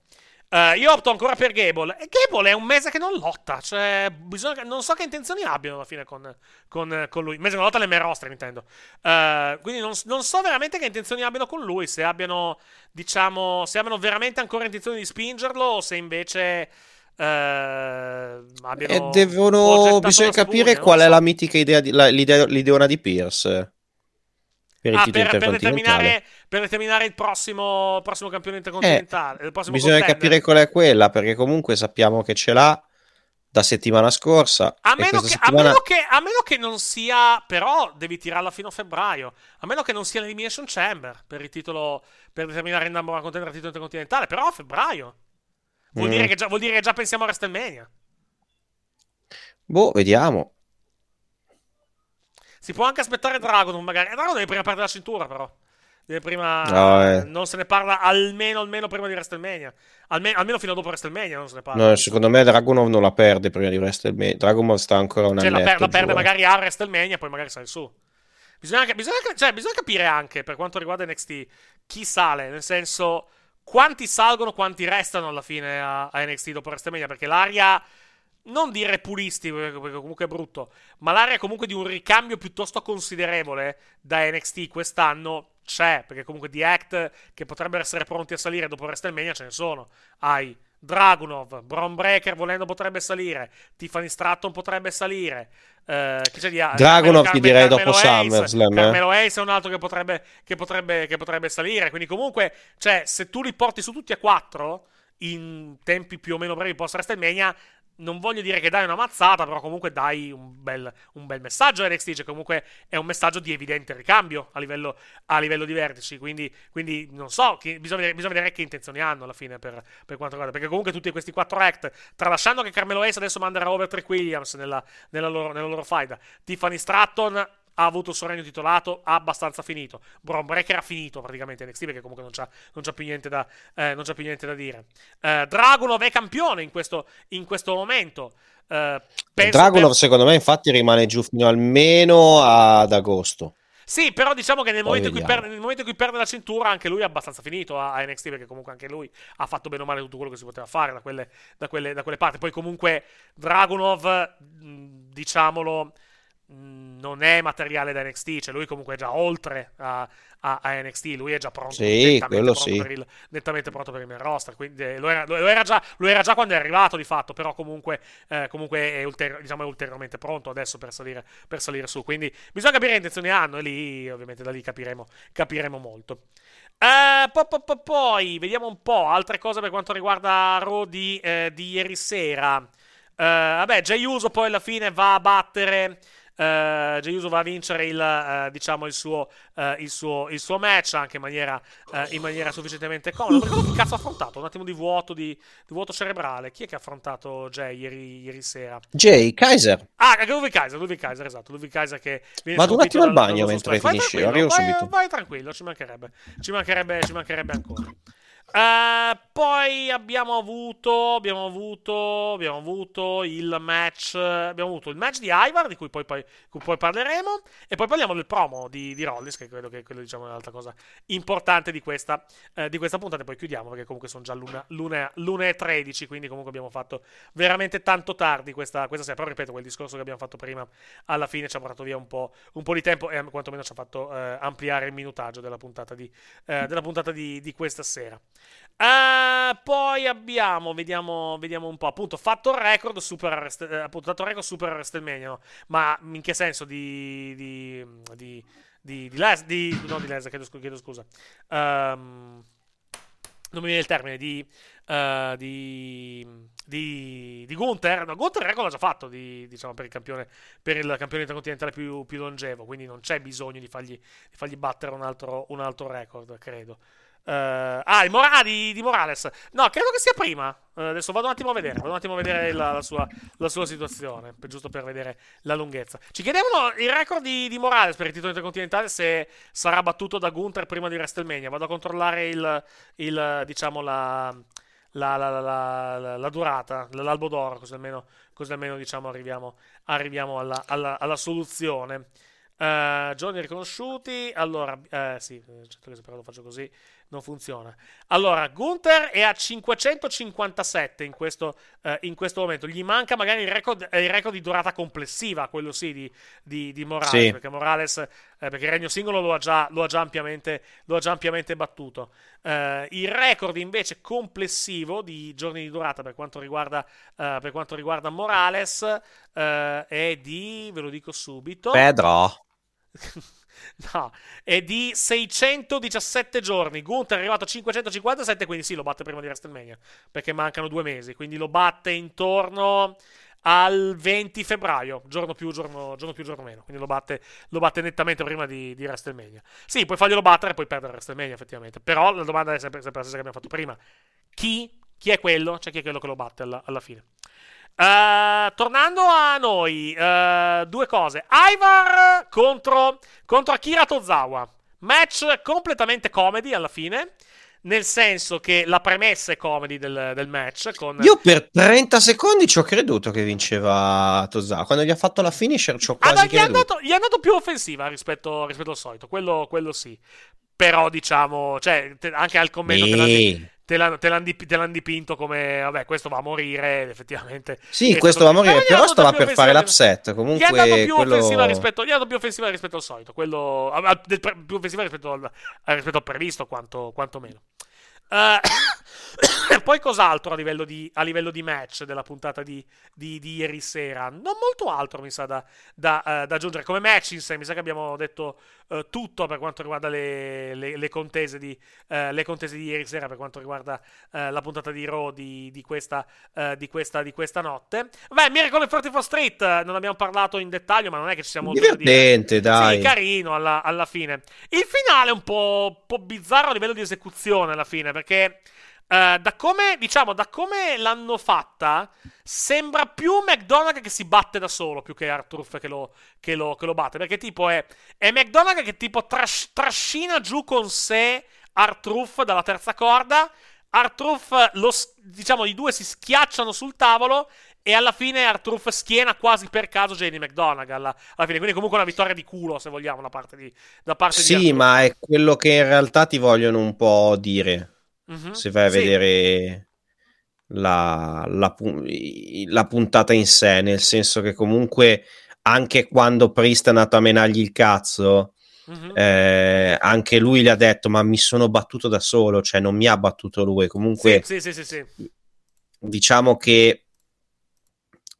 Uh, io opto ancora per Gable. E Gable è un mese che non lotta. Cioè, bisogna, non so che intenzioni abbiano alla fine con, con, con lui. Un mese che non lotta nelle roster, intendo. Uh, quindi non, non, so veramente che intenzioni abbiano con lui. Se abbiano, diciamo, se abbiano veramente ancora intenzione di spingerlo o se invece. Uh, abbiano e devono. Bisogna capire spugna, qual è so. la mitica idea, di, la, l'idea, l'ideona di Pierce per ah, per, per, determinare, per determinare il prossimo, prossimo campione intercontinentale. Eh, bisogna contender. capire qual è quella, perché comunque sappiamo che ce l'ha da settimana scorsa. A meno, che, settimana... a, meno che, a meno, che, non sia, però devi tirarla fino a febbraio. A meno che non sia l'Elimination Chamber per il titolo, per determinare il number one contender il titolo intercontinentale, però a febbraio. Vuol, mm. dire che già, vuol dire che già pensiamo a WrestleMania. Boh, vediamo. Si può anche aspettare Dragon, magari. Dragon deve prima perdere la cintura, però. Deve prima. No, eh. Non se ne parla almeno, almeno prima di WrestleMania. Almeno, almeno fino a dopo WrestleMania non se ne parla. No, secondo me Dragunov non la perde prima di WrestleMania. Dragunov sta ancora una cioè, la, per, la perde magari a WrestleMania, poi magari sale su. Bisogna, bisogna, cioè, bisogna capire anche per quanto riguarda NXT chi sale, nel senso quanti salgono, quanti restano alla fine a, a NXT dopo WrestleMania, perché l'aria non dire pulisti, perché comunque è brutto, ma l'area comunque di un ricambio piuttosto considerevole da NXT quest'anno c'è, perché comunque di act che potrebbero essere pronti a salire dopo WrestleMania ce ne sono. Hai Dragunov, Braun Breaker volendo potrebbe salire, Tiffany Stratton potrebbe salire. Uh, chi c'è di Dragunov Carmelo, ti direi Carmelo dopo SummerSlam. Eh. Carmelo Ace è un altro che potrebbe, che potrebbe, che potrebbe salire. Quindi comunque, cioè, se tu li porti su tutti e quattro in tempi più o meno brevi post WrestleMania non voglio dire che dai una mazzata, però comunque dai un bel, un bel messaggio a NXT, cioè comunque è un messaggio di evidente ricambio a livello, a livello di vertici, quindi, quindi non so, che, bisogna, bisogna, vedere che intenzioni hanno alla fine per, per, quanto riguarda, perché comunque tutti questi quattro act, tralasciando che Carmelo Ace adesso manderà over Trick Williams nella, nella, loro, nella loro fight, Tiffany Stratton ha avuto il suo regno titolato, ha abbastanza finito. Braun Breaker ha finito praticamente NXT perché comunque non c'ha, non c'ha, più, niente da, eh, non c'ha più niente da dire. Eh, Dragunov è campione in questo, in questo momento. Eh, Dragunov per... secondo me infatti rimane giù fino almeno ad agosto. Sì, però diciamo che nel momento, perde, nel momento, in cui perde, la cintura anche lui è abbastanza finito a, a, NXT perché comunque anche lui ha fatto bene o male tutto quello che si poteva fare da quelle, da quelle, da quelle parti. Poi comunque Dragunov, diciamolo non è materiale da NXT, cioè lui comunque è già oltre a, a, a NXT, lui è già pronto, sì, nettamente, pronto sì. per il, nettamente pronto per il main roster, quindi eh, lo era, lo, era già, lo era, già, quando è arrivato di fatto, però comunque, eh, comunque è, ulteri- diciamo, è, ulteriormente pronto adesso per salire, per salire, su, quindi bisogna capire che intenzioni hanno e lì ovviamente da lì capiremo, capiremo molto. Uh, po, po, po, poi vediamo un po' altre cose per quanto riguarda Raw di, eh, di ieri sera. Uh, vabbè, Jay Uso poi alla fine va a battere uh, Jey Uso va a vincere il, uh, diciamo, il, suo, uh, il, suo, il suo match anche in maniera, in maniera sufficientemente comoda. Ricordo chi cazzo ha affrontato, un attimo di vuoto, di, di, vuoto cerebrale. Chi è che ha affrontato Jay ieri, ieri sera? Jay Kaiser. Ah, Ludwig Kaiser, Ludwig Kaiser, esatto. Ludwig Kaiser che Vado un attimo al bagno mentre finisci, arrivo vai, subito. Vai tranquillo, ci mancherebbe. Ci mancherebbe, ci mancherebbe ancora. Uh, poi abbiamo avuto, abbiamo avuto, abbiamo avuto il match, abbiamo avuto il match di Ivar, di cui poi, poi, cui poi parleremo, e poi parliamo del promo di, di Rollins, che credo che quello diciamo, è l'altra cosa importante di questa, uh, di questa puntata, e poi chiudiamo, perché comunque sono già l'una, l'una, l'una e 13, quindi comunque abbiamo fatto veramente tanto tardi questa, questa sera, però ripeto, quel discorso che abbiamo fatto prima, alla fine ci ha portato via un po', un po di tempo, e quantomeno ci ha fatto uh, ampliare il minutaggio della puntata di, della puntata di, di questa sera. Uh, poi abbiamo, vediamo, vediamo un po', appunto, fatto il record super, eh, appunto, fatto il record super WrestleMania, ma in che senso? Di, di, di, di, di, Les, di no di Les, chiedo, chiedo scusa, um, non mi viene il termine, di, uh, di, di, di Gunther, no, Gunther il record l'ha già fatto, di, diciamo, per il campione, per il campione intercontinentale più, più longevo, quindi non c'è bisogno di fargli, di fargli battere un altro, un altro record, credo. Uh, ah, Mor- ah di, di, Morales. No, credo che sia prima. Uh, adesso vado un attimo a vedere. Vado un attimo a vedere la, la, sua, la sua, situazione. Per, giusto per vedere la lunghezza. Ci chiedevano il record di, di, Morales per il titolo intercontinentale. Se sarà battuto da Gunther prima di WrestleMania. Vado a controllare il, il diciamo, la, la, durata, l'albo d'oro. Così almeno, così almeno diciamo, arriviamo, arriviamo alla, alla, alla soluzione. Uh, giorni riconosciuti. Allora, eh, sì, certo che se però lo faccio così non funziona. Allora, Gunther è a 557 in questo, eh, in questo momento. Gli manca magari il record, eh, il record, di durata complessiva, quello sì, di, di, di Morales. Sì. Perché Morales, eh, perché il regno singolo lo ha già, lo ha già, ampiamente, lo ha già ampiamente, battuto. Uh, il record invece complessivo di giorni di durata per quanto riguarda, uh, per quanto riguarda Morales è di, ve lo dico subito. Pedro. No, è di 617 giorni. Gunther è arrivato a 557, quindi sì, lo batte prima di WrestleMania. Perché mancano due mesi. Quindi lo batte intorno al 20 febbraio, giorno più, giorno, giorno, più, giorno meno. Quindi lo batte, lo batte nettamente prima di, di, WrestleMania. Sì, puoi farglielo battere e poi perdere WrestleMania, effettivamente. Però la domanda è sempre, sempre la stessa che abbiamo fatto prima. Chi? Chi è quello? Cioè, chi è quello che lo batte alla, alla fine? Uh, tornando a noi, uh, due cose. Ivar contro, contro Akira Tozawa. Match completamente comedy alla fine. Nel senso che la premessa è comedy del, del match. Con... Io per 30 secondi ci ho creduto che vinceva Tozawa. Quando gli ha fatto la finisher ci ho quasi ah, no, gli creduto. È andato, gli è andato più offensiva rispetto, rispetto al solito. Quello, quello sì. Però diciamo, cioè, te, anche al commento sì te, l'hanno, te, l'hanno dip- te l'hanno dipinto come vabbè questo va a morire effettivamente. Sì questo va a morire però stava per fare l'upset comunque gli è andato più, quello... offensiva rispetto, gli è più offensiva rispetto al solito quello, più offensiva rispetto al, rispetto al previsto quanto, quanto meno Uh, poi cos'altro a livello, di, a livello, di, match della puntata di, di, di, ieri sera? Non molto altro mi sa da, da, uh, da, aggiungere. Come match in sé mi sa che abbiamo detto uh, tutto per quanto riguarda le, le, le, contese le, contese di, ieri sera, per quanto riguarda la puntata di Raw di, questa, questa, di, questa, notte. Beh, Miracle in 44 Street non abbiamo parlato in dettaglio, ma non è che ci siamo Divertente, dai. Sì, carino alla, alla, fine. Il finale è un po', un po' bizzarro a livello di esecuzione alla fine perché uh, da come, diciamo, da come l'hanno fatta, sembra più McDonagh che si batte da solo più che Artruff che lo, che lo, che lo batte. Perché tipo è, è McDonagh che tipo tras- trascina giù con sé Artruff dalla terza corda. Artruff, lo, diciamo, i due si schiacciano sul tavolo e alla fine Artruff schiena quasi per caso JD McDonagh alla, alla, fine. Quindi comunque una vittoria di culo, se vogliamo, da parte di, da parte sì, di ma è quello che in realtà ti vogliono un po' dire. Mm-hmm. Se vai a sì. vedere la, la, la, puntata in sé, nel senso che comunque anche quando Priest è andato a menargli il cazzo, mm-hmm. eh, anche lui gli ha detto: Ma mi sono battuto da solo, cioè non mi ha battuto lui. Comunque, sì, sì, diciamo che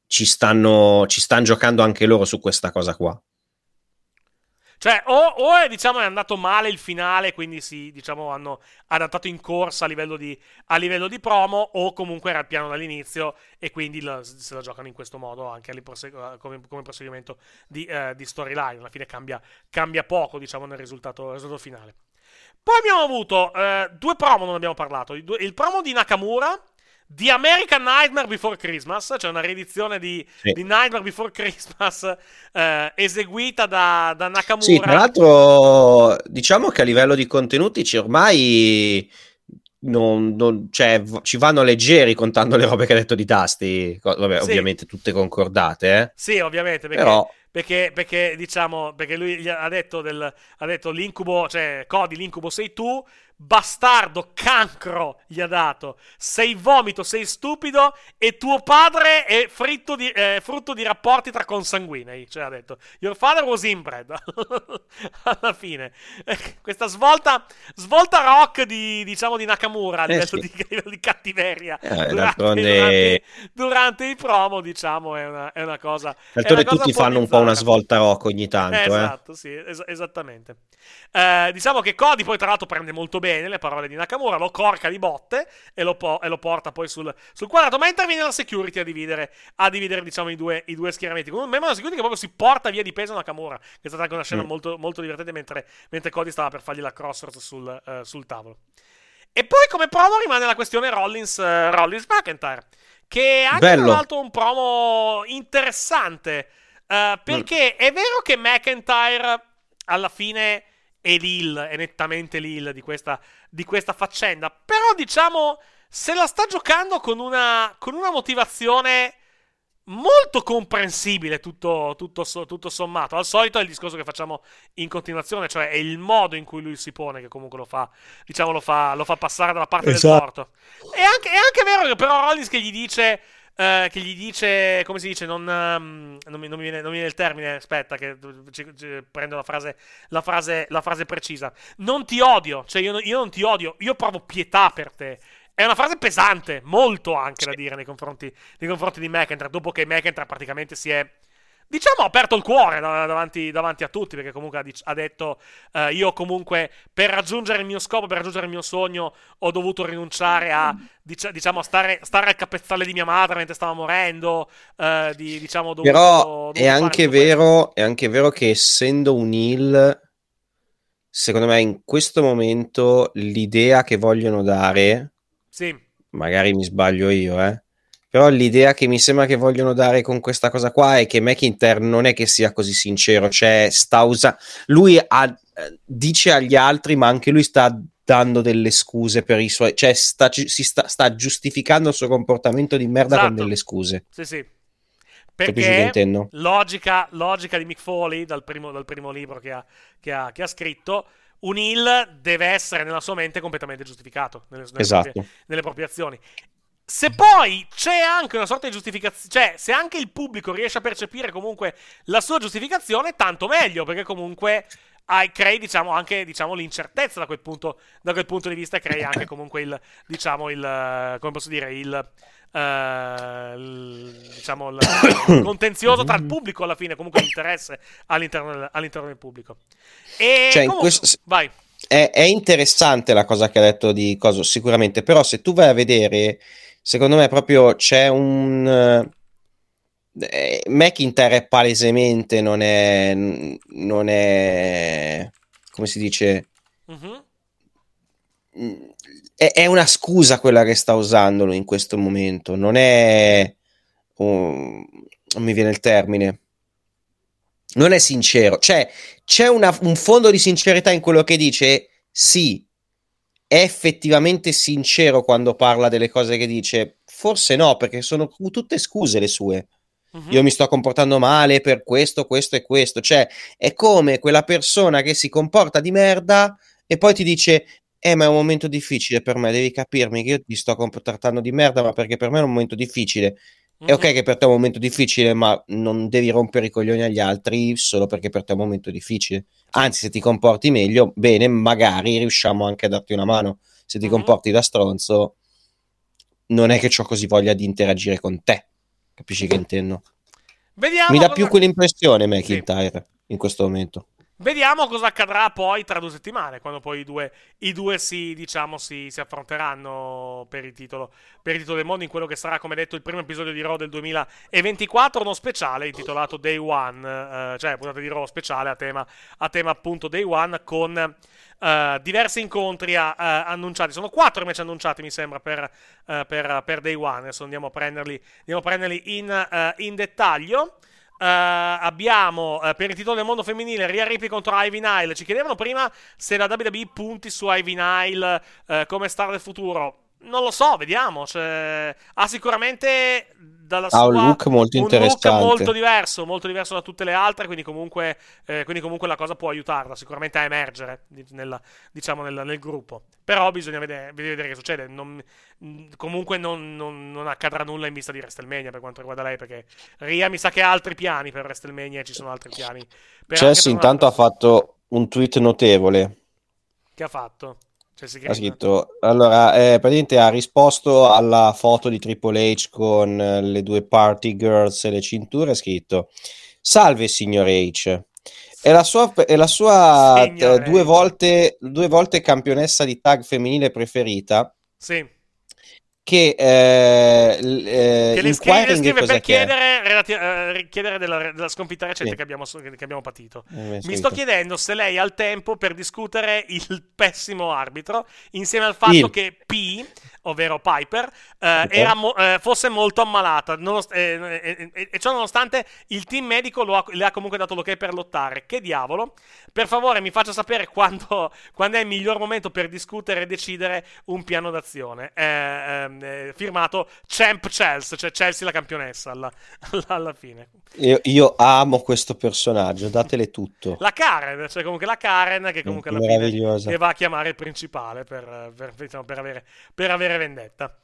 ci stanno, ci stanno giocando anche loro su questa cosa qua. Cioè, o, o è, diciamo, è andato male il finale, quindi si, diciamo, hanno adattato in corsa a livello, di, a livello di promo, o comunque era il piano dall'inizio e quindi la, se la giocano in questo modo anche come, come proseguimento di, uh, di, storyline. Alla fine cambia, cambia poco, diciamo, nel risultato, risultato finale. Poi abbiamo avuto uh, due promo, non abbiamo parlato. Il, il promo di Nakamura The American Nightmare Before Christmas, cioè una riedizione di, sì. di Nightmare Before Christmas eh, eseguita da, da, Nakamura. Sì, tra l'altro diciamo che a livello di contenuti ci ormai non, non, cioè, ci vanno leggeri contando le robe che ha detto di Tasti, vabbè, sì. ovviamente tutte concordate. Eh? Sì, ovviamente, perché... Però... Perché, perché, diciamo, perché lui ha detto, del, ha detto l'incubo, cioè Cody, l'incubo sei tu, bastardo, cancro gli ha dato. Sei vomito, sei stupido e tuo padre è di, eh, frutto di rapporti tra consanguinei. Cioè ha detto, your father was inbred. Alla fine. Eh, questa svolta, svolta rock di, diciamo, di Nakamura a livello, eh sì. di, di, cattiveria eh, durante, durante, durante, i promo, diciamo, è una, è una cosa... D'altronde tutti fanno un po' una svolta rock ogni tanto. Eh. esatto, sì, es- esattamente. Diciamo che Cody poi tra l'altro prende molto bene le parole di Nakamura, lo corca di botte e lo, po- e lo porta poi sul, sul, quadrato, ma interviene la security a dividere, a dividere diciamo i due, i due schieramenti. Con un membro della security che proprio si porta via di peso Nakamura, che è stata anche una scena mm. molto, molto divertente mentre, mentre, Cody stava per fargli la crossroads sul, uh, sul tavolo. E poi come promo rimane la questione Rollins, uh, Rollins McIntyre, che è anche Bello. tra l'altro un promo interessante, uh, perché mm. è vero che McIntyre alla fine è l'Hill, è nettamente l'Hill di questa, di questa faccenda. Però diciamo, se la sta giocando con una, con una motivazione molto comprensibile tutto, tutto, tutto, sommato. Al solito è il discorso che facciamo in continuazione, cioè è il modo in cui lui si pone che comunque lo fa, diciamo, lo fa, lo fa passare dalla parte esatto. del torto. È anche, è anche vero che però Rollins che gli dice eh, che gli dice, come si dice, non, um, non, mi, non, mi viene, non, mi, viene, il termine, aspetta che c- c- prendo la frase, la, frase, la frase, precisa. Non ti odio, cioè io, io, non ti odio, io provo pietà per te. È una frase pesante, molto anche da dire nei confronti, nei confronti di McIntyre, dopo che McIntyre praticamente si è diciamo, ha aperto il cuore davanti, davanti, a tutti, perché comunque ha, detto, eh, io comunque per raggiungere il mio scopo, per raggiungere il mio sogno, ho dovuto rinunciare a, diciamo, stare, stare al capezzale di mia madre mentre stava morendo, eh, di, diciamo, dovuto, Però dovuto è, anche vero, è anche vero che essendo un heal, secondo me in questo momento l'idea che vogliono dare, sì. magari mi sbaglio io, eh, però l'idea che mi sembra che vogliono dare con questa cosa qua è che McIntyre non è che sia così sincero, cioè sta usando... Lui ha, dice agli altri, ma anche lui sta dando delle scuse per i suoi... cioè sta, si sta, sta giustificando il suo comportamento di merda esatto. con delle scuse. Sì, sì. Perché logica, logica di Mick Foley, dal primo, dal primo libro che ha, che, ha, che ha scritto, un heal deve essere nella sua mente completamente giustificato nelle, nelle, esatto. proprie, nelle proprie azioni. Se poi c'è anche una sorta di giustificazione, cioè se anche il pubblico riesce a percepire comunque la sua giustificazione, tanto meglio, perché comunque hai, crei diciamo, anche diciamo, l'incertezza da quel, punto, da quel, punto, di vista crei anche comunque il, diciamo, il, come posso dire, il, uh, il, diciamo, il contenzioso tra il pubblico alla fine, comunque l'interesse all'interno, all'interno del pubblico. E cioè, comunque, questo... vai. È, è, interessante la cosa che ha detto di Coso, sicuramente, però se tu vai a vedere secondo me proprio c'è un... Eh, McIntyre è palesemente non è, non è come si dice uh-huh. è, è, una scusa quella che sta usando lui in questo momento non è um, non mi viene il termine non è sincero cioè c'è una, un fondo di sincerità in quello che dice sì è effettivamente sincero quando parla delle cose che dice? Forse no, perché sono tutte scuse le sue. Uh-huh. Io mi sto comportando male per questo, questo e questo. Cioè, è come quella persona che si comporta di merda e poi ti dice: Eh, ma è un momento difficile per me, devi capirmi che io ti sto comportando di merda, ma perché per me è un momento difficile. È ok che per te è un momento difficile, ma non devi rompere i coglioni agli altri solo perché per te è un momento difficile. Anzi, se ti comporti meglio, bene, magari riusciamo anche a darti una mano. Se ti mm-hmm. comporti da stronzo, non è che ho così voglia di interagire con te. Capisci che intendo? Vediamo Mi dà cosa... più quell'impressione McIntyre sì. in questo momento. Vediamo cosa accadrà poi tra due settimane, quando poi i due, i due si, diciamo, si, si, affronteranno per il, titolo, per il titolo del mondo in quello che sarà, come detto, il primo episodio di Raw del 2024, uno speciale intitolato Day One, eh, cioè puntata di Raw speciale a tema, a tema appunto Day One con uh, diversi incontri uh, annunciati. Sono quattro invece annunciati, mi sembra, per, uh, per, per Day One. Adesso andiamo a prenderli, andiamo a prenderli in, in dettaglio. Uh, abbiamo uh, per il titolo del mondo femminile Ria Ripley contro Ivy Nile. Ci chiedevano prima se la WWE punti su Ivy Nile uh, come star del futuro. Non lo so, vediamo. Cioè, ha sicuramente dalla ha un look molto un interessante. look molto diverso, molto diverso da tutte le altre, quindi comunque, eh, quindi comunque la cosa può aiutarla sicuramente a emergere nella, diciamo, nel, nel, gruppo. Però bisogna vedere, vedere che succede. Non, comunque non, non, non, accadrà nulla in vista di WrestleMania per quanto riguarda lei, perché Ria mi sa che ha altri piani per WrestleMania e ci sono altri piani. Chelsea intanto ha fatto un tweet notevole. Che ha fatto? Ha scritto allora eh, praticamente ha risposto alla foto di Triple H con eh, le due party girls e le cinture ha scritto salve signor H. È la sua, è la sua eh, due, volte, due volte campionessa di tag femminile preferita. Sì che, eh, eh, che le scrive, le scrive per chiedere, relati- uh, chiedere della, della, sconfitta recente sì. che, abbiamo, che, abbiamo, patito. Eh, Mi sto chiedendo se lei ha il tempo per discutere il pessimo arbitro insieme al fatto il. che P ovvero Piper, eh, mo- eh, fosse molto ammalata. Nonost- eh, e ciò nonostante il team medico ha- le ha comunque dato l'ok per lottare. Che diavolo? Per favore, mi faccia sapere quando, quando è il miglior momento per discutere e decidere un piano d'azione. Ehm, eh, firmato Champ Chelsea, cioè Chelsea la campionessa alla, alla fine. Io, io, amo questo personaggio, datele tutto. La Karen, cioè comunque la Karen che comunque alla fine che va a chiamare il principale per, per, diciamo, per, avere, per avere vendetta.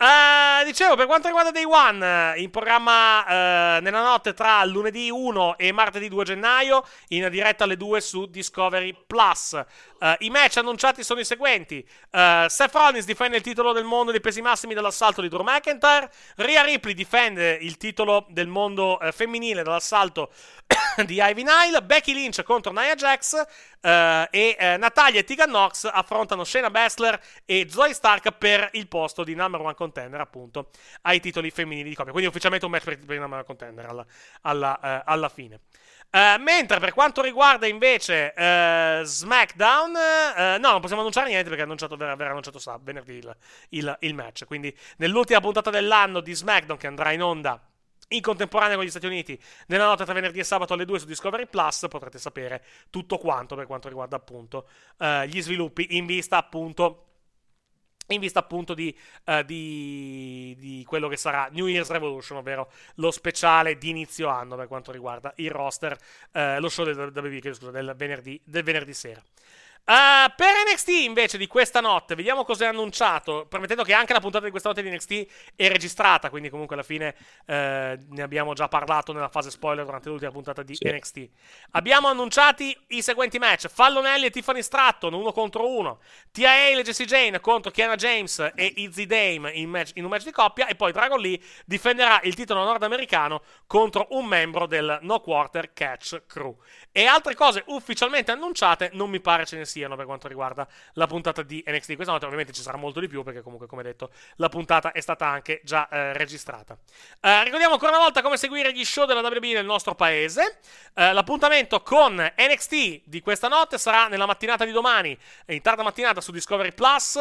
Uh, dicevo, per quanto riguarda Day One, in programma uh, nella notte tra lunedì 1 e martedì 2 gennaio, in diretta alle 2 su Discovery Plus. Uh, I match annunciati sono i seguenti: Seth Rollins difende il titolo del mondo dei pesi massimi dall'assalto di Drew McIntyre. Rhea Ripley difende il titolo del mondo femminile dall'assalto di Ivy Nile. Becky Lynch contro Nia Jax. e Natalia e Tegan Knox affrontano Shayna Baszler e Zoe Stark per il posto di number one contender appunto ai titoli femminili di coppia. Quindi ufficialmente un match per, per il contender alla, alla, eh, alla fine. Uh, mentre per quanto riguarda invece uh, SmackDown, uh, no, non possiamo annunciare niente perché annunciato, verrà, verrà annunciato venerdì il, il, il, match. Quindi nell'ultima puntata dell'anno di SmackDown che andrà in onda in contemporanea con gli Stati Uniti nella notte tra venerdì e sabato alle 2 su Discovery Plus potrete sapere tutto quanto per quanto riguarda appunto gli sviluppi in vista appunto in vista appunto di, uh, di, di, quello che sarà New Year's Revolution, ovvero lo speciale di inizio anno per quanto riguarda il roster, uh, lo show del, del, del, del venerdì sera. Uh, per NXT invece di questa notte, vediamo cosa è annunciato. Promettendo che anche la puntata di questa notte di NXT è registrata, quindi comunque alla fine uh, ne abbiamo già parlato nella fase spoiler durante l'ultima puntata di sì. NXT. Abbiamo annunciati i seguenti match: Fallonelli e Tiffany Stratton, uno contro uno. Tia Hale e Jessie Jane contro Kiana James e Izzy Dame in, match, in, un match di coppia. E poi Dragon Lee difenderà il titolo nordamericano contro un membro del No Quarter Catch Crew. E altre cose ufficialmente annunciate non mi pare ce ne siano per quanto riguarda la puntata di NXT. Questa notte ovviamente ci sarà molto di più perché comunque come detto la puntata è stata anche già eh, registrata. Eh, ricordiamo ancora una volta come seguire gli show della WWE nel nostro paese. Eh, l'appuntamento con NXT di questa notte sarà nella mattinata di domani, in tarda mattinata su Discovery Plus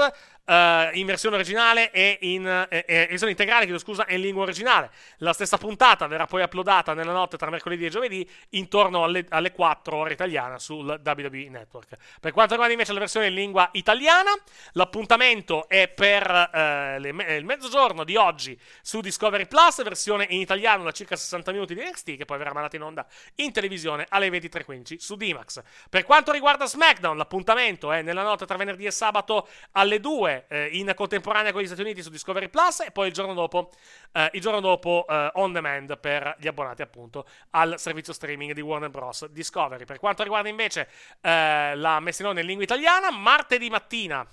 uh, in versione originale e in eh, eh, versione integrale, chiedo scusa, in lingua originale. La stessa puntata verrà poi uploadata nella notte tra mercoledì e giovedì intorno alle, alle 4 ore italiana sul WWE Network. Per quanto riguarda invece la versione in lingua italiana, l'appuntamento è per uh, le, il mezzogiorno di oggi su Discovery Plus, versione in italiano da circa 60 minuti di NXT, che poi verrà mandata in onda in televisione alle 23.15 su D-Max. Per quanto riguarda SmackDown, l'appuntamento è nella notte tra venerdì e sabato alle 2 eh, in contemporanea con gli Stati Uniti su Discovery Plus e poi il giorno dopo, eh, il giorno dopo eh, on demand per gli abbonati appunto al servizio streaming di Warner Bros. Discovery. Per quanto riguarda invece eh, la messa in onda in lingua italiana, martedì mattina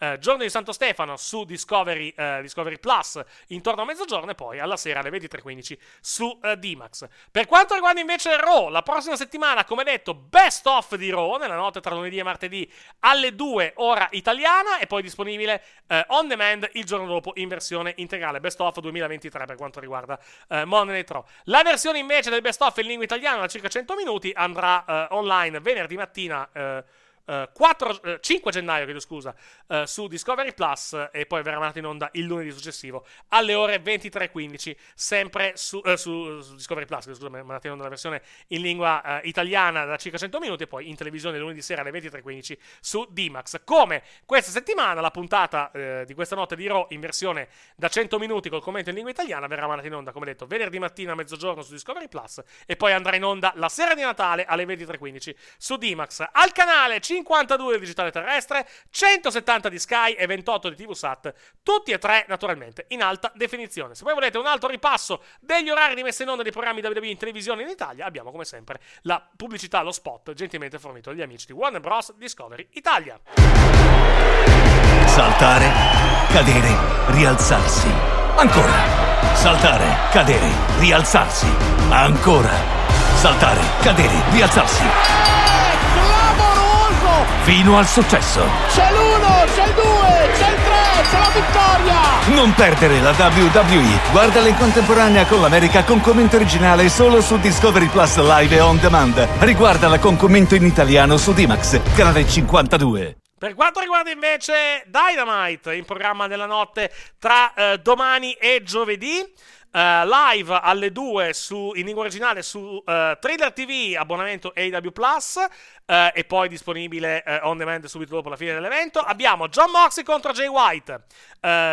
eh, giorno di Santo Stefano su Discovery, eh, Discovery, Plus intorno a mezzogiorno e poi alla sera alle 23.15 su eh, D-Max. Per quanto riguarda invece Raw, la prossima settimana, come detto, best of di Raw nella notte tra lunedì e martedì alle 2 ora italiana e poi disponibile eh, on demand il giorno dopo in versione integrale. Best of 2023 per quanto riguarda eh, Monday Night Raw. La versione invece del best of in lingua italiana da circa 100 minuti andrà eh, online venerdì mattina. Eh, 4, uh, 5 gennaio, chiedo scusa, uh, su Discovery Plus e poi verrà mandato in onda il lunedì successivo alle ore 23.15, sempre su, su, su Discovery Plus, scusa, mandato in onda la versione in lingua italiana da circa 100 minuti e poi in televisione lunedì sera alle 23.15 su D-Max. Come questa settimana la puntata di questa notte di Raw in versione da 100 minuti col commento in lingua italiana verrà mandata in onda, come detto, venerdì mattina a mezzogiorno su Discovery Plus e poi andrà in onda la sera di Natale alle 23.15 su D-Max. Al canale 5 52 di digitale terrestre, 170 di Sky e 28 di TV Sat, tutti e tre naturalmente in alta definizione. Se poi volete un altro ripasso degli orari di messa in onda dei programmi WWE in televisione in Italia, abbiamo come sempre la pubblicità, lo spot gentilmente fornito dagli amici di Warner Bros. Discovery Italia. Saltare, cadere, rialzarsi. Ancora. Saltare, cadere, rialzarsi. Ancora. Saltare, cadere, rialzarsi fino al successo. C'è l'uno, c'è il due, c'è il tre, c'è la vittoria! Non perdere la WWE. Guardala in contemporanea con l'America con commento originale solo su Discovery Plus Live e On Demand. Riguardala con commento in italiano su Dimax, canale 52. Per quanto riguarda invece Dynamite, in programma della notte tra eh, domani e giovedì, Uh, live alle 2 su, in lingua originale su uh, Trailer TV, abbonamento AW Plus uh, e poi disponibile on demand subito dopo la fine dell'evento. Abbiamo John Moxley contro Jay White,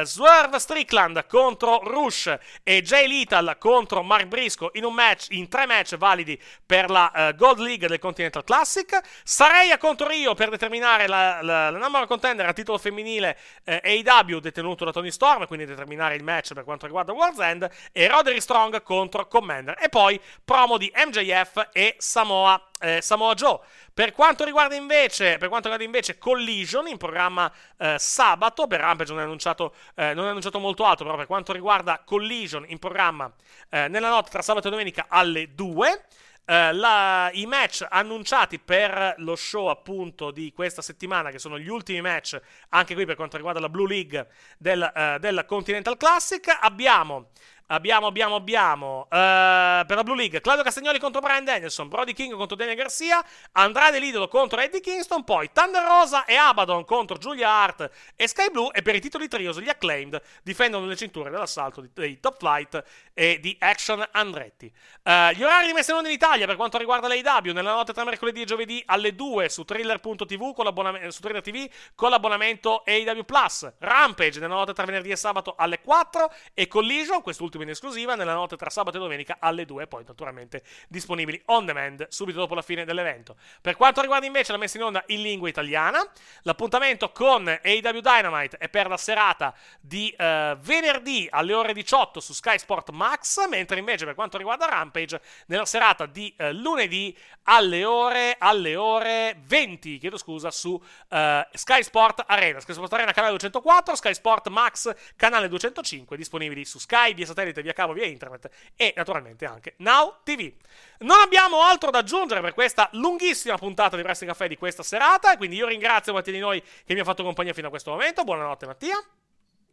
Swerve Strickland contro Rush e Jay Lethal contro Mark Briscoe in match, in tre match validi per la Gold League del Continental Classic. Sareia contro Rio per determinare la, la, la number contender a titolo femminile AW detenuto da Tony Storm, quindi determinare il match per quanto riguarda World's End e Roderick Strong contro Commander. E poi promo di MJF e Samoa, eh, Samoa Joe. Per quanto riguarda invece, per quanto riguarda invece Collision in programma eh, sabato, per Rampage non è, annunciato, eh, non è annunciato molto altro, però per quanto riguarda Collision in programma eh, nella notte tra sabato e domenica alle 2. Uh, la, I match annunciati per lo show appunto di questa settimana, che sono gli ultimi match, anche qui per quanto riguarda la Blue League del, uh, del Continental Classic, abbiamo Abbiamo, abbiamo, abbiamo uh, per la Blue League Claudio Castagnoli contro Brian Danielson, Brody King contro Daniel Garcia, Andrade Lidolo contro Eddie Kingston, poi Thunder Rosa e Abaddon contro Julia Hart e Sky Blue e per i titoli trios gli Acclaimed difendono le cinture dall'assalto dei Top Flight e di Action Andretti. Uh, gli orari di messa in onda in Italia per quanto riguarda l'AW nella notte tra mercoledì e giovedì alle 2 su thriller.tv con, su thriller TV con l'abbonamento AW Plus, Rampage nella notte tra venerdì e sabato alle 4 e Collision, quest'ultimo in esclusiva nella notte tra sabato e domenica alle 2, poi naturalmente disponibili on demand subito dopo la fine dell'evento. Per quanto riguarda invece la messa in onda in lingua italiana, l'appuntamento con AW Dynamite è per la serata di uh, venerdì alle ore 18 su Sky Sport Max, mentre invece per quanto riguarda Rampage, nella serata di uh, lunedì alle ore, alle ore 20, chiedo scusa, su uh, Sky Sport Arena. Sky Sport Arena canale 204, Sky Sport Max canale 205, disponibili su Sky, via satellite satellite, via cavo, via internet e naturalmente anche Now TV. Non abbiamo altro da aggiungere per questa lunghissima puntata di Wrestling Caffè di questa serata, quindi io ringrazio Mattia di noi che mi ha fatto compagnia fino a questo momento. Buonanotte Mattia.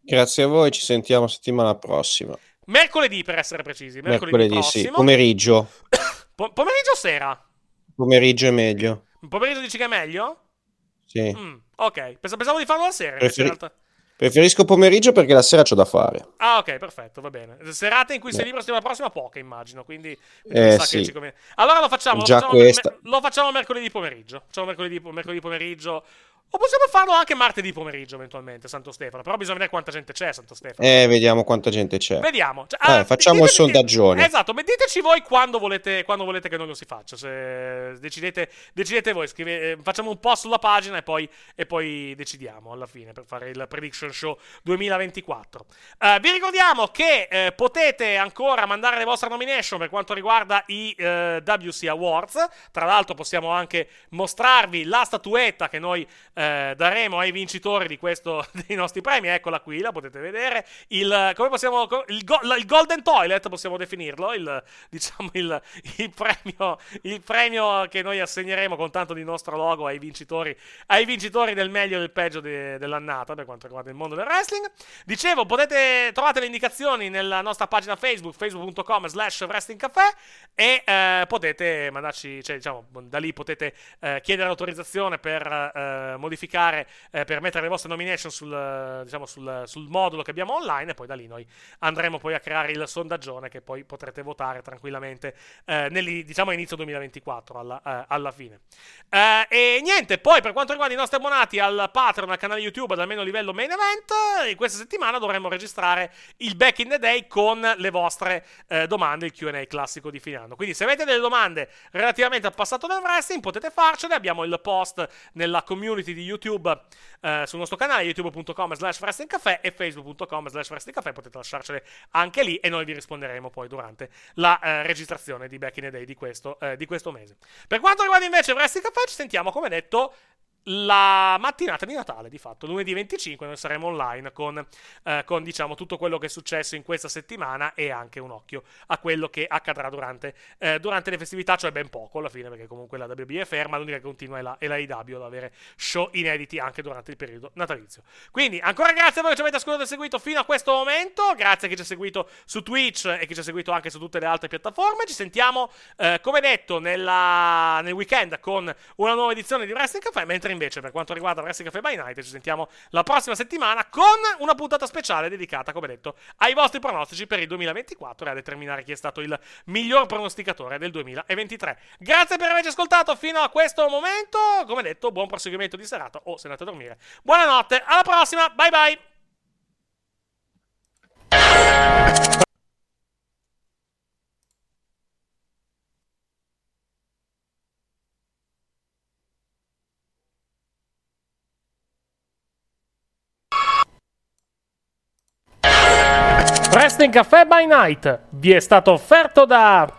Grazie a voi, ci sentiamo settimana prossima. Mercoledì per essere precisi, mercoledì, mercoledì sì, pomeriggio. po- pomeriggio o sera? Pomeriggio è meglio. Pomeriggio dici che è meglio? Sì. Mm, ok, pensavo di farlo la sera. Preferi- realtà. Preferisco pomeriggio perché la sera c'ho da fare. Ah, ok, perfetto, va bene. Serate in cui Beh. sei libero settimana prossima, poche immagino. Quindi, eh, sì. Allora lo facciamo. Già lo facciamo, questa. Me- lo facciamo mercoledì pomeriggio. Facciamo mercoledì, mercoledì pomeriggio o possiamo farlo anche martedì pomeriggio, eventualmente, Santo Stefano. Però bisogna vedere quanta gente c'è, Santo Stefano. Eh, vediamo quanta gente c'è. Vediamo. Cioè, eh, ah, facciamo il sondaggione. Esatto, diteci voi quando volete, quando volete, che noi lo si faccia. Se decidete, decidete voi, scrive, eh, facciamo un post sulla pagina e poi, e poi, decidiamo alla fine per fare il Prediction Show 2024. Uh, eh, vi ricordiamo che uh, potete ancora mandare le vostre nomination per quanto riguarda i uh, WC Awards. Tra l'altro possiamo anche mostrarvi la statuetta che noi eh, daremo ai vincitori di questo, dei nostri premi. Eccola qui, la potete vedere. Il, come possiamo, il, go, il Golden Toilet possiamo definirlo, il, diciamo il, il, premio, il premio che noi assegneremo con tanto di nostro logo ai vincitori, ai vincitori del meglio e del peggio de, dell'annata per quanto riguarda il mondo del wrestling. Dicevo, potete, trovate le indicazioni nella nostra pagina Facebook, facebook.com slash wrestlingcaffè e eh, potete mandarci, cioè diciamo, da lì potete eh, chiedere l'autorizzazione per eh, modificare, eh, per mettere le vostre nomination sul, diciamo, sul, sul, modulo che abbiamo online e poi da lì noi andremo poi a creare il sondaggione che poi potrete votare tranquillamente eh, nel, diciamo, inizio 2024 alla, eh, alla fine. e niente, poi per quanto riguarda i nostri abbonati al Patreon, al canale YouTube ad almeno livello main event, questa settimana dovremmo registrare il Back in the Day con le vostre domande, il Q&A classico di fine anno. Quindi se avete delle domande relativamente al passato del wrestling potete farcele, abbiamo il post nella community di YouTube eh, sul nostro canale youtube.com slash wrestlingcaffè e facebook.com slash wrestlingcaffè, potete lasciarcele anche lì e noi vi risponderemo poi durante la eh, registrazione di Back in the Day di questo, eh, di questo mese. Per quanto riguarda invece Wrestling ci sentiamo come detto la mattinata di Natale, di fatto, lunedì 25, noi saremo online con, eh, con, diciamo, tutto quello che è successo in questa settimana e anche un occhio a quello che accadrà durante, eh, durante le festività, cioè ben poco alla fine, perché comunque la WB è ferma, l'unica che continua è la, è la IW ad avere show inediti anche durante il periodo natalizio. Quindi, ancora grazie a voi che ci avete ascoltato e seguito fino a questo momento, grazie a chi ci ha seguito su Twitch e chi ci ha seguito anche su tutte le altre piattaforme, ci sentiamo, eh, come detto, nella, nel weekend con una nuova edizione di Wrestling Caffè, mentre invece per quanto riguarda Wrestling Cafe by Night ci sentiamo la prossima settimana con una puntata speciale dedicata, come detto, ai vostri pronostici per il 2024 e a determinare chi è stato il miglior pronosticatore del 2023. Grazie per averci ascoltato fino a questo momento. Come detto, buon proseguimento di serata o se andate a dormire. Buonanotte, alla prossima, bye bye. Wrestling Caffè by Night vi è stato offerto da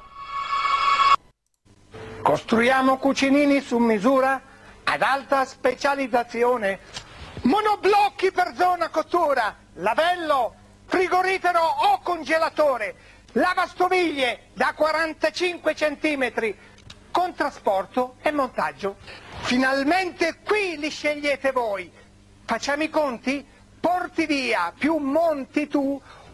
Costruiamo cucinini su misura ad alta specializzazione, monoblocchi per zona cottura, lavello, frigorifero o congelatore, lavastoviglie da 45 cm con trasporto e montaggio. Finalmente qui li scegliete voi. Facciamo i conti? Porti via più monti tu